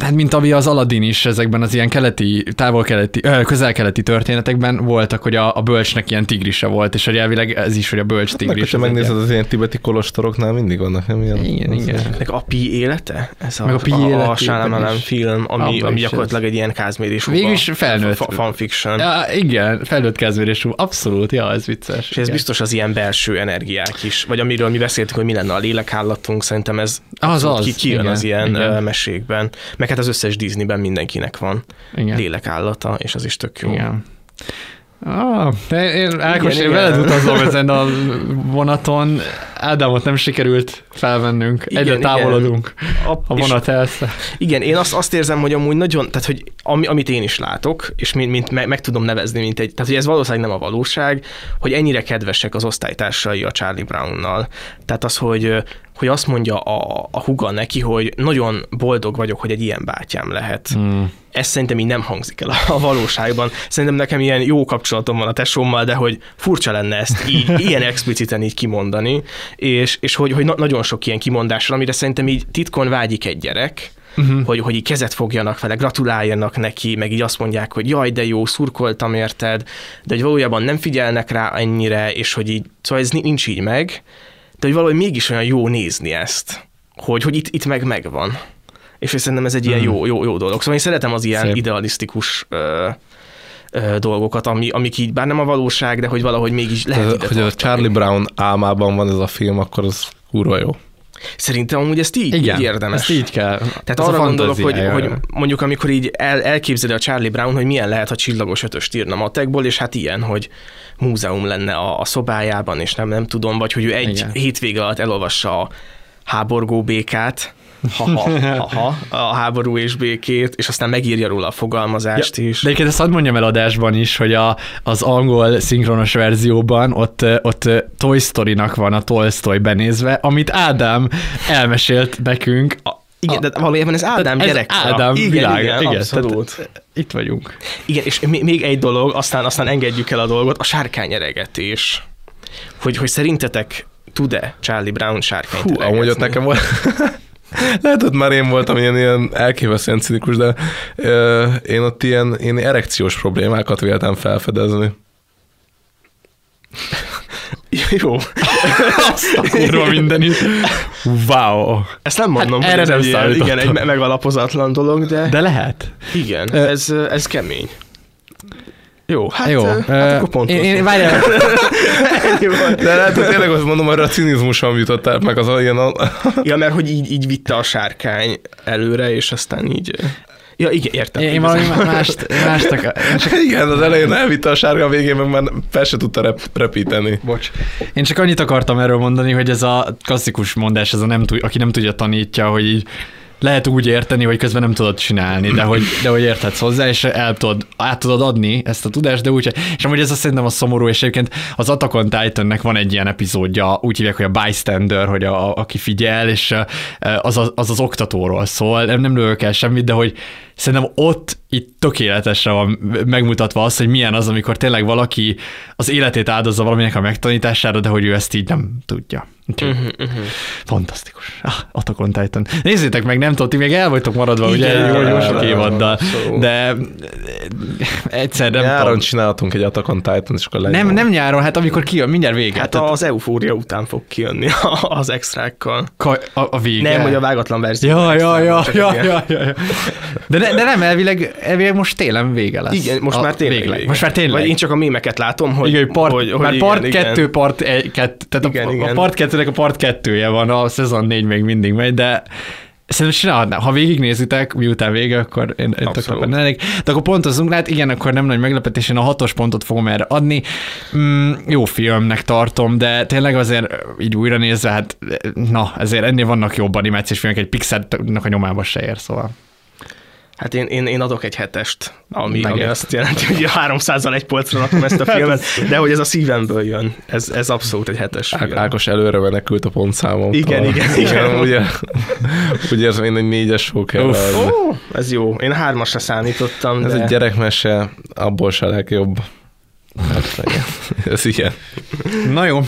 hát mint ami az Aladdin is ezekben az ilyen keleti, távol-keleti, közel-keleti történetekben voltak, hogy a, a bölcsnek ilyen tigrise volt, és hogy elvileg ez is, hogy a bölcs Meg, tigris. az megnézed, egy- az ilyen tibeti kolostoroknál mindig vannak, nem ilyen? Igen, igen. Meg a Pi élete? Ez a, Meg a Pi a, a életében Shyamalan is. film, ami, ami gyakorlatilag egy ilyen Kázmér és Végül Huba is felnőtt. fa- fanfiction. Ja, igen, felnőtt Kázmér és Hubá. Abszolút, ja, ez vicces. És ez igen. biztos az ilyen belső energiák is, vagy amiről mi beszéltünk, hogy mi lenne a lélekállatunk, szerintem ez Az az, ki, kijön igen, az ilyen igen. igen. Mesékben. Meg hát az összes Disneyben mindenkinek van Igen. lélekállata, és az is tök jó. Igen. Ah, de én, Ákos, Igen, én igen. veled utazom ezen a vonaton. Ádámot nem sikerült felvennünk. Igen, Egyre igen. távolodunk. A, A vonat elsze. Igen, én azt, azt érzem, hogy amúgy nagyon, tehát hogy ami, amit én is látok, és mint, mint meg, meg, tudom nevezni, mint egy, tehát hogy ez valószínűleg nem a valóság, hogy ennyire kedvesek az osztálytársai a Charlie Brownnal. Tehát az, hogy hogy azt mondja a, a huga neki, hogy nagyon boldog vagyok, hogy egy ilyen bátyám lehet. Hmm. Ez szerintem így nem hangzik el a, a valóságban. Szerintem nekem ilyen jó kapcsolatom van a tesómmal, de hogy furcsa lenne ezt így, ilyen expliciten így kimondani, és, és hogy, hogy na- nagyon sok ilyen kimondás van, amire szerintem így titkon vágyik egy gyerek, uh-huh. hogy, hogy így kezet fogjanak vele, gratuláljanak neki, meg így azt mondják, hogy jaj, de jó, szurkoltam érted, de hogy valójában nem figyelnek rá ennyire, és hogy így, szóval ez nincs így meg, de hogy valahogy mégis olyan jó nézni ezt, hogy, hogy itt, itt meg megvan. És szerintem ez egy ilyen Mhm. jó, jó, jó dolog. Szóval én szeretem az ilyen Szép. idealisztikus ö, ö, dolgokat, ami, amik így bár nem a valóság, de hogy valahogy mégis lehet ide hogy a tartani. Charlie Brown álmában van ez a film, akkor az kurva jó. Szerintem amúgy ezt így, Igen, így érdemes. ezt így kell. Tehát Ez arra gondolok, hogy, hogy mondjuk amikor így el, elképzeli a Charlie Brown, hogy milyen lehet, ha csillagos ötöst írna matekból, és hát ilyen, hogy múzeum lenne a, a szobájában, és nem, nem tudom, vagy hogy ő egy Igen. hétvége alatt elolvassa a háborgó békát, ha-ha, ha-ha, a háború és békét, és aztán megírja róla a fogalmazást is. De egyébként ezt hadd mondjam el adásban is, hogy a, az angol szinkronos verzióban ott, ott Toy Story-nak van a Tolstoy benézve, amit Ádám elmesélt nekünk. A, Igen, de valójában ez Ádám ez. Ádám igen, világa. igen, igen, abszolút. Tehát, itt vagyunk. Igen, és még még egy dolog, aztán, aztán engedjük el a dolgot, a sárkányeregetés. Hogy, hogy szerintetek tud-e Charlie Brown sárkányt Hú, amúgy ott nekem volt... Lehet, hogy már én voltam ilyen, ilyen elképesztően cinikus, de ö, én ott ilyen, én erekciós problémákat véltem felfedezni. Jó. Azt a kurva mindenit. Wow. Ezt nem mondom, Hát erre ez nem egy, ilyen- igen, egy me- megalapozatlan dolog, de, De lehet. igen, Ö, ez, ez kemény. Jó, hát, Jó. hát ö, akkor pont én, én, várjál, De lehet, hogy tényleg azt mondom, arra a cinizmusom jutott el, meg az ilyen... A... Ja, mert hogy így, így vitte a sárkány előre, és aztán így... Ja, igen, értem. én, igazán. valami mást, mást akar, csak Igen, az elején elvitte a sárga, a végén meg már fel se tudta rep- repíteni. Bocs. Én csak annyit akartam erről mondani, hogy ez a klasszikus mondás, ez a nem tud, aki nem tudja tanítja, hogy így lehet úgy érteni, hogy közben nem tudod csinálni, de hogy, de hogy érthetsz hozzá, és el tudod, át tudod adni ezt a tudást, de úgy, és amúgy ez azt szerintem a szomorú, és egyébként az Attack on Titannek van egy ilyen epizódja, úgy hívják, hogy a bystander, hogy a, a, aki figyel, és az, az, az az oktatóról szól, nem, nem lövök el semmit, de hogy szerintem ott itt tökéletesre van megmutatva az, hogy milyen az, amikor tényleg valaki az életét áldozza valaminek a megtanítására, de hogy ő ezt így nem tudja. Úgyhogy mhm. Fantasztikus. Ah, Attack on Titan. Nézzétek meg, nem tudod, ti még el vagytok maradva, ugye, Igen, jó, jó sok évaddal, de eh, egyszer nem Nyáron tudom. csinálhatunk egy Attack on Titan, és akkor. Nem, nem nyáron, hát amikor kijön, mindjárt vége. Hát Tehát az eufória után fog kijönni az extrákkal. ka- a, a vége. Nem, hogy a vágatlan verzió. Ja, ja, ja, ja, ja, ja, ja. De, ne, de nem, elvileg elvileg most télen vége lesz. Igen, most A- már tényleg végleg. vége. Most már tényleg. Vagy én csak a mémeket látom, hogy... igen, hogy part, hogy, hogy már igen, part igen. kettő, part egy, kett, tehát Igen, a, igen. a part kettőnek a part kettője van, a szezon négy még mindig megy, de Szerintem csinálhatnám. Ha végignézitek, miután vége, akkor én, én tök lennék. De akkor pontozunk hát igen, akkor nem nagy meglepetés, én a hatos pontot fogom erre adni. Mm, jó filmnek tartom, de tényleg azért így újra nézve, hát na, ezért ennél vannak jobb animációs filmek, egy Pixar-nak a nyomába se ér, szóval. Hát én, én, én adok egy hetest, ami, ami Megértem. azt jelenti, hogy a 300-al egy polcra rakom ezt a filmet, de hogy ez a szívemből jön. Ez, ez abszolút egy hetes Á- film. Ákos előre menekült a pontszámom. Igen, igen, igen. Ugye, úgy érzem, én egy négyes fog kell Uff, ó, ez jó. Én hármasra számítottam, Ez de... egy gyerekmese, abból se legjobb. Hát. Ez ilyen. Na jó,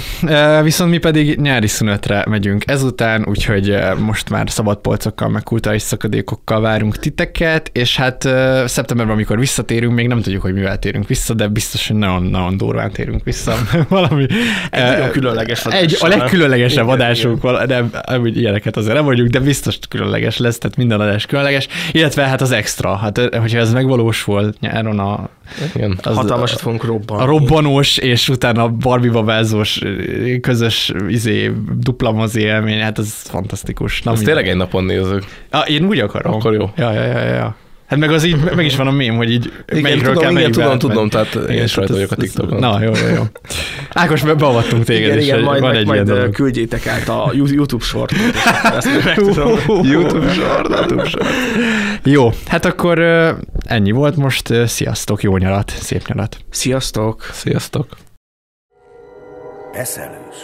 viszont mi pedig nyári szünetre megyünk ezután, úgyhogy most már szabad polcokkal, meg kulturális szakadékokkal várunk titeket, és hát szeptemberben, amikor visszatérünk, még nem tudjuk, hogy mivel térünk vissza, de biztos, hogy nagyon-nagyon durván térünk vissza. Valami. Egy nagyon különleges Egy, a legkülönlegesebb Igen, adásunk, nem, amúgy ilyeneket azért nem vagyunk, de biztos különleges lesz, tehát minden adás különleges, illetve hát az extra, hát hogyha ez megvalósul nyáron a Igen. az- Hatalmasat fogunk robbanni. a robbanós, és utána a Barbie babázós közös izé, dupla mozi élmény, hát ez fantasztikus. Na, mindegy. tényleg egy napon nézzük. Ah, én úgy akarom. Akkor jó. Ja, ja, ja, ja. Hát meg az így, meg is van a mém, hogy így Igen, melyikről tudom, kell igen, tudom, átmenni. tudom, tehát én Igen, is rajta vagyok a TikTokon. Na, jó, jó, jó. Ákos, be- beavattunk téged, Igen, és igen, majd, van majd, egy majd dolog. küldjétek át a You- YouTube sort. és akkor ezt meg tudom. YouTube sort, YouTube sort. Jó, hát akkor ennyi volt most. Sziasztok, jó nyarat, szép nyarat. Sziasztok! Sziasztok! Eszelős.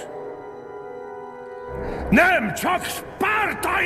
Nem csak spártai!